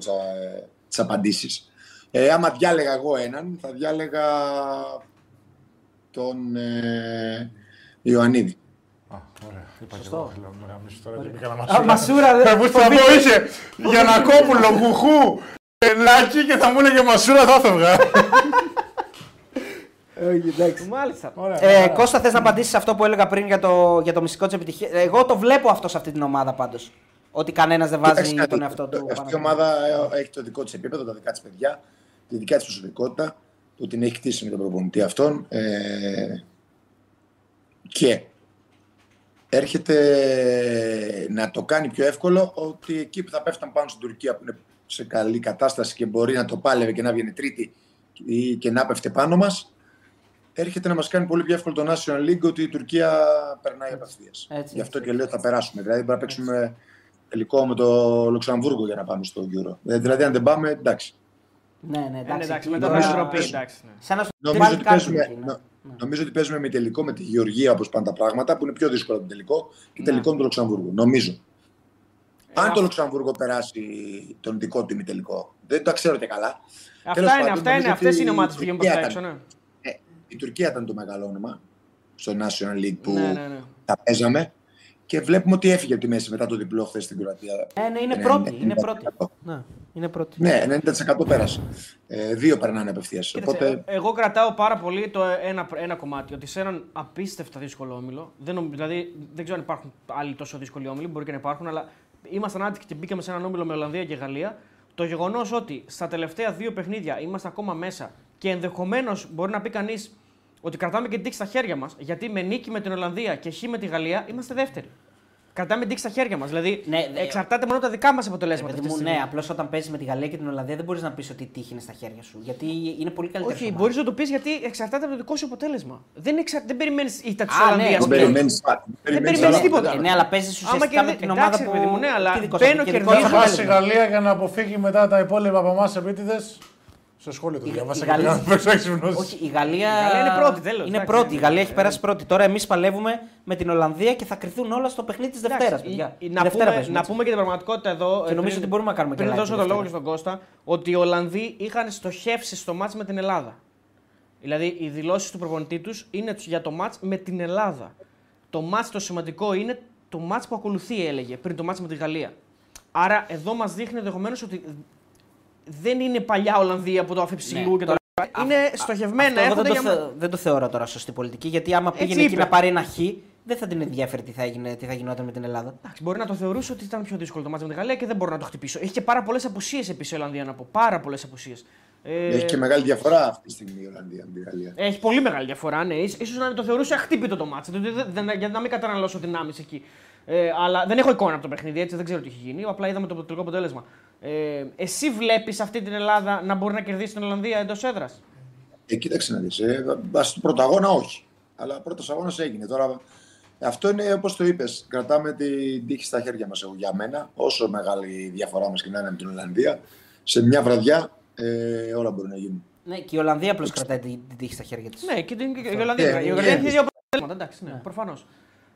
Speaker 6: τις απαντήσεις. Ε, άμα διάλεγα εγώ έναν, θα διάλεγα τον ε, Ιωαννίδη.
Speaker 3: Α, ωραία. Είπα και
Speaker 2: Σωστό.
Speaker 3: εγώ, θέλω να γαμίσω τώρα και μπήκα ένα
Speaker 2: Α, Μασούρα, δεν-
Speaker 3: Ε, Πού θα πω είχε Γιανακόπουλο, Κουχού, Λάκη και θα μου έλεγε Μασούρα θα έφευγα.
Speaker 1: Μάλιστα.
Speaker 3: Ωραία.
Speaker 2: Ε,
Speaker 3: ωραία.
Speaker 2: Κώστα, θες να απαντήσεις σε αυτό που έλεγα πριν για το, για το μυστικό της επιτυχίας; Εγώ το βλέπω αυτό σε αυτή την ομάδα πάντως. Ότι κανένας δεν βάζει
Speaker 6: Κοιτάξτε,
Speaker 2: τον εαυτό του.
Speaker 6: Αυτή
Speaker 2: πάνω
Speaker 6: η
Speaker 2: από-
Speaker 6: ομάδα ε, έχει το δικό της επίπεδο, τα δικά της παιδιά, τη δικιά της προσωπικότητα, που την έχει χτίσει με τον προπονητή αυτόν. Ε, και έρχεται να το κάνει πιο εύκολο ότι εκεί που θα πέφτουν πάνω στην Τουρκία που είναι σε καλή κατάσταση και μπορεί να το πάλευε και να βγαίνει τρίτη ή και να πέφτε πάνω μας έρχεται να μας κάνει πολύ πιο εύκολο το National League ότι η Τουρκία περνάει απευθείας.
Speaker 2: Έτσι,
Speaker 6: Γι' αυτό
Speaker 2: έτσι,
Speaker 6: και λέω ότι θα περάσουμε. Δηλαδή μπορεί να παίξουμε τελικό με το Λουξεμβούργο για να πάμε στο Euro. Ε, Δηλαδή αν δεν πάμε, εντάξει.
Speaker 2: Ναι, ναι,
Speaker 1: Ε, ναι,
Speaker 2: εντάξει.
Speaker 1: Εντάξει,
Speaker 2: εκεί
Speaker 1: μετά
Speaker 2: τώρα-
Speaker 1: την Επιτροπή. εντάξει, ναι.
Speaker 2: Σαν να σου
Speaker 6: Νομίζω
Speaker 2: βάλει
Speaker 6: ότι,
Speaker 2: κάτι
Speaker 6: παίζουμε,
Speaker 2: εκεί, ναι.
Speaker 6: νο- νομίζω ότι παίζουμε με τελικό με τη Γεωργία όπως πάνε τα πράγματα, που είναι πιο δύσκολο από τον τελικό, και
Speaker 1: Ναι.
Speaker 6: τελικό με το Λουξεμβούργο. Νομίζω.
Speaker 1: Ε,
Speaker 6: Αν
Speaker 1: αυτό-
Speaker 6: το Λουξεμβούργο περάσει τον δικό του ημιτελικό, δεν το ξέρω και καλά. Τέλος
Speaker 1: Αυτά είναι,
Speaker 6: πάντων,
Speaker 1: αυτά είναι,
Speaker 6: νομίζω
Speaker 1: αυτές
Speaker 6: ότι
Speaker 1: είναι οι
Speaker 6: η
Speaker 1: ομάδες που βγαίνουν προς τα
Speaker 6: Τουρκία
Speaker 1: έξω, ναι.
Speaker 6: Ε, η Τουρκία ήταν το μεγάλο όνομα στο National League που
Speaker 1: Ναι, ναι, ναι.
Speaker 6: τα παίζαμε και βλέπουμε ότι έφυγε από τη μέση μετά το διπλό χθες στην Κροατία.
Speaker 2: Ναι, ναι, είναι
Speaker 6: Ναι,
Speaker 2: πρώτη.
Speaker 6: ναι,
Speaker 2: Είναι
Speaker 6: ναι.
Speaker 2: πρώτη. Ναι, είναι πρώτη.
Speaker 6: Ναι, 90% πέρασε. Ε, δύο περνάνε απευθείας.
Speaker 1: Κοίταξε,
Speaker 6: Οπότε
Speaker 1: ε, εγώ κρατάω πάρα πολύ το ένα, ένα κομμάτι. Ότι σε έναν απίστευτα δύσκολο όμιλο, δεν, νομ- δηλαδή, δεν ξέρω αν υπάρχουν άλλοι τόσο δύσκολοι όμιλοι, μπορεί και να υπάρχουν, αλλά ήμασταν άτυχοι και μπήκαμε σε έναν όμιλο με Ολλανδία και Γαλλία. Το γεγονός ότι στα τελευταία δύο παιχνίδια είμαστε ακόμα μέσα και ενδεχομένως μπορεί να πει κανείς ότι κρατάμε και την τύχη στα χέρια μας, γιατί με νίκη με την Ολλανδία και χ με τη Γαλλία είμαστε δεύτεροι. Κρατάμε την τύχη στα χέρια μας. Δηλαδή
Speaker 2: Ναι, ναι.
Speaker 1: εξαρτάται μόνο από τα δικά μας αποτελέσματα.
Speaker 2: Παιδί
Speaker 1: αυτή τη
Speaker 2: μου,
Speaker 1: στιγμή.
Speaker 2: ναι, απλώς όταν παίζεις με τη Γαλλία και την Ολλανδία δεν μπορείς να πεις ότι η τύχη είναι στα χέρια σου. Γιατί είναι πολύ καλύτερη.
Speaker 1: Όχι, μπορείς να το πεις γιατί εξαρτάται από το δικό σου αποτέλεσμα. Δεν, εξα... δεν περιμένεις ήττα τη
Speaker 2: Α, ναι,
Speaker 1: Ολλανδία.
Speaker 2: δεν
Speaker 6: δεν περιμένεις
Speaker 1: περιμένεις τίποτα.
Speaker 2: Ε, ναι, αλλά παίζεις ουσιαστικά
Speaker 1: κερδί-
Speaker 2: με την ομάδα
Speaker 1: εντάξει,
Speaker 2: που.
Speaker 1: παιδί μου, ναι, αλλά
Speaker 2: τι δικό
Speaker 1: μπαίνω,
Speaker 2: σου, και δικό
Speaker 1: κερδίζω.
Speaker 2: σου
Speaker 3: Θα χάσει η
Speaker 2: αποτέλεσμα.
Speaker 3: Γαλλία για να αποφύγει μετά τα υπόλοιπα από εμάς επίτηδες Σε σχόλιο το
Speaker 2: Η-
Speaker 3: διάβασα
Speaker 2: η
Speaker 3: και
Speaker 2: Γαλλία-
Speaker 3: πήγα να παίξω έξυπνος.
Speaker 2: Όχι, η Γαλλία,
Speaker 1: Η Γαλλία είναι πρώτη, τέλος,
Speaker 2: Είναι
Speaker 1: εντάξει,
Speaker 2: πρώτη.
Speaker 1: ναι.
Speaker 2: Η Γαλλία έχει περάσει πρώτη. Τώρα εμείς παλεύουμε με την Ολλανδία και θα κρυθούν όλα στο παιχνίδι της Δευτέρας.
Speaker 1: Εντάξει, η- η- Να, πούμε, να πούμε και την πραγματικότητα εδώ. ε,
Speaker 2: νομίζω ότι μπορούμε να κάνουμε και
Speaker 1: Πριν
Speaker 2: live
Speaker 1: δώσω
Speaker 2: τη
Speaker 1: το λόγο και
Speaker 2: Δευτέρα.
Speaker 1: στον Κώστα, ότι οι Ολλανδοί είχαν στοχεύσει στο μάτς με την Ελλάδα. Δηλαδή, οι δηλώσεις του προπονητή τους είναι για το μάτς με την Ελλάδα. Το μάτς το σημαντικό είναι το μάτς που ακολουθεί, έλεγε, πριν το μάτς με τη Γαλλία. Άρα, εδώ μας δείχνει ενδεχομένως ότι δεν είναι παλιά Ολλανδία που το αφιψηλού
Speaker 2: Ναι,
Speaker 1: και το. Είναι στοχευμένα,
Speaker 2: Αυτό εγώ
Speaker 1: έρχονται
Speaker 2: δεν, το
Speaker 1: για...
Speaker 2: θε- δεν το θεωρώ τώρα σωστή πολιτική. Γιατί άμα
Speaker 1: Έτσι
Speaker 2: πήγαινε εκεί
Speaker 1: είπε.
Speaker 2: να πάρει ένα χ, δεν θα την ενδιαφέρει τι θα, έγινε, τι θα γινόταν με την Ελλάδα.
Speaker 1: Εντάξει, μπορεί να το θεωρούσε ότι ήταν πιο δύσκολο το μάτς με τη Γαλλία και δεν μπορώ να το χτυπήσω. Έχει και πάρα πολλές απουσίες επίσης η Ολλανδία να πω. Πάρα πολλές απουσίες. Ε,
Speaker 6: Έχει και μεγάλη διαφορά αυτή τη στιγμή η Ολλανδία με τη Γαλλία.
Speaker 1: Έχει πολύ μεγάλη διαφορά, ναι. Ίσως ίσως να το θεωρούσε αχτύπητο το μάτς, δηλαδή δεν- δεν- για να μην καταναλώσω δυνάμεις εκεί. Ε, αλλά δεν έχω εικόνα από το παιχνίδι, έτσι δεν ξέρω τι έχει γίνει. Απλά είδαμε το τελικό αποτέλεσμα. Ε, εσύ βλέπεις αυτή την Ελλάδα να μπορεί να κερδίσει την Ολλανδία εντός έδρας;
Speaker 6: Ε, κοίταξε να δεις. Ε, ας- στον πρώτο αγώνα όχι. Αλλά πρώτος αγώνας έγινε. Τώρα, αυτό είναι όπως το είπες. Κρατάμε την τύχη στα χέρια μας. Για μένα, όσο μεγάλη η διαφορά μας και να είναι με την Ολλανδία, σε μια βραδιά ε, όλα μπορούν να γίνουν.
Speaker 2: Ναι, και η Ολλανδία απλώς κρατάει την, την τύχη στα χέρια της.
Speaker 1: Ναι, και την και η Ολλανδία.
Speaker 6: Ε,
Speaker 1: Η
Speaker 6: ε,
Speaker 1: Ολλανδία
Speaker 6: ε,
Speaker 1: έχει δύο αποτελέσματα, εντάξει, ναι, προφανώς.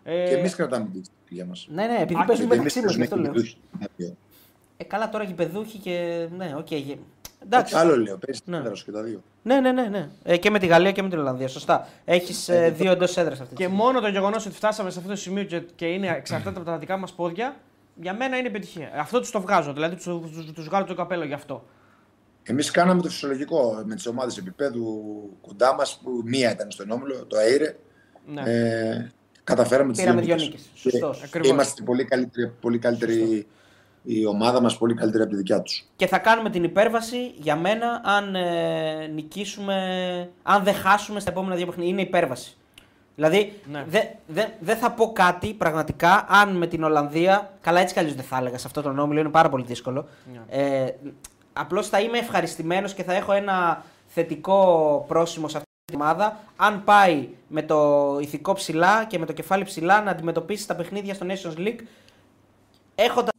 Speaker 6: Και
Speaker 1: Ε,
Speaker 6: εμείς κρατάμε την τύχη για μας.
Speaker 2: Ναι, ναι, επειδή
Speaker 1: Α,
Speaker 2: παίζουμε μεταξύ μας, γι' αυτό λέω. Ε, καλά τώρα γηπεδούχοι και. Ναι, οκ. γε- Εντάξει.
Speaker 6: Άλλο λέω, παίζει
Speaker 2: Ναι.
Speaker 6: ναι. και τα δύο.
Speaker 2: Ναι, ναι, ναι. ναι. Ε, και με τη Γαλλία και με την Ολλανδία. Σωστά. Έχεις ε, δύο εντός έδρας αυτή. τη
Speaker 1: Και
Speaker 2: στιγμή.
Speaker 1: μόνο το γεγονός ότι φτάσαμε σε αυτό το σημείο και, και είναι εξαρτάται από τα δικά μας πόδια, για μένα είναι επιτυχία. Αυτό τους το βγάζω. Δηλαδή τους τους βγάλω το καπέλο γι' αυτό.
Speaker 6: Εμείς κάναμε το φυσιολογικό με τις ομάδες επίπεδου κοντά μας, που μία ήταν στον όμιλο, το ΑΕΡΕ.
Speaker 1: Ναι.
Speaker 6: Ε, καταφέραμε τις
Speaker 2: Πήραμε δύο νίκες. Σωστός.
Speaker 1: Ακριβώς.
Speaker 6: Είμαστε πολύ καλύτερη, πολύ καλύτερη η ομάδα μας, πολύ καλύτερη από τη δικιά τους.
Speaker 2: Και θα κάνουμε την υπέρβαση για μένα αν ε, νικήσουμε. Αν δεν χάσουμε στα επόμενα δύο παιχνίδια. Είναι υπέρβαση. Δηλαδή
Speaker 1: Ναι.
Speaker 2: δεν δε, δεν θα πω κάτι πραγματικά αν με την Ολλανδία. Καλά, έτσι κι αλλιώς δεν θα έλεγα σε αυτό τον όμιλο, είναι πάρα πολύ δύσκολο.
Speaker 1: Ναι.
Speaker 2: Ε, Απλώς θα είμαι ευχαριστημένος και θα έχω ένα θετικό πρόσημο σε αυτή την ομάδα. Αν πάει με το ηθικό ψηλά και με το κεφάλι ψηλά να αντιμετωπίσει τα παιχνίδια στο Nations League έχοντας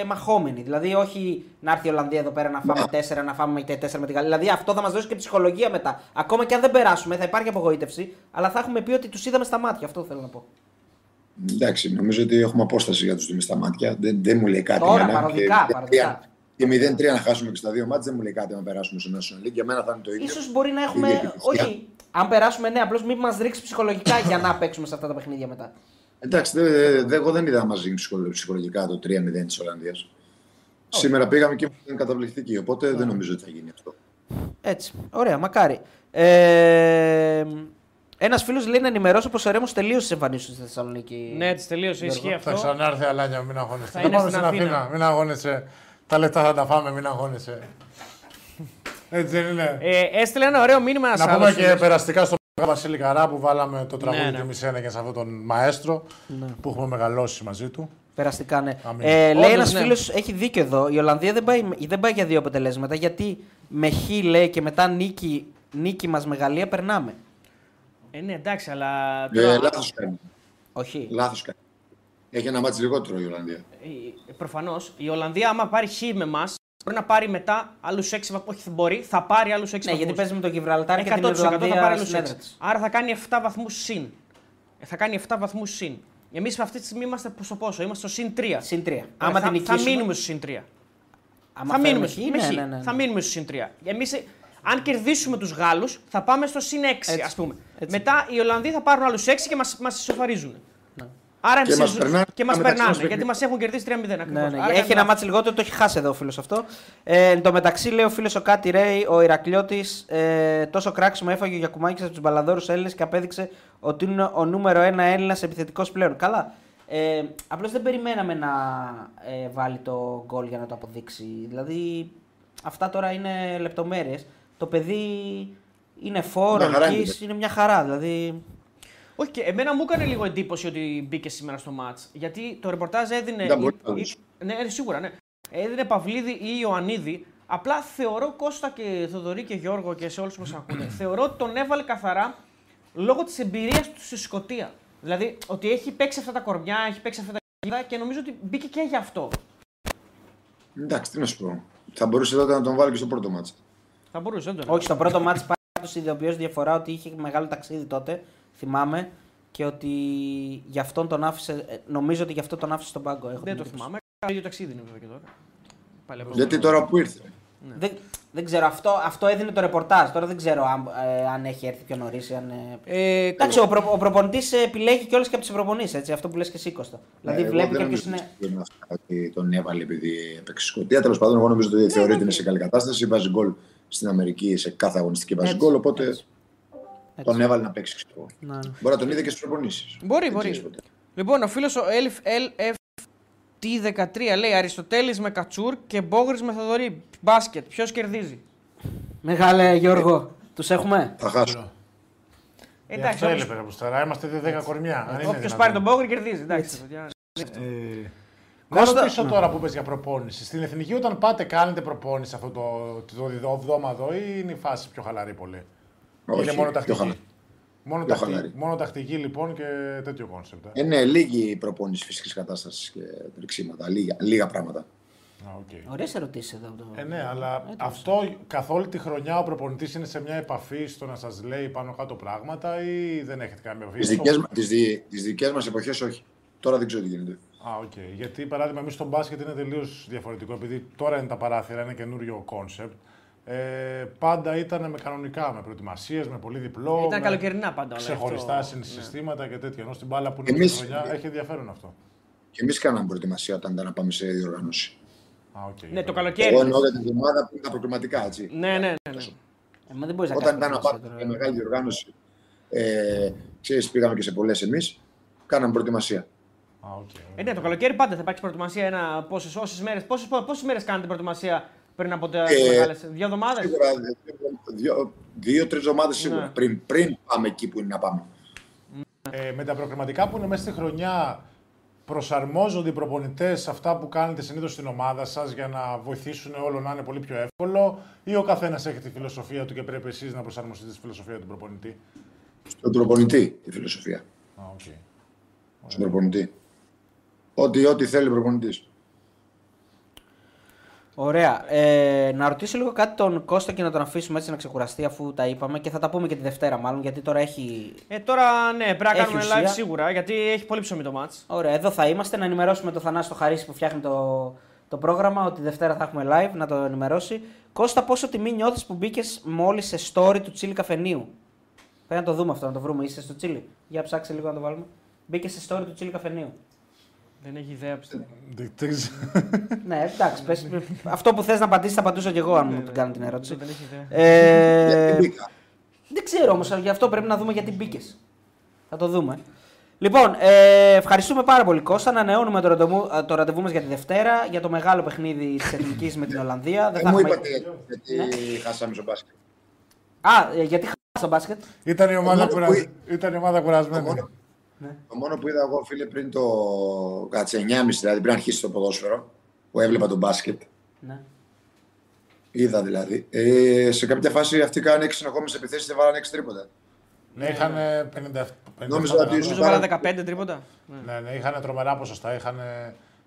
Speaker 2: ε, μαχόμενη. Δηλαδή, όχι να έρθει η Ολλανδία εδώ πέρα να φάμε 4, να φάμε και 4 με τη Γαλλία. Δηλαδή, αυτό θα μας δώσει και ψυχολογία μετά. Ακόμα και αν δεν περάσουμε, θα υπάρχει απογοήτευση, αλλά θα έχουμε πει ότι τους είδαμε στα μάτια. Αυτό θέλω να πω.
Speaker 6: Εντάξει, νομίζω ότι έχουμε απόσταση για τους δούμε στα μάτια. Δεν, δεν μου λέει κάτι.
Speaker 2: Τώρα,
Speaker 6: εμένα.
Speaker 2: παροδικά,
Speaker 6: Και-
Speaker 2: παροδικά.
Speaker 6: Και 0-3 να χάσουμε και στα δύο μάτια δεν μου λέει κάτι να περάσουμε στο National League. Για μένα θα είναι το ίδιο.
Speaker 2: Ίσως μπορεί να έχουμε.
Speaker 6: ίδια επιτυχία.
Speaker 2: Όχι, αν περάσουμε, ναι, απλώς μην μας ρίξει ψυχολογικά για να (laughs) παίξουμε σε αυτά τα παιχνίδια μετά.
Speaker 6: Εντάξει, δε, δε, εγώ δεν είδα να μα γίνει ψυχολο- ψυχολογικά το 3-0 της Ολλανδίας. Σήμερα πήγαμε και ήταν καταπληκτική, οπότε δεν νομίζω ότι θα γίνει αυτό.
Speaker 2: Έτσι. Ωραία, μακάρι. Ε, Ένας φίλος λέει να ενημερώσω πως ο Ρέμος τελείωσε τι εμφανίσεις στη Θεσσαλονίκη.
Speaker 1: Ναι, έτσι τελείωσε. Ισχύει
Speaker 3: Θα
Speaker 1: αυτό.
Speaker 3: ξανάρθει αλάνια, μην αγώνεσαι.
Speaker 1: Θα
Speaker 3: Θα
Speaker 1: είναι
Speaker 3: πάμε
Speaker 1: στην
Speaker 3: στην
Speaker 1: Αθήνα.
Speaker 3: Αθήνα, μην αγώνεσαι. Τα λεφτά θα τα φάμε, μην αγώνεσαι. (laughs) Έτσι δεν είναι.
Speaker 1: Ε, έστειλε ένα ωραίο μήνυμα
Speaker 3: Να
Speaker 1: ένας
Speaker 3: πούμε
Speaker 1: άλλος
Speaker 3: και
Speaker 1: φίλος.
Speaker 3: περαστικά στον Βασίλη Καρά που βάλαμε το τραγούδι
Speaker 1: Ναι,
Speaker 3: ναι,
Speaker 1: ναι.
Speaker 3: και εμείς και σε αυτόν τον μαέστρο που έχουμε μεγαλώσει μαζί του.
Speaker 2: Περαστικά, ναι.
Speaker 3: Αμήν.
Speaker 2: Ε, λέει
Speaker 1: Όντως,
Speaker 2: ένας
Speaker 1: ναι.
Speaker 2: φίλος, έχει δίκιο εδώ. Η Ολλανδία δεν πάει, δεν πάει για δύο αποτελέσματα. Γιατί με χ λέει και μετά νίκη, νίκη μας με Γαλλία περνάμε.
Speaker 1: Ε, ναι, εντάξει, αλλά.
Speaker 6: Ε,
Speaker 1: τώρα-
Speaker 6: Λάθος κάνει.
Speaker 2: Όχι.
Speaker 6: Λάθος κάνει. Έχει ένα μάτι λιγότερο η Ολλανδία.
Speaker 1: Προφανώς. Η Ολλανδία, άμα πάρει χ με εμά, μπορεί να πάρει μετά άλλους 6 βαθμού. Όχι, δεν μπορεί, θα πάρει άλλους 6 βαθμού.
Speaker 2: Ναι, γιατί παίζει με τον Γιβραλτάρ και
Speaker 1: 100%
Speaker 2: την
Speaker 1: θα πάρει
Speaker 2: Ιρλανδία
Speaker 1: άλλους
Speaker 2: στην
Speaker 1: 6.
Speaker 2: έδρα της.
Speaker 1: Άρα θα κάνει 7 βαθμούς συν. Ε, Θα κάνει 7 βαθμούς συν. Εμείς αυτή τη στιγμή είμαστε στο πόσο, είμαστε στο συν 3.
Speaker 2: Συν τρία.
Speaker 1: Άμα
Speaker 2: Άμα
Speaker 1: θα,
Speaker 2: την
Speaker 1: θα
Speaker 2: νικήσουμε.
Speaker 1: μείνουμε στο συν 3.
Speaker 2: άμα
Speaker 1: θα μείνουμε,
Speaker 2: φέρουμε
Speaker 1: με
Speaker 2: χ,
Speaker 1: χ.
Speaker 2: ναι, ναι, ναι, ναι.
Speaker 1: Θα μείνουμε στο συν 3. Εμείς, αν κερδίσουμε τους Γάλλους, θα πάμε στο συν 6,
Speaker 2: Έτσι.
Speaker 1: ας πούμε.
Speaker 2: Έτσι.
Speaker 1: Μετά οι Ολλανδοί θα πάρουν άλλους 6 και μας μας ισοφαρίζουν. Άρα
Speaker 6: Και
Speaker 1: εμείς
Speaker 6: μας
Speaker 1: ζου-
Speaker 6: περνάνε
Speaker 1: και μας
Speaker 6: μεταξύ μας
Speaker 1: περνάνε, γιατί
Speaker 6: παιχνίδια.
Speaker 1: μας έχουν κερδίσει 3-0 ακριβώς.
Speaker 2: Ναι, ναι.
Speaker 1: Άρα
Speaker 2: Έχει
Speaker 1: κάνουμε
Speaker 2: ένα
Speaker 1: λάθος.
Speaker 2: μάτσι λιγότερο, το έχει χάσει εδώ ο φίλος αυτό. Ε, εν τω μεταξύ, λέει ο φίλος ο Κάτι Ρέι, ο Ηρακλειώτη, ε, τόσο κράξιμο έφαγε ο Γιακουμάκης από τους μπαλαδόρους Έλληνες και απέδειξε ότι είναι ο νούμερο ένα Έλληνας επιθετικός πλέον. Καλά. Ε, Απλώς δεν περιμέναμε να ε, βάλει το γκολ για να το αποδείξει. Δηλαδή, αυτά τώρα είναι λεπτομέρειες. Το παιδί είναι φόρο,
Speaker 6: Μια χαρά είναι.
Speaker 2: νικής, είναι μια χαρά. Δηλαδή,
Speaker 1: Όχι, και εμένα μου έκανε λίγο εντύπωση ότι μπήκε σήμερα στο μάτ. Γιατί το ρεπορτάζ έδινε.
Speaker 6: Ήταν πολύ
Speaker 1: ή-
Speaker 6: καλός.
Speaker 1: ή- Ναι, ε, σίγουρα, ναι. Έδινε Παυλίδη ή Ιωαννίδη. Απλά θεωρώ Κώστα και Θοδωρή και Γιώργο και σε όλους που μας ακούνε. (clears throat) θεωρώ ότι τον έβαλε καθαρά λόγω της εμπειρίας του στη Σκωτία. Δηλαδή ότι έχει παίξει αυτά τα κορμιά, έχει παίξει αυτά τα γίδα και νομίζω ότι μπήκε και γι' αυτό.
Speaker 6: Εντάξει, τι να σου πω. Θα μπορούσε τότε να τον βάλει και στο πρώτο μάτς.
Speaker 1: Θα μπορούσε, δεν τον
Speaker 2: Όχι, στο πρώτο μάτς πάντως ειδοποιώς διαφορά ότι είχε μεγάλο ταξίδι τότε, θυμάμαι, και ότι γι' αυτόν τον άφησε, ε, νομίζω ότι γι' αυτό τον άφησε στον πάγκο. Έχω
Speaker 1: Δεν
Speaker 2: την
Speaker 1: το
Speaker 2: εντύπωση.
Speaker 1: θυμάμαι. Κάνα ίδιο ταξίδι είναι βέβαια και τώρα. Πάλι από-
Speaker 6: Γιατί τώρα που ήρθε.
Speaker 2: Δεν, δεν ξέρω, αυτό, αυτό έδινε το ρεπορτάζ. Τώρα δεν ξέρω αν, ε, αν έχει έρθει πιο νωρίς. Αν... ε,
Speaker 1: Ε,
Speaker 2: Εντάξει, ο, προ, ο προπονητής επιλέγει κιόλας και από τις προπονήσεις, έτσι. Αυτό που λες και εσύ, Κώστα. Δηλαδή
Speaker 6: Ε, Εγώ
Speaker 2: βλέπει
Speaker 6: δεν
Speaker 2: κάποιος
Speaker 6: νομίζω
Speaker 2: είναι.
Speaker 6: ότι είναι αυτά ότι τον έβαλε επειδή έπαιξε Σκοτία. Τέλος πάντων, εγώ νομίζω ότι θεωρεί ότι είναι σε καλή κατάσταση. Βάζει γκολ στην Αμερική σε κάθε αγωνιστική βάζει
Speaker 2: Έτσι,
Speaker 6: γκολ. Οπότε
Speaker 2: έτσι.
Speaker 6: Τον έβαλε να παίξει. ξέρω εγώ.
Speaker 2: Να, ναι.
Speaker 6: Μπορεί να τον είδε και στις προπονήσεις.
Speaker 1: Μπορεί, μπορεί. Λοιπόν, ο φίλος ο LFT13 λέει Αριστοτέλης με Κατσούρ και Μπόγρι με Θοδωρή. Μπάσκετ. Ποιος κερδίζει;
Speaker 2: Μεγάλε Γιώργο, τους έχουμε;
Speaker 6: Θα χάσω.
Speaker 1: Ε,
Speaker 3: Εντάξει,
Speaker 1: Εντάξει,
Speaker 3: αυτό έλειπε από τώρα. Είμαστε 10 κορμιά. αν είναι
Speaker 1: όποιος
Speaker 3: δυνατόν.
Speaker 1: πάρει τον Μπόγρι κερδίζει. Εντάξει, παιδιά.
Speaker 3: Ε, Να
Speaker 2: Κώστα-
Speaker 3: ρωτήσω τώρα που πες για προπόνηση. Στην εθνική, όταν πάτε, κάνετε προπόνηση αυτό το, το, το εβδόμαδο ή είναι η φάση πιο χαλαρή πολύ.
Speaker 6: Όχι,
Speaker 3: είναι μόνο
Speaker 6: πιο
Speaker 3: τακτική.
Speaker 6: χαλαρή.
Speaker 3: Μόνο,
Speaker 6: Πιο
Speaker 3: τακτική,
Speaker 6: χαλαρή.
Speaker 3: μόνο τακτική λοιπόν και τέτοιο concept. Ε.
Speaker 6: Ε, ναι, λίγη η προπόνηση φυσικής κατάστασης και τρεξίματα. Λίγα, λίγα πράγματα.
Speaker 3: Α, οκ.
Speaker 2: Ωραίες ερωτήσεις εδώ. Το...
Speaker 3: Ε, ναι, αλλά αυτό καθ' όλη τη χρονιά ο προπονητής είναι σε μια επαφή στο να σας λέει πάνω κάτω πράγματα ή δεν έχετε καμία επαφή;
Speaker 6: Τις
Speaker 3: Στο-
Speaker 6: δικέ τις δι, τις δικές μας εποχές όχι. Τώρα δεν ξέρω τι γίνεται.
Speaker 3: Α, οκ. Γιατί παράδειγμα, εμείς στο μπάσκετ είναι τελείως διαφορετικό. Επειδή τώρα είναι τα παράθυρα, είναι καινούριο concept. Ε, πάντα ήταν με κανονικά, με προετοιμασίες, με πολύ διπλό.
Speaker 1: Ήταν
Speaker 3: με
Speaker 1: καλοκαιρινά πάντα όλα.
Speaker 3: Ξεχωριστά
Speaker 1: αυτό.
Speaker 3: συστήματα και τέτοια. Ενώ στην μπάλα που είναι
Speaker 6: Εμείς-
Speaker 3: Εμείς... χρονιά έχει ενδιαφέρον αυτό.
Speaker 6: Και εμείς κάναμε προετοιμασία όταν ήταν να πάμε σε διοργάνωση.
Speaker 3: Α, οκ.
Speaker 1: Ναι, το καλοκαίρι.
Speaker 6: Εγώ εννοώ για την εβδομάδα που είναι τα προκριματικά, έτσι.
Speaker 1: Ναι, ναι, ναι. ναι.
Speaker 2: Ε, μα δεν μπορείς να
Speaker 6: Όταν
Speaker 2: κάνεις
Speaker 6: ήταν να
Speaker 2: προετοιμασία
Speaker 6: πάμε
Speaker 2: τώρα.
Speaker 6: σε μεγάλη διοργάνωση, ε, ξέρεις, πήγαμε και σε πολλές εμείς, κάναμε προετοιμασία.
Speaker 3: Α, οκ.
Speaker 1: Ε, ναι, το καλοκαίρι πάντα θα υπάρξει προετοιμασία. Ένα, πόσες, όσες μέρες, πόσες, πόσες μέρες κάνετε προετοιμασία πριν από τα
Speaker 6: Ε,
Speaker 1: μεγάλες, δύο εβδομάδες;
Speaker 6: Σίγουρα δύο- δύο-τρει εβδομάδες σίγουρα.
Speaker 1: Ναι.
Speaker 6: Πριν, πριν πάμε εκεί που είναι να πάμε.
Speaker 3: Ε, με τα προκριματικά που είναι μέσα στη χρονιά, προσαρμόζονται οι προπονητές σε αυτά που κάνετε συνήθως στην ομάδα σας για να βοηθήσουν όλο να είναι πολύ πιο εύκολο, ή ο καθένας έχει τη φιλοσοφία του και πρέπει εσείς να προσαρμοστείτε στη φιλοσοφία του προπονητή;
Speaker 6: Στον προπονητή τη φιλοσοφία.
Speaker 3: Α, οκ.
Speaker 6: Στον προπονητή. Ό,τι, ό,τι θέλει ο προπονητής.
Speaker 2: Ωραία. Ε, να ρωτήσω λίγο κάτι τον Κώστα και να τον αφήσουμε έτσι να ξεκουραστεί αφού τα είπαμε και θα τα πούμε και τη Δευτέρα μάλλον γιατί τώρα έχει.
Speaker 1: Ε, τώρα ναι, πρέπει να
Speaker 2: Έχει
Speaker 1: κάνουμε
Speaker 2: ουσία.
Speaker 1: live σίγουρα γιατί έχει πολύ ψωμί το ματς.
Speaker 2: Ωραία, εδώ θα είμαστε να ενημερώσουμε τον Θανάση το Χαρίση που φτιάχνει το, το πρόγραμμα ότι Δευτέρα θα έχουμε live να το ενημερώσει. Κώστα, πόσο τιμή νιώθεις που μπήκες μόλις σε story του Τσίλι Καφενείου. Πρέπει να το δούμε αυτό, να το βρούμε. Είσαι στο Τσίλι. Για ψάξε λίγο να το βάλουμε. Μπήκες σε story του Τσίλι Καφενείου.
Speaker 1: Δεν έχει ιδέα πιστεύω.
Speaker 3: Δεν- δεν ξέρω.
Speaker 2: ναι, εντάξει, πες, αυτό που θες να απαντήσεις θα απαντούσα και εγώ αν μου την κάνω την ερώτηση.
Speaker 1: Δεν έχει ιδέα.
Speaker 2: Ε,
Speaker 6: Γιατί μπήκα.
Speaker 2: δεν ξέρω όμως, γι' αυτό πρέπει να δούμε γιατί μπήκες. Θα το δούμε. Λοιπόν, ε, ευχαριστούμε πάρα πολύ Κώστα. Ανανεώνουμε το ραντεβού, το ραντεβού μας για τη Δευτέρα για το μεγάλο παιχνίδι της Εθνικής με την Ολλανδία. Δεν
Speaker 6: Ε,
Speaker 2: θα
Speaker 6: μου
Speaker 2: έχουμε-
Speaker 6: είπατε γιατί, γιατί χάσαμε στο μπάσκετ.
Speaker 2: Α, ε, γιατί χάσαμε στο μπάσκετ;
Speaker 3: Ήταν η ομάδα,
Speaker 6: μόνο
Speaker 3: κουρα...
Speaker 6: που-
Speaker 3: Ήταν η ομάδα
Speaker 6: Το
Speaker 3: κουρασμένη.
Speaker 6: Μόνο,
Speaker 2: Ναι.
Speaker 6: το μόνο που είδα εγώ, φίλε, πριν το κάτσε 9.30 δηλαδή, πριν αρχίσει το ποδόσφαιρο, που έβλεπα το μπάσκετ,
Speaker 2: Ναι.
Speaker 6: είδα δηλαδή. Ε, σε κάποια φάση αυτοί κάνανε 6 συνεχόμενες επιθέσεις και βάλανε 6 τρίποτα.
Speaker 3: Ναι, είχαν 57.
Speaker 6: Νόμιζα ότι
Speaker 3: 57%.
Speaker 1: Νομίζω
Speaker 6: Πάρα-
Speaker 1: βάλα 15 τρίποτα. Ναι.
Speaker 3: Ναι, ναι, είχαν τρομερά ποσοστά. Είχαν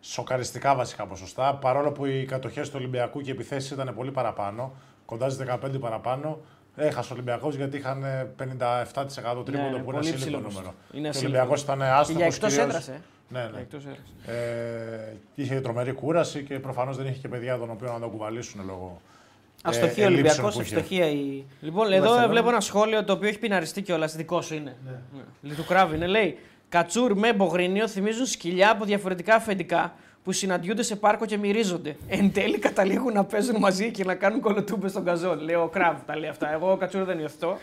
Speaker 3: σοκαριστικά βασικά ποσοστά. Παρόλο που οι κατοχές του Ολυμπιακού και οι επιθέσεις ήταν πολύ παραπάνω, κοντά στις 15 παραπάνω, έχασε ο Ολυμπιακός γιατί είχαν 57% τρίποντο
Speaker 1: ναι,
Speaker 3: που είναι
Speaker 1: πολύ
Speaker 3: ασύλληπτο
Speaker 1: ψηλός
Speaker 3: νούμερο.
Speaker 1: ποσοστό. Είναι
Speaker 3: Και ο
Speaker 1: ασύλληπτο.
Speaker 3: Ολυμπιακός ήταν
Speaker 1: Και
Speaker 3: άστοχος.
Speaker 1: για εκτός έδρας, ε.
Speaker 3: Ναι,
Speaker 1: Για
Speaker 3: ναι.
Speaker 1: εκτός έδρας.
Speaker 3: Ε, είχε τρομερή κούραση και προφανώς δεν είχε και παιδιά των οποίων να τον κουβαλήσουν λόγω.
Speaker 2: Αστοχή
Speaker 3: ε,
Speaker 2: ο
Speaker 3: ελλείψεων
Speaker 2: Ολυμπιακός,
Speaker 3: που είχε.
Speaker 2: ευστοχία η.
Speaker 1: Λοιπόν,
Speaker 2: η
Speaker 1: εδώ
Speaker 2: Βαρσελόνα.
Speaker 1: βλέπω ένα σχόλιο το οποίο έχει πιναριστεί κιόλας. Δικό σου είναι. Ναι. Του κράβει είναι. Λέει Κατσούρ με μπογρίνιο θυμίζουν σκυλιά από διαφορετικά αφεντικά που συναντιούνται σε πάρκο και μυρίζονται. Εν τέλει καταλήγουν να παίζουν μαζί και να κάνουν κολοτούμπες στον καζόν. Λέει ο Κράβ τα λέει αυτά. Εγώ ο Κατσούρ δεν υιοθετώ.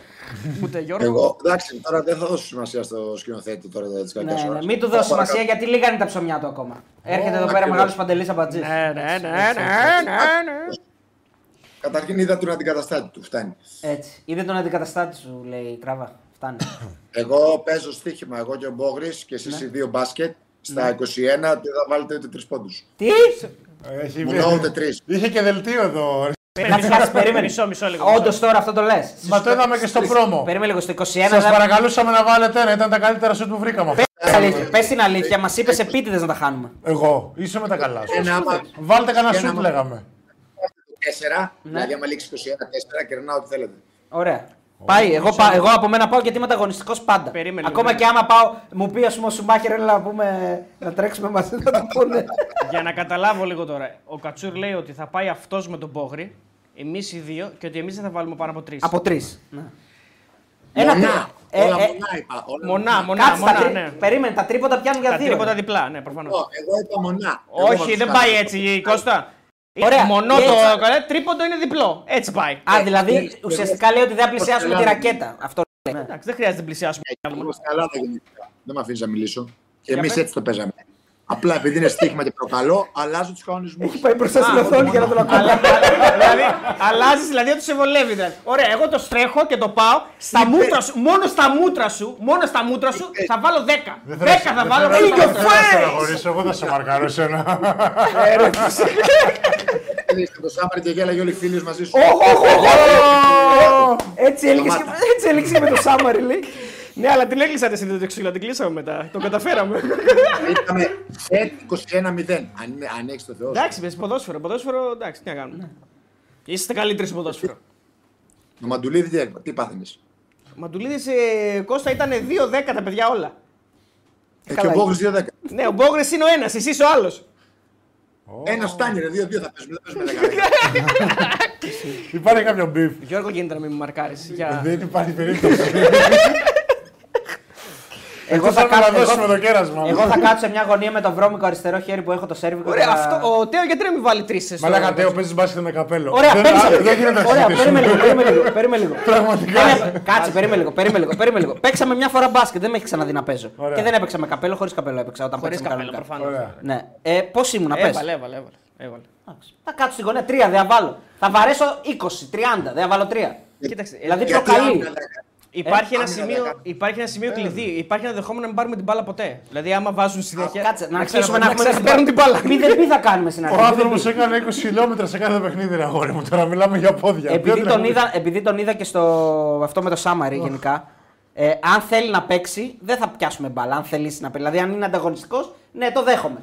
Speaker 1: Ούτε Γιώργο.
Speaker 6: Εγώ, εντάξει, τώρα δεν θα δώσω σημασία στο σκηνοθέτη τώρα της
Speaker 2: Ναι,
Speaker 6: κακιά
Speaker 2: ναι, μην του δώσει σημασία γιατί λίγα είναι τα ψωμιά του ακόμα. Έρχεται εδώ πέρα
Speaker 6: ακριβώς.
Speaker 2: μεγάλος παντελής αμπατζή.
Speaker 1: Ναι, ναι, ναι, ναι, ναι, ναι.
Speaker 6: Καταρχήν είδα τον αντικαταστάτη του, φτάνει.
Speaker 2: Έτσι. Είδε τον αντικαταστάτη σου, λέει η Κράβα. Φτάνει.
Speaker 6: Εγώ παίζω στοίχημα, εγώ και ο Μπόγρης και εσείς
Speaker 2: Ναι.
Speaker 6: οι δύο μπάσκετ. Στα 21 δεν θα βάλετε ούτε τρεις πόντους.
Speaker 2: Τι!
Speaker 3: Έχει
Speaker 6: Μου λέω ούτε τρεις.
Speaker 3: Είχε και δελτίο εδώ.
Speaker 2: Κάτσε, κάτσε, περίμενε.
Speaker 1: Μισό, μισό λίγο.
Speaker 2: Όντως τώρα αυτό το λες.
Speaker 3: Μα το είδαμε και στο πρόμο.
Speaker 2: Περίμενε λίγο στο 21.
Speaker 3: Σας
Speaker 2: δεν-
Speaker 3: παρακαλούσαμε να βάλετε ένα, ήταν τα καλύτερα σουτ που βρήκαμε.
Speaker 2: Πες την αλήθεια, Πες την αλήθεια, μας είπες επίτηδες να τα χάνουμε.
Speaker 3: Εγώ, είσαι με τα καλά σου.
Speaker 6: Ένα άμα,
Speaker 3: Βάλτε κανένα
Speaker 6: Και ένα
Speaker 3: σουτ,
Speaker 6: μα-
Speaker 3: λέγαμε.
Speaker 6: 4, δηλαδή άμα λήξει 21-4, κερνάω ό,τι θέλετε.
Speaker 2: Ωραία. Πάει, εγώ, πά, εγώ από μένα πάω γιατί είμαι ανταγωνιστικός πάντα.
Speaker 1: Περίμενε
Speaker 2: Ακόμα
Speaker 1: λίγο.
Speaker 2: και άμα πάω, μου πει ας πούμε ο Σουμάχερ, έλα να, πούμε, να τρέξουμε μαζί, θα το πούνε. (laughs)
Speaker 1: Για να καταλάβω λίγο τώρα. Ο Κατσούρ λέει ότι θα πάει αυτός με τον Πόγρη, εμείς οι δύο, και ότι εμείς δεν θα βάλουμε πάνω από τρεις.
Speaker 2: από τρεις. Ναι.
Speaker 6: Μονά.
Speaker 2: τρί- ε,
Speaker 6: όλα
Speaker 2: ε,
Speaker 6: μονά είπα. Όλα
Speaker 1: Μονά, μονά,
Speaker 2: Κάτσε, τα
Speaker 1: μονά.
Speaker 2: τρί-
Speaker 1: Ναι.
Speaker 2: Περίμενε, τα τρίποτα πιάνουν για
Speaker 1: Τα
Speaker 2: δύο.
Speaker 1: τρίποτα
Speaker 2: ρε.
Speaker 1: διπλά, ναι, προφανώς.
Speaker 6: Εγώ, εγώ είπα μονά. Εγώ
Speaker 1: Όχι,
Speaker 6: θα
Speaker 1: δεν
Speaker 6: τους
Speaker 1: πάει
Speaker 6: κάνω.
Speaker 1: έτσι, Κώστα.
Speaker 2: Ωραία.
Speaker 1: Μονό
Speaker 2: Έτσι.
Speaker 1: το καλέ, τρίποντο είναι διπλό. Έτσι πάει.
Speaker 2: Α, δηλαδή
Speaker 6: Ε,
Speaker 2: ουσιαστικά λέει ότι δεν θα πλησιάσουμε τη
Speaker 6: Ελλάδα.
Speaker 2: ρακέτα. Αυτό λέει.
Speaker 1: Εντάξει, δεν χρειάζεται να πλησιάσουμε.
Speaker 6: Εγώ στην Ελλάδα γεννήθηκα. Δεν με αφήνεις να μιλήσω. Και
Speaker 1: Για
Speaker 6: εμείς
Speaker 1: πες.
Speaker 6: έτσι το παίζαμε. Απλά επειδή είναι στοίχημα και προκαλώ, αλλάζω τους κανονισμούς.
Speaker 2: Έχει πάει μπροστά στην οθόνη για να τον ακούω.
Speaker 1: δηλαδή, αλλάζεις δηλαδή ότι σε βολεύει. Δηλαδή. Ωραία, εγώ το στρέχω και το πάω στα μούτρα σου, μόνο στα μούτρα σου, μόνο στα μούτρα σου θα βάλω 10. 10 θα βάλω μόνο στα μούτρα σου.
Speaker 3: χωρί, εγώ θα σε μαρκάρω εσένα.
Speaker 6: Είστε το Σάμαρ και γέλαγε όλοι οι φίλοι μαζί σου.
Speaker 2: Έτσι έλειξε και- έτσι έλειξε και με το Σάμαρι, λέει.
Speaker 1: Ναι, αλλά την έκλεισατε εσύ το ξύλο, την κλείσαμε μετά. Το καταφέραμε.
Speaker 6: Είχαμε σετ 21-0. Αν, είναι- αν έχεις το Θεό. σου.
Speaker 1: εντάξει, πες ποδόσφαιρο, ποδόσφαιρο, εντάξει, τι να κάνουμε. Είστε καλύτεροι στο ποδόσφαιρο.
Speaker 6: Το Μαντουλίδης τι- τι πάθαινες;
Speaker 1: Μαντουλίδης ε, Κώστα ήταν 2-10 τα παιδιά όλα.
Speaker 6: Ε, και ο Μπόγρη 2-10.
Speaker 1: Ναι, ο Μπόγρης είναι ο ένας, εσύ ο άλλος.
Speaker 6: Ένας φτάνει, ρε. 2-2 θα παίζουμε. Δεν παίζουμε 10.
Speaker 3: Υπάρχει κάποιο beef.
Speaker 1: Γιώργο γίνεται να μην με μαρκάρεις. Για...
Speaker 3: Δεν υπάρχει περίπτωση. (laughs)
Speaker 2: Εγώ
Speaker 3: Εγώ
Speaker 2: θα
Speaker 3: θα
Speaker 2: κάτσω-
Speaker 3: να δώσουμε
Speaker 2: εγώ-
Speaker 3: το κέρασμα.
Speaker 2: Εγώ θα κάτσω σε μια γωνία με το βρώμικο αριστερό χέρι που έχω το σέρβικο.
Speaker 1: Ωραία,
Speaker 2: και θα-
Speaker 1: αυτό, ο Τέο γιατί να μην βάλει τρεις στο.
Speaker 3: Μαλάκα Τέο παίζεις μπάσκετ με καπέλο.
Speaker 2: Ωραία,
Speaker 3: Δεν-
Speaker 2: παίξαμε.
Speaker 3: α, Δεν γίνεται να
Speaker 2: Ωραία,
Speaker 3: συζητήσουμε.
Speaker 2: περίμενε λίγο, περίμενε λίγο. Περίμενε λίγο.
Speaker 3: Πραγματικά.
Speaker 2: Δεν έπαι- Κάτσε, περίμενε λίγο, περίμενε λίγο, περίμενε λίγο. Παίξαμε μια φορά μπάσκετ, δεν με έχει ξαναδεί να παίζω.
Speaker 3: Ωραία.
Speaker 2: Και δεν έπαιξα με καπέλο, χωρίς καπέλο έπαιξα όταν
Speaker 1: Χωρίς
Speaker 2: παίξαμε
Speaker 1: καπέλο
Speaker 2: κανονικά.
Speaker 1: προφανώς.
Speaker 3: Ωραία.
Speaker 2: Ναι. Ε, Πώς ήμουν, πες;
Speaker 1: Έβαλε, έβαλε, έβαλε. έβαλε.
Speaker 2: Θα κάτσω στη γωνία, τρία δεν θα βάλω. Θα βαρέσω 20, 30, δεν θα βάλω τρία.
Speaker 1: Κοίταξε,
Speaker 2: Δηλαδή
Speaker 1: ε,
Speaker 2: πιο
Speaker 6: Γιατί
Speaker 2: καλή.
Speaker 6: Άμυνα, δέκα.
Speaker 1: Υπάρχει, ένα
Speaker 6: άμυνα
Speaker 1: σημείο,
Speaker 6: δέκα.
Speaker 1: υπάρχει ένα σημείο κλειδί. Υπάρχει ένα δεχόμενο να μην πάρουμε την μπάλα ποτέ. Δηλαδή, άμα βάζουν συνέχεια.
Speaker 2: Κάτσε, να
Speaker 1: να
Speaker 2: αρχίσουμε
Speaker 1: ξανα-
Speaker 2: να έχουμε
Speaker 1: ξαναπαίρνουν την μπάλα.
Speaker 2: Μη δεν μη θα κάνουμε στην αρχή.
Speaker 3: Ο
Speaker 2: μη
Speaker 3: άνθρωπος
Speaker 2: δεν-
Speaker 3: έκανε 20 χιλιόμετρα σε κάθε παιχνίδι, ρε αγόρι μου. Τώρα μιλάμε για πόδια.
Speaker 2: Επειδή
Speaker 3: Ποιο
Speaker 2: τον,
Speaker 3: είναι-
Speaker 2: είδα, επειδή τον είδα και στο αυτό με το Σάμαρι γενικά, ε, αν θέλει να παίξει, δεν θα πιάσουμε μπάλα. Αν θελήσει να παίξει. Δηλαδή, αν είναι ανταγωνιστικός, ναι, το δέχομαι.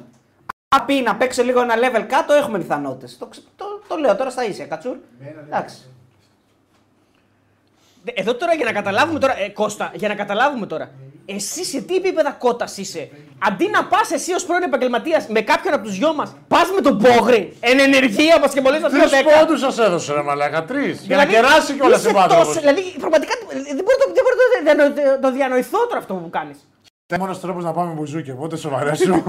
Speaker 2: Αν πει να παίξει λίγο ένα level κάτω, έχουμε πιθανότητες. Το, ξε- το, το λέω τώρα στα ίσια, κατσούρ. Εντάξει.
Speaker 1: Εδώ τώρα για να καταλάβουμε τώρα. Ε, Κώστα, για να καταλάβουμε τώρα. Εσύ σε τι επίπεδα κότας είσαι; Αντί να πας εσύ ως πρώην επαγγελματίας με κάποιον από τους δυο μας, πας με τον Πόγρη. Εν ενεργεία μα και πολύ στα
Speaker 3: Τρεις
Speaker 1: 2-10.
Speaker 3: πόντους σας έδωσε, ρε Μαλάκα. Τρεις. Για να
Speaker 1: Δηλαδή,
Speaker 3: κεράσει κιόλας
Speaker 1: είσαι
Speaker 3: την πάντα.
Speaker 1: τόσο- Δηλαδή, πραγματικά δεν μπορώ, το- δεν μπορώ το, διανο- το διανοηθώ τώρα αυτό που κάνεις.
Speaker 3: Είναι μόνος τρόπος να πάμε μπουζούκι, οπότε σοβαρέ σου. (laughs)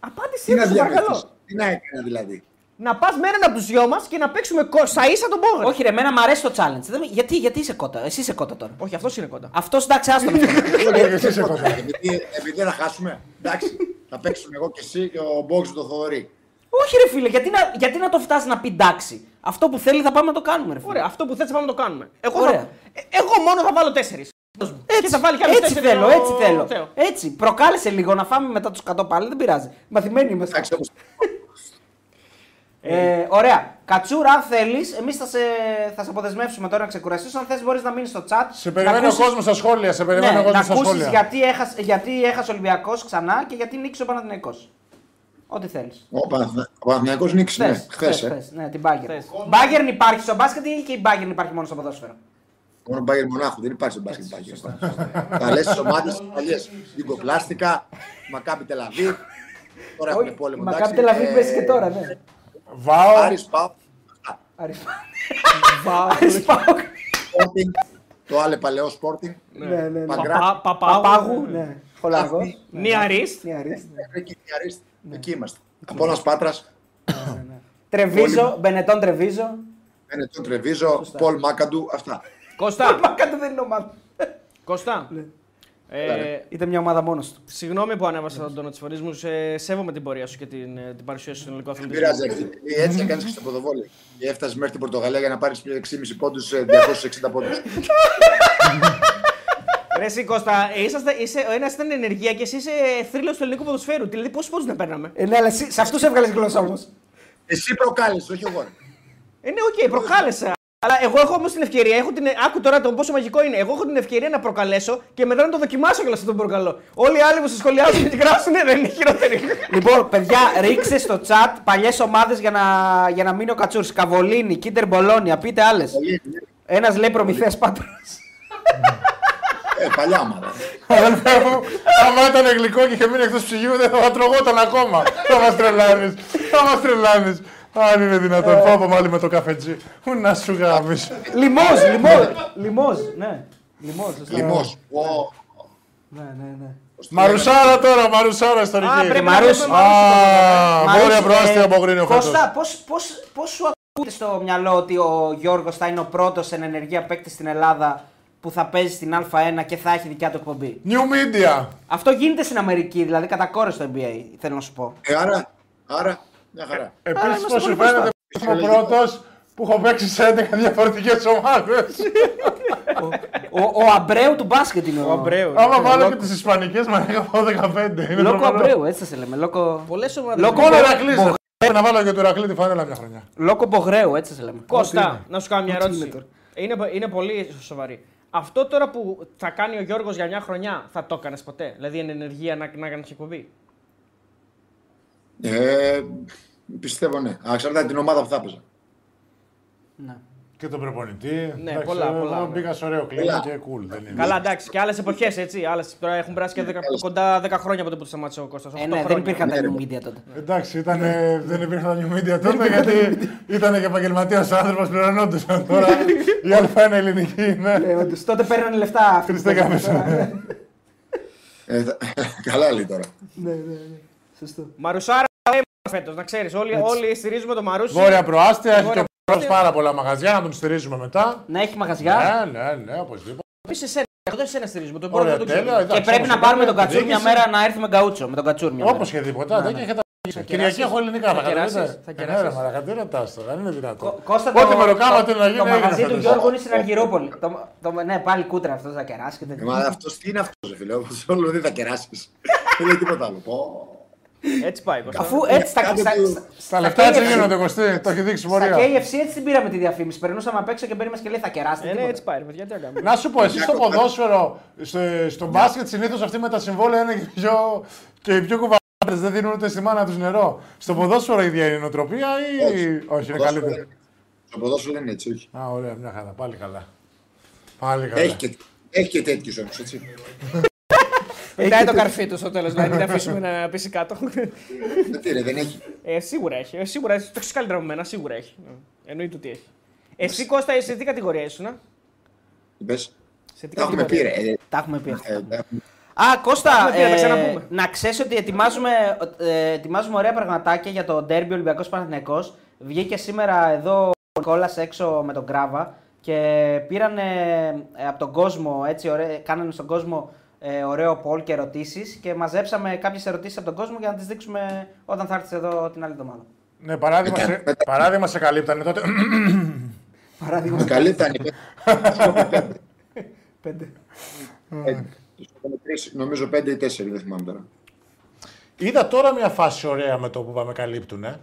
Speaker 1: Απάντησέ
Speaker 6: Τι να
Speaker 1: μου, σε
Speaker 6: διαβεβαιώσει.
Speaker 1: παρακαλώ.
Speaker 6: Τι να έκανα δηλαδή;
Speaker 1: Να πας με έναν από τους δυο μας και να παίξουμε κο- στα ίσα τον Πόγρη.
Speaker 2: Όχι, ρε, εμένα μου αρέσει το challenge. Δεν, με- γιατί, γιατί είσαι κότα, εσύ είσαι κότα τώρα.
Speaker 1: Όχι, αυτός είναι κοντά.
Speaker 2: Αυτός εντάξει, άστο. (laughs)
Speaker 3: Εσύ είσαι κοντά.
Speaker 6: επειδή, επειδή θα χάσουμε. Εντάξει, θα παίξουμε εγώ και εσύ και ο Μπόγκρι το Θοδωρή.
Speaker 2: Όχι, ρε φίλε, γιατί να, γιατί να το φτάσεις να πει εντάξει; Αυτό που θέλει θα πάμε να το κάνουμε, ρε φίλε.
Speaker 1: Ωραία, αυτό που θες πάμε να το κάνουμε. Εγώ,
Speaker 2: Ωραία.
Speaker 1: θα, ε, εγώ μόνο θα βάλω τέσσερις.
Speaker 2: Έτσι,
Speaker 1: Και θα βάλει κι άλλους
Speaker 2: έτσι
Speaker 1: τέσσερις
Speaker 2: θέλω,
Speaker 1: ο
Speaker 2: έτσι θέλω.
Speaker 1: Θεός.
Speaker 2: Έτσι, προκάλεσε λίγο να φάμε μετά τους 100 πάλι, δεν πειράζει. Μαθημένοι είμαστε.
Speaker 6: Εντάξει, όπως...
Speaker 2: Ε, ωραία. Κατσούρα, αν θέλεις, εμείς θα, σε, θα σε αποδεσμεύσουμε τώρα να ξεκουραστείς. Αν θες, μπορείς να μείνεις στο chat.
Speaker 3: Σε περιμένει ο κόσμος στα σχόλια. Σε περιμένει
Speaker 2: Ναι,
Speaker 3: ο
Speaker 2: να
Speaker 3: κόσμο στα
Speaker 2: ακούσεις
Speaker 3: σχόλια.
Speaker 2: γιατί έχασε γιατί έχασε ο Ολυμπιακός ξανά και γιατί νίκησε ο Παναθηναϊκός. Ό,τι θέλεις.
Speaker 6: Ο Παναθ- ο Παναθηναϊκός νίκησε, ναι, χθες, ε.
Speaker 2: χθες, ναι, την Bayern.
Speaker 1: Χθες.
Speaker 2: Bayern υπάρχει στο μπάσκετ ή και η Bayern υπάρχει μόνο στο ποδόσφαιρο;
Speaker 6: Μόνο Μπάγκερ Μονάχου, δεν υπάρχει στο μπάσκετ Μπάγκερ. Θα λες τις ομάδες παλιές. Ιγκοπλάστικα, Μακάμπι Τελαβίβ. Τώρα έχουν πόλεμο.
Speaker 2: Μα
Speaker 6: εντάξει.
Speaker 2: κάποιο τελαβή
Speaker 6: Ε,
Speaker 2: παίζει και τώρα, ναι.
Speaker 3: Βάω.
Speaker 6: Άρης Πάο,
Speaker 2: Άρης (laughs) Άρης Πάοκ.
Speaker 6: Sporting, το άλλο παλαιό Sporting.
Speaker 2: Ναι, ναι, ναι.
Speaker 6: Παγκρά.
Speaker 1: Παπα- Παπάγου.
Speaker 2: Παπάγου, ναι. Χολαργό.
Speaker 6: Αυτή.
Speaker 1: Νιαρίστ.
Speaker 2: Νιαρής.
Speaker 6: Εκεί, εκεί, εκεί είμαστε. Απόλλωνας Πάτρας,
Speaker 2: Τρεβίζο, Μπενετόν Τρεβίζο.
Speaker 6: Ενετών Τρεβίζο, Πολ Μάκαντου, αυτά.
Speaker 1: Κώστα,
Speaker 2: Μα κάτω δεν είναι ομάδα.
Speaker 1: Κώστα. Ε,
Speaker 2: Ήταν μια ομάδα μόνος του.
Speaker 1: συγγνώμη που ανέβασα τον τόνο της φωνή μου. Σε, σέβομαι την πορεία σου και την, ε, την παρουσία σου στον ελληνικό
Speaker 6: Δεν
Speaker 1: αθλητισμό.
Speaker 6: πειράζει. ε, Έτσι έκανες και στο ποδοβόλι. Και έφτασες μέχρι την Πορτογαλία για να πάρεις 6,5 πόντους, 260 πόντους.
Speaker 1: Ρε εσύ Κώστα, ε, είσαστε, είσαι, ο ένας ήταν ενεργεία και εσύ είσαι θρύλος του ελληνικού ποδοσφαίρου. Δηλαδή, πόσους πόντους να παίρναμε;
Speaker 2: Ε, ναι, αλλά εσύ- σε αυτούς έβγαλες γλώσσα όμως.
Speaker 6: Εσύ προκάλεσες, όχι εγώ. ρε.
Speaker 1: Ε, ναι, οκ, προκάλεσα. Αλλά εγώ έχω όμως την ευκαιρία, έχω την... άκου τώρα το πόσο μαγικό είναι. Εγώ έχω την ευκαιρία να προκαλέσω και μετά να το δοκιμάσω κιόλας αυτό τον προκαλώ. Όλοι οι άλλοι που σε σχολιάζουν και γράψουν δεν είναι χειρότεροι.
Speaker 2: Λοιπόν, παιδιά, ρίξτε στο chat παλιές ομάδες για να, για να μείνει ο Κατσουρ. Καντσουλίνη, Κίντερ Μπολόνια, πείτε άλλες. Ένας λέει Προμηθέα Πάτρα.
Speaker 6: Ε, παλιά ομάδα.
Speaker 3: Αδελφέ μου, άμα ήταν γλυκό και είχε μείνει εκτός ψυγείου, δεν θα τρογόταν ακόμα. Θα μας τρελάνεις. Θα μας τρελάνεις. Αν είναι δυνατόν, πάω μάλι με το καφετζί. Ού να σου γάμεις.
Speaker 2: Λιμόζ, λιμόζ. Λιμόζ, ναι. Λιμόζ, σωστά.
Speaker 6: Λιμός. Ω,
Speaker 2: Ναι, ναι, ναι.
Speaker 3: Μαρουσάρα τώρα, μαρουσάρα
Speaker 1: Α,
Speaker 3: ιστορική.
Speaker 1: πρέπει να
Speaker 2: Μαρούς.
Speaker 1: βλέπουμε
Speaker 3: Α,
Speaker 2: Μαρούς,
Speaker 3: βόρεια
Speaker 2: ε,
Speaker 3: προάστια αποκρίνει ο φέτος.
Speaker 2: Κώστα, πώς, πώς, πώς σου ακούτε στο μυαλό ότι ο Γιώργος θα είναι ο πρώτος εν ενεργεία παίκτης στην Ελλάδα που θα παίζει στην Α1 και θα έχει δικιά του εκπομπή;
Speaker 3: New media.
Speaker 2: Αυτό γίνεται στην Αμερική, δηλαδή κατά κόρες στο NBA, θέλω να σου πω.
Speaker 6: ε, άρα, άρα, μια χαρά.
Speaker 3: Επίσης,
Speaker 2: είμαστε
Speaker 3: πώς σου
Speaker 2: πολύ
Speaker 3: φαίνεται που είμαι ο πρώτος που έχω παίξει σε 11 διαφορετικές ομάδες.
Speaker 2: Ο, ο Αμπρέου του μπάσκετ είναι ο,
Speaker 1: Ο Αμπρέου.
Speaker 3: Άμα βάλω και τις ισπανικές, μα είχα πάω 15. Είναι
Speaker 2: Λόκο
Speaker 3: τρομερό.
Speaker 2: Αμπρέου, έτσι θα σε λέμε. Λόκο,
Speaker 1: Πολλές ομάδες.
Speaker 2: Λόκο
Speaker 3: Μόνο
Speaker 2: Μπο-
Speaker 3: Ηρακλής δεν Πρέπει να βάλω και του Ηρακλή τη φανέλα μια χρονιά.
Speaker 2: Λόκο Μπογρέου, έτσι θα σε λέμε.
Speaker 1: Κώστα, να σου κάνω μια
Speaker 2: Ό,τι είναι
Speaker 1: ερώτηση. Είναι, είναι πολύ σοβαρή. Αυτό τώρα που θα κάνει ο Γιώργος για μια χρονιά, θα το έκανες ποτέ; Δηλαδή, εν ενεργεία να, να κάνεις εκπομπή;
Speaker 6: Ε, πιστεύω ναι. Αξαρτάται την ομάδα που θα έπαιζα.
Speaker 2: Ναι.
Speaker 3: Και τον προπονητή.
Speaker 1: Ναι,
Speaker 3: Εντάξει,
Speaker 1: πολλά,
Speaker 3: εγώ
Speaker 1: πολλά, ναι.
Speaker 3: Μπήκα σε ωραίο κλίμα
Speaker 6: Πολλά.
Speaker 3: και cool. Δεν είναι.
Speaker 1: Καλά, εντάξει, και άλλες εποχές έτσι. Άλλες, τώρα έχουν περάσει και 10, κοντά 10 χρόνια από τότε που σταμάτησε ο Κώστας.
Speaker 2: Ε,
Speaker 1: 8
Speaker 2: ναι, δεν
Speaker 1: χρόνια.
Speaker 2: υπήρχαν τα new media τότε.
Speaker 3: Εντάξει, ήταν, δεν υπήρχαν τα new media τότε γιατί ήταν και επαγγελματίας άνθρωπος, πληρωνόντουσαν τώρα. (laughs) Η Α1 ελληνική είναι.
Speaker 2: Ε, όντως, τότε παίρνανε λεφτά αυτοί. που
Speaker 3: Χριστέ
Speaker 2: παίζανε.
Speaker 3: κάμεσα.
Speaker 6: Ε, θα- (laughs) καλά λέει τώρα.
Speaker 2: Ναι, ναι, ναι. Σωστό.
Speaker 1: Μαρουσάρα φέτος, να ξέρεις. Όλοι, όλοι στηρίζουμε τον Μαρούσι.
Speaker 3: Βόρεια προάστια, έχει και
Speaker 1: Βόρεια
Speaker 3: ο Πρόεδρος πάρα πολλά μαγαζιά να τον στηρίζουμε μετά.
Speaker 2: Να έχει μαγαζιά;
Speaker 3: Ναι, ναι, ναι, οπωσδήποτε.
Speaker 1: Εμεί εσένα, δεν εσένα στηρίζουμε. Τον
Speaker 3: Ωραία,
Speaker 1: πρώτο δεν το
Speaker 3: τέλεια.
Speaker 1: ξέρουμε.
Speaker 2: Και
Speaker 3: εντάξει,
Speaker 2: πρέπει να
Speaker 3: όπως
Speaker 2: πάρουμε
Speaker 3: είπατε,
Speaker 2: τον Κατσούρ μια
Speaker 3: διοίκηση,
Speaker 2: μέρα να έρθουμε γκαούτσο με τον Κατσούρ μια μέρα.
Speaker 3: Όπως και τίποτα. Δεν έχει τα
Speaker 1: Θα
Speaker 3: Κυριακή
Speaker 1: κεράσεις.
Speaker 3: έχω ελληνικά,
Speaker 1: Θα
Speaker 3: θα
Speaker 1: κεράσεις.
Speaker 3: καταλαβαίνετε.
Speaker 1: Θα
Speaker 3: Ε,
Speaker 1: κεράσεις.
Speaker 3: Ναι, ρε μαλάκα, τι ρωτάς τώρα, δεν είναι δυνατό.
Speaker 2: Κω- Κώστα,
Speaker 3: Ό,τι
Speaker 2: το-
Speaker 3: με ρωτάμε
Speaker 2: το-
Speaker 3: ότι να γίνει,
Speaker 2: Το
Speaker 3: έγινε
Speaker 2: μαγαζί του
Speaker 3: φέτος.
Speaker 2: Γιώργου είναι στην Αργυρόπολη. Το, το, ναι, πάλι κούτρα αυτός θα κεράσει και
Speaker 6: Ε,
Speaker 2: τέτοια.
Speaker 6: Μα αυτός τι είναι αυτός, φίλε. Όπως όλο δεν θα κεράσεις. δεν λέει τίποτα άλλο. Πω.
Speaker 1: Έτσι πάει. Κώστα.
Speaker 2: Αφού έτσι στα,
Speaker 6: Κάτω
Speaker 2: στα,
Speaker 6: του-
Speaker 2: στα,
Speaker 3: Τα λεφτά έτσι
Speaker 2: KFC
Speaker 3: γίνονται, Κωστή. Το έχει δείξει
Speaker 2: Στα
Speaker 3: πορεία.
Speaker 2: KFC έτσι την πήραμε τη διαφήμιση. Περνούσαμε απ' έξω και μπαίνει μας και λέει θα κεράσετε.
Speaker 1: Ε, ναι,
Speaker 2: τίποτα.
Speaker 1: έτσι πάει, ρε παιδιά, τι να κάνουμε.
Speaker 3: Να σου πω, εσύ στο ποδόσφαιρο, στο, στο μπάσκετ συνήθως αυτοί με τα συμβόλαια είναι και πιο, και οι πιο κουβαλάτες, δεν δίνουν ούτε στη μάνα τους νερό. Στο ποδόσφαιρο η ίδια είναι η νοοτροπία ή. Όχι, είναι
Speaker 6: Ποδόσφαιρο
Speaker 3: καλύτερη;
Speaker 6: δεν- Στο ποδόσφαιρο δεν είναι έτσι, όχι.
Speaker 3: Α, ωραία, μια χαρά. Πάλι καλά. Πάλι καλά.
Speaker 6: Έχει και, έχει και τέτοιους όμως, έτσι. (laughs)
Speaker 1: Πετάει το καρφί του στο τέλος, δηλαδή να αφήσουμε να πέσει κάτω.
Speaker 6: Γιατί ρε, δεν έχει.
Speaker 1: Ε, σίγουρα έχει. Ε, σίγουρα έχει. Το έχεις καλύτερα από μένα, σίγουρα έχει. Ε, Εννοείται ότι έχει. Εσύ Κώστα, σε τι κατηγορία ήσουν, α;
Speaker 6: Πες;
Speaker 1: Σε τι
Speaker 6: Τα έχουμε πει, ρε.
Speaker 1: κατηγορία.
Speaker 6: Ε,
Speaker 2: Τα έχουμε πει αυτά.
Speaker 6: ε, τα έχουμε-
Speaker 2: Α, Κώστα,
Speaker 1: έχουμε πει, να τα
Speaker 2: ε,
Speaker 1: ξαναπούμε.
Speaker 2: να ξέρεις ότι ετοιμάζουμε, ε, ετοιμάζουμε ωραία πραγματάκια για το Derby Ολυμπιακός Παναθηναϊκός. Βγήκε σήμερα εδώ ο Νικόλας έξω με τον Γκράβα και πήραν από τον κόσμο, έτσι, ωραία, κάνανε στον κόσμο ε, ωραίο poll και ερωτήσεις και μαζέψαμε κάποιες ερωτήσεις από τον κόσμο για να τις δείξουμε όταν θα έρθεις εδώ την άλλη εβδομάδα.
Speaker 3: Ναι, παράδειγμα,
Speaker 6: Ε,
Speaker 3: σε,
Speaker 6: μετά-
Speaker 3: παράδειγμα σε καλύπτανε τότε. (coughs)
Speaker 2: Παράδειγμα.
Speaker 6: Καλή ήταν. η
Speaker 2: Πέντε.
Speaker 6: πέντε. Τους είπαμε τρεις, Νομίζω πέντε ή τέσσερι, δεν θυμάμαι τώρα.
Speaker 3: Είδα τώρα μια φάση ωραία με το που πάμε καλύπτουνε.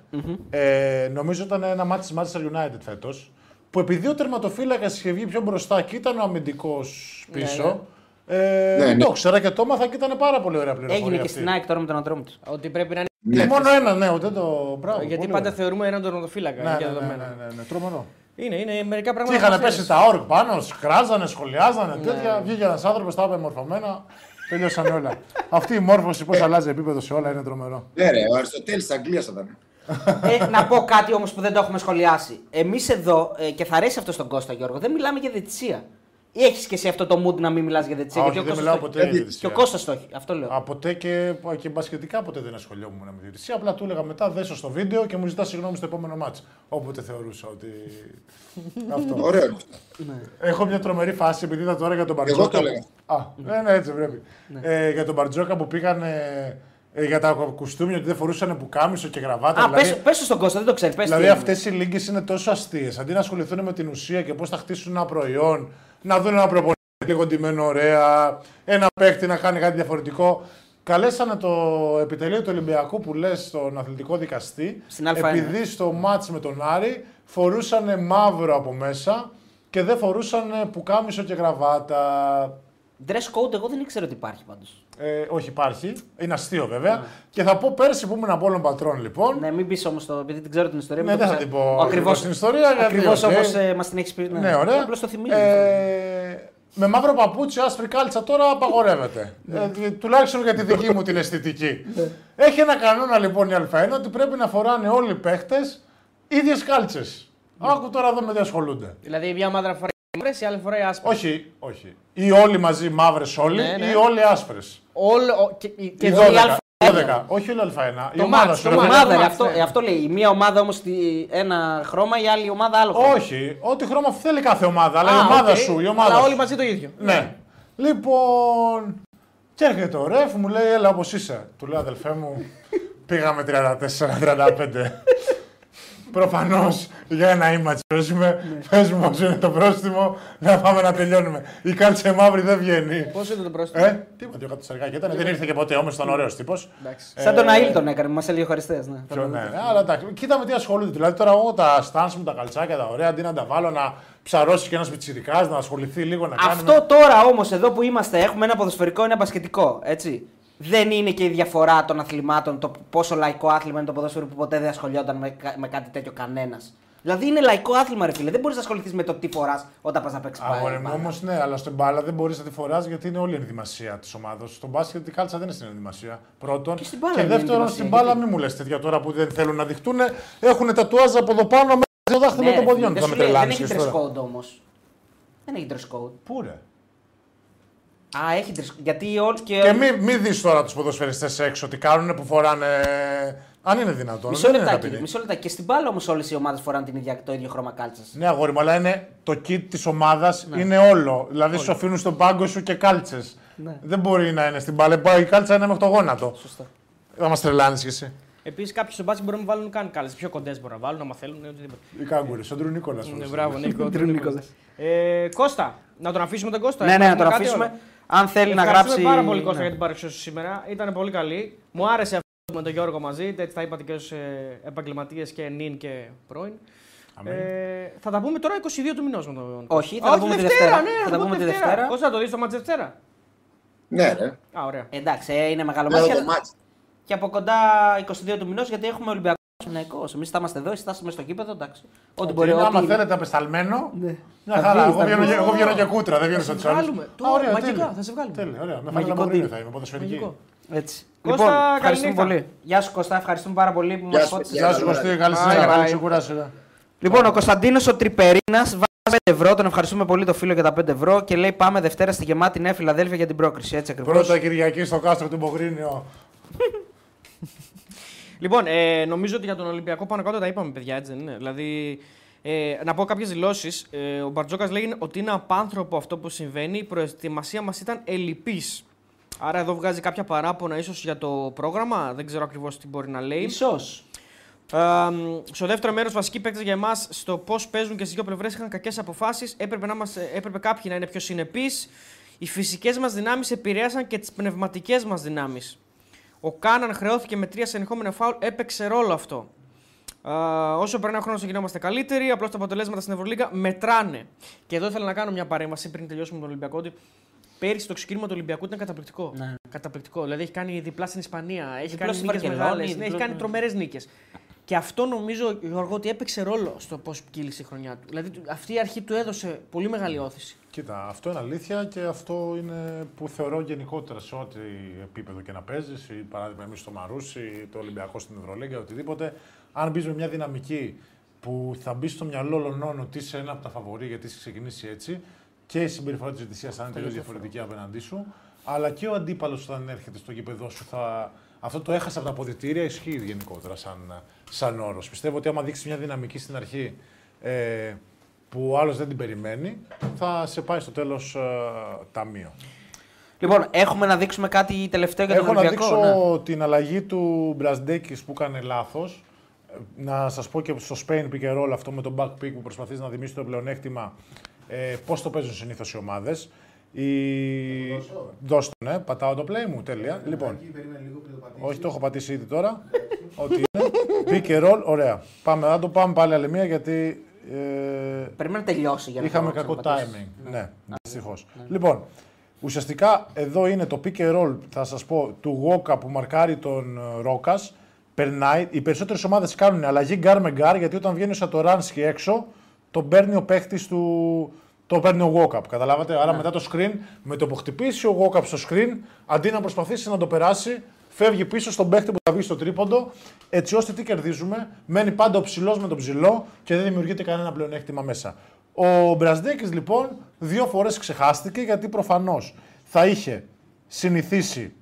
Speaker 3: Ε, νομίζω ήταν ένα μάτι της Manchester United φέτος. Που επειδή ο τερματοφύλακας είχε βγει πιο μπροστά και ήταν ο αμυντικός πίσω. Ε,
Speaker 6: Ναι,
Speaker 3: δεν
Speaker 6: ναι.
Speaker 3: το ήξερα και το έμαθα και ήταν πάρα πολύ ωραία πληροφορία.
Speaker 2: Έγινε και
Speaker 3: αυτή.
Speaker 2: στην ΑΕΚ τώρα με τον ατρόμο του.
Speaker 1: Ότι πρέπει να
Speaker 3: Και
Speaker 1: είναι.
Speaker 3: μόνο ένα, ναι, ούτε το. Μπράβο.
Speaker 1: Γιατί
Speaker 3: πολύ
Speaker 1: πάντα
Speaker 3: ωραία.
Speaker 1: θεωρούμε έναν τερματοφύλακα.
Speaker 3: Ναι,
Speaker 1: για
Speaker 3: ναι, ναι,
Speaker 1: δεδομένα.
Speaker 3: ναι, ναι, ναι, τρομερό.
Speaker 1: Είναι, είναι μερικά
Speaker 3: Και
Speaker 1: πράγματα.
Speaker 3: είχαν
Speaker 1: που
Speaker 3: πέσει
Speaker 1: ξέρεις.
Speaker 3: τα όρκ πάνω, κράζανε, σχολιάζανε, τέτοια. Βγήκε ένας άνθρωπος, τα είπε μορφωμένα. Τελειώσαν όλα. (laughs) Αυτή η μόρφωση πώς αλλάζει επίπεδο σε όλα είναι τρομερό.
Speaker 6: Ναι, ρε, ο Αριστοτέλης της Αγγλίας θα ήταν.
Speaker 2: ε, να πω κάτι όμως που δεν το έχουμε σχολιάσει. Εμείς εδώ, ε, και θα αρέσει αυτό στον Κώστα Γιώργο, δεν μιλάμε για διαιτησία. Ή έχεις και εσύ αυτό το mood να μην μιλάς για διαιτησία.
Speaker 3: Α,
Speaker 2: γιατί
Speaker 3: όχι,
Speaker 2: ο
Speaker 3: δεν
Speaker 2: Κώστας
Speaker 3: μιλάω
Speaker 2: το έχει.
Speaker 3: ποτέ για
Speaker 6: Γιατί-
Speaker 2: Και
Speaker 3: διαιτησία.
Speaker 2: ο Κώστας το έχει. Αυτό λέω.
Speaker 3: Α, ποτέ και, και μπασκετικά ποτέ δεν ασχολιόμουν με διαιτησία. Απλά του έλεγα μετά δέσω στο βίντεο και μου ζητά συγγνώμη στο επόμενο μάτς. Όποτε θεωρούσα ότι. (laughs) αυτό.
Speaker 6: Ωραίο είναι αυτό.
Speaker 3: Έχω μια τρομερή φάση επειδή είδα τώρα για τον
Speaker 6: Εγώ
Speaker 3: Μπαρτζόκα.
Speaker 6: το έλεγα.
Speaker 3: Α, ναι, ναι, έτσι πρέπει. Ε, για τον Μπαρτζόκα που πήγαν ε, ε, για τα κουστούμια ότι δεν φορούσαν πουκάμισο και γραβάτα.
Speaker 2: Α,
Speaker 3: δηλαδή,
Speaker 2: πες, πες το στον Κώστα, δεν το ξέρεις. Πες
Speaker 3: δηλαδή
Speaker 2: τι
Speaker 3: αυτές οι λίγκες είναι τόσο αστείες. Αντί να ασχοληθούν με την ουσία και πώς θα χτίσουν ένα προϊόν, να δουν ένα προπονητή λίγο ντυμένο ωραία, ένα παίχτη να κάνει κάτι διαφορετικό. καλέσανε το επιτελείο του Ολυμπιακού που λες στον αθλητικό δικαστή
Speaker 2: Στην Α1.
Speaker 3: επειδή στο ματς με τον Άρη φορούσαν μαύρο από μέσα και δεν φορούσαν πουκάμισο και γραβάτα.
Speaker 2: Dress code, εγώ δεν ήξερα ότι υπάρχει πάντως.
Speaker 3: Ε, όχι υπάρχει, είναι αστείο βέβαια. Και θα πω πέρσι που ήμουν Απόλλων Πατρών λοιπόν.
Speaker 2: Ναι, μην πεις όμως το. επειδή την ξέρω την ιστορία.
Speaker 3: Ναι,
Speaker 2: μην
Speaker 3: δεν
Speaker 2: το
Speaker 3: θα
Speaker 2: ξέρω.
Speaker 3: την πω
Speaker 2: Ο ακριβώς,
Speaker 3: ακριβώς την ιστορία, γιατί,
Speaker 2: Ακριβώς
Speaker 3: οκ.
Speaker 2: όπως ε, μας την έχεις πει.
Speaker 3: Ναι, ωραία.
Speaker 2: Απλώς το θυμίζω.
Speaker 3: Ε, με μαύρο παπούτσι, άσπρη κάλτσα τώρα απαγορεύεται. ε, τουλάχιστον για τη δική μου την αισθητική. Έχει ένα κανόνα λοιπόν η Α1 ότι πρέπει να φοράνε όλοι οι παίχτες ίδιες κάλτσες. Άκου τώρα εδώ με τι ασχολούνται.
Speaker 1: Δηλαδή μια ομάδα φοράει μαύρες, η άλλη φοράει άσπρες.
Speaker 3: Όχι, όχι. Ή όλοι μαζί μαύρες όλοι,
Speaker 1: Ναι, ναι.
Speaker 3: ή όλοι άσπρες.
Speaker 1: Όλο, ο- και, και
Speaker 3: Και
Speaker 1: εδώ η
Speaker 3: 12.
Speaker 1: Α1.
Speaker 3: 12. Όχι όλη Α1. Η
Speaker 1: Το
Speaker 3: ομάδα
Speaker 1: μάτς,
Speaker 3: σου.
Speaker 1: το
Speaker 3: ρε
Speaker 2: Η
Speaker 3: παιδί.
Speaker 1: μάτς.
Speaker 2: ομάδα,
Speaker 1: ναι,
Speaker 2: ε, αυτό,
Speaker 1: ναι.
Speaker 2: ε, αυτό λέει. Η μία ομάδα όμως ένα χρώμα, η άλλη ομάδα άλλο χρώμα.
Speaker 3: Όχι, ό,τι χρώμα θέλει κάθε ομάδα. Αλλά η
Speaker 1: Α,
Speaker 3: ομάδα
Speaker 1: οκ.
Speaker 3: σου. Η ομάδα
Speaker 1: Αλλά
Speaker 3: σου.
Speaker 1: όλοι μαζί το ίδιο.
Speaker 3: Ναι. Λοιπόν. Και έρχεται ο ref, μου λέει: Έλα όπως είσαι. Του λέω: Αδελφέ μου, πήγαμε 34-35. Προφανώς για ένα image παίζουμε. Πες μου πώς είναι το πρόστιμο, να πάμε να τελειώνουμε. Η κάλτσα μαύρη δεν βγαίνει.
Speaker 1: Πόσο είναι το πρόστιμο;
Speaker 3: Ε, τίποτα, δύο κατοσταρικάκια ήταν. Δεν ήρθε και ποτέ όμως, ήταν ωραίος τύπος.
Speaker 1: Εντάξει.
Speaker 2: Σαν τον Αίλ τον έκανε, μας έλεγε χωριστέ. Ναι.
Speaker 3: Ποιο, ναι, ναι, αλλά εντάξει, κοίτα με τι ασχολούνται. Δηλαδή τώρα εγώ τα Stance μου, τα καλτσάκια, τα ωραία, αντί να τα βάλω να ψαρώσεις και ένας πιτσιρικάς, να ασχοληθεί λίγο να κάνει.
Speaker 2: Αυτό τώρα όμως εδώ που είμαστε, έχουμε ένα ποδοσφαιρικό, ένα μπασκετικό. Έτσι. Δεν είναι και η διαφορά των αθλημάτων, το πόσο λαϊκό άθλημα είναι το ποδόσφαιρο που ποτέ δεν ασχολιόταν με, κα- με κάτι τέτοιο κανένας. Δηλαδή είναι λαϊκό άθλημα, ρε φίλε. Δεν μπορείς να ασχοληθείς με το τι φοράς όταν πας να παίξει
Speaker 3: Αγόρι μου,
Speaker 2: μπάλα.
Speaker 3: όμως ναι, αλλά στην μπάλα δεν μπορείς να τη φοράς γιατί είναι όλη η ενδυμασία της ομάδας. Στον μπάσκετ η κάλτσα δεν είναι στην ενδυμασία. Πρώτον.
Speaker 2: Και στην μπάλα
Speaker 3: και
Speaker 2: είναι
Speaker 3: δεύτερον,
Speaker 2: ενδυμασία,
Speaker 3: στην μπάλα
Speaker 2: γιατί;
Speaker 3: μην μου λες τέτοια τώρα που δεν θέλουν να δειχτούν. Έχουν τατουάζ από εδώ πάνω με το δάχτυλο
Speaker 2: Ναι,
Speaker 3: των
Speaker 2: ρε
Speaker 3: ποδιών.
Speaker 2: φίλε,
Speaker 3: Θα
Speaker 2: δεν
Speaker 3: με
Speaker 2: σου λέει, δεν
Speaker 3: τρελάνεις
Speaker 2: έχει
Speaker 3: και
Speaker 2: dress
Speaker 3: τώρα.
Speaker 2: code όμως. Δεν έχει dress code.
Speaker 3: Πού ρε;
Speaker 2: Α, έχει dress code. Γιατί όλοι και.
Speaker 3: Και μην μη δεις τώρα τους ποδοσφαιριστές έξω τι κάνουν που φοράνε. Αν είναι δυνατόν.
Speaker 2: Μισό
Speaker 3: δεν είναι
Speaker 2: λεπτάκι.
Speaker 3: ταπεινοί.
Speaker 2: Μισό λεπτάκι. Και στην μπάλα όμως όλες οι ομάδες φοράνε την ίδια, το ίδιο χρώμα κάλτσας.
Speaker 3: Ναι, αγόρι μου, αλλά είναι το kit της ομάδας
Speaker 2: Ναι.
Speaker 3: είναι όλο. Δηλαδή σου αφήνουν στον πάγκο σου και κάλτσες.
Speaker 2: Ναι.
Speaker 3: Δεν μπορεί να είναι στην μπάλα. Η κάλτσα είναι μέχρι το γόνατο.
Speaker 2: Σωστά.
Speaker 3: Θα μας τρελάνεις κι εσύ.
Speaker 1: Επίσης κάποιοι στο μπάσκετ μπορούν να βάλουν καν κάλε. Πιο κοντές μπορούν να βάλουν, άμα θέλουν. ναι, οτιδήποτε.
Speaker 3: Οι κάγκουρες, ο Ντρου Νίκολας.
Speaker 1: Ναι, μπράβο, Νίκο. (laughs)
Speaker 2: Ντρου Νίκολας.
Speaker 1: Ε, Κώστα, να τον αφήσουμε τον Κώστα.
Speaker 2: Ναι, ναι,
Speaker 1: έχουμε
Speaker 2: να τον
Speaker 1: κάτι
Speaker 2: αφήσουμε.
Speaker 1: Άλλο.
Speaker 2: Αν θέλει να
Speaker 1: Ευχαριστούμε
Speaker 2: γράψει.
Speaker 1: πάρα πολύ Κώστα
Speaker 2: ναι.
Speaker 1: για την παρουσία σου σήμερα. Ήταν πολύ καλή. Μου άρεσε αυτό με τον Γιώργο μαζί. Έτσι τα είπατε και ως επαγγελματίες και νυν και πρώην.
Speaker 3: Αμήν.
Speaker 1: Ε, θα τα πούμε τώρα 22 του μηνός με τον
Speaker 2: Όχι, θα
Speaker 1: Α,
Speaker 2: τα πούμε τη Δευτέρα.
Speaker 1: Ναι,
Speaker 2: Θα τα πούμε τη Δευτέρα.
Speaker 1: Κώστα, το δεις το μάτς τη Δευτέρα;
Speaker 6: Ναι, ρε.
Speaker 1: Α, ωραία.
Speaker 2: Εντάξει, ε, είναι μεγάλο
Speaker 6: Λέω
Speaker 2: μάτι.
Speaker 6: το
Speaker 2: αλλά-
Speaker 6: μάτς.
Speaker 2: Και από κοντά 22 του μηνός γιατί έχουμε Ολυμπιακό Παναθηναϊκό. Εμείς θα είμαστε εδώ, εσεί θα είστε στο κήπεδο, εντάξει. Ό,τι μπορεί.
Speaker 3: Άμα
Speaker 2: ό,τι-
Speaker 3: θέλετε απεσταλμένο.
Speaker 2: Ναι.
Speaker 3: Μια
Speaker 2: Θα
Speaker 3: χαρά.
Speaker 2: βγεις,
Speaker 3: Εγώ
Speaker 2: θα
Speaker 3: βγαίνω,
Speaker 2: βγεις.
Speaker 3: εγώ βγαίνω και κούτρα, δεν βγαίνω
Speaker 1: Θα
Speaker 3: σαν
Speaker 1: σε
Speaker 3: τσάλι.
Speaker 1: βγάλουμε. Τώρα, μαγικά, θα σε βγάλουμε.
Speaker 3: Τέλεια, ωραία. Με
Speaker 2: Μαγικό
Speaker 3: φάγει
Speaker 2: deal.
Speaker 3: θα είμαι ποδοσφαιρική.
Speaker 1: Μαγικό.
Speaker 2: Έτσι.
Speaker 1: Κώστα,
Speaker 2: λοιπόν, ευχαριστούμε
Speaker 1: καληνύχτα.
Speaker 2: πολύ. Γεια σου Κώστα, ευχαριστούμε πάρα πολύ που
Speaker 6: Γεια
Speaker 2: μας
Speaker 6: σου,
Speaker 2: φώτισες.
Speaker 3: Γεια σου Κωστή, καλή
Speaker 1: Bye,
Speaker 3: συνέχεια.
Speaker 1: bye.
Speaker 3: Καλή ξεκουράση.
Speaker 2: Λοιπόν, ο Κωνσταντίνος ο Τρυπερίνας βάζει 5 ευρώ. Τον ευχαριστούμε πολύ το φίλο για τα 5 ευρώ και λέει πάμε Δευτέρα στη γεμάτη Νέα Φιλαδέλφια για την πρόκριση. Έτσι ακριβώς.
Speaker 3: Πρώτα Κυριακή στο κάστρο του Μπογρίνιο.
Speaker 1: Λοιπόν, ε, νομίζω ότι για τον Ολυμπιακό πάνω κάτω τα είπαμε, παιδιά, έτσι δεν είναι. Δηλαδή, ε, να πω κάποιες δηλώσεις. Ε, ο Μπαρτζόκας λέει ότι είναι απάνθρωπο αυτό που συμβαίνει. Η προετοιμασία μας ήταν ελλειπής. Άρα εδώ βγάζει κάποια παράπονα ίσως για το πρόγραμμα. Δεν ξέρω ακριβώς τι μπορεί να λέει.
Speaker 2: Ίσως.
Speaker 1: Ε, στο δεύτερο μέρος, βασικοί παίκτες για εμάς στο πώς παίζουν και στις δύο πλευρές είχαν κακές αποφάσεις. Έπρεπε, να μας, έπρεπε κάποιοι να είναι πιο συνεπείς. Οι φυσικές μας δυνάμεις επηρέασαν και τις πνευματικές μας δυνάμεις. Ο Κάναν χρεώθηκε με τρία συνεχόμενα φάουλ, έπαιξε ρόλο αυτό. Ε, όσο περνάει ο χρόνος, γινόμαστε καλύτεροι. Απλώς τα αποτελέσματα στην Ευρωλίγα μετράνε. Και εδώ ήθελα να κάνω μια παρέμβαση πριν τελειώσουμε τον Ολυμπιακό. Ότι πέρυσι το ξεκίνημα του Ολυμπιακού ήταν καταπληκτικό.
Speaker 2: Ναι.
Speaker 1: Καταπληκτικό. Δηλαδή έχει κάνει διπλά στην Ισπανία, έχει
Speaker 2: Διπλό
Speaker 1: κάνει
Speaker 2: στη
Speaker 1: νίκες
Speaker 2: Βαρκελόνη,
Speaker 1: μεγάλες, ναι,
Speaker 2: διπλό-
Speaker 1: έχει κάνει
Speaker 2: ναι.
Speaker 1: τρομερές νίκες. Και αυτό νομίζω, Γιώργο, ότι έπαιξε ρόλο στο πώς κύλησε η χρονιά του. Δηλαδή αυτή η αρχή του έδωσε πολύ μεγάλη όθηση.
Speaker 3: Κοίτα, αυτό είναι αλήθεια και αυτό είναι που θεωρώ γενικότερα σε ό,τι επίπεδο και να παίζεις. Παράδειγμα, εμείς στο Μαρούσι, το Ολυμπιακό στην Ευρωλίγκα, οτιδήποτε. Αν μπεις με μια δυναμική που θα μπεις στο μυαλό όλων ότι είσαι ένα από τα φαβορή γιατί έχει ξεκινήσει έτσι και η συμπεριφορά της διαιτησία θα είναι τελείως διαφορετική απέναντί σου, αλλά και ο αντίπαλος όταν έρχεται στο γήπεδο σου θα. Αυτό το έχασα από τα αποδητήρια ισχύει γενικότερα σαν, σαν όρος. Πιστεύω ότι άμα δείξεις μια δυναμική στην αρχή ε, που ο άλλος δεν την περιμένει, θα σε πάει στο τέλος ε, ταμείο.
Speaker 2: Λοιπόν, έχουμε να δείξουμε κάτι τελευταίο για τον
Speaker 3: Έχω να
Speaker 2: Ολυμπιακό.
Speaker 3: δείξω
Speaker 2: ναι.
Speaker 3: την αλλαγή του Μπρασντέκη που έκανε λάθος. Να σας πω και στο Spain pick and roll αυτό με τον back pick που προσπαθείς να δημιουργήσει το πλεονέκτημα. Ε, Πώς το παίζουν συνήθως οι ομάδες. Η... Δώσ' το, ναι, πατάω το play μου, τέλεια. Λοιπόν,
Speaker 5: Εκεί περίμενε λίγο πριν το πατήσει.
Speaker 3: όχι, το έχω πατήσει ήδη τώρα. Ό,τι είναι. Pick and roll, ωραία. Πάμε, να το πάμε πάλι άλλη μία γιατί ε,
Speaker 2: Πρέπει να τελειώσει για να
Speaker 3: είχαμε
Speaker 2: το
Speaker 3: κακό
Speaker 2: ξαναπατήσεις.
Speaker 3: timing. Ναι, δυστυχώς. Λοιπόν, ουσιαστικά εδώ είναι το pick and roll, θα σας πω, του Γόκα που μαρκάρει τον Ρόκας. Περνάει. Οι περισσότερες ομάδες κάνουν αλλαγή γκάρ με γκάρ γιατί όταν βγαίνει ο Σατοράνσκι έξω, τον παίρνει ο παίχτης του. Το παίρνει ο Walkup. Καταλάβατε; Άρα μετά το screen, με το που χτυπήσει ο Walkup στο screen, αντί να προσπαθήσει να το περάσει, φεύγει πίσω στον παίχτη που θα βγει στο τρίποντο, έτσι ώστε τι κερδίζουμε. Μένει πάντα ο ψηλός με τον ψηλό και δεν δημιουργείται κανένα πλεονέκτημα μέσα. Ο Μπρασδέκη λοιπόν δύο φορές ξεχάστηκε γιατί προφανώς θα είχε συνηθίσει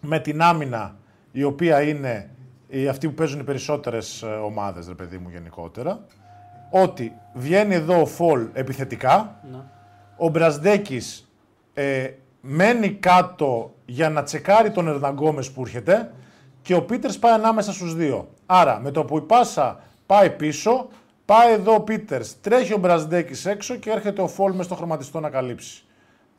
Speaker 3: με την άμυνα η οποία είναι οι, αυτοί που παίζουν οι περισσότερες ε, ομάδες, ρε παιδί μου γενικότερα, ότι βγαίνει εδώ ο Φολ επιθετικά, ο Μπρασδέκης ε, μένει κάτω για να τσεκάρει τον Ερναγκόμες που έρχεται και ο Πίτερς πάει ανάμεσα στους δύο. Άρα με το που η πάσα πάει πίσω, πάει εδώ ο Πίτερς, τρέχει ο Μπρασδέκης έξω και έρχεται ο Φολ μες στο χρωματιστό να καλύψει.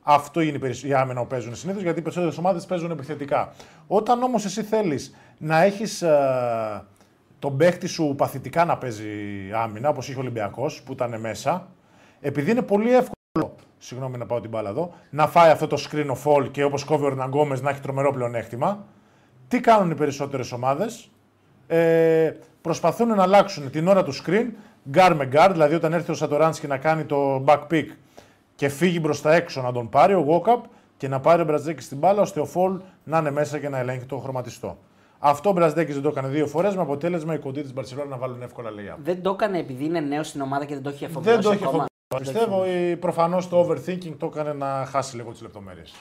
Speaker 3: Αυτό είναι η περισ- η άμυνα που παίζουν συνήθως γιατί οι περισσότερες ομάδες παίζουν επιθετικά. Όταν όμως εσύ θέλεις να έχεις τον παίχτη σου παθητικά να παίζει άμυνα, όπως είχε ο Ολυμπιακός που ήταν μέσα, επειδή είναι πολύ εύκολο, συγγνώμη να πάω την μπάλα εδώ, να φάει αυτό το screen of fall και όπως κόβει ο Ερναγκόμες να έχει τρομερό πλεονέκτημα, τι κάνουν οι περισσότερες ομάδες, ε, προσπαθούν να αλλάξουν την ώρα του screen, guard με guard, δηλαδή όταν έρθει ο Σατοράνσκι να κάνει το back pick και φύγει μπροστά έξω να τον πάρει ο Walkup και να πάρει ο Μπραζδέκη στην μπάλα ώστε ο Φολ να είναι μέσα και να ελέγχει το χρωματιστό. Αυτό ο Μπραζδέκης δεν το έκανε δύο φορές με αποτέλεσμα οι κοντοί της Μπαρσελόνα να βάλουν εύκολα layup.
Speaker 2: Δεν το έκανε επειδή είναι νέος στην ομάδα και δεν το έχει αφομοιώσει.
Speaker 3: Δεν το έχει
Speaker 2: ακόμα.
Speaker 3: αφομοιώσει. Πιστεύω προφανώς το overthinking το έκανε να χάσει λίγο τις λεπτομέρειες.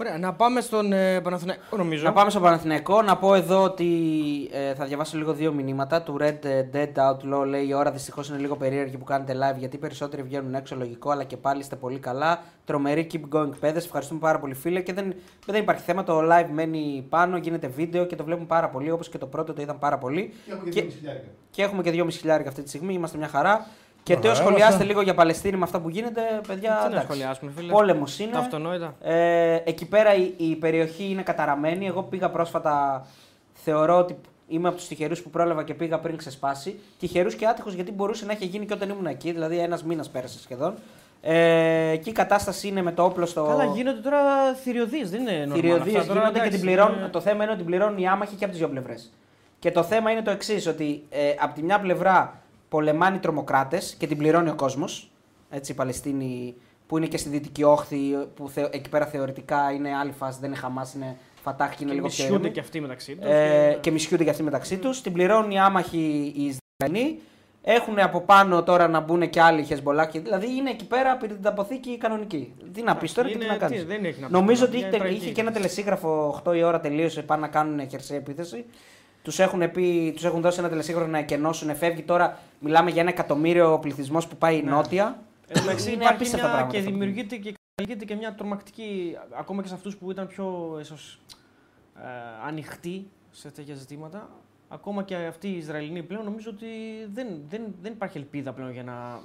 Speaker 1: Ωραία, να πάμε στον ε, Παναθηναϊκό νομίζω.
Speaker 2: Να πάμε στο Παναθηναϊκό. Να πω εδώ ότι ε, θα διαβάσω λίγο δύο μηνύματα. Του Red Dead Outlaw λέει: Η ώρα δυστυχώς είναι λίγο περίεργη που κάνετε live γιατί οι περισσότεροι βγαίνουν έξω λογικό, αλλά και πάλι είστε πολύ καλά. Τρομερή keep going παιδες. Ευχαριστούμε πάρα πολύ, φίλε. Και δεν, δεν υπάρχει θέμα. Το live μένει πάνω, γίνεται βίντεο και το βλέπουμε πάρα πολύ. Όπως και το πρώτο το είδαμε πάρα πολύ.
Speaker 5: Και έχουμε και
Speaker 2: Και-
Speaker 5: δύο χιλιάρικα.
Speaker 2: Και έχουμε και 2,5 χιλιάρικα αυτή τη στιγμή. Είμαστε μια χαρά. Και
Speaker 3: Ωραία,
Speaker 2: τέο σχολιάστε
Speaker 3: είμαστε.
Speaker 2: λίγο για Παλαιστίνη με αυτά που γίνεται, παιδιά.
Speaker 1: Τι να
Speaker 2: εντάξει.
Speaker 1: σχολιάσουμε, φίλε.
Speaker 2: Πόλεμος είναι.
Speaker 1: Τα αυτονόητα.
Speaker 2: Ε, εκεί πέρα η, η περιοχή είναι καταραμένη. Εγώ πήγα πρόσφατα. Θεωρώ ότι είμαι από τους τυχερούς που πρόλαβα και πήγα πριν ξεσπάσει. Τυχερούς και άτυχους γιατί μπορούσε να έχει γίνει και όταν ήμουν εκεί. Δηλαδή ένας μήνας πέρασε σχεδόν. Ε, εκεί η κατάσταση είναι με το όπλο στο.
Speaker 1: Καλά, γίνονται τώρα θηριωδεί, δεν είναι normal
Speaker 2: Θηριωδίες
Speaker 1: αυτά. Τώρα,
Speaker 2: γίνονται και
Speaker 1: εντάξει,
Speaker 2: την πληρώνουν.
Speaker 1: είναι-
Speaker 2: Το θέμα είναι ότι την πληρώνουν οι άμαχοι και από τις δύο πλευρές. Και το θέμα είναι το εξής, ότι ε, από τη μια πλευρά πολεμάνε οι τρομοκράτες και την πληρώνει ο κόσμος. Έτσι, η Παλαιστίνη που είναι και στη δυτική όχθη, που θε, εκεί πέρα θεωρητικά είναι άλλη φάση, δεν είναι Χαμάς, είναι Φατάχ και είναι
Speaker 1: Και
Speaker 2: λίγο πιο
Speaker 1: μισιούνται
Speaker 2: ήρεμη.
Speaker 1: και αυτοί μεταξύ τους.
Speaker 2: Ε, και μισιούνται και αυτοί μεταξύ τους. Την πληρώνουν οι άμαχοι οι Ισραηλοί. Έχουν από πάνω τώρα να μπουν και άλλοι Χεσμολάκοι. Δηλαδή είναι εκεί πέρα πυρηταποθήκη κανονική. Τι να πεις τώρα και τι
Speaker 1: Είναι-
Speaker 2: να κάνεις.
Speaker 1: τι, δεν έχει να πεις
Speaker 2: Νομίζω
Speaker 1: τώρα,
Speaker 2: ότι
Speaker 1: είναι
Speaker 2: είχε,
Speaker 1: τραγική.
Speaker 2: είχε και ένα τελεσίγραφο 8 η ώρα τελείωσε πάνε να κάνουν χερσαία επίθεση. Τους έχουν, πει, τους έχουν δώσει ένα τελεσίγραφο να εκενώσουν. Φεύγει τώρα, μιλάμε για ένα εκατομμύριο πληθυσμός που πάει νότια.
Speaker 1: Εν τω μεταξύ
Speaker 2: Είναι
Speaker 1: υπάρχει
Speaker 2: απίστευτα
Speaker 1: μια,
Speaker 2: πράγματα
Speaker 1: και
Speaker 2: αυτά που
Speaker 1: δημιουργείται και καλλιεργείται και μια τρομακτική, ακόμα και σε αυτούς που ήταν πιο ίσως, ε, ανοιχτοί σε τέτοια ζητήματα. Ακόμα και αυτοί οι Ισραηλινοί πλέον νομίζω ότι δεν, δεν, δεν υπάρχει ελπίδα πλέον για να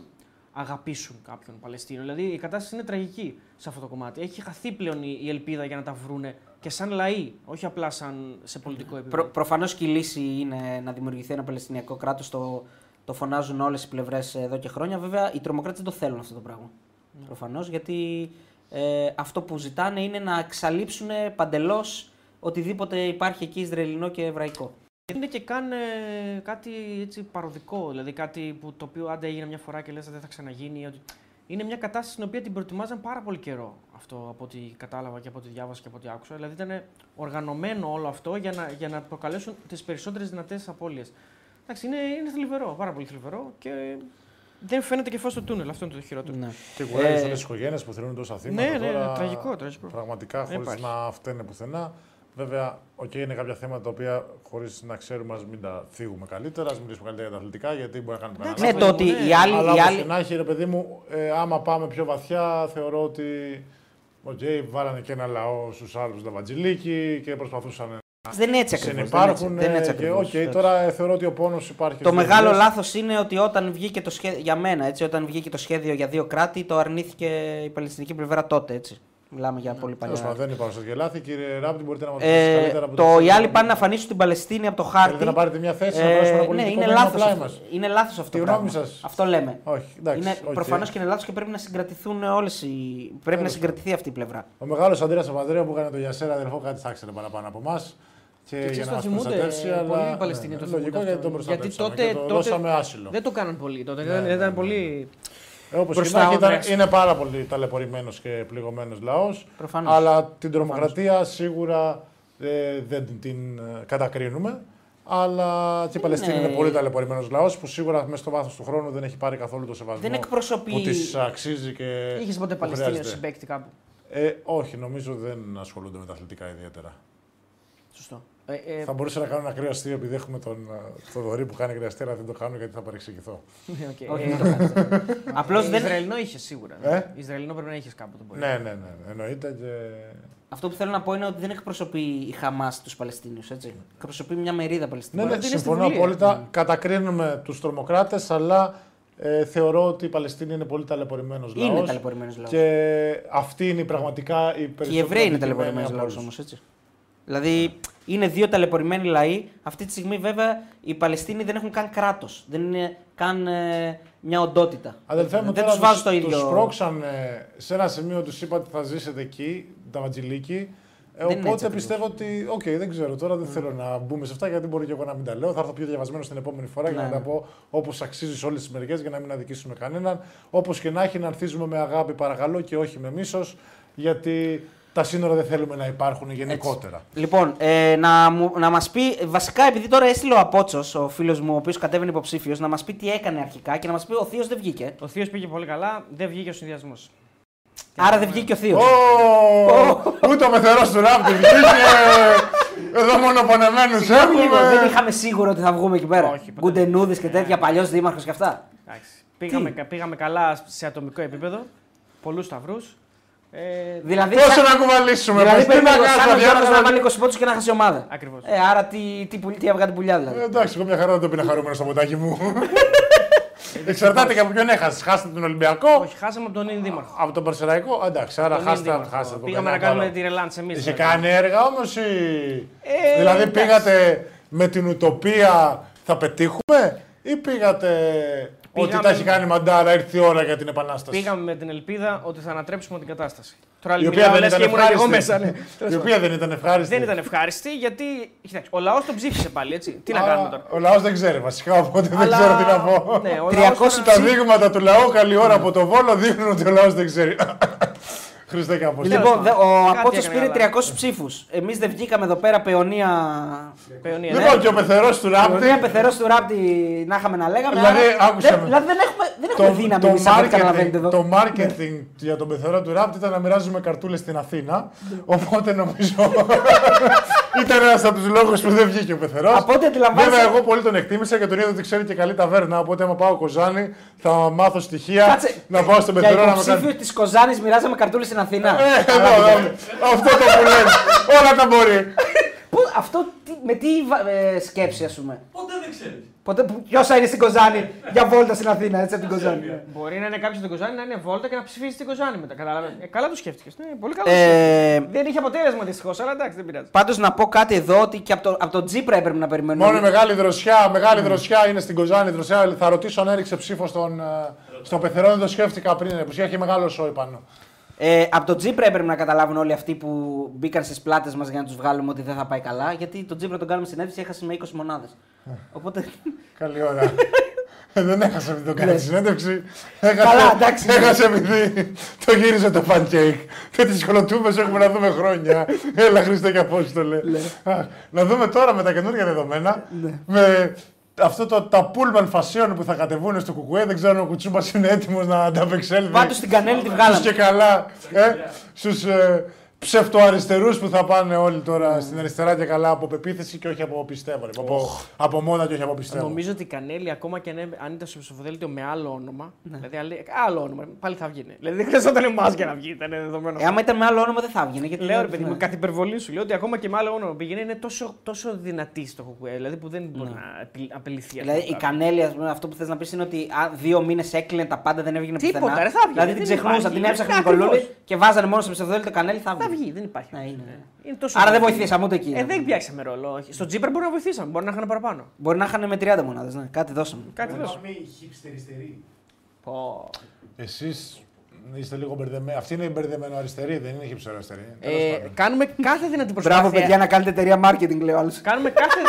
Speaker 1: αγαπήσουν κάποιον Παλαιστίνο. Δηλαδή η κατάσταση είναι τραγική σε αυτό το κομμάτι. Έχει χαθεί πλέον η, η ελπίδα για να τα βρούνε και σαν λαοί, όχι απλά σαν σε πολιτικό επίπεδο.
Speaker 2: Προ, Προφανώς και η λύση είναι να δημιουργηθεί ένα Παλαιστινιακό κράτος. Το, το φωνάζουν όλες οι πλευρές εδώ και χρόνια. Βέβαια, οι τρομοκράτες δεν το θέλουν αυτό το πράγμα.
Speaker 1: Ναι.
Speaker 2: Προφανώς γιατί ε, αυτό που ζητάνε είναι να εξαλείψουν παντελώς οτιδήποτε υπάρχει εκεί Ισραηλινό και Εβραϊκό.
Speaker 1: Είναι και καν ε, κάτι έτσι παροδικό, δηλαδή κάτι που, το οποίο άντε έγινε μια φορά και λες ότι δεν θα ξαναγίνει. Ότι... Είναι μια κατάσταση στην οποία την προετοιμάζαν πάρα πολύ καιρό αυτό από ό,τι κατάλαβα και από ό,τι διάβασα και από ό,τι άκουσα. Δηλαδή ήταν οργανωμένο όλο αυτό για να, για να προκαλέσουν τις περισσότερες δυνατές απώλειες. Εντάξει, είναι, είναι θλιβερό, πάρα πολύ θλιβερό και δεν φαίνεται και φως στο τούνελ. Αυτό είναι το χειρότερο.
Speaker 2: Ναι.
Speaker 3: Και κουράζει
Speaker 2: Ε,
Speaker 3: όλες τις οικογένειες που θεωρούν τόσα θύματα.
Speaker 1: Ναι, ναι,
Speaker 3: τώρα,
Speaker 1: ναι, τραγικό, τραγικό.
Speaker 3: Πραγματικά
Speaker 1: Δεν
Speaker 3: χωρίς
Speaker 1: υπάρχει.
Speaker 3: να φταίνε πουθενά. Βέβαια, οκ, είναι κάποια θέματα τα οποία χωρίς να ξέρουμε, ας μην τα θίγουμε καλύτερα, ας μιλήσουμε καλύτερα για τα αθλητικά, γιατί μπορεί να κάνουμε κανένα
Speaker 2: Ναι, το ότι
Speaker 1: ναι.
Speaker 2: οι άλλοι.
Speaker 3: Αλλά
Speaker 2: οι
Speaker 3: όπως
Speaker 2: άλλοι...
Speaker 3: και να έχει, ρε παιδί μου, ε, άμα πάμε πιο βαθιά, θεωρώ ότι. Οκ, βάλανε και ένα λαό στους άλλου τα βατζιλίκι και προσπαθούσαν
Speaker 2: Δεν είναι έτσι ακριβώς.
Speaker 3: Συνυπάρχουν.
Speaker 2: Δεν είναι έτσι
Speaker 3: ε, και,
Speaker 2: ακριβώς.
Speaker 3: οκ, τώρα ε, θεωρώ ότι ο πόνος υπάρχει.
Speaker 2: Το
Speaker 3: στις
Speaker 2: μεγάλο
Speaker 3: δουλειές.
Speaker 2: λάθος είναι ότι όταν βγήκε το σχέδιο. Για μένα, έτσι, όταν βγήκε το σχέδιο για δύο κράτη, το αρνήθηκε η Παλαιστινική πλευρά τότε. Έτσι. Μιλάμε για πολύ
Speaker 3: Τέλος
Speaker 2: παλιά.
Speaker 3: πάντων, δεν υπάρχουν τέτοια λάθη. Κύριε Ράπτη, μπορείτε να μας
Speaker 2: Ε,
Speaker 3: καλύτερα από
Speaker 2: το,
Speaker 3: τις-
Speaker 2: οι άλλοι πάνε να αφανίσουν την Παλαιστίνη από το χάρτη.
Speaker 3: Θέλετε να πάρετε μια θέση, να
Speaker 2: Ε,
Speaker 3: περάσουμε ένα
Speaker 2: ναι,
Speaker 3: πολιτικό
Speaker 2: είναι
Speaker 3: μήνυμα
Speaker 2: λάθος
Speaker 3: πλάι
Speaker 2: αυτό.
Speaker 3: μας.
Speaker 2: Είναι λάθος αυτό
Speaker 3: Τη
Speaker 2: το
Speaker 3: γνώμη
Speaker 2: πράγμα.
Speaker 3: σας.
Speaker 2: Αυτό λέμε.
Speaker 3: Όχι, εντάξει.
Speaker 2: είναι,
Speaker 3: οκ.
Speaker 2: Προφανώς και είναι λάθος και πρέπει να συγκρατηθούν όλες οι. Πρέπει να συγκρατηθεί αυτή η πλευρά.
Speaker 3: Ο μεγάλος Αντρέας Παπανδρέου που έκανε το Γιασέρ αδερφό κάτι θα ήξερε παραπάνω από εμάς. Και,
Speaker 1: Και
Speaker 3: για
Speaker 1: ξέρεις,
Speaker 3: να
Speaker 1: το
Speaker 3: μας
Speaker 1: θυμούνται
Speaker 3: προστατεύσει.
Speaker 1: πολύ
Speaker 3: αλλά,
Speaker 1: οι Παλαιστίνοι. το
Speaker 3: ναι,
Speaker 1: θυμούνται
Speaker 3: Λογικό
Speaker 1: αυτό.
Speaker 3: γιατί τον
Speaker 1: Γιατί
Speaker 3: προστατεύσαμε.
Speaker 1: τότε,
Speaker 3: και το
Speaker 1: τότε
Speaker 3: δώσαμε άσυλο.
Speaker 1: δεν το κάναν πολύ. Τότε
Speaker 3: Ναι,
Speaker 1: ήταν,
Speaker 3: ναι,
Speaker 1: ήταν
Speaker 3: ναι.
Speaker 1: πολύ.
Speaker 3: Ε, Όπως και
Speaker 1: μπροστά
Speaker 3: να έχει,
Speaker 1: ο
Speaker 3: ήταν,
Speaker 1: Ανδρέας.
Speaker 3: είναι πάρα πολύ ταλαιπωρημένος και πληγωμένος λαός.
Speaker 2: Προφανώς.
Speaker 3: Αλλά την τρομοκρατία σίγουρα ε, δεν την ε, κατακρίνουμε. Αλλά και η Παλαιστίνη
Speaker 2: Είναι-
Speaker 3: είναι πολύ ταλαιπωρημένος λαός που σίγουρα μέσα στο βάθος του χρόνου δεν έχει πάρει καθόλου το σεβασμό
Speaker 2: Δεν εκπροσωπεί-
Speaker 3: που της αξίζει και.
Speaker 1: Είχες ποτέ
Speaker 3: που
Speaker 1: Παλαιστίνιο
Speaker 3: χρειάζεται.
Speaker 1: συμπέκτη κάπου;
Speaker 3: Ε, όχι, νομίζω δεν ασχολούνται με τα αθλητικά ιδιαίτερα.
Speaker 2: Σωστό.
Speaker 1: Ε, ε,
Speaker 3: Θα μπορούσα να κάνω ένα ακραίο αστείο επειδή έχουμε τον ε, Θοδωρή που κάνει κρυαστή, αλλά δεν το κάνω γιατί θα παρεξηγηθώ.
Speaker 1: οκ.
Speaker 2: Όχι,
Speaker 1: Ε,
Speaker 2: μην το κάνετε. (laughs) Απλώς δεν.
Speaker 1: Ισραηλινό είχες σίγουρα.
Speaker 3: Ε;
Speaker 1: Ισραηλινό πρέπει να είχες κάποτε. μπορεί.
Speaker 3: Ναι, ναι, ναι, εννοείται. Και...
Speaker 2: Αυτό που θέλω να πω είναι ότι δεν εκπροσωπεί η Χαμάς τους Παλαιστίνιους. Εκπροσωπεί μια μερίδα
Speaker 3: Ναι,
Speaker 2: Παλαιστινίων.
Speaker 3: ναι,
Speaker 1: είναι στη
Speaker 3: συμφωνώ
Speaker 1: Βουλή, ε.
Speaker 3: απόλυτα. Κατακρίνουμε τους τρομοκράτες, αλλά ε, θεωρώ ότι η Παλαιστίνη είναι πολύ ταλαιπωρημένος λαός.
Speaker 2: Είναι ταλαιπωρημένος λαός.
Speaker 3: Και αυτή είναι η πραγματικά η
Speaker 2: Και οι
Speaker 3: περισσότερη.
Speaker 2: Εβραίοι είναι
Speaker 3: αδικημένη
Speaker 2: ταλαιπωρημένοι
Speaker 3: από
Speaker 2: λαός
Speaker 3: όλους.
Speaker 2: όμως, έτσι. Δηλαδή είναι δύο ταλαιπωρημένοι λαοί. Αυτή τη στιγμή βέβαια οι Παλαιστίνοι δεν έχουν καν κράτος. Δεν είναι καν ε, μια οντότητα.
Speaker 3: Αδελφέ μου,
Speaker 2: δεν
Speaker 3: τώρα
Speaker 2: τους βάζω στο
Speaker 3: τους-
Speaker 2: ίδιο.
Speaker 3: Τους σπρώξανε σε ένα σημείο, τους είπα ότι θα ζήσετε εκεί, τα Βατζιλίκη. Ε,
Speaker 2: Δεν είναι έτσι
Speaker 3: οπότε
Speaker 2: ακριβώς.
Speaker 3: πιστεύω ότι. Οκ, δεν ξέρω τώρα, δεν θέλω να μπούμε σε αυτά γιατί μπορεί και εγώ να μην τα λέω. Θα έρθω πιο διαβασμένος την επόμενη φορά για
Speaker 2: Ναι,
Speaker 3: να τα
Speaker 2: ναι.
Speaker 3: πω όπως αξίζει σε όλες τις μεριές για να μην αδικήσουμε κανέναν. Όπως και να έχει, να ανθίζουμε με αγάπη, παρακαλώ, και όχι με μίσος, γιατί τα σύνορα δεν θέλουμε να υπάρχουν γενικότερα.
Speaker 2: Λοιπόν, ε, να, μου, να μας πει, βασικά επειδή τώρα έστειλε ο Απότσος, ο φίλος μου, ο οποίος κατέβαινε υποψήφιος, να μας πει τι έκανε αρχικά και να μας πει ο Θείος δεν βγήκε.
Speaker 1: Ο Θείος πήγε πολύ καλά, δεν βγήκε ο συνδυασμός.
Speaker 2: Άρα δεν βγήκε ο Θείος.
Speaker 3: Ω, Ούτε ο πεθερό του Ράπτη βγήκε. Εδώ μόνο πονεμένους
Speaker 2: Λίγο, δεν
Speaker 3: έχουμε.
Speaker 2: είχαμε σίγουρο ότι θα βγούμε εκεί πέρα.
Speaker 1: Όχι, ποτέ.
Speaker 2: Γκουντενούδης και τέτοια, παλιός δήμαρχος και αυτά.
Speaker 1: Πήγαμε, πήγαμε καλά σε ατομικό επίπεδο. Πολλούς σταυρούς. Ε,
Speaker 2: Δηλαδή,
Speaker 3: Πόσο
Speaker 2: σαν-
Speaker 3: να κουβαλήσουμε,
Speaker 2: δηλαδή
Speaker 3: πες, τι
Speaker 2: περίμενε
Speaker 3: να
Speaker 2: ο
Speaker 3: κάνουμε,
Speaker 2: Σάνος Γιώργος
Speaker 3: διάβασα-
Speaker 2: να βάλει 20 πόντους και να χάσει η ομάδα.
Speaker 1: Ακριβώς.
Speaker 2: Ε, άρα τι, τι, πουλ- τι έβγαλε την πουλιά δηλαδή.
Speaker 3: Ε, Εντάξει, εγώ μια χαρά δεν το πήρα χαρούμενο στο ποτάκι μου. (laughs) Εξαρτάται και από ποιον έχασε. Χάσατε τον Ολυμπιακό,
Speaker 1: όχι, χάσαμε από τον Ινδ Δήμαρχο.
Speaker 3: από τον Περσεραϊκό. Εντάξει, άρα
Speaker 1: Τον
Speaker 3: χάσατε
Speaker 1: Ινδ
Speaker 3: χάσατε.
Speaker 1: Δήμαρχο.
Speaker 3: το
Speaker 1: Πήγαμε να
Speaker 3: κανένα
Speaker 1: κάνουμε
Speaker 3: άλλο.
Speaker 1: τη ρελάντ εμείς.
Speaker 3: Είχε κάνει έργα όμως ή.
Speaker 1: Ε,
Speaker 3: δηλαδή
Speaker 1: εντάξει.
Speaker 3: πήγατε με την ουτοπία θα πετύχουμε; Ή πήγατε ότι
Speaker 1: Πήγαμε-
Speaker 3: τα έχει κάνει μαντάρα, ήρθε η ώρα για την επανάσταση.
Speaker 1: Πήγαμε με την ελπίδα ότι θα ανατρέψουμε την κατάσταση. Τώρα
Speaker 3: Η οποία
Speaker 1: μιλάω,
Speaker 3: δεν
Speaker 1: λες
Speaker 3: ήταν
Speaker 1: και ήμουν και εγώ
Speaker 3: ευχάριστη.
Speaker 1: μέσα. Ναι.
Speaker 3: Η οποία δεν ήταν ευχάριστη.
Speaker 1: Δεν ήταν ευχάριστη γιατί. Κοιτάξτε, ο λαός τον ψήφισε πάλι έτσι. Τι να
Speaker 3: Α,
Speaker 1: κάνουμε τώρα;
Speaker 3: Ο λαός δεν ξέρει βασικά, οπότε δεν
Speaker 1: Αλλά-
Speaker 3: ξέρω τι να πω.
Speaker 1: Ναι, ο
Speaker 2: 300
Speaker 1: λαός
Speaker 3: Τα
Speaker 1: τώρα-
Speaker 3: δείγματα του λαού, καλή ώρα από το βόλο, δείχνουν ότι ο λαός δεν ξέρει. Χριστέ και Απόστολε.
Speaker 2: Λοιπόν, δε- ο
Speaker 1: Κάτι
Speaker 2: Απότσος
Speaker 1: έκανε
Speaker 2: πήρε
Speaker 1: καλά.
Speaker 2: 300 ψήφους. Εμείς δεν βγήκαμε εδώ πέρα παιωνία...
Speaker 1: Παιωνία, ναι.
Speaker 3: Λοιπόν, και ο πεθερός του
Speaker 2: Παιωνία
Speaker 3: Ράπτη.
Speaker 2: πεθερός του Ράπτη να είχαμε να λέγαμε.
Speaker 3: Δηλαδή,
Speaker 2: άρα
Speaker 3: άκουσε
Speaker 2: δεν,
Speaker 3: με.
Speaker 2: δηλαδή δεν έχουμε, δεν έχουμε δύναμη εμείς από ό,τι καταλαβαίνετε
Speaker 3: marketing,
Speaker 2: εδώ.
Speaker 3: το marketing για τον πεθερό του Ράπτη ήταν να μοιράζουμε καρτούλες στην Αθήνα. Οπότε νομίζω (laughs) ήταν ένας από τους λόγους που δεν βγήκε ο πεθερός.
Speaker 2: Από ό,τι αντιλαμβάνεσαι-
Speaker 3: Βέβαια, εγώ πολύ τον εκτίμησα και τον είδα ότι ξέρει και καλή ταβέρνα. Οπότε, άμα πάω Κοζάνη, θα μάθω στοιχεία
Speaker 2: Κάτσε,
Speaker 3: να πάω στον
Speaker 2: Για
Speaker 3: πεθερό να με
Speaker 2: υποψήφιο
Speaker 3: κάνει.
Speaker 2: της Κοζάνης μοιράζαμε καρτούλες στην Αθήνα.
Speaker 3: Ε, εδώ, εδώ. Αυτό το που λένε. Όλα τα μπορεί.
Speaker 2: Πού, αυτό τι- με τι βα- ε, σκέψη, ας πούμε;
Speaker 4: Ποτέ δεν ξέρεις.
Speaker 2: Ποτέ, ποιος θα είναι στην Κοζάνη για βόλτα στην Αθήνα, έτσι από την Κοζάνη.
Speaker 1: Μπορεί να είναι κάποιος στην Κοζάνη να είναι βόλτα και να ψηφίσει την Κοζάνη μετά. Καταλαβαίνετε. Ε, καλά το σκέφτηκες. Ναι, πολύ καλά. το σκέφτηκες.
Speaker 2: Ε,
Speaker 1: Δεν είχε αποτέλεσμα δυστυχώς, αλλά εντάξει, δεν πειράζει.
Speaker 2: Πάντως να πω κάτι εδώ ότι και από το, από το Τζίπρα έπρεπε να περιμένουμε.
Speaker 3: Μόνο η μεγάλη δροσιά, μεγάλη δροσιά είναι στην Κοζάνη. Δροσιά. Θα ρωτήσω αν έριξε ψήφο στον, ε, στον πεθερό, δεν το σκέφτηκα πριν. Που έχει μεγάλο σόι πάνω.
Speaker 2: Ε, από το Τζίπρα έπρεπε να καταλάβουν όλοι αυτοί που μπήκαν στις πλάτες μας για να τους βγάλουμε ότι δεν θα πάει καλά. Γιατί το Τζίπρα τον κάνουμε συνέντευξη έχασε με 20 μονάδες. Οπότε.
Speaker 3: Καλή ώρα. Ε, δεν έχασε επειδή το κάνει συνέντευξη. Έχασε,
Speaker 2: Καλά, εντάξει.
Speaker 3: έχασε επειδή το γύριζε το pancake. Και τι κολοτούμπε έχουμε να δούμε χρόνια. Έλα, Χριστέ και Απόστολε. Α, να δούμε τώρα με τα καινούργια δεδομένα. Με αυτό το, τα pullman φασιών που θα κατεβούν στο κουκουέ. Δεν ξέρω αν ο Κουτσούμπας είναι έτοιμος να ανταπεξέλθει.
Speaker 2: Πάντως στην κανέλη τη
Speaker 3: Στους
Speaker 2: βγάλαμε.
Speaker 3: και καλά. Ε, στους, ε, ψευτοαριστερούς που θα πάνε όλοι τώρα στην αριστερά και καλά από πεποίθηση και όχι από πιστεύω. ρε. Από, από μόνα και όχι από πιστεύω.
Speaker 1: Νομίζω ότι η Κανέλη, ακόμα και αν, έ- αν ήταν στο ψηφοδέλτιο με άλλο όνομα, δηλαδή άλλη- άλλο όνομα, πάλι θα βγει. Δηλαδή δεν χρειαζόταν εμάς για να βγει, ήταν δεδομένο.
Speaker 2: Ε, άμα ήταν με άλλο όνομα δεν θα έβγαινε. Γιατί
Speaker 1: Λέω ρε παιδί
Speaker 2: ναι.
Speaker 1: μου, κάθε υπερβολή σου. Λέω ότι ακόμα και με άλλο όνομα πήγαινε είναι τόσο, τόσο δυνατή στο κουκουέ, δηλαδή που δεν μπορεί να απειλ- απελυθεί. αυτό
Speaker 2: Δηλαδή
Speaker 1: το
Speaker 2: η
Speaker 1: πράγμα.
Speaker 2: Κανέλη, ας πούμε, αυτό που θες να πεις είναι ότι α, δύο μήνες έκλεινε τα πάντα, δεν έβγαινε
Speaker 1: Τίποτα,
Speaker 2: πουθενά.
Speaker 1: ρε, θα έβγαινε,
Speaker 2: Δηλαδή την
Speaker 1: δεν
Speaker 2: ξεχνούσαν,
Speaker 1: υπάρχει.
Speaker 2: την έψαχνε
Speaker 1: Ναι,
Speaker 2: Νικολούλη
Speaker 1: ακριβώς.
Speaker 2: και βάζανε μόνο στο ψευδόλιο Κανέλη θα
Speaker 1: Θα
Speaker 2: βγει.
Speaker 1: Βγει, δεν υπάρχει.
Speaker 2: Ναι, είναι.
Speaker 1: Είναι τόσο
Speaker 2: Άρα δεν
Speaker 1: δυνατή.
Speaker 2: βοηθήσαμε ούτε εκεί.
Speaker 1: Ε, δεν πιάσαμε ρόλο. όχι. Στο Τζίπρα μπορεί να βοηθήσαμε, μπορεί να είχαν παραπάνω.
Speaker 2: Μπορεί να είχαν με 30 μονάδες. Ναι. Κάτι δώσαμε.
Speaker 1: Κάτι
Speaker 5: Μπορεί να
Speaker 1: δώσω.
Speaker 5: είναι οι hipsteριστεροί.
Speaker 1: Πω.
Speaker 3: Εσείς είστε λίγο μπερδεμένοι. Αυτή είναι η μπερδεμένο αριστερή, δεν είναι χύψη αριστερή.
Speaker 1: Ε, κάνουμε κάθε δυνατή προσπάθεια.
Speaker 2: Μπράβο, παιδιά, να κάνετε εταιρεία marketing, λέει ο άλλος.
Speaker 1: Κάνουμε κάθε...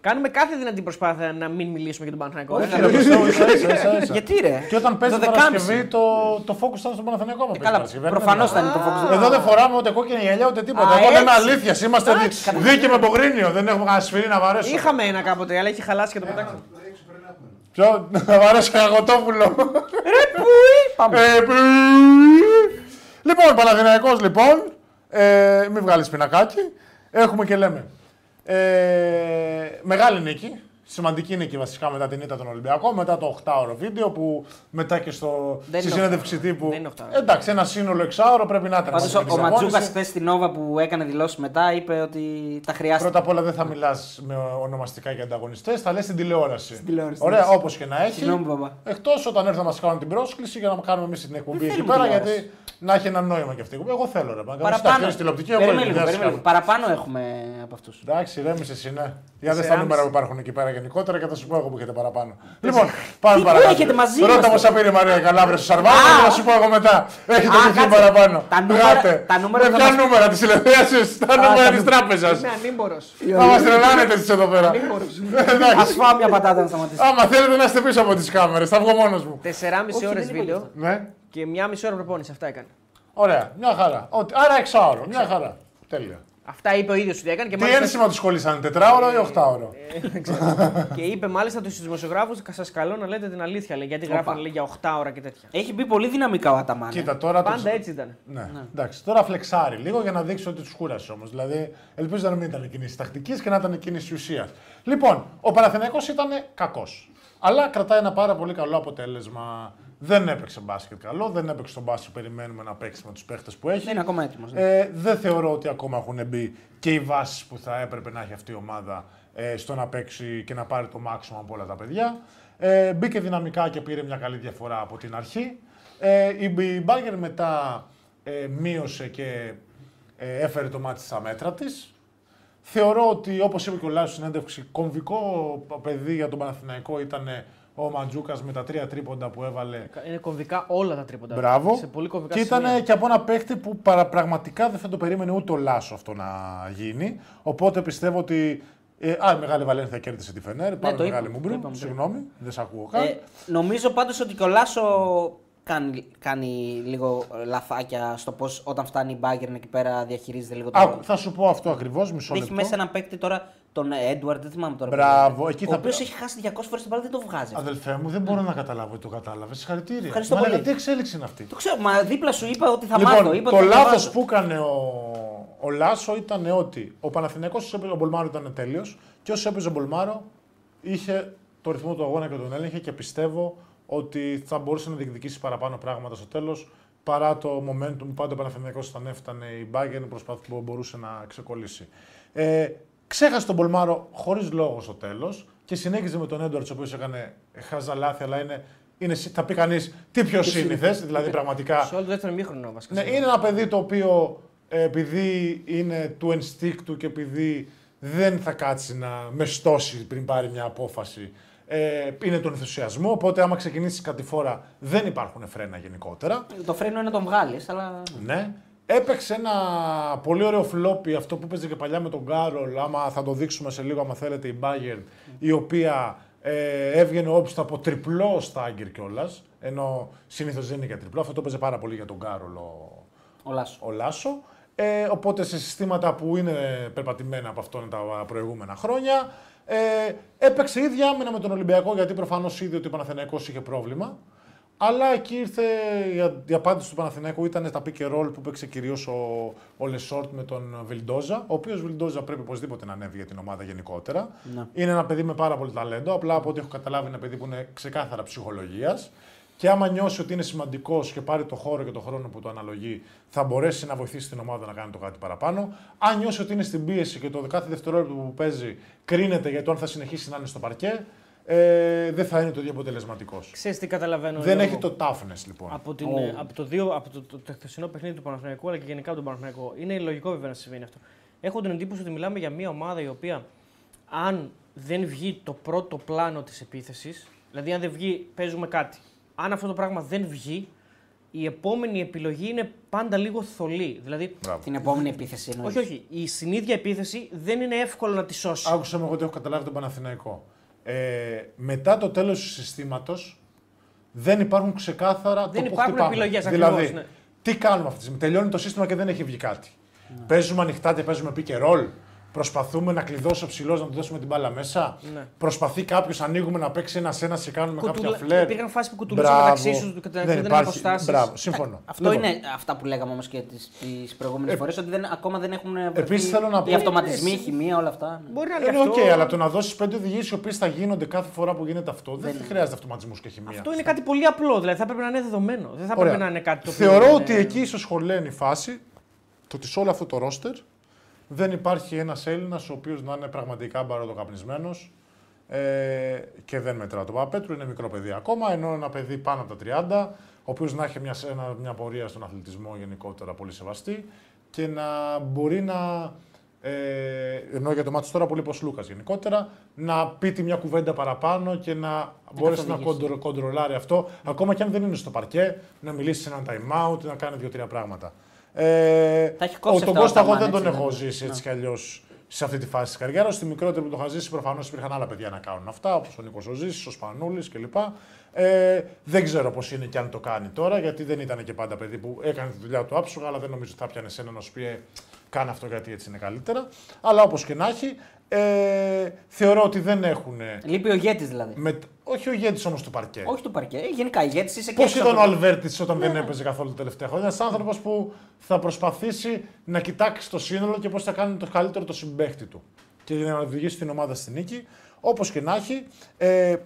Speaker 1: Κάνουμε κάθε δυνατή προσπάθεια να μην μιλήσουμε για τον Παναθηναϊκό.
Speaker 3: Όχι,
Speaker 1: Δεν
Speaker 3: ρε,
Speaker 1: θα-
Speaker 3: πιστεύω, ίσα, ίσα, ίσα, ίσα.
Speaker 2: Γιατί ρε;
Speaker 3: Και όταν παίζει
Speaker 2: Το
Speaker 3: την
Speaker 2: 12.30.
Speaker 3: Παρασκευή, το, το focus ήταν στον Παναθηναϊκό. άμα παίζει
Speaker 2: Καλά,
Speaker 3: Παρασκευή, δεν
Speaker 2: προφανώς
Speaker 3: είναι.
Speaker 2: ήταν το Fox.
Speaker 3: Εδώ δεν φοράμε ούτε κόκκινη γυαλιά ούτε τίποτα.
Speaker 2: Α,
Speaker 3: Εδώ λέμε
Speaker 2: έτσι.
Speaker 3: αλήθειας. Είμαστε δι- δίκαιοι με Μπογρίνιο. Δεν έχουμε κανένα σφυρί να βαρέσουμε.
Speaker 1: Είχαμε ένα κάποτε, αλλά έχει χαλάσει και το πετάξαμε.
Speaker 5: Έξω πρέπει να έχουμε.
Speaker 3: Ποιο, να βαρέσω ένα γοτόπουλο.
Speaker 2: Πάμε.
Speaker 3: Ε, που- Λοιπόν, Παναθηναϊκός λοιπόν, ε, μην βγάλεις πινακάκι. Έχουμε και λέμε. Ε, μεγάλη νίκη. Σημαντική νίκη βασικά μετά την ήττα των Ολυμπιακών, μετά το 8ωρο βίντεο που μετά και στο,
Speaker 2: Δεν
Speaker 3: στη
Speaker 2: είναι
Speaker 3: συνέντευξη τύπου.
Speaker 1: Δεν είναι οχτάωρο.
Speaker 3: Εντάξει, ένα σύνολο εξάωρο πρέπει να ήταν.
Speaker 2: Πάντως
Speaker 3: μαζί με
Speaker 2: ο,
Speaker 3: της
Speaker 2: ο Ματζούκα
Speaker 3: προπόνηση.
Speaker 2: χθες στην Νόβα που έκανε δηλώσεις μετά είπε ότι τα χρειάστηκε.
Speaker 3: Πρώτα απ' όλα δεν θα μιλάς με ονομαστικά για ανταγωνιστές, θα λες στην τηλεόραση.
Speaker 2: τηλεόραση,
Speaker 3: Ωραία,
Speaker 2: εντάξει.
Speaker 3: όπως και να έχει.
Speaker 2: Συγγνώμη, μπαμπά.
Speaker 3: Εκτός όταν έρθουν να μα κάνουν την πρόσκληση για να κάνουμε εμείς την εκπομπή
Speaker 2: Δεν
Speaker 3: εκεί
Speaker 2: θέλουμε
Speaker 3: πέρα,
Speaker 2: τηλεόραση.
Speaker 3: γιατί να έχει ένα νόημα και αυτή η εκπομπή. Εγώ θέλω ρε. Παραπάνω.
Speaker 2: Παραπάνω.
Speaker 3: τηλεοπτική, εγώ
Speaker 2: Περίμενε
Speaker 3: είμαι,
Speaker 2: λίγο,
Speaker 3: δεν
Speaker 2: περίμενε λίγο.
Speaker 3: σκάβω.
Speaker 2: Παραπάνω έχουμε από αυτούς.
Speaker 3: Εντάξει, ρέμισε εσύ, ναι. Για δες τα
Speaker 1: 4,5.
Speaker 3: νούμερα που υπάρχουν εκεί πέρα γενικότερα και θα σου πω εγώ που έχετε παραπάνω. Λοιπόν, πάμε
Speaker 2: Τι
Speaker 3: παρακάτω.
Speaker 2: έχετε μαζί
Speaker 3: Ρώτα
Speaker 2: μας,
Speaker 3: πόσα πήρε η Μαρία Καλάβρε στο Σαρβάνο
Speaker 2: Α,
Speaker 3: και θα σου πω εγώ μετά. Έχετε
Speaker 2: Α,
Speaker 3: δει
Speaker 2: κάτσε.
Speaker 3: παραπάνω.
Speaker 2: Τα νούμερα-
Speaker 3: Γράτε.
Speaker 2: τα νούμερα
Speaker 3: Με
Speaker 2: θα
Speaker 3: ποια
Speaker 2: μας-
Speaker 3: νούμερα της τηλεθέαση, τα νούμερα
Speaker 2: τα
Speaker 3: της
Speaker 2: νου-
Speaker 3: τράπεζας.
Speaker 1: Είμαι ανήμπορο.
Speaker 3: Θα μα τρελάνετε εσεί εδώ πέρα.
Speaker 2: Α
Speaker 3: Εντάξει.
Speaker 2: φάω μια πατάτα να σταματήσει.
Speaker 3: Άμα θέλετε να είστε πίσω από τις κάμερες, θα βγω μόνος μου.
Speaker 1: 4,5
Speaker 2: Όχι,
Speaker 1: ώρες
Speaker 2: δεν είπα
Speaker 1: βίντεο
Speaker 3: Ναι.
Speaker 1: και μία μισή ώρα προπόνηση. Αυτά έκανε.
Speaker 3: Ωραία, μια χαρά. Ότι- Άρα εξάωρο, μια χαρά. Τέλεια.
Speaker 1: Αυτά είπε ο ίδιος ότι έκανε και
Speaker 3: Τι
Speaker 1: μάλιστα.
Speaker 3: ένσημα του κολλήσανε, τετράωρο ή οχτάωρο;
Speaker 1: και είπε μάλιστα στους δημοσιογράφους: Σας καλώ να λέτε την αλήθεια. Λέει, γιατί γράφανε λέει, για 8 ώρα και τέτοια.
Speaker 2: Έχει μπει πολύ δυναμικά ο Αταμάν.
Speaker 3: Κοίτα τώρα. το-
Speaker 1: Πάντα έτσι ήταν.
Speaker 3: Ναι. Εντάξει, τώρα φλεξάρει λίγο για να δείξει ότι τους κούρασε όμως. Δηλαδή, ελπίζω να μην ήταν κίνηση τακτικής και να ήταν κίνηση ουσίας. Λοιπόν, ο Παναθηναϊκός ήταν κακός. Αλλά κρατάει ένα πάρα πολύ καλό αποτέλεσμα. Δεν έπαιξε μπάσκετ καλό, δεν έπαιξε τον μπάσκετ που περιμένουμε να παίξει με τους παίχτες που έχει.
Speaker 2: Δεν είναι ακόμα έτοιμος.
Speaker 3: Ε, δεν θεωρώ ότι ακόμα έχουν μπει και οι βάσεις που θα έπρεπε να έχει αυτή η ομάδα ε, στο να παίξει και να πάρει το maximum από όλα τα παιδιά. Ε, μπήκε δυναμικά και πήρε μια καλή διαφορά από την αρχή. Ε, η η Bayern μετά ε, μείωσε και ε, έφερε το μάτι στα μέτρα της. Θεωρώ ότι, όπως είπε και ο Λάσος στην συνέντευξη, κομβικό παιδί για τον Παναθηναϊκό ήταν ο Μαντζούκας με τα τρία τρίποντα που έβαλε
Speaker 1: Είναι κομβικά όλα τα τρίποτα.
Speaker 3: Μπράβο.
Speaker 1: Σε πολύ κομβικά
Speaker 3: και ήταν
Speaker 1: σημεία.
Speaker 3: και από ένα παίχτη που παρα, πραγματικά δεν θα το περίμενε ούτε ο Λάσο αυτό να γίνει. Οπότε πιστεύω ότι. Ε, α, η Μεγάλη Βαλένθια κέρδισε τη Φενέρ. Πάμε
Speaker 2: το
Speaker 3: Μεγάλη
Speaker 2: είπαμε,
Speaker 3: μου
Speaker 2: το
Speaker 3: μπρου.
Speaker 2: είπαμε, το
Speaker 3: Συγγνώμη, δεν σε ακούω καν.
Speaker 2: Ε, νομίζω πάντως ότι και ο Λάσο κάνει, κάνει λίγο λαθάκια στο πώς όταν φτάνει η Bayern εκεί πέρα διαχειρίζεται λίγο το.
Speaker 3: Άκου, θα σου πω αυτό ακριβώς, μισό
Speaker 2: Έχει
Speaker 3: λεπτό.
Speaker 2: μέσα έναν παίκτη τώρα, τον Έντουαρντ, δεν θυμάμαι τώρα.
Speaker 3: Μπράβο,
Speaker 2: ποιος είναι.
Speaker 3: εκεί
Speaker 2: ο
Speaker 3: θα
Speaker 2: οποίος
Speaker 3: πει-
Speaker 2: έχει χάσει 200 φορές την μπάλα, δεν το βγάζει.
Speaker 3: Αδελφέ μου, δεν μπορώ να καταλάβω ότι το κατάλαβες. Συγχαρητήρια.
Speaker 2: Ευχαριστώ
Speaker 3: Μα
Speaker 2: πολύ.
Speaker 3: λέγα, Τι εξέλιξη είναι αυτή;
Speaker 2: Το ξέρω, μα δίπλα σου είπα ότι θα
Speaker 3: λοιπόν,
Speaker 2: μάθω. Είπα
Speaker 3: το
Speaker 2: ότι θα
Speaker 3: λάθος
Speaker 2: βάζω.
Speaker 3: που έκανε ο, ο Λάσο ήταν ότι ο Παναθηναϊκός όσο έπαιζε ο Μπολμάρο ήταν τέλειος και όσο έπαιζε ο Μπολμάρο είχε το ρυθμό του αγώνα και τον έλεγχε και πιστεύω ότι θα μπορούσε να διεκδικήσει παραπάνω πράγματα στο τέλος παρά το momentum που πάντα ο Παναθηναϊκός όταν έφτανε η Bayern προσπάθησε που μπορούσε να ξεκολλήσει. Ε, ξέχασε τον Μπολμάρο χωρίς λόγο στο τέλος και συνέχιζε με τον Έντουαρτς ο οποίος έκανε χαζά λάθη, αλλά είναι, είναι, θα πει κανείς τι πιο σύνηθες, δηλαδή πραγματικά.
Speaker 1: Σε όλο το δεύτερο ημίχρονο βασικά.
Speaker 3: Ναι, είναι ένα παιδί το οποίο ε, επειδή είναι του ενστίκτου και επειδή δεν θα κάτσει να μεστώσει πριν πάρει μια απόφαση, ε, είναι του ενθουσιασμού. Οπότε, άμα ξεκινήσεις κατηφόρα, δεν υπάρχουν φρένα γενικότερα.
Speaker 2: Το φρένο είναι να τον βγάλεις, αλλά.
Speaker 3: Ναι. Έπαιξε ένα πολύ ωραίο φλόπι, αυτό που παίζε και παλιά με τον Γκάρολ. Άμα θα το δείξουμε σε λίγο, άμα θέλετε, η Bayern, η οποία ε, έβγαινε όπιστα από τριπλό στάγκερ κιόλας. Ενώ συνήθως δεν είναι για τριπλό. Αυτό το παίζε πάρα πολύ για τον Γκάρολ ο,
Speaker 2: Ο Λάσο.
Speaker 3: ο Λάσο. Ε, οπότε σε συστήματα που είναι περπατημένα από αυτόν τα προηγούμενα χρόνια. Ε, έπαιξε ίδια άμυνα με τον Ολυμπιακό γιατί προφανώς είδε ότι ο Παναθηναϊκός είχε πρόβλημα. Αλλά εκεί ήρθε η, η απάντηση του Παναθηναϊκού ήταν τα pick and roll που παίξε κυρίως ο, ο Λεσόρτ με τον Βιλντόζα. Ο οποίος Βιλντόζα πρέπει οπωσδήποτε να ανέβει για την ομάδα γενικότερα.
Speaker 2: Ναι.
Speaker 3: Είναι ένα παιδί με πάρα πολύ ταλέντο. Απλά από ό,τι έχω καταλάβει, είναι ένα παιδί που είναι ξεκάθαρα ψυχολογίας. Και άμα νιώσει ότι είναι σημαντικός και πάρει το χώρο και το χρόνο που το αναλογεί, θα μπορέσει να βοηθήσει την ομάδα να κάνει το κάτι παραπάνω. Αν νιώσει ότι είναι στην πίεση και το κάθε δευτερόλεπτο που παίζει κρίνεται για το αν θα συνεχίσει να είναι στο παρκέ, ε, δεν θα είναι το ίδιο αποτελεσματικός.
Speaker 1: Ξέρεις τι καταλαβαίνω.
Speaker 3: Δεν
Speaker 1: Γιώργο;
Speaker 3: έχει το toughness λοιπόν.
Speaker 1: Από, την,
Speaker 2: Ω.
Speaker 1: ε, από, το, δύο, από το, το, το χθεσινό παιχνίδι του Παναθηναϊκού αλλά και γενικά από τον Παναθηναϊκό. Είναι λογικό βέβαια να συμβαίνει αυτό. Έχω την εντύπωση ότι μιλάμε για μια ομάδα η οποία αν δεν βγει το πρώτο πλάνο της επίθεσης, δηλαδή αν δεν βγει, παίζουμε κάτι. Αν αυτό το πράγμα δεν βγει, η επόμενη επιλογή είναι πάντα λίγο θολή. Δηλαδή,
Speaker 3: Μπράβο.
Speaker 2: Την επόμενη επίθεση εννοείς.
Speaker 1: όχι, όχι. Η συνήθεια επίθεση δεν είναι εύκολο να τη σώσει.
Speaker 3: Άκουσα με εγώ ότι έχω καταλάβει τον Παναθηναϊκό. Ε, μετά το τέλος του συστήματος δεν υπάρχουν ξεκάθαρα
Speaker 1: Δεν
Speaker 3: το που
Speaker 1: υπάρχουν
Speaker 3: χτυπάμε.
Speaker 1: επιλογές,
Speaker 3: Δηλαδή,
Speaker 1: ακριβώς, ναι.
Speaker 3: τι κάνουμε αυτή τη στιγμή; Τελειώνει το σύστημα και δεν έχει βγει κάτι. Παίζουμε ανοιχτά και παίζουμε pick and roll. Προσπαθούμε να κλειδώσει ο ψηλό να του δώσουμε την μπάλα μέσα.
Speaker 1: Ναι.
Speaker 3: Προσπαθεί κάποιος, ανοίγουμε να παίξει ένα-ένα και κάνουμε
Speaker 1: Κουτουλα-
Speaker 3: κάποια φλερ.
Speaker 1: Υπήρχαν φάσεις που κουτουλούσαν
Speaker 3: Μπράβο.
Speaker 1: μεταξύ σου και
Speaker 3: δεν
Speaker 1: δεν
Speaker 3: υπάρχει.
Speaker 1: αποστάσεις.
Speaker 3: Μπράβο, συμφωνώ.
Speaker 2: Αυτό
Speaker 3: Λοιπόν,
Speaker 2: είναι αυτά που λέγαμε όμως και τις προηγούμενες
Speaker 3: Ε,
Speaker 2: φορές, ότι δεν, ακόμα δεν έχουν
Speaker 3: επίσης
Speaker 2: βρεθεί
Speaker 3: θέλω να πω-
Speaker 2: οι αυτοματισμοί, η χημεία, όλα αυτά. ναι.
Speaker 1: Μπορεί να είναι
Speaker 3: Είναι
Speaker 1: αυτό.
Speaker 3: οκ, αλλά το να δώσεις πέντε οδηγίες οι οποίες θα γίνονται κάθε φορά που γίνεται αυτό δεν, χρειάζεται αυτοματισμούς και χημεία.
Speaker 1: Αυτό είναι κάτι πολύ απλό. Δηλαδή θα πρέπει να είναι δεδομένο. Δεν θα
Speaker 3: Ωραία.
Speaker 1: πρέπει να είναι κάτι το οποίο.
Speaker 3: Θεωρώ
Speaker 1: είναι-
Speaker 3: ότι εκεί ίσως χωλαίνει η φάση το ότι σε όλο αυτό το ρόστερ δεν υπάρχει ένας Έλληνας ο οποίος να είναι πραγματικά μπαρουτοκαπνισμένος ε, και δεν μετρά τον Παπέτρου. Είναι μικρό παιδί ακόμα, ενώ ένα παιδί πάνω από τα 30, ο οποίος να έχει μια, ένα- μια πορεία στον αθλητισμό γενικότερα πολύ σεβαστή και να μπορεί να. Ε, ενώ για το μάτι τώρα πολύ πως Λούκας γενικότερα, να πείτε μια κουβέντα παραπάνω και να μπορέσει να
Speaker 2: καθοδηγήσει.
Speaker 3: κοντρο, κοντρολάρει αυτό, ακόμα και αν δεν είναι στο παρκέ, να μιλήσει σε έναν time out, να κάνει δύο-τρία πράγματα. Ε,
Speaker 2: Τα έχει κόψει
Speaker 3: ο, τον
Speaker 2: αυτά ο
Speaker 3: Κώστα εγώ
Speaker 2: Αταμάν,
Speaker 3: δεν τον
Speaker 2: έτσι,
Speaker 3: έχω
Speaker 2: δεν-
Speaker 3: ζήσει έτσι
Speaker 2: Ναι.
Speaker 3: κι αλλιώς σε αυτή τη φάση της καριέρας. Στη μικρότερη που το είχα ζήσει, προφανώς υπήρχαν άλλα παιδιά να κάνουν αυτά, όπως ο Νίκος Οζήση, ο Σπανούλης κλπ. Ε, δεν ξέρω πώς είναι και αν το κάνει τώρα, γιατί δεν ήταν και πάντα παιδί που έκανε τη δουλειά του άψογα, αλλά δεν νομίζω ότι θα πιανε ένα να σου πει «Ε, κάνε αυτό γιατί έτσι είναι καλύτερα. Αλλά όπως και να έχει, ε, θεωρώ ότι δεν έχουν.
Speaker 2: Λείπει ο ηγέτης δηλαδή.
Speaker 3: Με, όχι ο ηγέτης όμως του παρκέ.
Speaker 2: Όχι του παρκέ. Γενικά ηγέτης είσαι και
Speaker 3: Πώς
Speaker 2: έξω
Speaker 3: ήταν
Speaker 2: από
Speaker 3: ο
Speaker 2: το-
Speaker 3: Αλβέρτης όταν δεν έπαιζε καθόλου τα τελευταία χρόνια; Ένας άνθρωπος που θα προσπαθήσει να κοιτάξει το σύνολο και πώς θα κάνει το καλύτερο το συμπέχτη του. Και για να οδηγήσει την ομάδα στη νίκη. Όπως και να έχει, ε,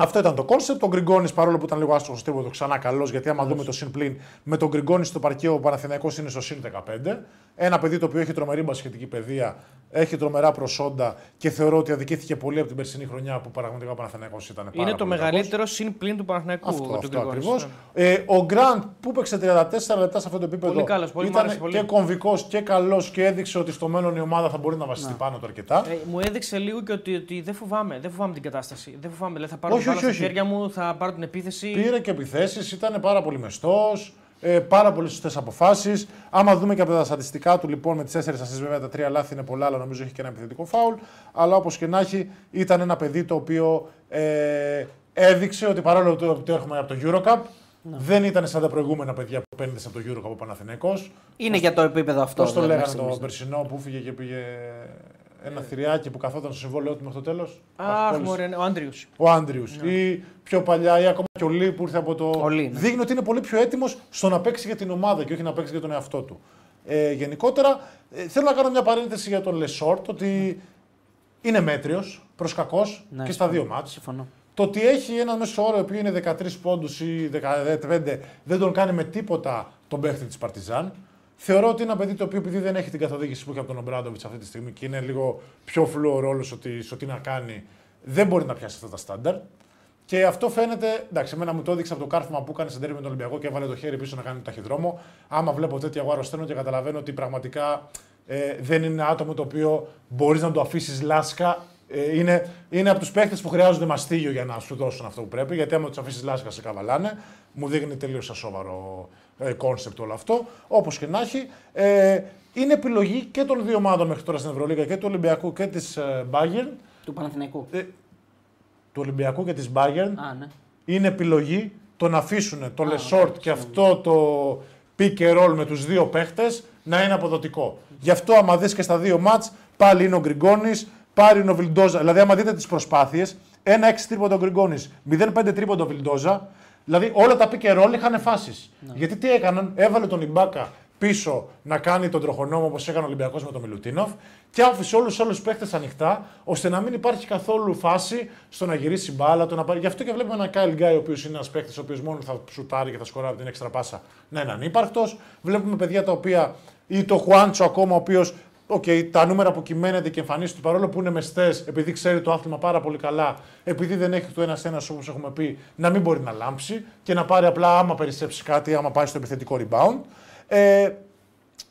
Speaker 3: αυτό ήταν το concept. Ο Γκριγκόνης, παρόλο που ήταν λίγο άστοχος τίποτα, ξανά καλός, γιατί άμα δούμε το συν πλην, με τον Γκριγκόνη στο παρκέ ο ο Παναθηναϊκός είναι στο συν 15. Ένα παιδί το οποίο έχει τρομερή μπασχετική παιδεία, έχει τρομερά προσόντα και θεωρώ ότι αδικήθηκε πολύ από την περσινή χρονιά που πραγματικά ο Παναθηναϊκός ήταν πάρα
Speaker 1: Είναι το
Speaker 3: πολύ κακός.
Speaker 1: μεγαλύτερο συν πλην του Παναθηναϊκού.
Speaker 3: Αυτό,
Speaker 1: του
Speaker 3: αυτό
Speaker 1: Γκριγκόνης.
Speaker 3: ακριβώς. Ε, ο Γκραντ που έπαιξε 34 λεπτά σε αυτό το επίπεδο
Speaker 1: Πολύ καλός, πολύ μ'
Speaker 3: ήταν
Speaker 1: άρεσε πολύ.
Speaker 3: και κομβικός και καλός και έδειξε ότι στο μέλλον η ομάδα θα μπορεί να βασιστεί πάνω του αρκετά.
Speaker 1: Ε, μου έδειξε λίγο και ότι, ότι δεν φοβάμαι. Δεν φοβάμαι την κατάσταση. Δεν φοβάμαι. Δηλαδή θα πάρω
Speaker 3: Όχι,
Speaker 1: την μπάλα
Speaker 3: όχι,
Speaker 1: στα
Speaker 3: όχι.
Speaker 1: χέρια μου, θα πάρω την επίθεση.
Speaker 3: Πήρε και επιθέσεις, ήταν πάρα πολύ μεστός. Ε, πάρα πολύ σωστές αποφάσεις. Άμα δούμε και από τα στατιστικά του, λοιπόν, με τις 4 ασίστ, βέβαια τα τρία λάθη είναι πολλά, αλλά νομίζω έχει και ένα επιθετικό φάουλ. Αλλά όπως και να έχει, ήταν ένα παιδί το οποίο ε, έδειξε ότι παρόλο που το έρχομαι από το Eurocup, δεν ήταν σαν τα προηγούμενα παιδιά που πέντε από το Eurocup ο Παναθηναϊκός.
Speaker 2: Είναι για το επίπεδο αυτό.
Speaker 3: Πώς το
Speaker 2: δηλαδή,
Speaker 3: λέγανε
Speaker 2: μέχρι
Speaker 3: το
Speaker 2: στιγμής.
Speaker 3: περσινό που φύγε και πήγε ένα θηριάκι που καθόταν στο συμβόλαιό του μέχρι το τέλος.
Speaker 1: Αχ, μωρέ, ναι, ο Άντριους.
Speaker 3: Ο Άντριους. Ή πιο παλιά, ή ακόμα και ο Λί που ήρθε από το.
Speaker 2: Ο Λί, ναι.
Speaker 3: Δείχνει ότι είναι πολύ πιο έτοιμος στο να παίξει για την ομάδα και όχι να παίξει για τον εαυτό του. Ε, γενικότερα, ε, θέλω να κάνω μια παρένθεση για τον Λεσόρτ ότι είναι μέτριος προς κακός
Speaker 2: Ναι,
Speaker 3: και στα
Speaker 2: συμφωνώ.
Speaker 3: δύο ματς.
Speaker 2: Συμφωνώ.
Speaker 3: Το ότι έχει ένα μέσο όρο που είναι 13 πόντους ή 15 δεν τον κάνει με τίποτα τον παίχτη της Παρτιζάν. Θεωρώ ότι είναι ένα παιδί το οποίο επειδή δεν έχει την καθοδήγηση που έχει από τον Ομπράντοβιτς αυτή τη στιγμή και είναι λίγο πιο φλού ο ρόλος ότι στο τι να κάνει, δεν μπορεί να πιάσει αυτά τα στάνταρ. Και αυτό φαίνεται, εντάξει, εμένα μου το έδειξε από το κάρφωμα που έκανε στην τέρμη με τον Ολυμπιακό και έβαλε το χέρι πίσω να κάνει το ταχυδρόμο. Άμα βλέπω τέτοια εγώ αρρωσταίνω και καταλαβαίνω ότι πραγματικά ε, δεν είναι άτομο το οποίο μπορείς να το αφήσεις λάσκα. Ε, είναι, είναι από τους παίχτες που χρειάζονται μαστίγιο για να σου δώσουν αυτό που πρέπει. Γιατί άμα τους αφήσεις λάσκα σε καβαλάνε, μου δείχνει τελείως ασόβαρο concept όλο αυτό. Όπως και να έχει, ε, είναι επιλογή και των δύο ομάδων μέχρι τώρα στην Ευρωλίγα και του Ολυμπιακού και της ε, Bayern.
Speaker 2: Του Παναθηναϊκού.
Speaker 3: Ε, του Ολυμπιακού και της Bayern
Speaker 2: Α, ναι.
Speaker 3: είναι επιλογή το να αφήσουν το Λεσόρτ και αυτό το pick and roll με τους δύο παίχτες να είναι αποδοτικό. Γι' αυτό άμα δεις και στα δύο ματς πάλι είναι ο Γκριγκόνης, πάλι είναι ο Βιλντόζα. Δηλαδή άμα δείτε τις προσπάθειες, ένα 6 τρίποντο ο Γκριγκόνης, 0-5 τρίποντο ο Βιλντόζα, Δηλαδή όλα τα pick and roll είχαν φάσεις. Γιατί τι έκαναν, έβαλε τον Ιμπάκα πίσω να κάνει τον τροχονόμο όπως έκανε ο Ολυμπιακός με τον Μιλουτίνοφ και άφησε όλους τους άλλους παίχτε ανοιχτά ώστε να μην υπάρχει καθόλου φάση στο να γυρίσει μπάλα. Το να πάρει. Γι' αυτό και βλέπουμε έναν Κάιλ Γκάι, ο οποίος είναι ένας παίχτη ο οποίος μόνο θα σουτάρει και θα σκοράρει την έξτρα πάσα να είναι ανύπαρκτος. Βλέπουμε παιδιά τα οποία. ή το Χουάντσο ακόμα, ο οποίος Okay, τα νούμερα που κυμαίνεται και εμφανίζεται παρόλο που είναι μεστές, επειδή ξέρει το άθλημα πάρα πολύ καλά, επειδή δεν έχει το ένα-ένα όπως έχουμε πει, να μην μπορεί να λάμψει και να πάρει απλά άμα περισσέψει κάτι, άμα πάει στο επιθετικό rebound. Ε,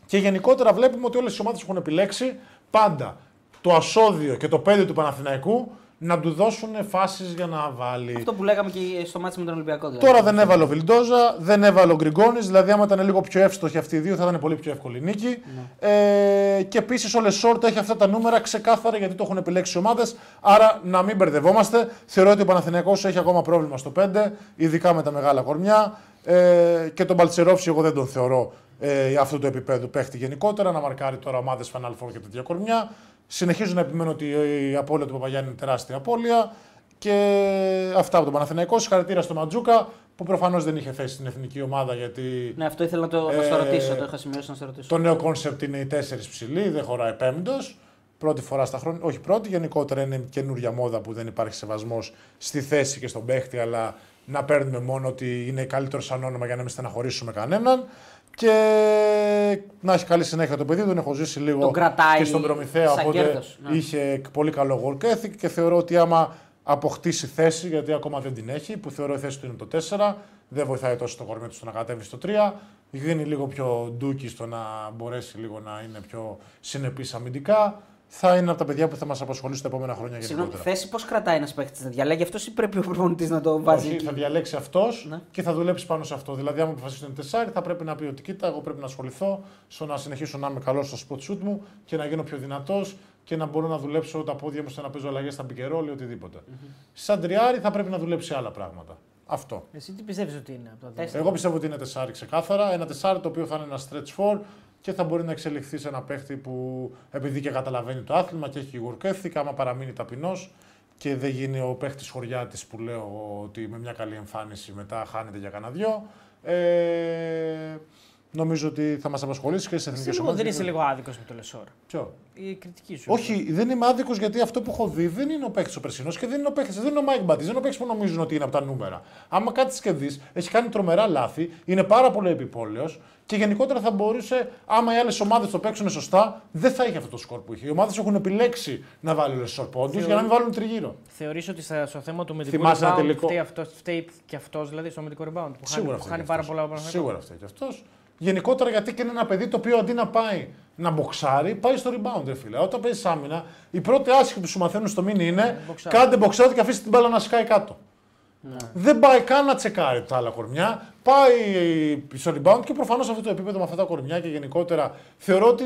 Speaker 3: και γενικότερα βλέπουμε ότι όλες οι ομάδες έχουν επιλέξει πάντα το ασώδιο και το πέντε του Παναθηναϊκού να του δώσουν φάσεις για να βάλει.
Speaker 2: Αυτό που λέγαμε και στο μάτι με τον Ολυμπιακό. Δηλαδή.
Speaker 3: Τώρα δεν έβαλε ο Βιλντόζα, δεν έβαλε ο Γκριγκόνης. Δηλαδή, άμα ήταν λίγο πιο εύστοχοι αυτοί οι δύο, θα ήταν πολύ πιο εύκολη νίκη. Ε, και επίσης ο Λεσόρτ έχει αυτά τα νούμερα ξεκάθαρα γιατί το έχουν επιλέξει οι ομάδες. Άρα να μην μπερδευόμαστε. Θεωρώ ότι ο Παναθηναϊκός έχει ακόμα πρόβλημα στο 5, ειδικά με τα μεγάλα κορμιά. Ε, και τον Μπαλτσερόφσκι, εγώ δεν τον θεωρώ ε, αυτού του επίπεδου παίχτη γενικότερα. Να μαρκάρει τώρα ομάδες Final Four και τέτοια κορμιά. Συνεχίζω να επιμένω ότι η απώλεια του Παπαγιάννη είναι τεράστια απώλεια. Και αυτά από τον Παναθηναϊκό. Συγχαρητήρια στο Μαντζούκα που προφανώς δεν είχε θέση στην εθνική ομάδα γιατί.
Speaker 2: Ναι, αυτό ήθελα να το, να στο
Speaker 3: Ε,
Speaker 2: ρωτήσω. Το είχα σημειώσει να στο ρωτήσω.
Speaker 3: Το νέο concept είναι οι τέσσερις ψηλοί, δεν χωράει πέμπτος. Πρώτη φορά στα χρόνια, όχι πρώτη, γενικότερα είναι καινούργια μόδα που δεν υπάρχει σεβασμός στη θέση και στον παίχτη, αλλά να παίρνουμε μόνο ότι είναι καλύτερο σαν όνομα για να μην στεναχωρήσουμε κανέναν. Και να έχει καλή συνέχεια το παιδί, τον έχω ζήσει λίγο
Speaker 2: Τον κρατάει
Speaker 3: και στον Προμηθέα.
Speaker 2: σαν
Speaker 3: Οπότε
Speaker 2: κέρδος, ναι.
Speaker 3: είχε πολύ καλό work ethic και θεωρώ ότι άμα αποκτήσει θέση, γιατί ακόμα δεν την έχει, που θεωρώ η θέση του είναι το 4, δεν βοηθάει τόσο το κορμί του στο να κατέβει στο 3. Γίνει λίγο πιο ντούκι στο να μπορέσει λίγο να είναι πιο συνεπής αμυντικά. Θα είναι από τα παιδιά που θα μας απασχολήσει τα επόμενα χρόνια
Speaker 2: Συγγνώμη,
Speaker 3: γενικότερα.
Speaker 2: θέση πώς κρατάει ένας παίχτης να διαλέγει; Αυτός ή πρέπει ο προπονητής να το βάζει
Speaker 3: Όχι,
Speaker 2: εκεί;
Speaker 3: θα διαλέξει αυτός
Speaker 2: Ναι.
Speaker 3: και θα δουλέψει πάνω σε αυτό. Δηλαδή, άμα αποφασίσει να είναι τεσσάρι, θα πρέπει να πει ότι κοίτα, εγώ πρέπει να ασχοληθώ στο να συνεχίσω να είμαι καλός στο spot shoot μου και να γίνω πιο δυνατός και να μπορώ να δουλέψω τα πόδια μου στο να παίζω αλλαγές στα πικερόλ ή οτιδήποτε. Σαν τριάρι θα πρέπει να δουλέψει άλλα πράγματα. Αυτό.
Speaker 1: Εσύ τι πιστεύεις ότι είναι από τα δύο;
Speaker 3: Εγώ πιστεύω ότι είναι τεσσάρι ξεκάθαρα. Ένα τεσσάρι το οποίο θα είναι ένα stretch four και θα μπορεί να εξελιχθεί σε ένα παίχτη που επειδή και καταλαβαίνει το άθλημα και έχει work ethic, άμα παραμείνει ταπεινός και δεν γίνει ο παίχτης χωριάτης που λέω εγώ ότι με μια καλή εμφάνιση μετά χάνεται για κανένα δυο. Ε, νομίζω ότι θα μας απασχολήσει και σε
Speaker 1: Εσύ
Speaker 3: εθνικές
Speaker 1: λίγο
Speaker 3: ομάδες.
Speaker 1: δεν είσαι λίγο άδικος με το Λεσόρ.
Speaker 3: Ποιο;
Speaker 1: Η κριτική σου.
Speaker 3: Όχι, δεν είμαι άδικος γιατί αυτό που έχω δει δεν είναι ο παίκτης ο περσινός και δεν είναι ο παίκτης, δεν είναι ο Μάικ Μπατίστ, δεν είναι ο παίκτης που νομίζουν ότι είναι από τα νούμερα. Άμα κάτι και δεις, έχει κάνει τρομερά λάθη, είναι πάρα πολύ επιπόλαιος και γενικότερα θα μπορούσε, άμα οι άλλες ομάδες το παίξουν σωστά, δεν θα είχε αυτό το σκορ που είχε. Οι ομάδες έχουν επιλέξει να βάλουν λεσόρ πόντους για να μην βάλουν τριγύρω.
Speaker 1: Θεωρείς ότι στα- στο θέμα του αμυντικού
Speaker 3: Θυμάσαι ένα
Speaker 1: rebound
Speaker 3: τελικό;
Speaker 1: φταίει, αυτό, φταίει και αυτός δηλαδή στο αμυντικό rebound που
Speaker 3: Σίγουρα
Speaker 1: χάνει, που
Speaker 3: φταίει
Speaker 1: χάνει
Speaker 3: κι
Speaker 1: πάρα
Speaker 3: αυτός.
Speaker 1: πολλά από
Speaker 3: Σίγουρα φταίει και αυτός. Γενικότερα γιατί και είναι ένα παιδί το οποίο αντί να πάει να μποξάρει, πάει στο rebound, ρε φίλε. Όταν παίζεις άμυνα, η πρώτη άσκηση που σου μαθαίνουν στο μήνυ είναι
Speaker 1: μποξάρι.
Speaker 3: κάντε μποξάρι και αφήστε την μπάλα να σκάει κάτω. Δεν πάει καν να τσεκάρει τα άλλα κορμιά. Πάει στο rebound και προφανώς σε αυτό το επίπεδο με αυτά τα κορμιά και γενικότερα θεωρώ ότι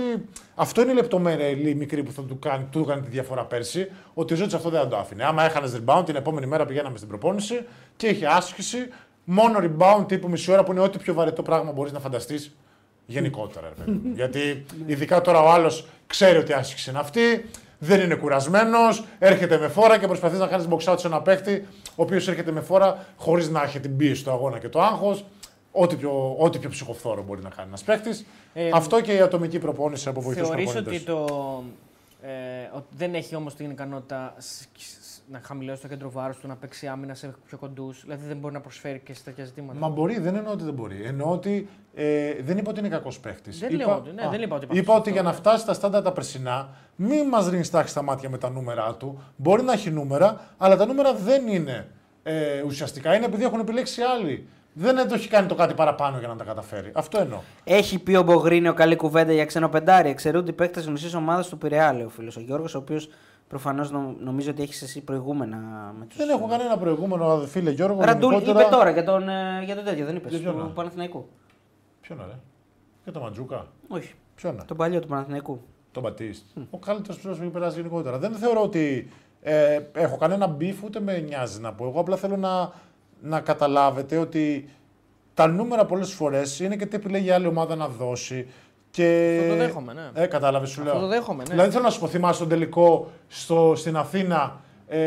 Speaker 3: αυτό είναι η λεπτομέρεια η μικρή που θα του κάνει, του έκανε τη διαφορά πέρσι. Ότι ο Ζώτης αυτό δεν θα το άφηνε. Άμα έχανες rebound, την επόμενη μέρα πηγαίναμε στην προπόνηση και είχε άσκηση. Μόνο rebound τύπου μισή ώρα που είναι ό,τι πιο βαρετό πράγμα μπορείς να φανταστείς γενικότερα. Ρε, παιδί μου. Γιατί ειδικά τώρα ο άλλος ξέρει ότι η άσκηση είναι αυτή, δεν είναι κουρασμένος, έρχεται με φόρα και προσπαθεί να κάνει box out σε ένα παίχτη, ο οποίος έρχεται με φόρα χωρίς να έχει την πίεση του αγώνα και το άγχος. Ό,τι πιο, ό,τι πιο ψυχοφθόρο μπορεί να κάνει ένας παίχτη.
Speaker 1: Ε,
Speaker 3: Αυτό και η ατομική προπόνηση από βοηθούς
Speaker 1: Θεωρείς
Speaker 3: προπονητές.
Speaker 1: ότι το. Ε, ότι δεν έχει όμως την ικανότητα σ- σ- να χαμηλώσει το κέντρο βάρους του, να παίξει άμυνα σε πιο κοντούς. Δηλαδή δεν μπορεί να προσφέρει και σε τέτοια ζητήματα.
Speaker 3: Μα μπορεί, δεν εννοώ ότι δεν μπορεί. Εννοώ ότι ε, δεν είπα ότι είναι κακός παίχτης.
Speaker 1: Δεν λέω ότι- ναι, δεν είπα ότι υπάρχει
Speaker 3: Είπα ότι
Speaker 1: αυτό,
Speaker 3: για να
Speaker 1: ναι.
Speaker 3: φτάσει στα στάντα τα περσινά, μην μας ρίχνεις τάξη στα μάτια με τα νούμερα του. Μπορεί να έχει νούμερα, αλλά τα νούμερα δεν είναι ε, ουσιαστικά. Είναι επειδή έχουν επιλέξει άλλοι. Δεν το έχει κάνει το κάτι παραπάνω για να τα καταφέρει. Αυτό εννοώ.
Speaker 2: Έχει πει ο Μπογρίνιο καλή κουβέντα για ξένο πεντάρι. Εξαιρούνται οι παίκτες γνωστής ομάδας του Πειραιά, λέει ο φίλος ο Γιώργος, ο οποίος προφανώς νομίζω ότι έχεις εσύ προηγούμενα με τους.
Speaker 3: Δεν έχω κανένα προηγούμενο, φίλε Γιώργο.
Speaker 2: Ραντούλ
Speaker 3: γενικότερα-
Speaker 2: είπε τώρα για τον, ε, για τον τέτοιο, δεν είπες.
Speaker 3: Για ποιον, ναι;
Speaker 2: Του Παναθηναϊκού.
Speaker 3: Ποιον ρε; Για το Ματζούκα.
Speaker 2: Όχι.
Speaker 3: Ποιον ρε.
Speaker 2: Τον παλιό του Παναθηναϊκού.
Speaker 3: Τον Μπατίστ. Ο καλύτερος πλέον που έχει περάσει γενικότερα. Δεν θεωρώ ότι ε, έχω κανένα beef ούτε με νοιάζει να πω. Εγώ απλά θέλω να, να καταλάβετε ότι τα νούμερα πολλές φορές είναι και τι επιλέγει η άλλη ομάδα να δώσει. Και...
Speaker 1: Αυτό το δέχομαι, ναι.
Speaker 3: Ε, κατάλαβες, σου
Speaker 1: Αυτό
Speaker 3: λέω.
Speaker 1: το δέχομαι, ναι.
Speaker 3: Δηλαδή θέλω να σου πω, θυμάσαι τον τελικό στο, στην Αθήνα ε,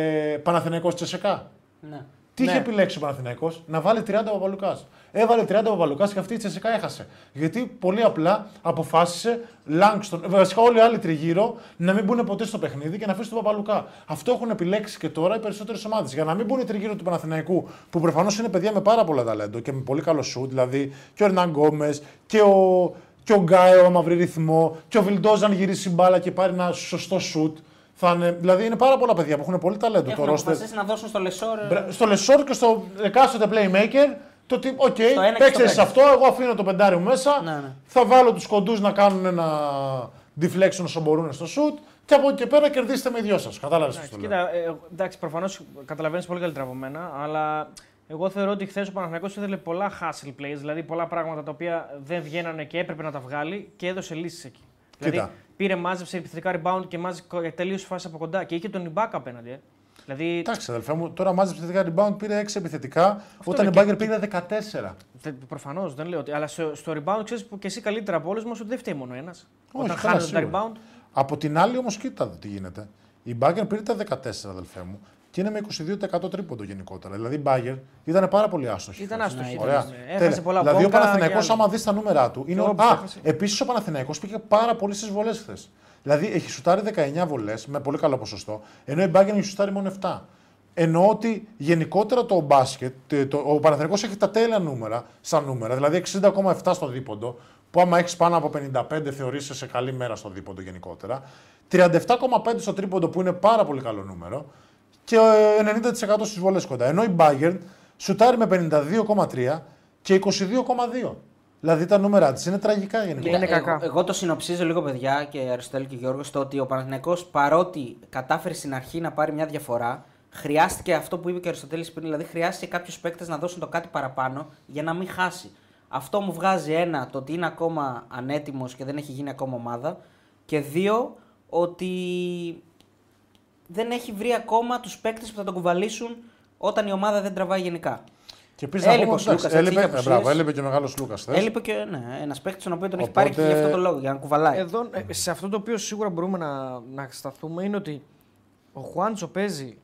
Speaker 3: Παναθηναϊκός ΤΣΣΚΑ;
Speaker 2: Ναι.
Speaker 3: Τι
Speaker 1: Ναι.
Speaker 3: είχε επιλέξει ο Παναθηναϊκός, να βάλει 30 Παπαλουκάς. Έβαλε 30 Παπαλουκάς και αυτή η ΤΣΣΚΑ έχασε. Γιατί πολύ απλά αποφάσισε Λάνγκντον, βασικά όλοι οι άλλοι τριγύρω, να μην μπουν ποτέ στο παιχνίδι και να αφήσουν τον Παπαλουκά. Αυτό έχουν επιλέξει και τώρα οι περισσότερες ομάδες. Για να μην μπουν οι τριγύρω του Παναθηναϊκού, που προφανώς είναι παιδιά με πάρα πολλά ταλέντο και με πολύ καλό σουτ, δηλαδή και ο Ερνανγκόμεθ και ο, και ο Γκάι, άμα βρει ρυθμό, και ο Βιλντόζα αν γυρίσει μπάλα και πάρει ένα σωστό σουτ. Θα είναι, δηλαδή είναι πάρα πολλά παιδιά που έχουν πολύ ταλέντο.
Speaker 2: Έχουν
Speaker 3: το roster.
Speaker 2: αποφασίσει να δώσουν στο Λεσόρ. ε,
Speaker 3: Μπρα- Στο Λεσόρ και στο εκάστοτε playmaker το ότι, οκ,
Speaker 2: Στο ένα και
Speaker 3: παίξτε
Speaker 2: στο
Speaker 3: σε
Speaker 2: πέντε.
Speaker 3: αυτό, εγώ αφήνω το πεντάρι μου μέσα,
Speaker 2: Ναι, ναι.
Speaker 3: θα βάλω τους κοντούς να κάνουν ένα deflection όσο μπορούν στο shoot και από εκεί και πέρα κερδίστε με οι δυο σας. Κατάλαβες τι το λέω.
Speaker 1: Κοίτα, ε, εντάξει, προφανώς καταλαβαίνεις πολύ καλύτερα από μένα, αλλά εγώ θεωρώ ότι χθες ο Παναθηναϊκός ήθελε πολλά hustle plays, δηλαδή πολλά πράγματα τα οποία δεν βγαίνανε και έπρεπε να τα βγάλει και έδωσε λύσεις εκεί.
Speaker 3: Κοίτα.
Speaker 1: Δηλαδή πήρε, μάζεψε επιθετικά rebound και μάζεψε τελείωσε φάση από κοντά και είχε τον Ιμπάκα απέναντι. Ε. Δηλαδή
Speaker 3: Εντάξει, αδελφέ μου, τώρα μάζεψε επιθετικά rebound, πήρε 6 επιθετικά, όταν η
Speaker 1: είναι
Speaker 3: Bagger πήρε 14.
Speaker 1: Προφανώς δεν λέω ότι. Αλλά στο, στο rebound ξέρεις που και εσύ καλύτερα από όλους μας ότι δεν φταίει μόνο ένας.
Speaker 3: Όχι,
Speaker 1: Όταν
Speaker 3: καλά,
Speaker 1: χάνονται τα
Speaker 3: σίγουρα.
Speaker 1: rebound.
Speaker 3: Από την άλλη όμως, κοίτα τι γίνεται. Η Bagger πήρε τα 14, αδελφέ μου, και είναι με 22% τρίποντο γενικότερα. Δηλαδή η Bagger ήταν πάρα πολύ άστοχη.
Speaker 1: Ήταν
Speaker 3: χθες.
Speaker 1: άστοχη,
Speaker 3: Ωραία.
Speaker 1: ήταν, ναι.
Speaker 3: Τέλεια.
Speaker 1: Έχασε πολλά
Speaker 3: δηλαδή ο
Speaker 1: μπόγκα
Speaker 3: Παναθηναϊκός,
Speaker 1: και άλλα.
Speaker 3: άμα δεις τα νούμερα του, είναι.
Speaker 1: Και
Speaker 3: ο-
Speaker 1: όπως
Speaker 3: Α,
Speaker 1: έχασε.
Speaker 3: επίσης ο Παναθηναϊκός πήγε πάρα πολύ στις βολές χθες. Δηλαδή έχει σουτάρει 19 βολές με πολύ καλό ποσοστό, ενώ η Bagger έχει σουτάρει μόνο 7. Εννοώ ότι γενικότερα το μπάσκετ, τε- το, ο Παναθηναϊκός έχει τα τέλεια νούμερα, σαν νούμερα, δηλαδή 60,7 στο δίποντο, που άμα έχεις πάνω από 55 θεωρείσαι σε καλή μέρα στο δίποντο γενικότερα. 37,5 στο τρίποντο που είναι πάρα πολύ καλό νούμερο και ε, 90% στις βολές κοντά. Ενώ η Bayern σουτάρει με 52,3 και 22,2. Δηλαδή τα νούμερα της είναι τραγικά γενικότερα.
Speaker 1: Είναι κακά.
Speaker 2: Εγώ, εγώ το συνοψίζω λίγο, παιδιά, και Αριστοτέλη και Γιώργος, στο ότι ο Παναθηναϊκός παρότι κατάφερε στην αρχή να πάρει μια διαφορά, χρειάστηκε αυτό που είπε και ο Αριστοτέλης πριν, δηλαδή χρειάστηκε κάποιους παίκτες να δώσουν το κάτι παραπάνω για να μην χάσει. Αυτό μου βγάζει ένα, το ότι είναι ακόμα ανέτοιμος και δεν έχει γίνει ακόμα ομάδα. Και δύο, ότι δεν έχει βρει ακόμα τους παίκτες που θα τον κουβαλήσουν όταν η ομάδα δεν τραβάει γενικά.
Speaker 3: Και επίσης να
Speaker 2: Έλειπε
Speaker 3: πούμε,
Speaker 2: ο Σλούκας,
Speaker 3: εντάξει,
Speaker 2: έτσι,
Speaker 3: έλειπε,
Speaker 2: είχε
Speaker 3: ε, μπράβο,
Speaker 2: απουσίες.
Speaker 3: έλειπε και ο μεγάλος Λούκας χθες.
Speaker 2: Έλειπε και ναι, ένας παίκτης τον οποίο τον έχει
Speaker 3: Οπότε-
Speaker 2: πάρει και για αυτό το λόγο, για να κουβαλάει.
Speaker 1: Εδώ, ε, σε αυτό το οποίο σίγουρα μπορούμε να, να σταθούμε είναι ότι ο Χουάντσο παίζει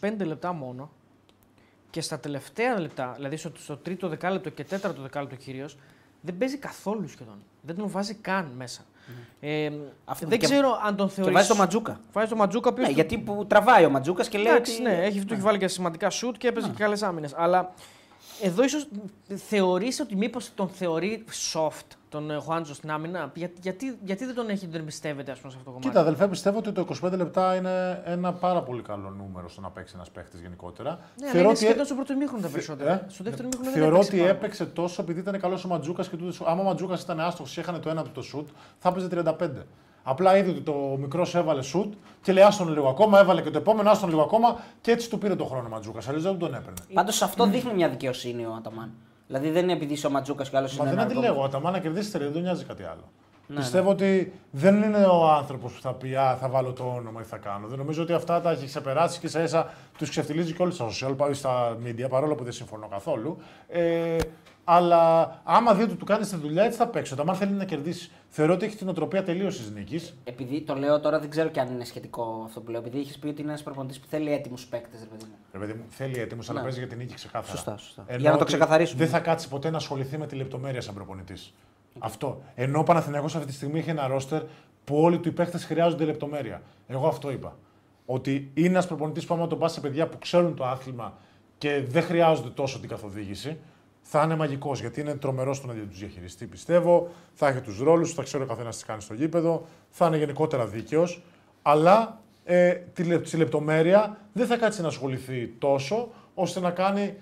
Speaker 1: 25 λεπτά μόνο και στα τελευταία λεπτά, δηλαδή στο, στο τρίτο δεκάλεπτο και τέταρτο δεκάλεπτο κυρίως, δεν παίζει καθόλου σχεδόν. Δεν τον βάζει καν μέσα. Ε,
Speaker 2: Αυτό
Speaker 1: δεν
Speaker 2: και-
Speaker 1: ξέρω αν τον θεωρεί.
Speaker 2: Και βάζει το Ματζούκα.
Speaker 1: Βάζει το Ματζούκα, ο οποίος
Speaker 2: Ναι,
Speaker 1: του-
Speaker 2: γιατί που τραβάει ο Ματζούκας και λέει.
Speaker 1: Εντάξει,
Speaker 2: ότι...
Speaker 1: ναι, έχει, του έχει βάλει και σημαντικά σουτ και έπαιζε και καλές άμυνες. Αλλά εδώ ίσως θεωρείς ότι μήπως τον θεωρεί soft τον ε, Χουάντζο στην άμυνα. Για, γιατί, γιατί δεν τον έχει, δεν πιστεύετε ας πούμε, σε αυτό το κομμάτι;
Speaker 3: Κοίτα, αδελφέ, πιστεύω ότι το 25 λεπτά είναι ένα πάρα πολύ καλό νούμερο στο να παίξει ένας παίχτης γενικότερα.
Speaker 1: Ναι, αλλά είναι σχεδόν στο πρώτο ημίχρονο τα περισσότερα.
Speaker 3: Ε,
Speaker 1: στο δεύτερο ημίχρονο δεν
Speaker 3: Θεωρώ
Speaker 1: έπαιξε
Speaker 3: ότι
Speaker 1: πάρα
Speaker 3: έπαιξε τόσο επειδή ήταν καλός ο Ματζούκα και τούτος, άμα ο Ματζούκα ήταν άστοχος και έχανε το ένα του το σουτ, θα έπαιζε 35. Απλά είδε ότι το μικρός έβαλε σουτ και λέει άστον λίγο ακόμα, έβαλε και το επόμενο άστον λίγο ακόμα και έτσι του πήρε το χρόνο ο Ματζούκα. Αλλιώς δεν τον έπαιρνε.
Speaker 2: Πάντως αυτό δείχνει μια δικαιοσύνη ο Αταμάν. Δηλαδή δεν είναι επειδή είσαι ο Ματζούκας και άλλος
Speaker 3: Μα
Speaker 2: είναι.
Speaker 3: δεν
Speaker 2: ένα
Speaker 3: αντιλέγω.
Speaker 2: αργό.
Speaker 3: Ο Αταμάν να κερδίσει τερί, δεν τον νοιάζει κάτι άλλο.
Speaker 2: Ναι,
Speaker 3: Πιστεύω ότι δεν είναι ο άνθρωπος που θα πει Α, θα βάλω το όνομα ή θα κάνω. Δεν νομίζω ότι αυτά τα έχει ξεπεράσει και ίσα ίσα τους ξεφτιλίζει και όλοι στα social, στα media, παρόλο που δεν συμφωνώ καθόλου. Ε, αλλά άμα δει ότι του κάνεις τη δουλειά, έτσι θα παίξει. Ο Αταμάν θέλει να κερδίσει. Θεωρώ ότι έχει την οτροπία τελείω της νίκης.
Speaker 2: Επειδή το λέω τώρα δεν ξέρω και αν είναι σχετικό αυτό που λέω. Επειδή έχει πει ότι είναι ένας προπονητής που θέλει έτοιμους παίκτες, ρε παιδί μου.
Speaker 3: Ρε παιδί μου, θέλει έτοιμο, αλλά
Speaker 2: Ναι.
Speaker 3: παίζει για την νίκη ξεκάθαρα.
Speaker 2: Σωστά, σωστά.
Speaker 3: Ενώ
Speaker 2: Για να το
Speaker 3: ότι
Speaker 2: ξεκαθαρίσουμε.
Speaker 3: Δεν θα κάτσει ποτέ να ασχοληθεί με τη λεπτομέρεια σαν προπονητής. Αυτό. Ενώ ο Παναθηναϊκός αυτή τη στιγμή έχει ένα ρόστερ που όλοι του οι παίχτε χρειάζονται λεπτομέρεια. Εγώ αυτό είπα. Ότι είναι ένας προπονητής που άμα τον πας σε παιδιά που ξέρουν το άθλημα και δεν χρειάζονται τόσο την καθοδήγηση, θα είναι μαγικός γιατί είναι τρομερός στο να τους διαχειριστεί. Πιστεύω, θα έχει τους ρόλους, θα ξέρει ο καθένας τι κάνει στο γήπεδο, θα είναι γενικότερα δίκαιος. Αλλά ε, τη, λε- στη λεπτομέρεια δεν θα κάτσει να ασχοληθεί τόσο ώστε να κάνει.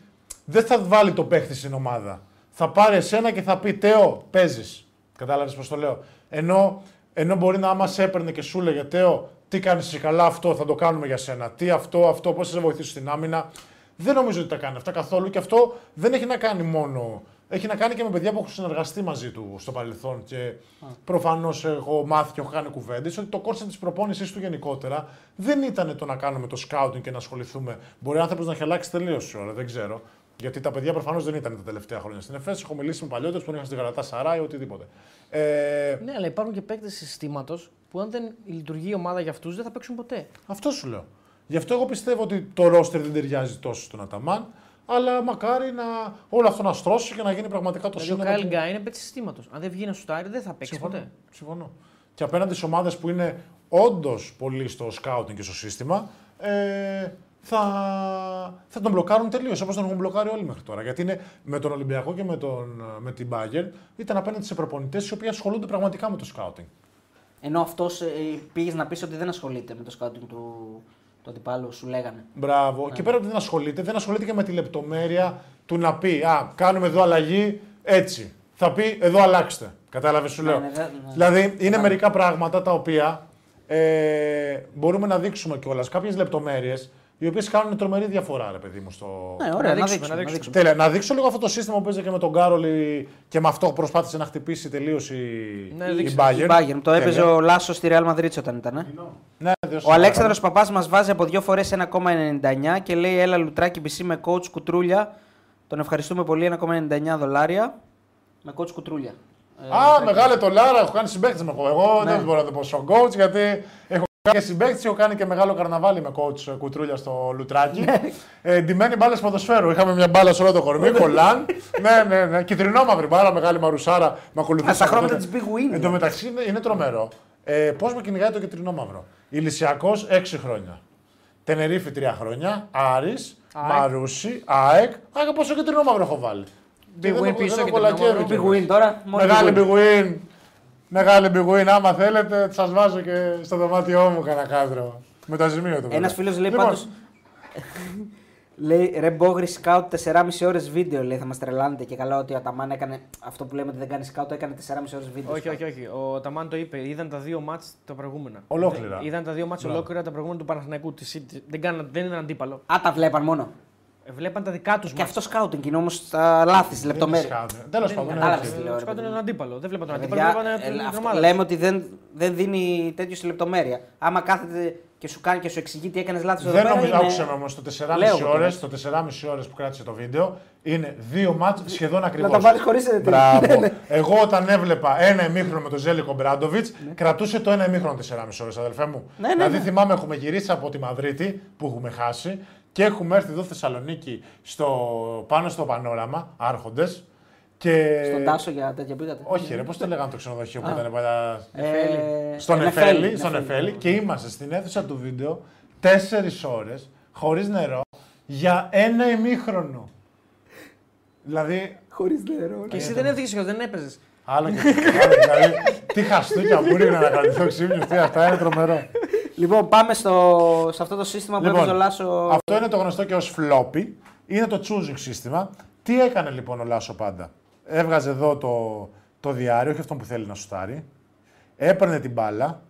Speaker 3: Δεν θα βάλει το παίχτη στην ομάδα. Θα πάρει εσένα και θα πει Τέο, παίζεις. Κατάλαβες πώς το λέω. Ενώ, ενώ μπορεί να άμα σε έπαιρνε και σου λέγε Τέο, τι κάνεις εσύ καλά αυτό, θα το κάνουμε για σένα. Τι αυτό, αυτό, πώς θα σε βοηθήσω στην άμυνα. Δεν νομίζω ότι τα κάνει αυτά καθόλου και αυτό δεν έχει να κάνει μόνο. Έχει να κάνει και με παιδιά που έχουν συνεργαστεί μαζί του στο παρελθόν και προφανώς έχω μάθει και έχω κάνει κουβέντες ότι το κόνσεπτ της προπόνησής του γενικότερα δεν ήταν το να κάνουμε το scouting και να ασχοληθούμε. Μπορεί ο άνθρωπος να έχει αλλάξει τελείως τώρα, δεν ξέρω. Γιατί τα παιδιά προφανώς δεν ήταν τα τελευταία χρόνια στην ΕΦΕΣ. Έχω μιλήσει με παλιότερους που είχαν στη Γαλατασαράι ή οτιδήποτε. Ε,
Speaker 1: Ναι, αλλά υπάρχουν και παίκτες συστήματος που αν δεν λειτουργεί η ομάδα για αυτούς δεν θα παίξουν ποτέ.
Speaker 3: Αυτό σου λέω. Γι' αυτό εγώ πιστεύω ότι το ρόστερ δεν ταιριάζει τόσο στον Αταμάν. Αλλά μακάρι να όλο αυτό να στρώσει και να γίνει πραγματικά το
Speaker 1: Δηλαδή ο
Speaker 3: σύνολο.
Speaker 1: Κάιλ
Speaker 3: του-
Speaker 1: Γκάι είναι παίκτης συστήματος. Αν δεν βγει να σουτάρει, δεν θα παίξει
Speaker 3: Συμφωνώ.
Speaker 1: ποτέ.
Speaker 3: Συμφωνώ. Και απέναντι στις ομάδες που είναι όντως πολύ στο σκάουτινγκ και στο σύστημα, ε, θα, θα τον μπλοκάρουν τελείως όπως τον έχουν μπλοκάρει όλοι μέχρι τώρα. Γιατί είναι με τον Ολυμπιακό και με, τον, με την Bayern ήταν απέναντι σε προπονητές οι οποίοι ασχολούνται πραγματικά με το σκάουτινγκ.
Speaker 2: Ενώ αυτός πήγες να πεις ότι δεν ασχολείται με το σκάουτινγκ του, του αντιπάλου, σου λέγανε.
Speaker 3: Μπράβο. Και πέρα από ότι δεν ασχολείται, δεν ασχολείται και με τη λεπτομέρεια του να πει Α, κάνουμε εδώ αλλαγή έτσι. Θα πει εδώ αλλάξτε. Κατάλαβες, σου
Speaker 2: Ναι,
Speaker 3: λέω.
Speaker 2: ναι, ναι, ναι.
Speaker 3: Δηλαδή, είναι μερικά πράγματα τα οποία ε, μπορούμε να δείξουμε κιόλας. Κάποιες λεπτομέρειες οι οποίες κάνουν τρομερή διαφορά, ρε παιδί μου. Στο...
Speaker 2: Ναι, ωραία, να
Speaker 1: δείξουμε,
Speaker 2: δείξουμε.
Speaker 1: να
Speaker 2: Να
Speaker 1: δείξουμε.
Speaker 2: δείξουμε.
Speaker 3: Τέλεια. Να δείξω λίγο αυτό το σύστημα που παίζει και με τον Κάρολι και με αυτό προσπάθησε να χτυπήσει τελείως η,
Speaker 1: Ναι,
Speaker 3: η
Speaker 1: δείξε.
Speaker 3: Bayern.
Speaker 2: Η Bayern, το έπαιζε
Speaker 3: Τέλεια.
Speaker 2: ο Λάσος στη Real Madrid όταν ήταν. Ε;
Speaker 3: Ναι, δες
Speaker 2: Ο Αλέξανδρος Παπάς μας βάζει από δύο φορές 1,99 και λέει έλα λουτράκι BC με coach κουτρούλια. Τον ευχαριστούμε πολύ 1,99 δολάρια. Με coach κουτρούλια. Ε,
Speaker 3: Α, μεγάλε το Λάρα, έχω κάνει συμπαίκτε με εγώ. Εγώ
Speaker 2: Ναι.
Speaker 3: δεν μπορώ να το πω στον coach γιατί έχω κάνει και συμπαίκτε, έχω κάνει και μεγάλο καρναβάλι με coach κουτρούλια στο Λουτράκι.
Speaker 2: Ναι.
Speaker 3: ε, ντυμένη μπάλα ποδοσφαίρου. Είχαμε μια μπάλα σε όλο το κορμί, κολάν. ναι, ναι, ναι. Κυτρινόμαυρη μπάλα, μεγάλη μαρουσάρα. Με ακολουθεί.
Speaker 2: Α, τα χρώματα της Big Win.
Speaker 3: Εν τω μεταξύ είναι, είναι τρομερό. Ε, Πώς με κυνηγάει το κυτρινόμαυρο. Ηλυσιακός 6 χρόνια. Τενερίφη 3 χρόνια. Άρης,
Speaker 1: ΑΕΚ.
Speaker 3: Μαρούσι, ΑΕΚ. ΑΕΚ πόσο κυτρινόμαυρο έχω βάλει. Και
Speaker 1: Big
Speaker 3: δεν
Speaker 1: Win
Speaker 3: έχω-
Speaker 1: πίσω
Speaker 3: δεν
Speaker 1: και
Speaker 3: έχω κολακεύει
Speaker 1: κυτρινόμαυρο.
Speaker 2: Big
Speaker 3: κιόλας.
Speaker 2: win τώρα. μόνο
Speaker 3: Μεγάλη
Speaker 2: big win.
Speaker 3: Big Win. Μεγάλη Big Win. Άμα θέλετε, σας βάζω και στο δωμάτιό μου κανένα κάδρο. Με το ζημίο του.
Speaker 2: Ένας
Speaker 3: βέβαια.
Speaker 2: φίλος λέει
Speaker 3: Λοιπόν,
Speaker 2: πάντω. (laughs) λέει ρε Μπόγρι scout 4,5 ώρες βίντεο. Λέει θα μας τρελάνετε και καλά ότι ο Αταμάν έκανε αυτό που λέμε ότι δεν κάνει scout, έκανε 4,5 ώρες βίντεο.
Speaker 1: Όχι, όχι, όχι. Ο Αταμάν το είπε. Είδαν τα δύο ματς τα προηγούμενα.
Speaker 3: Ολόκληρα.
Speaker 1: Είδαν τα δύο ματς
Speaker 3: Μπράβο.
Speaker 1: ολόκληρα τα προηγούμενα του Παναθηναϊκού. Της City. Δεν, κάναν, δεν ήταν αντίπαλο.
Speaker 2: Α, τα βλέπαν μόνο.
Speaker 1: Ε, Βλέπαν τα δικά τους
Speaker 2: Και αυτό scouting είναι όμως τα λάθη, στις λεπτομέρειες.
Speaker 3: Τέλος πάντων. ναι,
Speaker 2: κατάλαβες
Speaker 3: οκ.
Speaker 2: τι λέω, ρε
Speaker 1: Του
Speaker 2: παιδί
Speaker 1: τον
Speaker 2: μου.
Speaker 1: αντίπαλο. Δεν βλέπαν τον αντίπαλο.
Speaker 2: Παιδιά,
Speaker 1: Βλέπαν
Speaker 2: ε,
Speaker 1: την
Speaker 2: αυτό
Speaker 1: ομάδα.
Speaker 2: λέμε ότι δεν, δεν δίνει τέτοιο σε λεπτομέρεια. Άμα κάθεται και σου κάνει και σου εξηγεί τι έκανες λάθος εδώ
Speaker 3: Δεν
Speaker 2: πέρα.
Speaker 3: νομίζω,
Speaker 2: είναι-
Speaker 3: άκουσε με όμως, το 4,5
Speaker 2: Λέω εγώ
Speaker 3: ώρες,
Speaker 2: τώρα.
Speaker 3: το 4,5 ώρες που κράτησε το βίντεο είναι δύο μάτς σχεδόν ακριβώ.
Speaker 2: τα βάλεις χωρίς ένα
Speaker 3: Μπράβο.
Speaker 2: τέτοιο. (laughs) Ναι, ναι.
Speaker 3: Εγώ όταν έβλεπα ένα ημίχρονο με τον Ζέλικο Μπράντοβιτς, κρατούσε το ένα ημίχρονο 4,5 ώρες, αδελφέ μου.
Speaker 2: Ναι, ναι,
Speaker 3: δηλαδή
Speaker 2: ναι.
Speaker 3: θυμάμαι, έχουμε γυρίσει από τη Μαδρίτη που έχουμε χάσει και έχουμε έρθει εδώ στη Θεσσαλονίκη στο, πάνω στο πανόραμα, άρχοντες. Και...
Speaker 2: Στον Τάσο για τέτοια πήγατε.
Speaker 3: Όχι, ρε, πώς το λέγανε το ξενοδοχείο που ήταν παλιά.
Speaker 2: Ε,
Speaker 3: Στον
Speaker 2: Νεφέλη,
Speaker 3: Εφέλη, στον
Speaker 2: Νεφέλη.
Speaker 3: Εφέλη και είμαστε στην αίθουσα του βίντεο 4 ώρες χωρίς νερό για ένα ημίχρονο. Δηλαδή,
Speaker 2: Χωρίς νερό.
Speaker 1: Και εσύ δεν έφυγε και δεν έπαιζες.
Speaker 3: άλλο και άλλο, δηλαδή, τι χαστούκια που ρίχνω να κρατηθώ ξύπνιος, τι αυτά είναι τρομερό.
Speaker 2: Λοιπόν, πάμε στο, σε αυτό το σύστημα που
Speaker 3: Λοιπόν,
Speaker 2: έπαιζε ο Λάσο.
Speaker 3: Αυτό είναι το γνωστό και ως floppy. Είναι το choosing σύστημα. Τι έκανε λοιπόν ο Λάσο πάντα; Έβγαζε εδώ το, το δυάρι, όχι αυτό που θέλει να σουτάρει. Έπαιρνε την μπάλα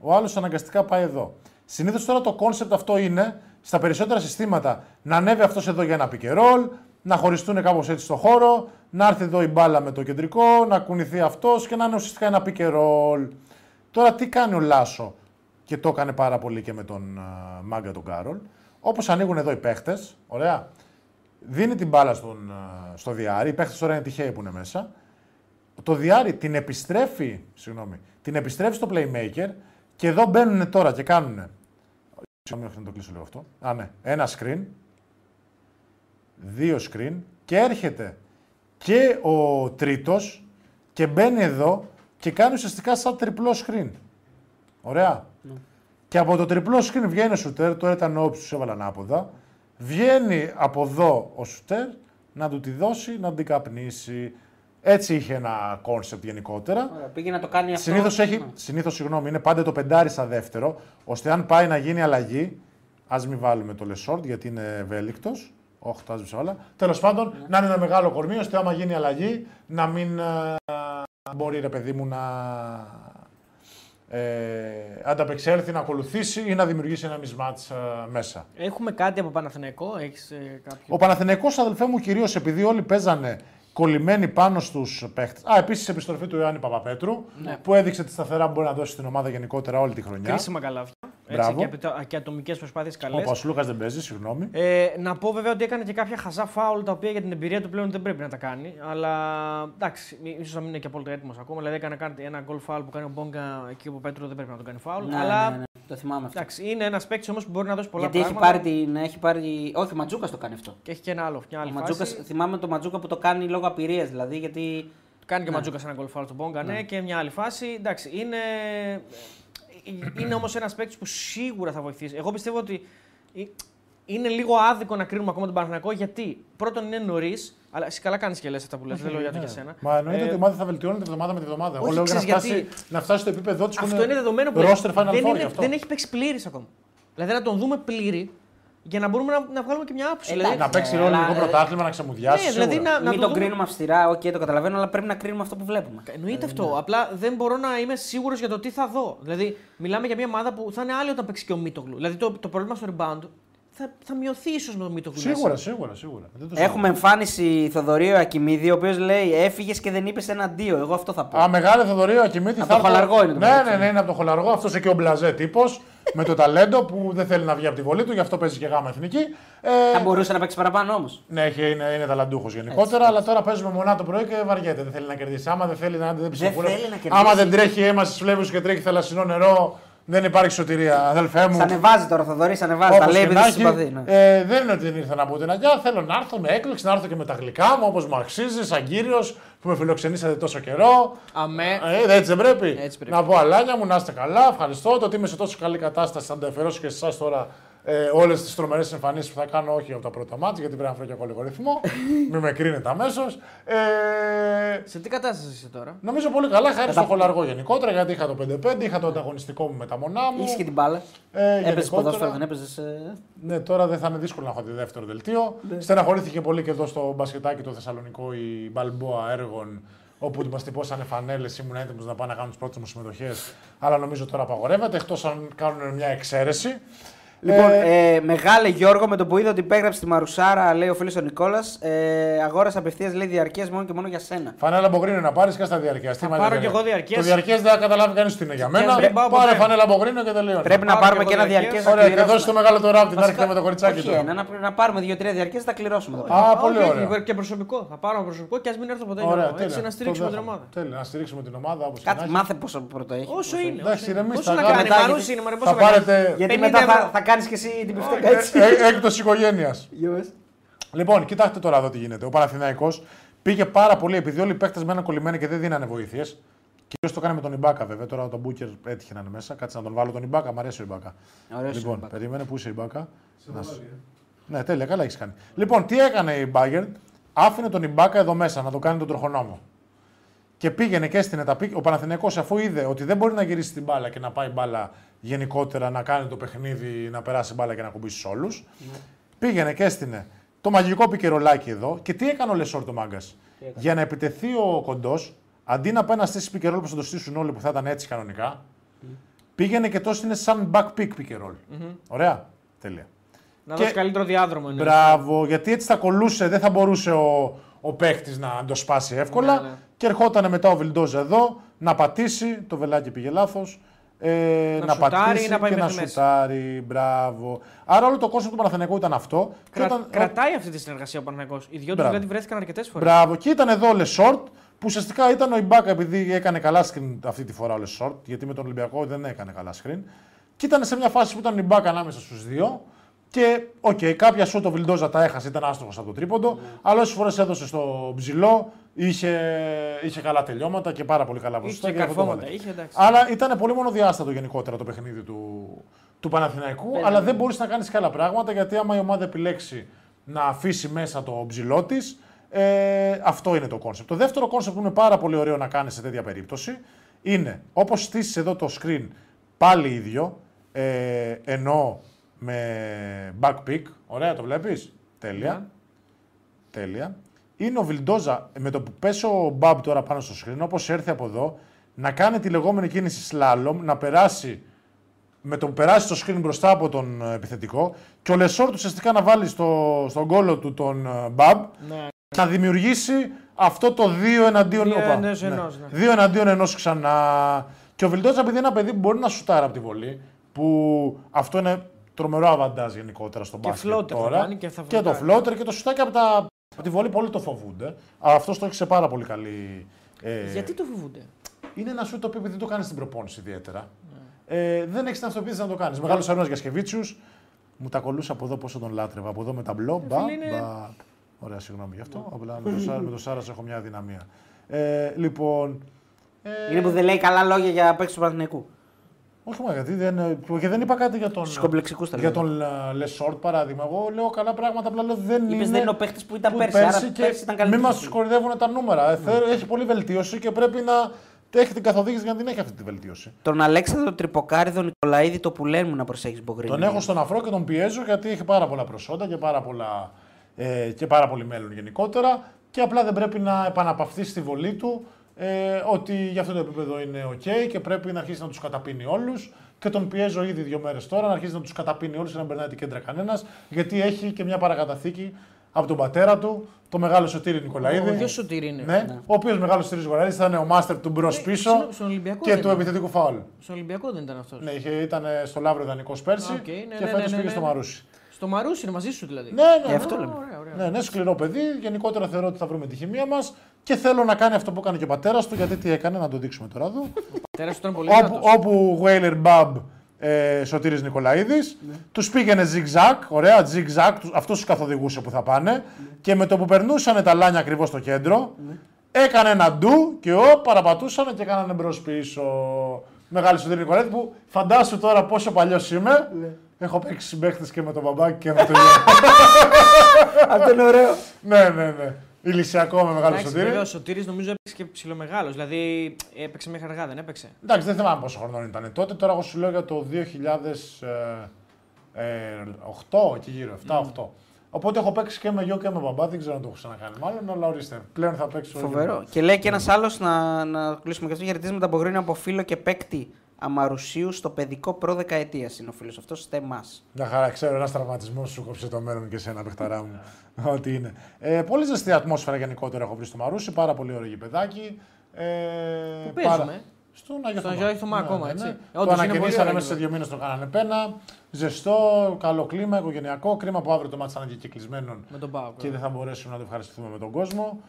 Speaker 3: Ο άλλος αναγκαστικά πάει εδώ. Συνήθως τώρα το κόνσεπτ αυτό είναι στα περισσότερα συστήματα να ανέβει αυτός εδώ για ένα pick and roll, να χωριστούν κάπως έτσι στο χώρο, να έρθει εδώ η μπάλα με το κεντρικό, να κουνηθεί αυτός και να είναι ουσιαστικά ένα pick and roll. Τώρα τι κάνει ο Λάσο; Και το έκανε πάρα πολύ και με τον α, Μάγκα τον Κάρολ. Όπως ανοίγουν εδώ οι παίχτες, ωραία, δίνει την μπάλα στον, α, στο διάρρη. Οι παίχτες τώρα είναι τυχαίοι που είναι μέσα. Το διάρρη την επιστρέφει, συγγνώμη, την επιστρέφει στο playmaker και εδώ μπαίνουν τώρα και κάνουν. Συγγνώμη, όχι να το κλείσω λίγο αυτό. Α, ναι. Ένα screen, δύο screen και έρχεται και ο τρίτος και μπαίνει εδώ και κάνει ουσιαστικά σαν τριπλό screen. Ωραία. Και από το τριπλό screen βγαίνει ο σουτέρ, τώρα ήταν ο όψης, τους έβαλα ανάποδα. Βγαίνει από εδώ ο σουτέρ να του τη δώσει, να την καπνίσει. Έτσι είχε ένα κόνσεπτ γενικότερα.
Speaker 2: Ωραία, πήγε να το κάνει αυτό.
Speaker 3: Συνήθως έχει,
Speaker 2: Ναι.
Speaker 3: συνήθως, συγγνώμη, είναι πάντα το πεντάρι στα δεύτερο, ώστε αν πάει να γίνει αλλαγή, ας μην βάλουμε το Λεσόρτ γιατί είναι ευέλικτος. Όχι, το άσβησα όλα. Τέλος πάντων,
Speaker 2: Ναι.
Speaker 3: να είναι ένα μεγάλο κορμί, ώστε άμα γίνει αλλαγή, να μην ε, μπορεί ρε παιδί μου να ε, ανταπεξέλθει, να ακολουθήσει ή να δημιουργήσει ένα mismatch ε, μέσα.
Speaker 1: Έχουμε κάτι από Παναθηναϊκό, έχεις ε, κάποιο.
Speaker 3: Ο Παναθηναϊκός αδελφέ μου κυρίως επειδή όλοι παίζανε κολλημένοι πάνω στους παίχτες. Α, επίσης επιστροφή του Ιωάννη Παπαπέτρου
Speaker 1: Ναι.
Speaker 3: που έδειξε τη σταθερά που μπορεί να δώσει στην ομάδα γενικότερα όλη τη χρονιά.
Speaker 1: Κρίσιμα καλάθια.
Speaker 3: Μπράβο.
Speaker 1: Έτσι, και, απαιτώ- και ατομικές προσπάθειες καλές.
Speaker 3: Ο Πασλούκα δεν παίζει, συγγνώμη.
Speaker 1: Ε, να πω βέβαια ότι έκανε και κάποια χαζά φάουλ τα οποία για την εμπειρία του πλέον δεν πρέπει να τα κάνει. Αλλά εντάξει, ίσως να μην είναι και απόλυτα έτοιμος ακόμα. Δηλαδή έκανε κάτι, ένα γκολ φάουλ που κάνει ο Μπόγκα εκεί ο Πέτρο δεν πρέπει να τον κάνει φάουλ.
Speaker 2: Ναι,
Speaker 1: αλλά
Speaker 2: ναι, ναι. Το θυμάμαι αυτό.
Speaker 1: Εντάξει, είναι ένας παίκτης όμως που μπορεί να δώσει πολλά
Speaker 2: Γιατί έχει
Speaker 1: πράγματα.
Speaker 2: πάρει, την, έχει πάρει. Όχι, ο Ματζούκα το κάνει αυτό.
Speaker 1: Και έχει και ένα άλλο, μια άλλη
Speaker 2: Ο Ματζούκας,
Speaker 1: φάση.
Speaker 2: θυμάμαι το Ματζούκα που το κάνει λόγω απειρίας δηλαδή. Γιατί
Speaker 1: Κάνει και ο
Speaker 2: Ναι.
Speaker 1: Ματζούκα ένα γκολ στον Πόγκα, ναι, και μια άλλη φάση. Εντάξει, είναι, είναι όμως ένας παίκτης που σίγουρα θα βοηθήσει. Εγώ πιστεύω ότι ε, είναι λίγο άδικο να κρίνουμε ακόμα τον Παναθηναϊκό γιατί πρώτον είναι νωρίς, αλλά εσύ καλά κάνεις και λες αυτά που λες. Δεν λέω για το για σένα.
Speaker 3: Ναι. Μα εννοείται
Speaker 1: Ε,
Speaker 3: ότι η ομάδα θα βελτιώνεται εβδομάδα με τη εβδομάδα. Εγώ
Speaker 1: όχι,
Speaker 3: λέω για να
Speaker 1: ξέρεις
Speaker 3: φτάσει,
Speaker 1: γιατί.
Speaker 3: να φτάσει στο επίπεδο της
Speaker 1: Αυτό είναι δεδομένο που
Speaker 3: Roster Final
Speaker 1: δεν,
Speaker 3: Four
Speaker 1: είναι,
Speaker 3: γι' αυτό.
Speaker 1: δεν έχει παίξει πλήρης ακόμα. Δηλαδή να τον δούμε πλήρη για να μπορούμε να, να βγάλουμε και μια άποψη.
Speaker 2: Εντάξει,
Speaker 1: δηλαδή,
Speaker 3: Να παίξει
Speaker 2: Ε,
Speaker 3: ρόλο
Speaker 2: αλλά,
Speaker 3: λίγο
Speaker 2: ε,
Speaker 3: πρωτάθλημα, να ξεμουδιάσει.
Speaker 1: ναι, δηλαδή
Speaker 3: σίγουρα.
Speaker 1: να, να
Speaker 2: μην
Speaker 1: το
Speaker 2: τον
Speaker 1: δούμε-
Speaker 2: κρίνουμε αυστηρά, οκ, το καταλαβαίνω, αλλά πρέπει να κρίνουμε αυτό που βλέπουμε.
Speaker 1: Εννοείται αυτό. Απλά δεν μπορώ να είμαι σίγουρος για το τι θα δω. Δηλαδή, μιλάμε για μια ομάδα που θα είναι άλλη όταν παίξει και ο Μίτογλου. Δηλαδή, το, το πρόβλημα στο rebound θα, θα μειωθεί ίσως με τον Μίτογλου.
Speaker 3: Σίγουρα, σίγουρα, σίγουρα. Δεν το
Speaker 2: Έχουμε εμφάνιση Θοδωρίου Ακιμίδη, ο οποίος λέει Έφυγες και δεν είπες ένα αντίο. Εγώ αυτό θα πω.
Speaker 3: Α, μεγάλη Θοδωρία, Ακιμίτη.
Speaker 2: Από το Χολαργό είναι το
Speaker 3: Ναι,
Speaker 2: μεταξύ.
Speaker 3: ναι, ναι, είναι από το Χολαργό. Αυτός είναι και ο Μπλαζέ τύπος. (laughs) με το ταλέντο που δεν θέλει να βγει από τη βολή του, γι' αυτό παίζει και γάμα εθνική. Ε,
Speaker 2: Θα μπορούσε να παίξει παραπάνω όμως.
Speaker 3: ναι, έχει- είναι, είναι ταλαντούχος γενικότερα, αλλά τώρα παίζουμε μονά το πρωί και βαριέται. Δεν θέλει να κερδίσει. Άμα δεν θέλει να δεν ψηφούνε-
Speaker 2: θέλει να κερδίσει.
Speaker 3: Άμα δεν τρέχει αίμα στις φλέβε και τρέχει θαλασσινό νερό, δεν υπάρχει σωτηρία. Αδελφέ μου.
Speaker 2: Σ' ανεβάζει τώρα, Θοδωρή, σ' ανεβάζει. Τα
Speaker 3: Όπως
Speaker 2: λέει
Speaker 3: και
Speaker 2: επειδή
Speaker 3: να
Speaker 2: σε
Speaker 3: έχει,
Speaker 2: συμπαθεί. ναι.
Speaker 3: ε, δεν είναι ότι δεν ήρθα να πω την αγιά. Θέλω να έρθω με έκπληξη, να έρθω και με τα γλυκά μου όπως μου αξίζει, σαν κύριος που με φιλοξενήσατε τόσο καιρό.
Speaker 1: Αμέ.
Speaker 3: Ε, έτσι δεν πρέπει.
Speaker 1: Έτσι πρέπει.
Speaker 3: Να πω αλάνια μου, να είστε καλά. Ευχαριστώ. Το ότι είμαι σε τόσο καλή κατάσταση θα αντεφερώσω και σε εσάς τώρα ε, όλες τις τρομερές εμφανίσεις που θα κάνω, όχι από τα πρώτα μάτια, γιατί πρέπει να φέρω και εγώ λίγο ρυθμό. (laughs) Μην με κρίνετε αμέσως. Ε,
Speaker 1: Σε τι κατάσταση είσαι τώρα;
Speaker 3: νομίζω πολύ καλά, χάρη στο χολαργό γενικότερα, γιατί είχα το 5-5, είχα το ανταγωνιστικό μου με τα μονά μου.
Speaker 2: Είχες και την μπάλα.
Speaker 3: Ε,
Speaker 2: Έπαιζες
Speaker 3: γενικότερα-
Speaker 2: ποδόσφαιρο, δεν έπαιζες.
Speaker 3: ναι, τώρα δεν θα είναι δύσκολο να έχω τη δεύτερο δελτίο. Στεναχωρήθηκε πολύ και εδώ στο μπασκετάκι το Θεσσαλονικό η Μπαλμπόα έργων, όπου μας τυπώσανε φανέλες. Ήμουν έτοιμος να πάω να κάνω τις πρώτες μου συμμετοχές. Αλλά νομίζω τώρα απαγορεύεται, εκτός αν κάνουν μια εξαίρεση.
Speaker 2: Λοιπόν,
Speaker 3: Ε,
Speaker 2: ε, μεγάλε Γιώργο, με το που είδα ότι υπέγραψε τη Μαρουσάρα, λέει ο φίλος ο Νικόλας, ε, αγόρασε απευθείας λέει διαρκείας μόνο και μόνο για σένα.
Speaker 3: Φανέλα Μπογρίνο να πάρεις και στα διαρκείας.
Speaker 1: Θα πάρω κι εγώ διαρκείας.
Speaker 3: Το διαρκέ δεν θα καταλάβει κανείς τι είναι για μένα.
Speaker 1: μην πάω
Speaker 3: Πάρε
Speaker 1: ποτέ.
Speaker 3: φανέλα Μπογρίνο και τελείω.
Speaker 2: Πρέπει να
Speaker 1: πάρω
Speaker 2: πάρουμε
Speaker 1: κι
Speaker 2: και
Speaker 1: εγώ
Speaker 2: ένα
Speaker 1: διαρκείας.
Speaker 2: διαρκέ.
Speaker 3: Ωραία, και δώσει το μεγάλο το ράπ την
Speaker 2: Βασικά,
Speaker 3: άρχεται με το κοριτσάκι
Speaker 2: Όχι
Speaker 3: του.
Speaker 2: ένα, να, να πάρουμε δύο-τρία διαρκέ, θα τα κληρώσουμε. εδώ.
Speaker 3: Α,
Speaker 1: Όχι,
Speaker 3: πολύ
Speaker 1: όχι,
Speaker 3: ωραία.
Speaker 1: Και προσωπικό. Θα πάρω προσωπικό και ας μην έρθω ποτέ.
Speaker 3: Ωραία,
Speaker 1: Γιώργο,
Speaker 3: τέλεια.
Speaker 1: έτσι, να
Speaker 3: Το
Speaker 1: στηρίξουμε την
Speaker 3: δέχομαι.
Speaker 1: ομάδα.
Speaker 3: Τέλεια, να στηρίξουμε την ομάδα όπως
Speaker 2: Κάτι μάθε πόσο πρώτο έχει.
Speaker 1: Όσο είναι.
Speaker 3: Εντάξει,
Speaker 1: όσο είναι.
Speaker 3: ηρεμήστε,
Speaker 1: Πόσο να
Speaker 3: αγάπη.
Speaker 1: κάνει,
Speaker 2: Μετά,
Speaker 1: Μαρούσι
Speaker 2: γιατί-
Speaker 1: είναι, μωρέ,
Speaker 3: Θα
Speaker 1: πόσο να κάνει.
Speaker 3: πάρετε
Speaker 2: Γιατί
Speaker 1: 50
Speaker 2: μετά θα,
Speaker 1: ευρώ.
Speaker 2: θα κάνεις και εσύ την πιφτέκα
Speaker 3: Ε,
Speaker 2: έτσι.
Speaker 3: ε, έκπτωση οικογένειας.
Speaker 2: Για πες.
Speaker 3: Λοιπόν, κοιτάξτε τώρα εδώ τι γίνεται. Ο Παναθηναϊκός πήγε πάρα πολύ επειδή όλοι οι παίχτε μέναν κολλημένοι και δεν δίνανε βοήθειες. Κυρίως το κάνει με τον Ιμπάκα βέβαια. Τώρα τον Μπούκερ έτυχε να είναι μέσα. Κάτσε να τον βάλω τον Ιμπάκα. Μ' αρέσει ο Ιμπάκα.
Speaker 2: Ωραίος
Speaker 3: λοιπόν,
Speaker 2: ο Ιμπάκα.
Speaker 3: περίμενε πού είσαι Ιμπάκα;
Speaker 5: Σε
Speaker 3: Να σου-
Speaker 5: Βαβάρια.
Speaker 3: Ναι, τέλεια, καλά έχεις κάνει. Λοιπόν, τι έκανε η Μπάγκερ. Άφηνε τον Ιμπάκα εδώ μέσα να το κάνει τον τροχονόμο. Και πήγαινε και έστεινε τα pick. Ο Παναθηναϊκός αφού είδε ότι δεν μπορεί να γυρίσει την μπάλα και να πάει μπάλα γενικότερα να κάνει το παιχνίδι, να περάσει μπάλα και να ακουμπήσει όλους. Πήγαινε και έστεινε το μαγικό πικερολάκι εδώ. Και τι έκανε ο Λεσόρ ο μάγκας; Για να επιτεθεί ο κοντός, αντί να πάει να στήσει pick and roll που θα το στήσουν όλοι που θα ήταν έτσι κανονικά, πήγαινε και το έστεινε σαν back pick pick and roll. Ωραία. Τέλεια.
Speaker 1: Να
Speaker 3: Και-
Speaker 1: δώσει καλύτερο διάδρομο. εννοείς.
Speaker 3: Μπράβο, γιατί έτσι θα κολλούσε, δεν θα μπορούσε ο, ο παίχτης να το σπάσει εύκολα.
Speaker 1: Ναι, ναι.
Speaker 3: Και ερχόταν μετά ο Βιλντόζ εδώ να πατήσει. Το βελάκι πήγε λάθος. Ε,
Speaker 1: Να
Speaker 3: να,
Speaker 1: σουτάρει
Speaker 3: πατήσει
Speaker 1: ή να πάει
Speaker 3: και να
Speaker 1: μέχρι μέσα.
Speaker 3: σουτάρει. Μπράβο. Άρα όλο το κόνσεπτ του Παναθηναϊκού ήταν αυτό. Και
Speaker 1: Κρα-
Speaker 3: όταν-
Speaker 1: Κρατάει αυτή τη συνεργασία ο Παναγιώ. Οι δυο του
Speaker 3: Μπράβο.
Speaker 1: δηλαδή βρέθηκαν αρκετές φορές.
Speaker 3: Μπράβο. Και ήταν εδώ ο Λεσόρτ που ουσιαστικά ήταν ο Ιμπάκα επειδή έκανε καλά screen αυτή τη φορά ο Λεσόρτ. Γιατί με τον Ολυμπιακό δεν έκανε καλά screen. Και ήταν σε μια φάση που ήταν ο Ιμπάκα ανάμεσα στους δύο. Και οκ, κάποια σουτ ο Βιλντόζα τα έχασε, ήταν άστοχος από το τρίποντο. Αλλά όσες φορές έδωσε στο ψηλό, είχε, είχε καλά τελειώματα και πάρα πολύ καλά ποσοστά.
Speaker 1: Είχε
Speaker 3: και αυτό το
Speaker 1: καρφώματα.
Speaker 3: βάλε.
Speaker 1: Είχε εντάξει.
Speaker 3: Αλλά ήταν πολύ μονοδιάστατο γενικότερα το παιχνίδι του, του Παναθηναϊκού. αλλά δεν μπορείς να κάνεις και άλλα πράγματα γιατί άμα η ομάδα επιλέξει να αφήσει μέσα το ψηλό της, ε, αυτό είναι το κόνσεπτ. Το δεύτερο κόνσεπτ που είναι πάρα πολύ ωραίο να κάνεις σε τέτοια περίπτωση είναι όπως στήσεις εδώ το screen πάλι ίδιο, ε, ενώ με back pick. Ωραία, το βλέπεις; Τέλεια.
Speaker 1: Ναι.
Speaker 3: Τέλεια. Είναι ο Βιλντόζα με το που πέσει ο Μπαμπ τώρα πάνω στο screen, όπως έρθει από εδώ, να κάνει τη λεγόμενη κίνηση slalom, να περάσει με το που περάσει το screen μπροστά από τον ε, επιθετικό και ο Λεσόρτ ουσιαστικά να βάλει στο, στον κώλο του τον ε, Μπαμπ
Speaker 1: Ναι.
Speaker 3: να δημιουργήσει αυτό το 2 εναντίον
Speaker 1: Δύο
Speaker 3: Οπα,
Speaker 1: ενός ενός, ναι.
Speaker 3: Δύο εναντίον ενός ξανά. Και ο Βιλντόζα, επειδή είναι ένα παιδί που μπορεί να σουτάρει από τη βολή, που αυτό είναι τρομερό αβαντάζ γενικότερα στον
Speaker 1: Και
Speaker 3: μπάσκετ
Speaker 1: floater θα
Speaker 3: τώρα.
Speaker 1: κάνει και θα
Speaker 3: και το
Speaker 1: φλωτάρει.
Speaker 3: floater και το σουτάκι από, τα, από τη βολή πολύ το φοβούνται. Αλλά αυτός το έχει σε πάρα πολύ καλή. ε,
Speaker 1: Γιατί το φοβούνται;
Speaker 3: είναι ένα σου το οποίο δεν το κάνεις στην προπόνηση ιδιαίτερα.
Speaker 1: Ναι.
Speaker 3: Ε, δεν έχεις την αυτοποίηση να το κάνεις. Μεγάλος Αρνό Γιασκεβίτσιου. Μου τα κολούσα από εδώ πόσο τον λάτρευα. Από εδώ με τα μπλό. Μπα,
Speaker 1: φίλε, είναι-
Speaker 3: μπα. Ωραία, συγγνώμη γι' αυτό. Απλά με το, Σάρα, με το Σάρας έχω μια αδυναμία. Ε, λοιπόν. Ε,
Speaker 2: Είναι που δεν λέει καλά λόγια για παίξει του Παναθηναϊκού.
Speaker 3: Όχι, μα γιατί δεν, ε, και δεν είπα κάτι για τον.
Speaker 2: Στους κομπλεξικούς τα
Speaker 3: Για
Speaker 2: λέω.
Speaker 3: τον ε, Λεσόρτ παράδειγμα. Εγώ λέω καλά πράγματα. Απλά λέω δεν
Speaker 2: Είπες
Speaker 3: είναι.
Speaker 2: δεν είναι ο παίχτης που ήταν
Speaker 3: που
Speaker 2: πέρσι. Άρα
Speaker 3: και
Speaker 2: πέρσι ήταν
Speaker 3: μην
Speaker 2: καλύτερο.
Speaker 3: μας του κορυδεύουν τα νούμερα. Ε, θε- Έχει πολύ βελτίωση και πρέπει να έχει την καθοδήγηση για να την έχει αυτή τη βελτίωση.
Speaker 2: Τον Αλέξανδρο Τρυποκάριδο Νικολαίδη το πουλέν μου να προσέχεις Μπογκρίνη.
Speaker 3: Τον έχω στον αφρό και τον πιέζω γιατί έχει πάρα πολλά προσόντα και πάρα, πολλά, ε, και πάρα πολύ μέλλον γενικότερα και απλά δεν πρέπει να επαναπαυθεί στη βολή του ε, ότι για αυτό το επίπεδο είναι ok και πρέπει να αρχίσει να τους καταπίνει όλους. Και τον πιέζω ήδη δύο μέρες τώρα να αρχίσει να τους καταπίνει όλους και να μην περνάει την κέντρα κανένας, γιατί έχει και μια παρακαταθήκη από τον πατέρα του, το μεγάλο Σωτήρη Νικολαίδη.
Speaker 1: Ο γιος Σωτήρη είναι.
Speaker 3: Ναι, ο οποίος μεγάλος Σωτήρης Νικολαίδης ήταν ο μάστερ του μπρος πίσω
Speaker 1: στον- στον Ολυμπιακό
Speaker 3: και
Speaker 1: δεν
Speaker 3: του
Speaker 1: είναι.
Speaker 3: επιθετικού φάουλ.
Speaker 1: Στον Ολυμπιακό δεν ήταν αυτός.
Speaker 3: Ναι, είχε, ήταν στο Λαύριο Δανικό πέρσι
Speaker 1: Οκ, ναι,
Speaker 3: και
Speaker 1: ναι,
Speaker 3: φέτος
Speaker 1: ναι, ναι,
Speaker 3: πήγε
Speaker 1: ναι.
Speaker 3: στο Μαρούσι.
Speaker 1: Στο Μαρούσι είναι μαζί σου δηλαδή.
Speaker 3: Ναι, ναι,
Speaker 2: Ε, αυτό
Speaker 3: ναι.
Speaker 2: λέμε.
Speaker 1: Ωραία, ωραία.
Speaker 3: Ναι, ναι, σκληρό παιδί. Γενικότερα θεωρώ ότι θα βρούμε τη χημεία μας και θέλω να κάνει αυτό που έκανε και ο πατέρας του. Γιατί τι έκανε, να το δείξουμε τώρα εδώ.
Speaker 1: Τέρα σου ήταν πολύ
Speaker 3: όπου,
Speaker 1: δυνατός.
Speaker 3: όπου Βέιλερ Μπαμπ ε, Σωτήρης Νικολαίδης,
Speaker 1: Ναι.
Speaker 3: τους πήγαινε zigzag, ωραία, zigzag, τους- αυτούς τους καθοδηγούσε που θα πάνε
Speaker 1: Ναι.
Speaker 3: και με το που περνούσαν τα λάνια ακριβώς στο κέντρο, έκανε ένα ντου και ο παραπατούσαν και κάνανε μπρος πίσω. Μεγάλη Σωτήρη Νικολαίδη που φαντάσου τώρα πόσο παλιός είμαι,
Speaker 1: Ναι.
Speaker 3: έχω παίξει συμπαίχτες και με τον μπαμπάκι και με τον γιο. (laughs)
Speaker 2: Αυτό είναι ωραίο.
Speaker 3: ναι, ναι, ναι. Ηλυσιακό με μεγάλο
Speaker 1: Εντάξει,
Speaker 3: Σωτήρη.
Speaker 1: βέβαια ο Σωτήρης νομίζω έπαιξε και ψηλομεγάλος. Δηλαδή έπαιξε μέχρι αργά, δεν έπαιξε;
Speaker 3: Εντάξει, δεν θυμάμαι πόσο χρονών ήταν τότε. Τώρα εγώ σου λέω για το 2008, εκεί γύρω, 7-8. Οπότε έχω παίξει και με γιο και με μπαμπά, δεν ξέρω αν το έχω ξανακάνει μάλλον, αλλά ορίστε. Πλέον θα παίξω.
Speaker 2: Φοβερό. Και λέει και ένας άλλος να, να κλείσουμε και αυτό. Χαιρετίσματα από Μπογκρίνη από φίλο και παίκτη Αμαρουσίους στο παιδικό προ δεκαετίας είναι ο φίλος αυτός. Στεμά.
Speaker 3: Μια χαρά, ξέρω, ένας τραυματισμός σου κόψε το μέλλον και σε ένα παιχταρά μου. (laughs) Ό,τι είναι. Ε, πολύ ζεστή ατμόσφαιρα γενικότερα έχω βρει στο Μαρούσι, πάρα πολύ ωραίο γηπεδάκι. Ε,
Speaker 1: Πού παίζουμε;
Speaker 3: Στον Άγιο
Speaker 1: Στον
Speaker 3: Θωμά.
Speaker 1: Άγιο Θωμά ακόμα,
Speaker 3: ναι,
Speaker 1: έτσι.
Speaker 3: ναι.
Speaker 1: Όντως,
Speaker 3: Το
Speaker 1: είναι
Speaker 3: ανακαινήσανε
Speaker 1: πολύ ωραίο
Speaker 3: μέσα σε δύο μήνες το κάνανε πένα. Ζεστό, καλό κλίμα, οικογενειακό. Κρίμα που αύριο το μάτι θα είναι και κυκλισμένων
Speaker 1: Με τον Πάο.
Speaker 3: και δεν θα μπορέσουμε να το ευχαριστηθούμε με τον κόσμο.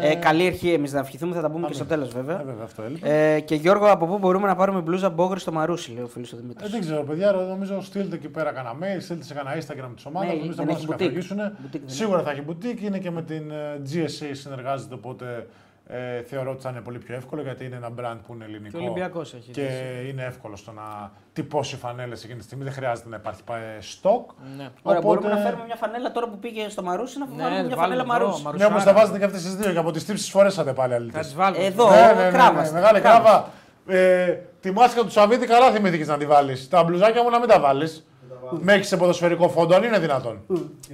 Speaker 2: Ε, καλή αρχή εμείς να ευχηθούμε, θα τα πούμε και
Speaker 3: Αμήν.
Speaker 2: στο τέλο
Speaker 3: Ε,
Speaker 2: βέβαια.
Speaker 3: βέβαια, αυτό έλειπε.
Speaker 2: Ε, και Γιώργο, από πού μπορούμε να πάρουμε μπλούζα μπόγρι στο Μαρούσι, λέει ο φίλος ο Δημήτρης.
Speaker 3: Ε, δεν ξέρω, παιδιά, νομίζω στείλτε εκεί πέρα κανένα mail, στείλτε σε κανένα Instagram της ομάδας.
Speaker 2: Mail,
Speaker 3: νομίζω θα
Speaker 2: δεν
Speaker 3: μπορούν
Speaker 2: έχει
Speaker 3: να
Speaker 2: boutique.
Speaker 3: καθοδηγήσουν.
Speaker 2: Boutique δεν
Speaker 3: Σίγουρα θα έχει boutique, είναι και με την ε, GSA συνεργάζεται, οπότε ε, θεωρώ ότι θα είναι πολύ πιο εύκολο γιατί είναι ένα brand που είναι
Speaker 1: Και
Speaker 3: ελληνικό.
Speaker 1: ο Ολυμπιακός έχεις.
Speaker 3: Και είναι εύκολο στο να τυπώσει φανέλες εκείνη τη στιγμή. Δεν χρειάζεται να υπάρχει ε, stock.
Speaker 1: Ναι.
Speaker 2: Ωραία,
Speaker 3: Οπότε-
Speaker 2: μπορούμε να φέρουμε μια φανέλα τώρα που πήγε στο Μαρούσι να
Speaker 1: Ναι,
Speaker 2: βάλουμε μια
Speaker 1: βάλουμε
Speaker 2: φανέλα
Speaker 1: εδώ,
Speaker 2: Μαρούσι.
Speaker 1: Μαρούσι.
Speaker 3: Ναι, όμως
Speaker 1: Ρουσάρα.
Speaker 3: τα βάζετε και αυτές τις δύο και από τις τύψει φορέσατε πάλι αλήθεια.
Speaker 1: Θα τις βάλουμε.
Speaker 2: Εδώ.
Speaker 3: Ναι, ναι, ναι,
Speaker 2: κράβας,
Speaker 3: ναι, μεγάλη
Speaker 2: κράβας.
Speaker 3: κράβα. Ε, τη μάσκα του Σαββίδη καλά θυμήθηκες να τη βάλεις. Τα μπλουζάκια μου να μην τα βάλεις. Με έχει σε ποδοσφαιρικό φόντο, αν είναι δυνατόν.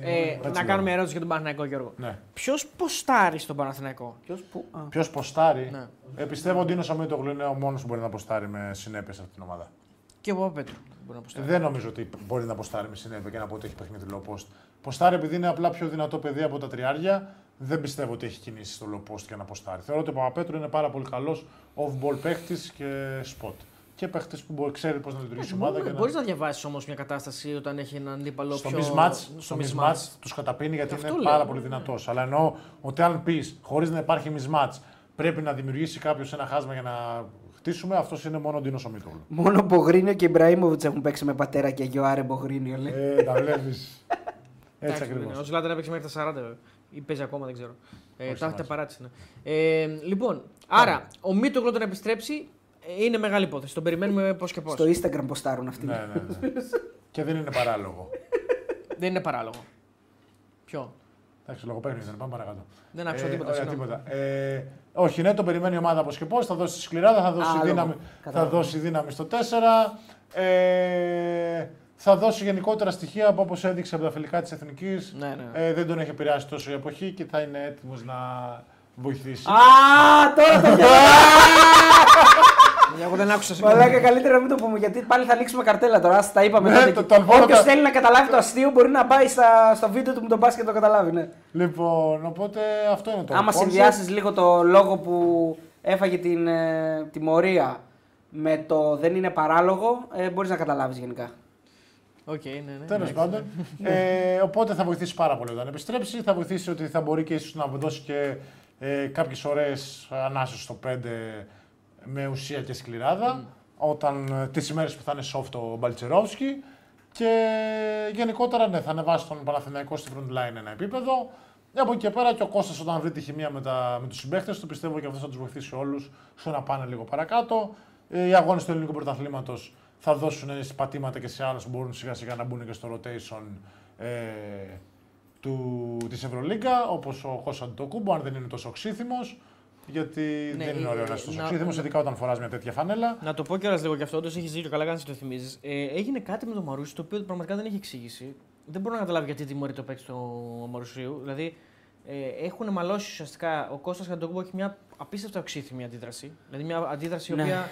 Speaker 1: Ε, να κάνουμε ερώτηση για τον Παναθηναϊκό Γιώργο.
Speaker 3: Ναι.
Speaker 1: Ποιος ποστάρει στον Παναθηναϊκό;
Speaker 2: Ποιος που- α.
Speaker 3: Ποιος ποστάρει;
Speaker 1: Ναι.
Speaker 3: Ε, πιστεύω ότι είναι ο Σαμίτογλου είναι ο μόνος που μπορεί να ποστάρει με συνέπεια σε αυτήν την ομάδα.
Speaker 1: Και ο Πέτρου. Μπορεί να ποστάρει.
Speaker 3: Δεν νομίζω ότι μπορεί να ποστάρει με συνέπεια και να πω ότι έχει παιχνίδι low post. Ποστάρει επειδή είναι απλά πιο δυνατό παιδί από τα τριάρια. Δεν πιστεύω ότι έχει κινήσει στο low post για να ποστάρει. Θεωρώ ότι ο Παπαπέτρου είναι πάρα πολύ καλός off-ball παίχτη και spot. Και παίχτη που μπορεί, ξέρει πώς να λειτουργήσει η ομάδα. και
Speaker 1: Μπορείς να διαβάσεις όμως μια κατάσταση όταν έχει έναν αντίπαλο
Speaker 3: στο
Speaker 1: πιο.
Speaker 3: mismatch,
Speaker 1: στο
Speaker 3: στο
Speaker 1: mismatch.
Speaker 3: mismatch τους καταπίνει γιατί
Speaker 1: Αυτό
Speaker 3: είναι
Speaker 1: λέω.
Speaker 3: πάρα πολύ δυνατός. Αλλά εννοώ ότι αν πεις χωρίς να υπάρχει mismatch πρέπει να δημιουργήσει κάποιος ένα χάσμα για να χτίσουμε, αυτός είναι μόνο ο Ντίνος Σομίτογλου.
Speaker 2: Μόνο Μπογρίνιο και Ιμπραήμοβιτς έχουν παίξει με πατέρα και γιο Άρε Μπογρίνιο. Λέει.
Speaker 3: ε, τα βλέπεις. Έτσι
Speaker 1: Εντάξει,
Speaker 3: ακριβώς.
Speaker 1: ναι, Ο Ζλάταν έπαιξε μέχρι τα 40 βέβαια. ή παίζει ακόμα, δεν ξέρω. Ε, τα
Speaker 3: σημασία.
Speaker 1: έχετε παράτηση. Ναι. Ε, λοιπόν, άρα ο Μίτογλου να επιστρέψει ε, είναι μεγάλη υπόθεση. Τον περιμένουμε πώς και πώς.
Speaker 2: Στο Instagram ποστάρουν αυτοί.
Speaker 3: ναι, ναι, ναι. Και δεν είναι παράλογο.
Speaker 1: Δεν είναι παράλογο. Ποιο;
Speaker 3: Εντάξει, λογοπαίγνιος δεν είναι. πάμε παρακάτω.
Speaker 1: Δεν άκουσα
Speaker 3: Ε,
Speaker 1: τίποτα.
Speaker 3: ωραία,
Speaker 1: συγγνώμη.
Speaker 3: τίποτα. Ε, όχι, ναι, το περιμένει η ομάδα πώς και πώς. Θα δώσει σκληράδα, θα δώσει,
Speaker 2: Α,
Speaker 3: δύναμη,
Speaker 2: λόγο.
Speaker 3: θα
Speaker 2: Κατάλαβα.
Speaker 3: δώσει δύναμη στο 4. Ε, θα δώσει γενικότερα στοιχεία από όπως έδειξε από τα φιλικά της Εθνικής.
Speaker 1: Ναι, ναι.
Speaker 3: Ε, δεν τον έχει επηρεάσει τόσο η εποχή και θα είναι έτοιμος να βοηθήσει.
Speaker 2: Α, τώρα το (laughs) πιάσα.
Speaker 1: Εγώ δεν άκουσα. συγγνώμη.
Speaker 2: Μαλάκα, καλύτερα να μην το πούμε γιατί πάλι θα ανοίξουμε καρτέλα τώρα. Ας τα είπαμε
Speaker 3: Ναι,
Speaker 2: τότε.
Speaker 3: το-
Speaker 2: εκεί.
Speaker 3: τον φόνο
Speaker 2: Όποιος
Speaker 3: τα-
Speaker 2: θέλει να καταλάβει το αστείο μπορεί να πάει στα, στο βίντεο του με τον μπάσκετ και το καταλάβει. Ναι.
Speaker 3: Λοιπόν, οπότε αυτό είναι το
Speaker 2: Άμα
Speaker 3: concept.
Speaker 2: συνδυάσεις λίγο το λόγο που έφαγε την ε, τιμωρία με το δεν είναι παράλογο, ε, μπορείς να καταλάβεις γενικά.
Speaker 1: Οκ, ναι, ναι.
Speaker 3: Τέλος
Speaker 1: ναι.
Speaker 3: πάντων. (laughs) Ε, οπότε θα βοηθήσει πάρα πολύ όταν επιστρέψει. Θα βοηθήσει ότι θα μπορεί και ίσως να δώσει και ε, κάποιες ωραίες ανάσες στο 5 με ουσία και σκληράδα. όταν, ε, τις ημέρες που θα είναι soft ο Μπαλτσερόφσκι και γενικότερα ναι, θα ανεβάσει τον Παναθηναϊκό στη front line ένα επίπεδο. Από εκεί και πέρα και ο Κώστας όταν βρει τη χημεία με, τα, με τους συμπαίχτες του πιστεύω και αυτός θα τους βοηθήσει όλους στο να πάνε λίγο παρακάτω. Ε, Οι αγώνες του ελληνικού πρωταθλήματος θα δώσουν πατήματα και σε άλλους που μπορούν σιγά σιγά να μπουν και στο rotation ε, του, της Ευρωλίγκα, όπως ο Κώστας Αντιτοκούμπο, αν δεν είναι τόσο οξύθυμος, γιατί
Speaker 1: Ναι,
Speaker 3: δεν είναι
Speaker 1: ε,
Speaker 3: ωραίο να είσαι τόσο
Speaker 1: να-
Speaker 3: οξύθυμος, ειδικά όταν φοράς μια τέτοια φανέλα.
Speaker 1: Να το πω κιόλας λίγο γι' αυτό, όντω έχει δίκιο, καλά κάνεις το θυμίζεις. Ε, έγινε κάτι με τον Μαρούσι το οποίο πραγματικά δεν έχει εξήγηση. Δεν μπορώ να καταλάβω γιατί τιμωρεί το παίκτη του Μαρουσίου. Δηλαδή, ε, έχουν μαλώσει ουσιαστικά. Ο Κώστας Καντοκούμπο έχει μια απίστευτα οξύθυμη αντίδραση. Δηλαδή, μια αντίδραση η
Speaker 2: Ναι.
Speaker 1: οποία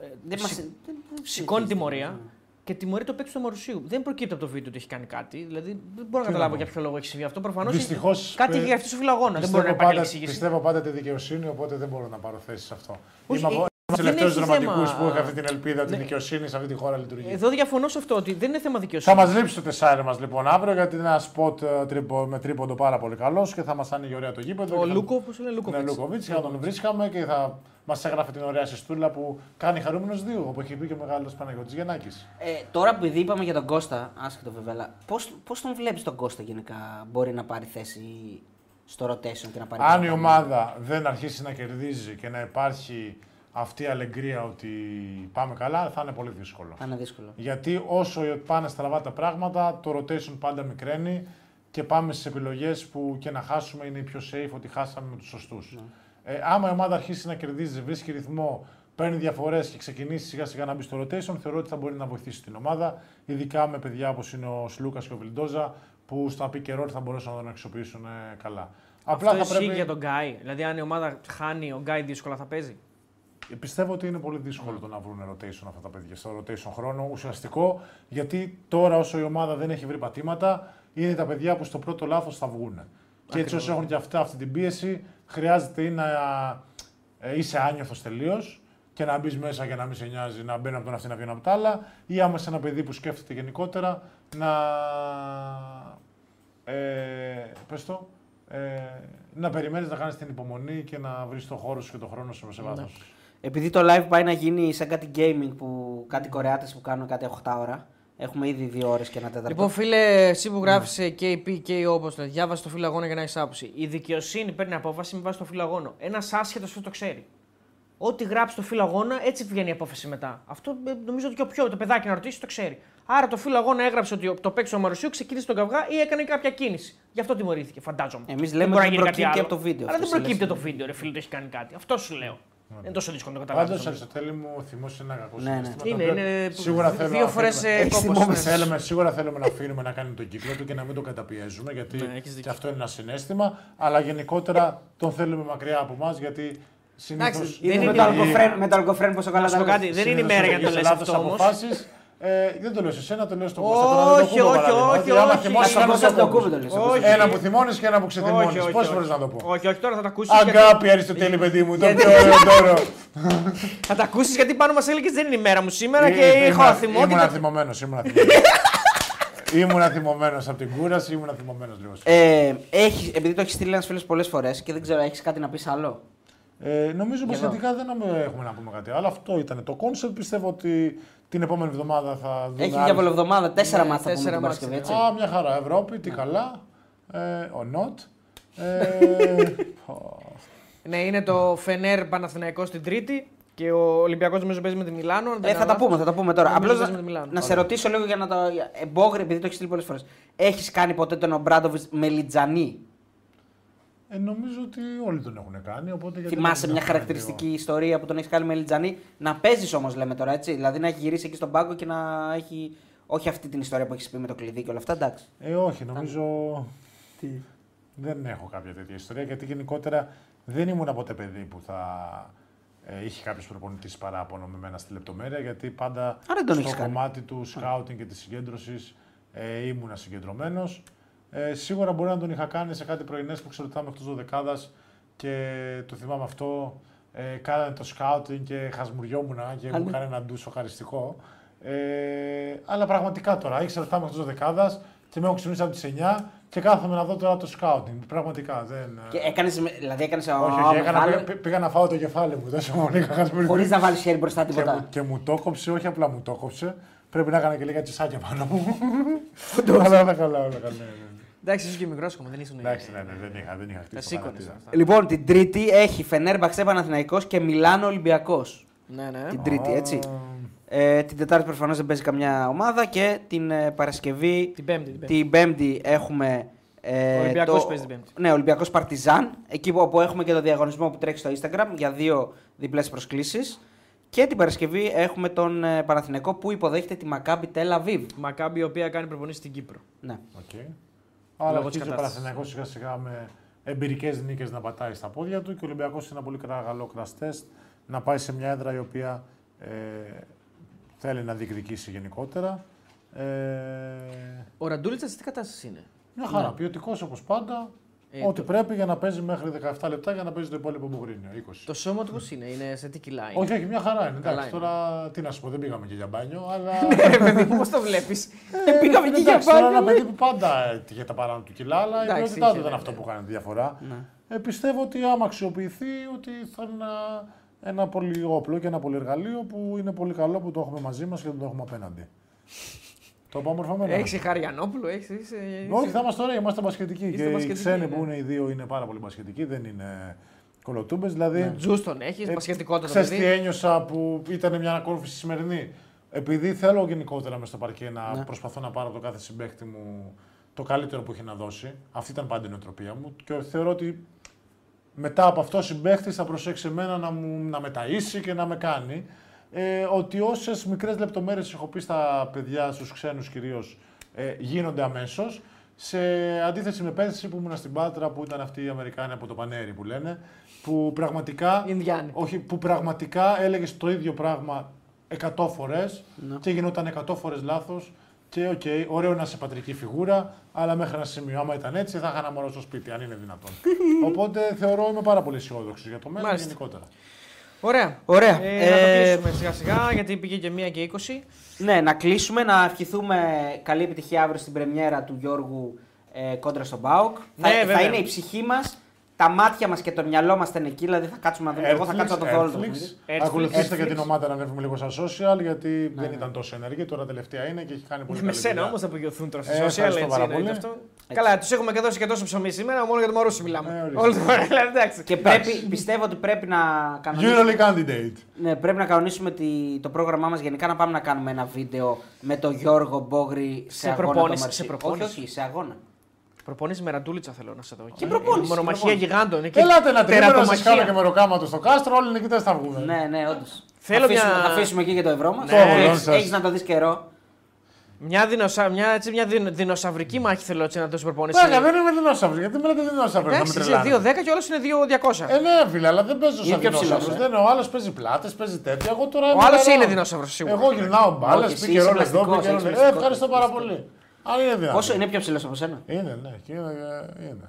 Speaker 1: ε,
Speaker 2: Δεν μας...
Speaker 1: ση-
Speaker 2: δεν- δεν
Speaker 1: σηκώνει
Speaker 2: συνηθίζεται.
Speaker 1: τιμωρία και τιμωρεί το παίκτη του Μαρουσίου. Δεν προκύπτει από το βίντεο ότι έχει κάνει κάτι. Δηλαδή, δεν μπορώ να
Speaker 3: Τι να
Speaker 1: καταλάβω
Speaker 3: πω.
Speaker 1: για ποιο λόγο έχει συμβεί αυτό. Προφανώς
Speaker 3: Δυστυχώς,
Speaker 1: κάτι
Speaker 3: ε,
Speaker 1: έχει γραφτεί στο φιλαγόνα. Δεν μπορεί να
Speaker 3: Πιστεύω
Speaker 1: υπάρχει
Speaker 3: πάντα,
Speaker 1: εξήγηση.
Speaker 3: πιστεύω πάντα τη δικαιοσύνη, οπότε δεν μπορώ να πάρω θέση σε αυτό.
Speaker 1: Όχι,
Speaker 3: Είμαι
Speaker 1: ε,
Speaker 3: από τους
Speaker 1: δεν
Speaker 3: τελευταίου
Speaker 1: έχει
Speaker 3: δραματικούς
Speaker 1: θέμα.
Speaker 3: που είχα αυτή την ελπίδα ότι η
Speaker 1: Ναι.
Speaker 3: δικαιοσύνη σε αυτή τη χώρα λειτουργεί.
Speaker 1: Εδώ διαφωνώ σε αυτό ότι δεν είναι θέμα
Speaker 3: Θα
Speaker 1: δικαιοσύνη.
Speaker 3: μας λείψει το τεσσάρι μας λοιπόν αύριο γιατί είναι ένα σποτ ε, τρίπο, με τρίποντο πάρα πολύ καλός και θα μας άνοιγε ωραία το γήπεδο.
Speaker 1: Ο
Speaker 3: και θα-
Speaker 1: Λούκο, πώς είναι Λούκοβιτς;
Speaker 3: Ναι, Λούκοβιτς, και θα τον βρίσκαμε και θα μας έγραφε την ωραία συστούλα που κάνει χαρούμενος δύο, όπω έχει πει και ο μεγάλος Παναγιώτης Γεννάκη.
Speaker 2: Ε, τώρα που επειδή είπαμε για τον Κώστα, άσχετο βέβαια, αλλά πώς, πώς τον βλέπεις τον Κώστα γενικά, μπορεί να πάρει θέση στο rotation και να πάρει
Speaker 3: Αν η
Speaker 2: παραπάνω.
Speaker 3: ομάδα δεν αρχίσει να κερδίζει και να υπάρχει αυτή η αλεγκρία ότι πάμε καλά, θα είναι πολύ δύσκολο.
Speaker 2: Θα είναι δύσκολο.
Speaker 3: Γιατί όσο πάνε στραβά τα πράγματα, το rotation πάντα μικραίνει και πάμε στις επιλογές που και να χάσουμε είναι η πιο safe ότι χάσαμε με τους σωστούς. Ε, άμα η ομάδα αρχίσει να κερδίζει, βρίσκει ρυθμό, παίρνει διαφορές και ξεκινήσει σιγά σιγά να μπει στο rotation, θεωρώ ότι θα μπορεί να βοηθήσει την ομάδα. Ειδικά με παιδιά όπως είναι ο Σλούκα και ο Βιλντόζα, που στα πει καιρό θα μπορούσαν να τον αξιοποιήσουν ε, καλά.
Speaker 1: Αυτό ισχύει για τον Γκάι. Δηλαδή, αν η ομάδα χάνει, ο Γκάι δύσκολα θα παίζει.
Speaker 3: Πιστεύω ότι είναι πολύ δύσκολο το να βρουν rotation αυτά τα παιδιά στο rotation χρόνο ουσιαστικό γιατί τώρα όσο η ομάδα δεν έχει βρει πατήματα είναι τα παιδιά που στο πρώτο λάθος θα βγουν. Και έτσι όσο έχουν και αυτά αυτή την πίεση χρειάζεται ή να ε, είσαι άνιωθος τελείως και να μπεις μέσα και να μην σε νοιάζει να μπαίνει από τον αυτή να βγαίνει από τα άλλα ή άμα είσαι ένα παιδί που σκέφτεται γενικότερα να ε, πες το, ε, να περιμένεις να κάνεις την υπομονή και να βρεις το χώρο σου και το χρόνο σου σε βάθος.
Speaker 2: Επειδή το live πάει να γίνει σαν κάτι gaming που κάτι Κορεάτες που κάνουν κάτι 8 ώρα. Έχουμε ήδη 2 ώρες και ένα τέταρτο.
Speaker 1: Λοιπόν, φίλε, εσύ που γράφεις KP, KO, όπως το διάβασε το φύλλο αγώνα για να έχεις άποψη. Η δικαιοσύνη παίρνει απόφαση με βάση το φύλλο αγώνα. Ένας άσχετος αυτό το ξέρει. Ό,τι γράψει το φύλλο αγώνα, έτσι βγαίνει η απόφαση μετά. Αυτό ε, νομίζω ότι και ο πιο το παιδάκι να ρωτήσει το ξέρει. Άρα το φύλλο αγώνα έγραψε ότι το παίξω ο Μαρουσίου ξεκίνησε τον καυγά ή έκανε κάποια κίνηση. Γι' αυτό τιμωρήθηκε, φαντάζομαι.
Speaker 2: Εμείς
Speaker 1: Δεν
Speaker 2: λέμε
Speaker 1: μπορεί
Speaker 2: ότι
Speaker 1: να γίνει κάτι
Speaker 2: προκύπτει
Speaker 1: άλλο.
Speaker 2: από το βίντεο
Speaker 1: Αλλά
Speaker 2: αυτό,
Speaker 1: δεν προκύπτει
Speaker 2: σε
Speaker 1: το βίντεο, ρε φίλε, ότι έχει κάνει κάτι. Αυτό σου λέω. Δεν είναι τόσο δύσκολο να το
Speaker 3: Πάντως,
Speaker 1: καταλάβεις.
Speaker 3: Αριστοτέλη μου, ο θυμός είναι ένα κακό
Speaker 2: Ναι, ναι.
Speaker 3: συναίσθημα. το
Speaker 1: Είναι,
Speaker 3: οποίο
Speaker 1: είναι
Speaker 3: Σίγουρα
Speaker 1: δύο
Speaker 3: θέλω να
Speaker 1: φορές,
Speaker 3: θέλουμε-
Speaker 1: ε,
Speaker 3: Έχεις
Speaker 1: κόπος,
Speaker 3: θυμό,
Speaker 1: ναι.
Speaker 3: θέλουμε, σίγουρα θέλουμε να αφήνουμε να κάνει τον κύκλο του και να μην τον καταπιέζουμε, γιατί
Speaker 1: Ναι, έχεις δίκιο.
Speaker 3: και αυτό είναι ένα συνέστημα. Αλλά γενικότερα τον θέλουμε μακριά από εμάς, γιατί συνήθως.
Speaker 1: Εντάξει,
Speaker 2: Είναι
Speaker 1: δεν
Speaker 2: με,
Speaker 1: είναι-
Speaker 2: το αλκοφρέν, με το αλκοφρέν πόσο καλά
Speaker 1: Να σου
Speaker 2: τα
Speaker 1: πω
Speaker 2: λες.
Speaker 1: κάτι, δεν είναι η μέρα για να το λες αυτό όμως.
Speaker 3: Ε, δεν το λέω σε σένα, το λέω στον
Speaker 1: Όχι,
Speaker 3: Κώστα. τον Αντετοκούμπο,
Speaker 1: όχι,
Speaker 3: παράδειγμα,
Speaker 1: όχι,
Speaker 3: ότι άμα
Speaker 1: όχι.
Speaker 3: θυμώσεις
Speaker 2: Στον
Speaker 3: ένα
Speaker 2: Κώστα
Speaker 3: το
Speaker 2: το κούβι
Speaker 3: κόβεις.
Speaker 2: το λες. στον
Speaker 1: Όχι.
Speaker 2: Κώστα.
Speaker 3: Ένα που θυμώνεις και ένα που ξεθυμώνεις.
Speaker 1: Όχι, όχι,
Speaker 3: Πόσε
Speaker 1: όχι.
Speaker 3: φορέ να το πω;
Speaker 1: Όχι, όχι, τώρα θα τα ακούσεις.
Speaker 3: Αγκάπη, Αριστοτέλη, παιδί μου, το πιο ωραίο δώρο.
Speaker 1: Θα τα ακούσεις γιατί πάνω μας έλεγες δεν είναι η μέρα μου σήμερα
Speaker 3: Ε,
Speaker 1: και είχα
Speaker 3: ήμουνα-
Speaker 1: θυμό. και
Speaker 3: Ήμουνα
Speaker 1: τα-
Speaker 3: θυμωμένος. Ήμουνα θυμωμένος. Ήμουνα θυμωμένος από την κούραση, ήμουνα θυμωμένος λίγο.
Speaker 2: Ε, έχει, επειδή το έχεις στείλει ένας φίλος πολλές φορές και δεν ξέρω, έχεις κάτι να πεις άλλο;
Speaker 3: Ε, νομίζω πως
Speaker 2: Εδώ.
Speaker 3: σχετικά δεν έχουμε έχουμε να πούμε κάτι άλλο. Αυτό ήταν το κόνσεπτ. Πιστεύω ότι την επόμενη εβδομάδα θα δούμε.
Speaker 2: Έχει
Speaker 3: άλλες-
Speaker 2: διαβολοβδομάδα, τέσσερα
Speaker 1: Ναι,
Speaker 2: μάτια θα πούμε
Speaker 1: τέσσερα
Speaker 2: την Παρασκευή,
Speaker 1: μάτια,
Speaker 2: έτσι.
Speaker 3: Α, μια χαρά. Ευρώπη, τι καλά. Ε, ο Νότ. Ε, (laughs) πω.
Speaker 1: Ναι, είναι το Φενέρ Παναθηναϊκός στην Τρίτη και ο Ολυμπιακός νομίζω παίζει με τη Μιλάνο. αν δεν
Speaker 2: Ε, θα
Speaker 1: κάνω
Speaker 2: τα πούμε,
Speaker 1: λάθος.
Speaker 2: θα τα πούμε τώρα.
Speaker 1: Νομίζω
Speaker 2: Απλώς
Speaker 1: παίζει με τη Μιλάνο.
Speaker 2: να σε ρωτήσω λίγο για να το. Εμπόγρε, επειδή το έχεις στείλει πολλές φορές. Έχεις κάνει ποτέ τον Ομπράντοβιτς με Λιτζανί.
Speaker 3: Ε, νομίζω ότι όλοι τον έχουν κάνει. Οπότε γιατί
Speaker 2: Θυμάσαι
Speaker 3: να
Speaker 2: μια
Speaker 3: μην κάνουμε
Speaker 2: χαρακτηριστική
Speaker 3: λίγο.
Speaker 2: ιστορία που τον έχει κάνει με Λιτζανί. Να παίζεις όμως, λέμε τώρα έτσι. Δηλαδή να έχει γυρίσει εκεί στον πάγκο και να έχει. Όχι αυτή την ιστορία που έχεις πει με το κλειδί και όλα αυτά, εντάξει.
Speaker 3: Ε, όχι, νομίζω. Δεν έχω κάποια τέτοια ιστορία γιατί γενικότερα δεν ήμουν ποτέ παιδί που θα ε, είχε κάποιος προπονητής παράπονο με μένα στη λεπτομέρεια γιατί πάντα
Speaker 2: δεν τον
Speaker 3: στο
Speaker 2: έχεις κάνει.
Speaker 3: κομμάτι του σκάουτινγκ και της συγκέντρωσης ε, ήμουνα συγκεντρωμένος. Ε, σίγουρα μπορεί να τον είχα κάνει σε κάτι πρωινές που ξέρω ότι ήταν εκτό δωδεκάδα και το θυμάμαι αυτό. Ε, κάνανε το σκάουτινγκ και χασμουριόμουν και μου
Speaker 2: ναι.
Speaker 3: έκανε ένα ντους σοκαριστικό. Ε, αλλά πραγματικά τώρα ήξερα ότι θα είμαι εκτό δωδεκάδα και με έχω ξυπνήσει από τις 9 και κάθομαι να δω τώρα το σκάουτινγκ. Πραγματικά δεν.
Speaker 2: Και έκανες, με- δηλαδή έκανες.
Speaker 3: Όχι, όχι, έκανα, πήγα, πήγα να φάω το κεφάλι μου. Τόσο πολύ είχα χασμουριστεί.
Speaker 2: Χωρίς να βάλεις χέρι μπροστά
Speaker 3: και, μου,
Speaker 2: τίποτα.
Speaker 3: και μου το κόψε, όχι απλά μου το κόψε. Πρέπει να έκανα και λίγα τσισάκια πάνω μου. Αλλά όλα καλά, όλα καλά. Ναι, ναι, ναι.
Speaker 1: Εντάξει, ίσως και μικρό ακόμα, δεν ήσουν.
Speaker 3: Εντάξει, ναι, ναι, δεν είχα, δεν είχα χτίσει.
Speaker 1: Τα
Speaker 3: το
Speaker 1: σήκωνες
Speaker 3: χαρακτήρα.
Speaker 1: αυτά.
Speaker 2: Λοιπόν, την Τρίτη έχει Φενέρμπαξε Παναθηναϊκός και Μιλάνο Ολυμπιακός.
Speaker 1: Ναι, ναι.
Speaker 2: Την Τρίτη, έτσι. Ε, την Τετάρτη προφανώς δεν παίζει καμιά ομάδα και την ε, Παρασκευή,
Speaker 1: Την Πέμπτη. Την πέμπτη.
Speaker 2: την Πέμπτη έχουμε. Ε,
Speaker 1: Ολυμπιακός
Speaker 2: το-
Speaker 1: παίζει την Πέμπτη.
Speaker 2: Ναι, Ολυμπιακός Παρτιζάν. Εκεί που όπου έχουμε και το διαγωνισμό που τρέχει στο Instagram για δύο διπλές προσκλήσεις. Και την Παρασκευή έχουμε τον ε, Παναθηναϊκό που υποδέχεται τη Μακάμπι Τελ Αβίβ.
Speaker 1: Μακάμπη η οποία κάνει προπονήσεις στην Κύπρο.
Speaker 2: Ναι.
Speaker 3: Okay. Αλλά
Speaker 1: Λόγω
Speaker 3: αρχίζει
Speaker 1: της
Speaker 3: ο
Speaker 1: κατάστασης.
Speaker 3: Παναθηναϊκός σιγά σιγά με εμπειρικές νίκες να πατάει στα πόδια του και ο Ολυμπιακός είναι ένα πολύ καλό crash test να πάει σε μια έδρα η οποία ε, θέλει να διεκδικήσει γενικότερα. Ε,
Speaker 1: Ο Ραντούλητσα σε τι κατάσταση είναι;
Speaker 3: μια χαρά, ποιοτικός όπως πάντα.
Speaker 1: Ε,
Speaker 3: ό,τι
Speaker 1: το-
Speaker 3: πρέπει για να παίζει μέχρι 17 λεπτά για να παίζει το υπόλοιπο μπουγκρίνιο. 20.
Speaker 1: Το σώμα του πώς είναι, είναι σε τι κιλά είναι;
Speaker 3: Όχι, όχι, μια χαρά είναι.
Speaker 1: Καλά
Speaker 3: Εντάξει,
Speaker 1: είναι.
Speaker 3: τώρα τι να σου πω, δεν πήγαμε και για μπάνιο, αλλά. (laughs)
Speaker 1: Ρε παιδί μου, πώς το βλέπεις; Πήγαμε και για
Speaker 3: Εντάξει, τώρα ένα
Speaker 1: πάλι.
Speaker 3: παιδί που πάντα είχε τα παράνοια του κιλά, αλλά η
Speaker 1: Εντάξει,
Speaker 3: ποιότητά
Speaker 1: είχε,
Speaker 3: του ήταν
Speaker 1: ναι,
Speaker 3: αυτό
Speaker 1: ναι.
Speaker 3: που έκανε τη διαφορά.
Speaker 2: Ναι.
Speaker 3: Ε, πιστεύω ότι άμα αξιοποιηθεί, ότι θα είναι ένα, ένα πολύ όπλο και ένα πολύ εργαλείο που είναι πολύ καλό που το έχουμε μαζί μας και δεν το έχουμε απέναντι. Το είπα μορφωμένα.
Speaker 1: Έχεις Χαριανόπουλο, έχεις.
Speaker 3: Όχι, θα είμαστε ωραίοι, είμαστε μπασχετικοί.
Speaker 1: Είστε
Speaker 3: Και οι
Speaker 1: μπασκετικοί,
Speaker 3: ξένοι
Speaker 1: ναι.
Speaker 3: που είναι οι δύο είναι πάρα πολύ μπασχετικοί, δεν είναι κολοτούμπες. Δηλαδή,
Speaker 1: Τζούστον έχεις,
Speaker 3: ε,
Speaker 1: πασχετικότητα το
Speaker 3: ξέρεις τι
Speaker 1: παιδί.
Speaker 3: ένιωσα που ήταν μια ανακόρυφωση σημερινή. Επειδή θέλω γενικότερα μες στο παρκέ να
Speaker 2: Ναι.
Speaker 3: προσπαθώ να πάρω το κάθε συμπέχτη μου το καλύτερο που έχει να δώσει. Αυτή ήταν πάντα η νοοτροπία μου. Και θεωρώ ότι μετά από αυτό ο συμπαίχτης θα προσέξει εμένα να, μου, να με ταΐσει και να με κάνει. Ε, ότι όσες μικρές λεπτομέρειες έχω πει στα παιδιά, στους ξένους κυρίως, ε, γίνονται αμέσως. Σε αντίθεση με πέρσι που ήμουν στην Πάτρα, που ήταν αυτοί οι Αμερικάνοι από το Πανέρι που λένε, που πραγματικά,
Speaker 1: Ινδιάνοι.
Speaker 3: όχι, που πραγματικά έλεγες το ίδιο πράγμα 100 φορές
Speaker 2: Ναι.
Speaker 3: και γινόταν 100 φορές λάθος. Και οκ, ωραίο να είσαι πατρική φιγούρα, αλλά μέχρι ένα σημείο, άμα ήταν έτσι, θα είχα ένα μωρό στο σπίτι, αν είναι δυνατόν. (laughs) Οπότε θεωρώ είμαι πάρα πολύ αισιόδοξος για το μέλλον
Speaker 1: Μάλιστα.
Speaker 3: γενικότερα.
Speaker 1: Ωραία.
Speaker 2: Ωραία.
Speaker 1: Ε, να το
Speaker 2: Ε,
Speaker 1: κλείσουμε σιγά σιγά γιατί πήγε και 1 και 20.
Speaker 2: Ναι, να κλείσουμε, να ευχηθούμε καλή επιτυχία αύριο στην πρεμιέρα του Γιώργου ε, κόντρα στον Μπάουκ.
Speaker 1: Ναι,
Speaker 2: θα, θα
Speaker 1: βέβαια.
Speaker 2: είναι η ψυχή μας, τα μάτια μας και το μυαλό μας θα είναι εκεί, δηλαδή θα κάτσουμε να δούμε. Εγώ θα κάτσω να το δω όλο το παιχνίδι.
Speaker 1: Netflix.
Speaker 3: Ακολουθήστε και
Speaker 2: Netflix.
Speaker 3: την ομάδα να ανέβουμε λίγο στα social, γιατί δεν
Speaker 2: ναι.
Speaker 3: ήταν τόσο ενεργή. Τώρα τελευταία είναι και έχει κάνει πολύ
Speaker 1: Με
Speaker 3: καλή
Speaker 1: σένα
Speaker 3: δουλειά.
Speaker 1: όμως θα απογειωθούν τώρα
Speaker 3: Ε,
Speaker 1: στα social
Speaker 3: ευχαριστώ
Speaker 1: έτσι
Speaker 3: πάρα
Speaker 1: είναι
Speaker 3: πολύ.
Speaker 1: και αυτό. Καλά, τους έχουμε και δώσει και τόσο ψωμί σήμερα, μόνο για το Μαρούσι μιλάμε.
Speaker 3: Ε, ορίστε.
Speaker 1: Όλη την ώρα, δηλαδή, εντάξει.
Speaker 2: Και πρέπει, πιστεύω ότι πρέπει να κανονίσουμε,
Speaker 3: Euroleague candidate.
Speaker 2: ναι, πρέπει να κανονίσουμε τη- το πρόγραμμά μας γενικά να πάμε να κάνουμε ένα βίντεο με τον Γιώργο Μπόγρη σε,
Speaker 1: Σε
Speaker 2: αγώνα.
Speaker 1: προπόνηση,
Speaker 2: το Μαρσί.
Speaker 1: σε προπόνηση.
Speaker 2: Όχι, όχι, σε αγώνα.
Speaker 1: Προπόνηση με ραντούλιτσα θέλω να σε δω.
Speaker 2: Και προπόνηση,
Speaker 1: Μονομαχία
Speaker 2: προπόνηση.
Speaker 1: γιγάντων. εκεί.
Speaker 3: Ελάτε να τρίμηνο να σα
Speaker 1: Τερατομαχία.
Speaker 3: κάνω και με ροκάματο στο κάστρο, όλοι οι νικητές θα βγουν.
Speaker 2: Ναι, ναι, όντως.
Speaker 1: Θέλω
Speaker 2: θα, αφήσουμε,
Speaker 1: μια-
Speaker 2: θα αφήσουμε εκεί και το ευρώ μας.
Speaker 1: Ναι.
Speaker 3: Το σας.
Speaker 2: Έχεις να το δεις καιρό.
Speaker 1: Μια, δεινοσα... μια, έτσι, μια δινο... δεινοσαυρική μάχη θέλω έτσι να δώσει προπόνηση.
Speaker 3: Βέβαια, δεν είμαι δεινόσαυρο. Γιατί με λέτε δεινόσαυρο, να με
Speaker 1: Εντάξει, είσαι
Speaker 3: τρελάνε.
Speaker 1: 2-10 και όλος είναι 2-200.
Speaker 3: Ε, ναι, φίλε, αλλά δεν παίζω
Speaker 2: Είναι
Speaker 3: σαν
Speaker 2: πιο
Speaker 3: δεινόσαυρος.
Speaker 2: ψηλός, ε.
Speaker 3: Δεν είναι. Ο άλλος παίζει πλάτες, παίζει τέτοια. Εγώ τώρα
Speaker 1: Ο
Speaker 3: είμαι
Speaker 1: άλλος
Speaker 3: νερό.
Speaker 1: είναι δεινόσαυρος σίγουρα.
Speaker 3: Εγώ γυρνάω μπάλες,
Speaker 2: Όχι, εσύ
Speaker 3: πήγε
Speaker 2: είσαι
Speaker 3: ρόλο εδώ,
Speaker 2: πλαστικός,
Speaker 3: πήγε
Speaker 2: έχεις
Speaker 3: ρόλο. Ε,
Speaker 2: πλαστικό.
Speaker 3: ευχαριστώ πάρα πολύ. Αν είναι δυνατόν.
Speaker 2: Πόσο είναι πιο ψηλός από σένα;
Speaker 3: Είναι, ναι, και είναι. είναι.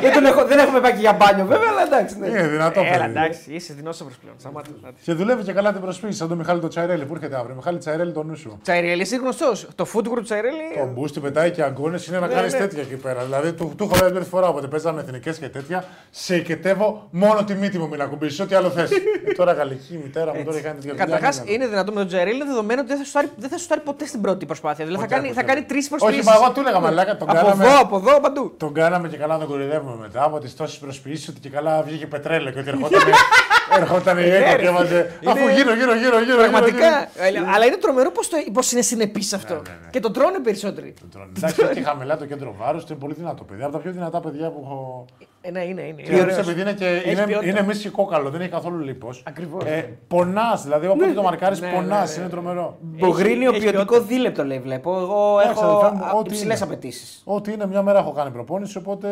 Speaker 2: Δεν, τον έχω, δεν έχουμε πάει και για μπάνιο βέβαια, αλλά εντάξει. Ναι.
Speaker 3: Είναι δυνατό.
Speaker 1: Έλα,
Speaker 3: παιδί.
Speaker 1: εντάξει, είσαι δεινόσαυρος πλέον. Σταμάτα.
Speaker 3: Και δουλεύει και καλά την προσφύγη, σαν τον Μιχάλη το Τσαϊρέλη που έρχεται αύριο. Μιχάλη Τσαϊρέλη το νου σου.
Speaker 1: Τσαϊρέλη, είσαι γνωστός; Το food group Τσαϊρέλη.
Speaker 3: Το μπούστι πετάει και αγκώνες είναι να
Speaker 1: Ναι,
Speaker 3: κάνεις
Speaker 1: ναι.
Speaker 3: τέτοια εκεί πέρα. Δηλαδή του, του έχω πει μια φορά όποτε παίζαμε εθνικές και τέτοια. Σε οικετεύω μόνο τη μύτη μου μην ακουμπήσεις. Ό,τι άλλο θες. (laughs) τώρα γαλλική η μητέρα μου τώρα έχει κάνει τέτοια δουλειά,
Speaker 1: Καταρχάς,
Speaker 3: είναι
Speaker 1: είναι δυνατόν με τον Τζαερέλ είναι δεδομένο ότι δεν θα σου πάρει, δεν θα σου πάρει ποτέ στην πρώτη προσπάθεια. Δηλαδή θα
Speaker 3: Ποτέ,
Speaker 1: κάνει,
Speaker 3: ποτέ.
Speaker 1: θα κάνει τρεις
Speaker 3: Όχι,
Speaker 1: προσποιήσει.
Speaker 3: μα εγώ του έλεγα μαλάκα, τον
Speaker 1: Από
Speaker 3: κάναμε.
Speaker 1: εδώ, από εδώ, παντού.
Speaker 3: Τον κάναμε και καλά να τον κορυδεύουμε μετά από τις τόσες προσποιήσεις ότι και καλά βγήκε πετρέλαιο και ότι ερχόταν, (laughs) ερχόταν η
Speaker 1: Ναι,
Speaker 3: ΕΚΟ
Speaker 1: ρε,
Speaker 3: και έβαζε.
Speaker 1: είναι-
Speaker 3: Αφού γύρω, γύρω, γύρω, γύρω.
Speaker 1: Πραγματικά.
Speaker 3: γύρω, γύρω.
Speaker 1: Ε, Αλλά είναι τρομερό πώς είναι συνεπής αυτό.
Speaker 3: Ναι, ναι, ναι.
Speaker 1: Και το τρώνε περισσότεροι.
Speaker 3: Τον τρώνε. Εντάξει, έχει χαμηλά το κέντρο βάρους και είναι πολύ δυνατό παιδί. Από τα πιο δυνατά παιδιά που έχω.
Speaker 1: Ε, ναι, είναι, είναι.
Speaker 3: Και
Speaker 1: είναι
Speaker 3: ωραίος,
Speaker 1: ωραίος.
Speaker 3: επειδή είναι, και
Speaker 1: Έχει
Speaker 3: είναι,
Speaker 1: ποιότητα.
Speaker 3: είναι μίση κόκαλο, δεν έχει καθόλου λίπος.
Speaker 1: Ακριβώς.
Speaker 3: Ε, πονάς, δηλαδή όποτε το μαρκάρεις,
Speaker 1: ναι,
Speaker 3: πονάς,
Speaker 1: ναι, ναι.
Speaker 3: είναι τρομερό.
Speaker 2: Μπογρίνιο
Speaker 1: έχει
Speaker 2: ποιοτικό
Speaker 1: ποιότητα.
Speaker 2: δίλεπτο λέει βλέπω. Εγώ
Speaker 3: Εντάξει,
Speaker 2: έχω
Speaker 3: αδερφέ μου, ό,τι
Speaker 2: υψηλές
Speaker 3: είναι.
Speaker 2: απαιτήσεις.
Speaker 3: Ό,τι είναι, μια μέρα έχω κάνει προπόνηση, οπότε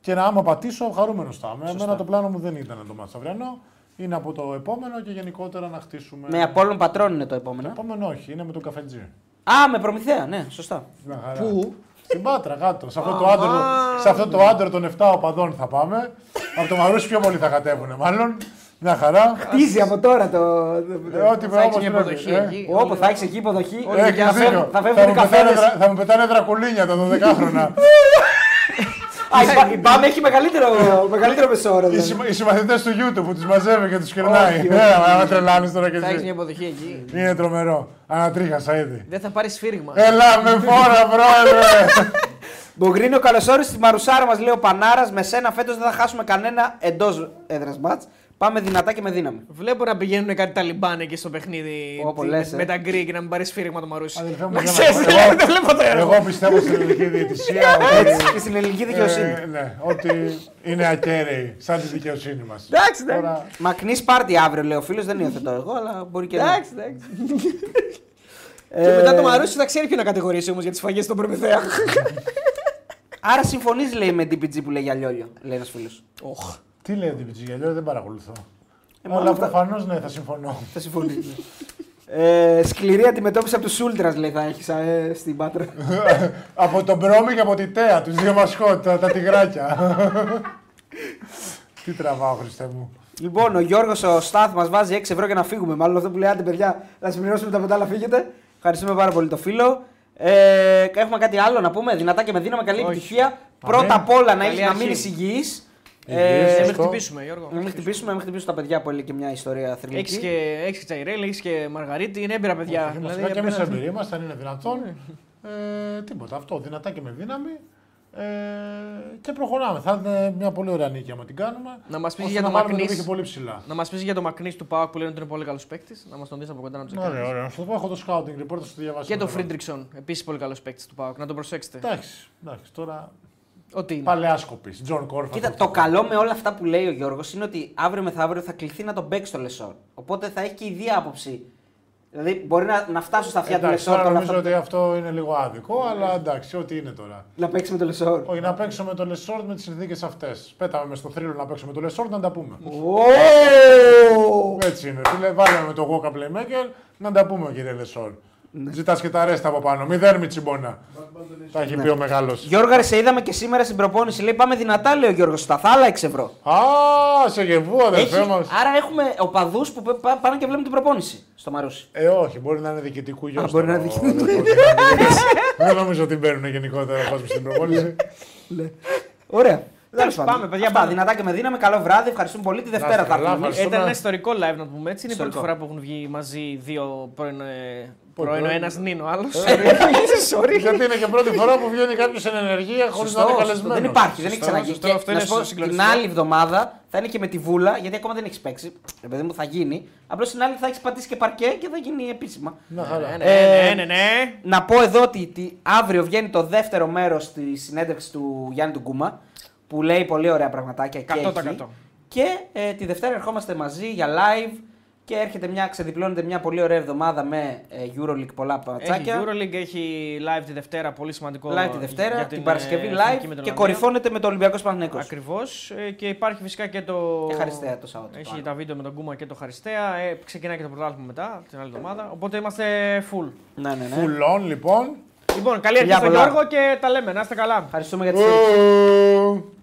Speaker 3: και να άμα πατήσω, χαρούμενος θα είμαι. Εμένα το πλάνο μου δεν ήταν το μάτς αυριανό. Είναι από το επόμενο και γενικότερα να χτίσουμε.
Speaker 2: Με Απόλλων Πατρών είναι το
Speaker 3: Το
Speaker 2: επόμενο.
Speaker 3: επόμενο όχι, είναι με τον καφετζή.
Speaker 2: Α, με προμηθέα, ναι, σωστά.
Speaker 3: Μια χαρά.
Speaker 1: Πού;
Speaker 3: Στην Πάτρα, κάτω. Σε αυτό, το άντρο, σε αυτό το άντρο των 7 οπαδών θα πάμε. Από το Μαρούσι πιο πολύ θα κατέβουν, μάλλον. Μια χαρά.
Speaker 2: Χτίζει από τώρα το.
Speaker 3: Ε, Ό,τι
Speaker 1: Θα έχεις
Speaker 3: όμως
Speaker 1: μια
Speaker 3: πρέπει.
Speaker 1: υποδοχή
Speaker 3: ε.
Speaker 1: εκεί.
Speaker 2: Όπου θα έχεις εκεί υποδοχή.
Speaker 3: Έχεις
Speaker 2: θα
Speaker 3: δίκιο.
Speaker 2: φεύγουν- Θα
Speaker 3: Θα
Speaker 2: φεύγουν οι
Speaker 3: μου πετάνε
Speaker 2: καφέδε.
Speaker 3: δρα- Θα μου πετάνε δρακουλίνια τα 12χρονα. (laughs)
Speaker 2: Α, η Πα- η Πάμε έχει μεγαλύτερο, μεγαλύτερο μεσόωρο.
Speaker 3: Οι
Speaker 2: δηλαδή.
Speaker 3: συμμα- Οι συμμαθητές του YouTube που τους μαζεύει και τους κερνάει.
Speaker 2: Όχι, όχι.
Speaker 3: Ε, άμα τρελάνεις τώρα και
Speaker 1: Θα έχεις μια
Speaker 3: εσύ.
Speaker 1: υποδοχή εκεί.
Speaker 3: Είναι τρομερό. Ανατρίχασα ήδη.
Speaker 1: Δεν θα πάρεις σφύριγμα.
Speaker 3: Έλα με φόρα, πρόεδρε!
Speaker 2: Μπογκρίνο, καλώ όρισε στη μαρουσάρα μας, λέει ο Πανάρας. Με σένα φέτος δεν θα χάσουμε κανένα εντός έδρας μάτ. Πάμε δυνατά και με δύναμη.
Speaker 1: Βλέπω να πηγαίνουν κάτι ταλιμπάν εκεί στο παιχνίδι
Speaker 2: Όπο,
Speaker 1: τι-
Speaker 2: λες, ε.
Speaker 1: με τα γκρι και να μην πάρεις σφύριγμα το μαρούσι.
Speaker 3: Αδελφέ μου,
Speaker 1: Να
Speaker 3: για να-
Speaker 1: ξέρεις,
Speaker 3: εγώ-
Speaker 1: δηλαδή, δεν βλέπω το έργο.
Speaker 3: Εγώ πιστεύω στην ελληνική διαιτησία (laughs) ότι.
Speaker 2: Έτσι και στην ελληνική δικαιοσύνη.
Speaker 3: ε, ναι, ότι είναι ακέραιη, σαν τη δικαιοσύνη μας.
Speaker 1: Εντάξει, εντάξει.
Speaker 3: Τώρα,
Speaker 2: Μακνή πάρτι αύριο, λέει ο φίλος. Δεν υιοθετώ εγώ, αλλά μπορεί και να.
Speaker 1: Εντάξει, εντάξει.
Speaker 2: Ε,
Speaker 1: Και μετά το Μαρούσι θα ξέρει ποιο να κατηγορήσει όμως για τις φαγές στον Προμηθέα.
Speaker 2: Άρα συμφωνείς, λέει, με DPG που λέει για λιόλιο, λέει ένας φίλος.
Speaker 1: Οχ.
Speaker 3: τι λέει την Πιτζιγελιό, δεν παρακολουθώ.
Speaker 2: μόνο
Speaker 3: Αλλά
Speaker 2: αυτά-
Speaker 3: προφανώς ναι, θα συμφωνώ.
Speaker 2: Θα συμφωνήσει. ε, σκληρή αντιμετώπιση από τους Ultras, λέει, θα έχεις ε, στην Πάτρα. (laughs)
Speaker 3: από τον Μπρόμι και από τη Τέα, τους δύο μασκότ, τα, τα τυγράκια. (laughs) τι τραβάω, Χριστέ μου.
Speaker 2: λοιπόν, ο Γιώργος ο Στάθ μας βάζει 6 ευρώ για να φύγουμε. Μάλλον αυτό που λέει, άντε παιδιά, θα συμπληρώσουμε τα πεντάλα, φύγετε. Ευχαριστούμε πάρα πολύ το φίλο. Ε, έχουμε κάτι άλλο να πούμε; Δυνατά και με δύναμη, καλή
Speaker 1: Όχι.
Speaker 2: επιτυχία. Πρώτα απ' όλα να,
Speaker 1: Καλή
Speaker 2: έχεις, να
Speaker 1: αρχή.
Speaker 2: μείνει υγιής.
Speaker 3: Υγιής,
Speaker 2: Ε,
Speaker 1: Να μην
Speaker 3: Σωστό.
Speaker 1: χτυπήσουμε, Γιώργο.
Speaker 2: να μην χτυπήσουμε, να μην χτυπήσουμε τα παιδιά που έλεγε και μια ιστορία θρηλυκή.
Speaker 1: Έχεις και, έχεις και Τσαϊρέλ, έχεις και Μαργαρίτη, είναι έμπειρα παιδιά.
Speaker 3: Είμαστε
Speaker 1: Δηλαδή,
Speaker 3: και εμείς
Speaker 1: απέναντι-
Speaker 3: εμπειροί μα, αν είναι δυνατόν. Ε, τίποτα. Αυτό. Δυνατά και με δύναμη. Ε, και προχωράμε. Θα είναι μια πολύ ωραία νίκη άμα την κάνουμε.
Speaker 1: Να μας πεις
Speaker 3: ώστε
Speaker 1: για
Speaker 3: να
Speaker 1: το
Speaker 3: βάλουμε
Speaker 1: Μακνής.
Speaker 3: το πύχη πολύ ψηλά.
Speaker 1: Να μας πεις για το Μακνής του Πάουκ που λένε ότι είναι πολύ καλός παίκτης. Να μας τον δεις από κοντά να τους
Speaker 3: Ωραία, ωραία. Να σου το πω, έχω το scouting report, θα σου το διαβάσω.
Speaker 1: Και το
Speaker 3: μετά.
Speaker 1: Φρίντριξον, επίσης πολύ καλός παίκτης του Πάουκ. Να τον προσέξετε.
Speaker 3: Εντάξει, εντάξει, τώρα
Speaker 1: Ό,τι είναι.
Speaker 3: παλαιά σκοπή. Τζον Κόρφα.
Speaker 2: Κοίτα, το καλό με όλα αυτά που λέει ο Γιώργος είναι ότι αύριο μεθαύριο θα κληθεί να τον παίξει το Λεσόρ. Οπότε θα έχει και η διάποψη. Δηλαδή μπορεί να, να φτάσουν στα αυτιά του
Speaker 3: Εντάξει,
Speaker 2: Λεσόρ
Speaker 3: τώρα
Speaker 2: όλα
Speaker 3: νομίζω
Speaker 2: αυτά.
Speaker 3: ότι αυτό είναι λίγο άδικο, αλλά εντάξει, ό,τι είναι τώρα.
Speaker 2: Να παίξει με το Λεσόρ.
Speaker 3: Όχι, να παίξω με το Λεσόρτ με τις συνθήκες αυτές. Πέταμε μες στο θρύλο να παίξω με το Λεσόρτ να τα πούμε.
Speaker 2: Ω!
Speaker 3: Έτσι είναι. Φίλε, βάλαμε με το Γόκα Playmaker να τα πούμε, κύριε Λεσόρ.
Speaker 2: Ναι.
Speaker 3: Ζητάς και τα ρέστα από πάνω. Μηδέν με τσιμπόνα. Τα έχει πει ο μεγάλος.
Speaker 2: Γιώργο, ρε, σε είδαμε και σήμερα στην προπόνηση. Λέει πάμε δυνατά, λέει ο Γιώργος. Στα άλλα 6 ευρώ.
Speaker 3: Α, σε γεβού, αδερφέ
Speaker 2: Έχει-
Speaker 3: μας.
Speaker 2: Άρα έχουμε οπαδούς που πέ- πά- πάνε και βλέπουν την προπόνηση στο Μαρούσι.
Speaker 3: Ε, όχι, μπορεί να είναι διοικητικού γιο.
Speaker 2: μπορεί να είναι διοικητικού.
Speaker 3: Δεν νομίζω ότι μπαίνουν γενικότερα ο κόσμο στην προπόνηση.
Speaker 2: Ωραία. Τέλος
Speaker 1: πάμε,
Speaker 2: πάντων.
Speaker 1: παιδιά,
Speaker 2: Αυτά,
Speaker 1: πάμε.
Speaker 2: δυνατά και με δύναμη. Καλό βράδυ. Ευχαριστούμε πολύ. Τη Δευτέρα
Speaker 3: είστε
Speaker 2: θα
Speaker 3: καλά,
Speaker 2: έρθουμε εμείς.
Speaker 3: ευχαριστούμε.
Speaker 1: Ήταν ένα ιστορικό live να το πούμε έτσι. Είναι η πρώτη
Speaker 2: Ιστορικό.
Speaker 1: φορά που έχουν βγει μαζί δύο πρώην. ε, Πρώην ο
Speaker 3: πρώην.
Speaker 1: ένας νυν, ο άλλος.
Speaker 3: Sorry. Γιατί είναι και πρώτη φορά που βγαίνει κάποιος εν ενεργεία χωρίς να
Speaker 2: Σωστό,
Speaker 3: είναι
Speaker 2: σωστό.
Speaker 3: καλεσμένος.
Speaker 2: Δεν υπάρχει, δεν έχει
Speaker 1: Σωστό,
Speaker 2: ξαναγίνει.
Speaker 1: σωστό,
Speaker 2: Και
Speaker 1: αυτό
Speaker 2: να
Speaker 1: είναι
Speaker 2: σου πω, την
Speaker 1: συγκλονιστικό.
Speaker 2: άλλη εβδομάδα θα είναι και με τη βούλα, γιατί ακόμα δεν έχει παίξει. Ρε παιδί μου, θα γίνει. Απλώς την άλλη θα έχεις πατήσει και παρκέ και θα γίνει επίσημα.
Speaker 3: Να χαρά.
Speaker 1: Ναι, ναι, ναι, ναι.
Speaker 2: Να πω εδώ ότι, ότι αύριο βγαίνει το δεύτερο μέρος της συνέντευξης του Γιάννη του Γκούμα που λέει πολύ ωραία πραγματάκια και
Speaker 1: 100%.
Speaker 2: εκεί. Και ε, τη Δευτέρα ερχόμαστε μαζί για live και έρχεται μια, ξεδιπλώνεται μια πολύ ωραία εβδομάδα με ε, Euroleague πολλά
Speaker 1: Έχει
Speaker 2: πατσάκια.
Speaker 1: Euroleague, έχει live τη Δευτέρα, πολύ σημαντικό.
Speaker 2: Live τη Δευτέρα,
Speaker 1: για
Speaker 2: την,
Speaker 1: ε,
Speaker 2: Παρασκευή
Speaker 1: Εθνική
Speaker 2: live
Speaker 1: με την
Speaker 2: και
Speaker 1: Ολλανδία.
Speaker 2: κορυφώνεται με το Ολυμπιακός Παναθηναϊκός.
Speaker 1: Ακριβώς. Και υπάρχει φυσικά και το.
Speaker 2: Και Χαριστέα το Σάββατο.
Speaker 1: Έχει
Speaker 2: πάνω.
Speaker 1: τα βίντεο με τον Κούμα και το Χαριστέα. Ε, ξεκινάει και το πρωτάθλημα μετά, την άλλη εβδομάδα. Οπότε είμαστε full.
Speaker 2: Ναι, ναι, ναι.
Speaker 3: Φουλών λοιπόν.
Speaker 1: Λοιπόν, καλή αρχή
Speaker 2: Φιλιά
Speaker 1: στον
Speaker 2: πολλά.
Speaker 1: Γιώργο και τα λέμε. Να είστε καλά.
Speaker 2: Ευχαριστούμε για τη στήριξη.
Speaker 3: Ου.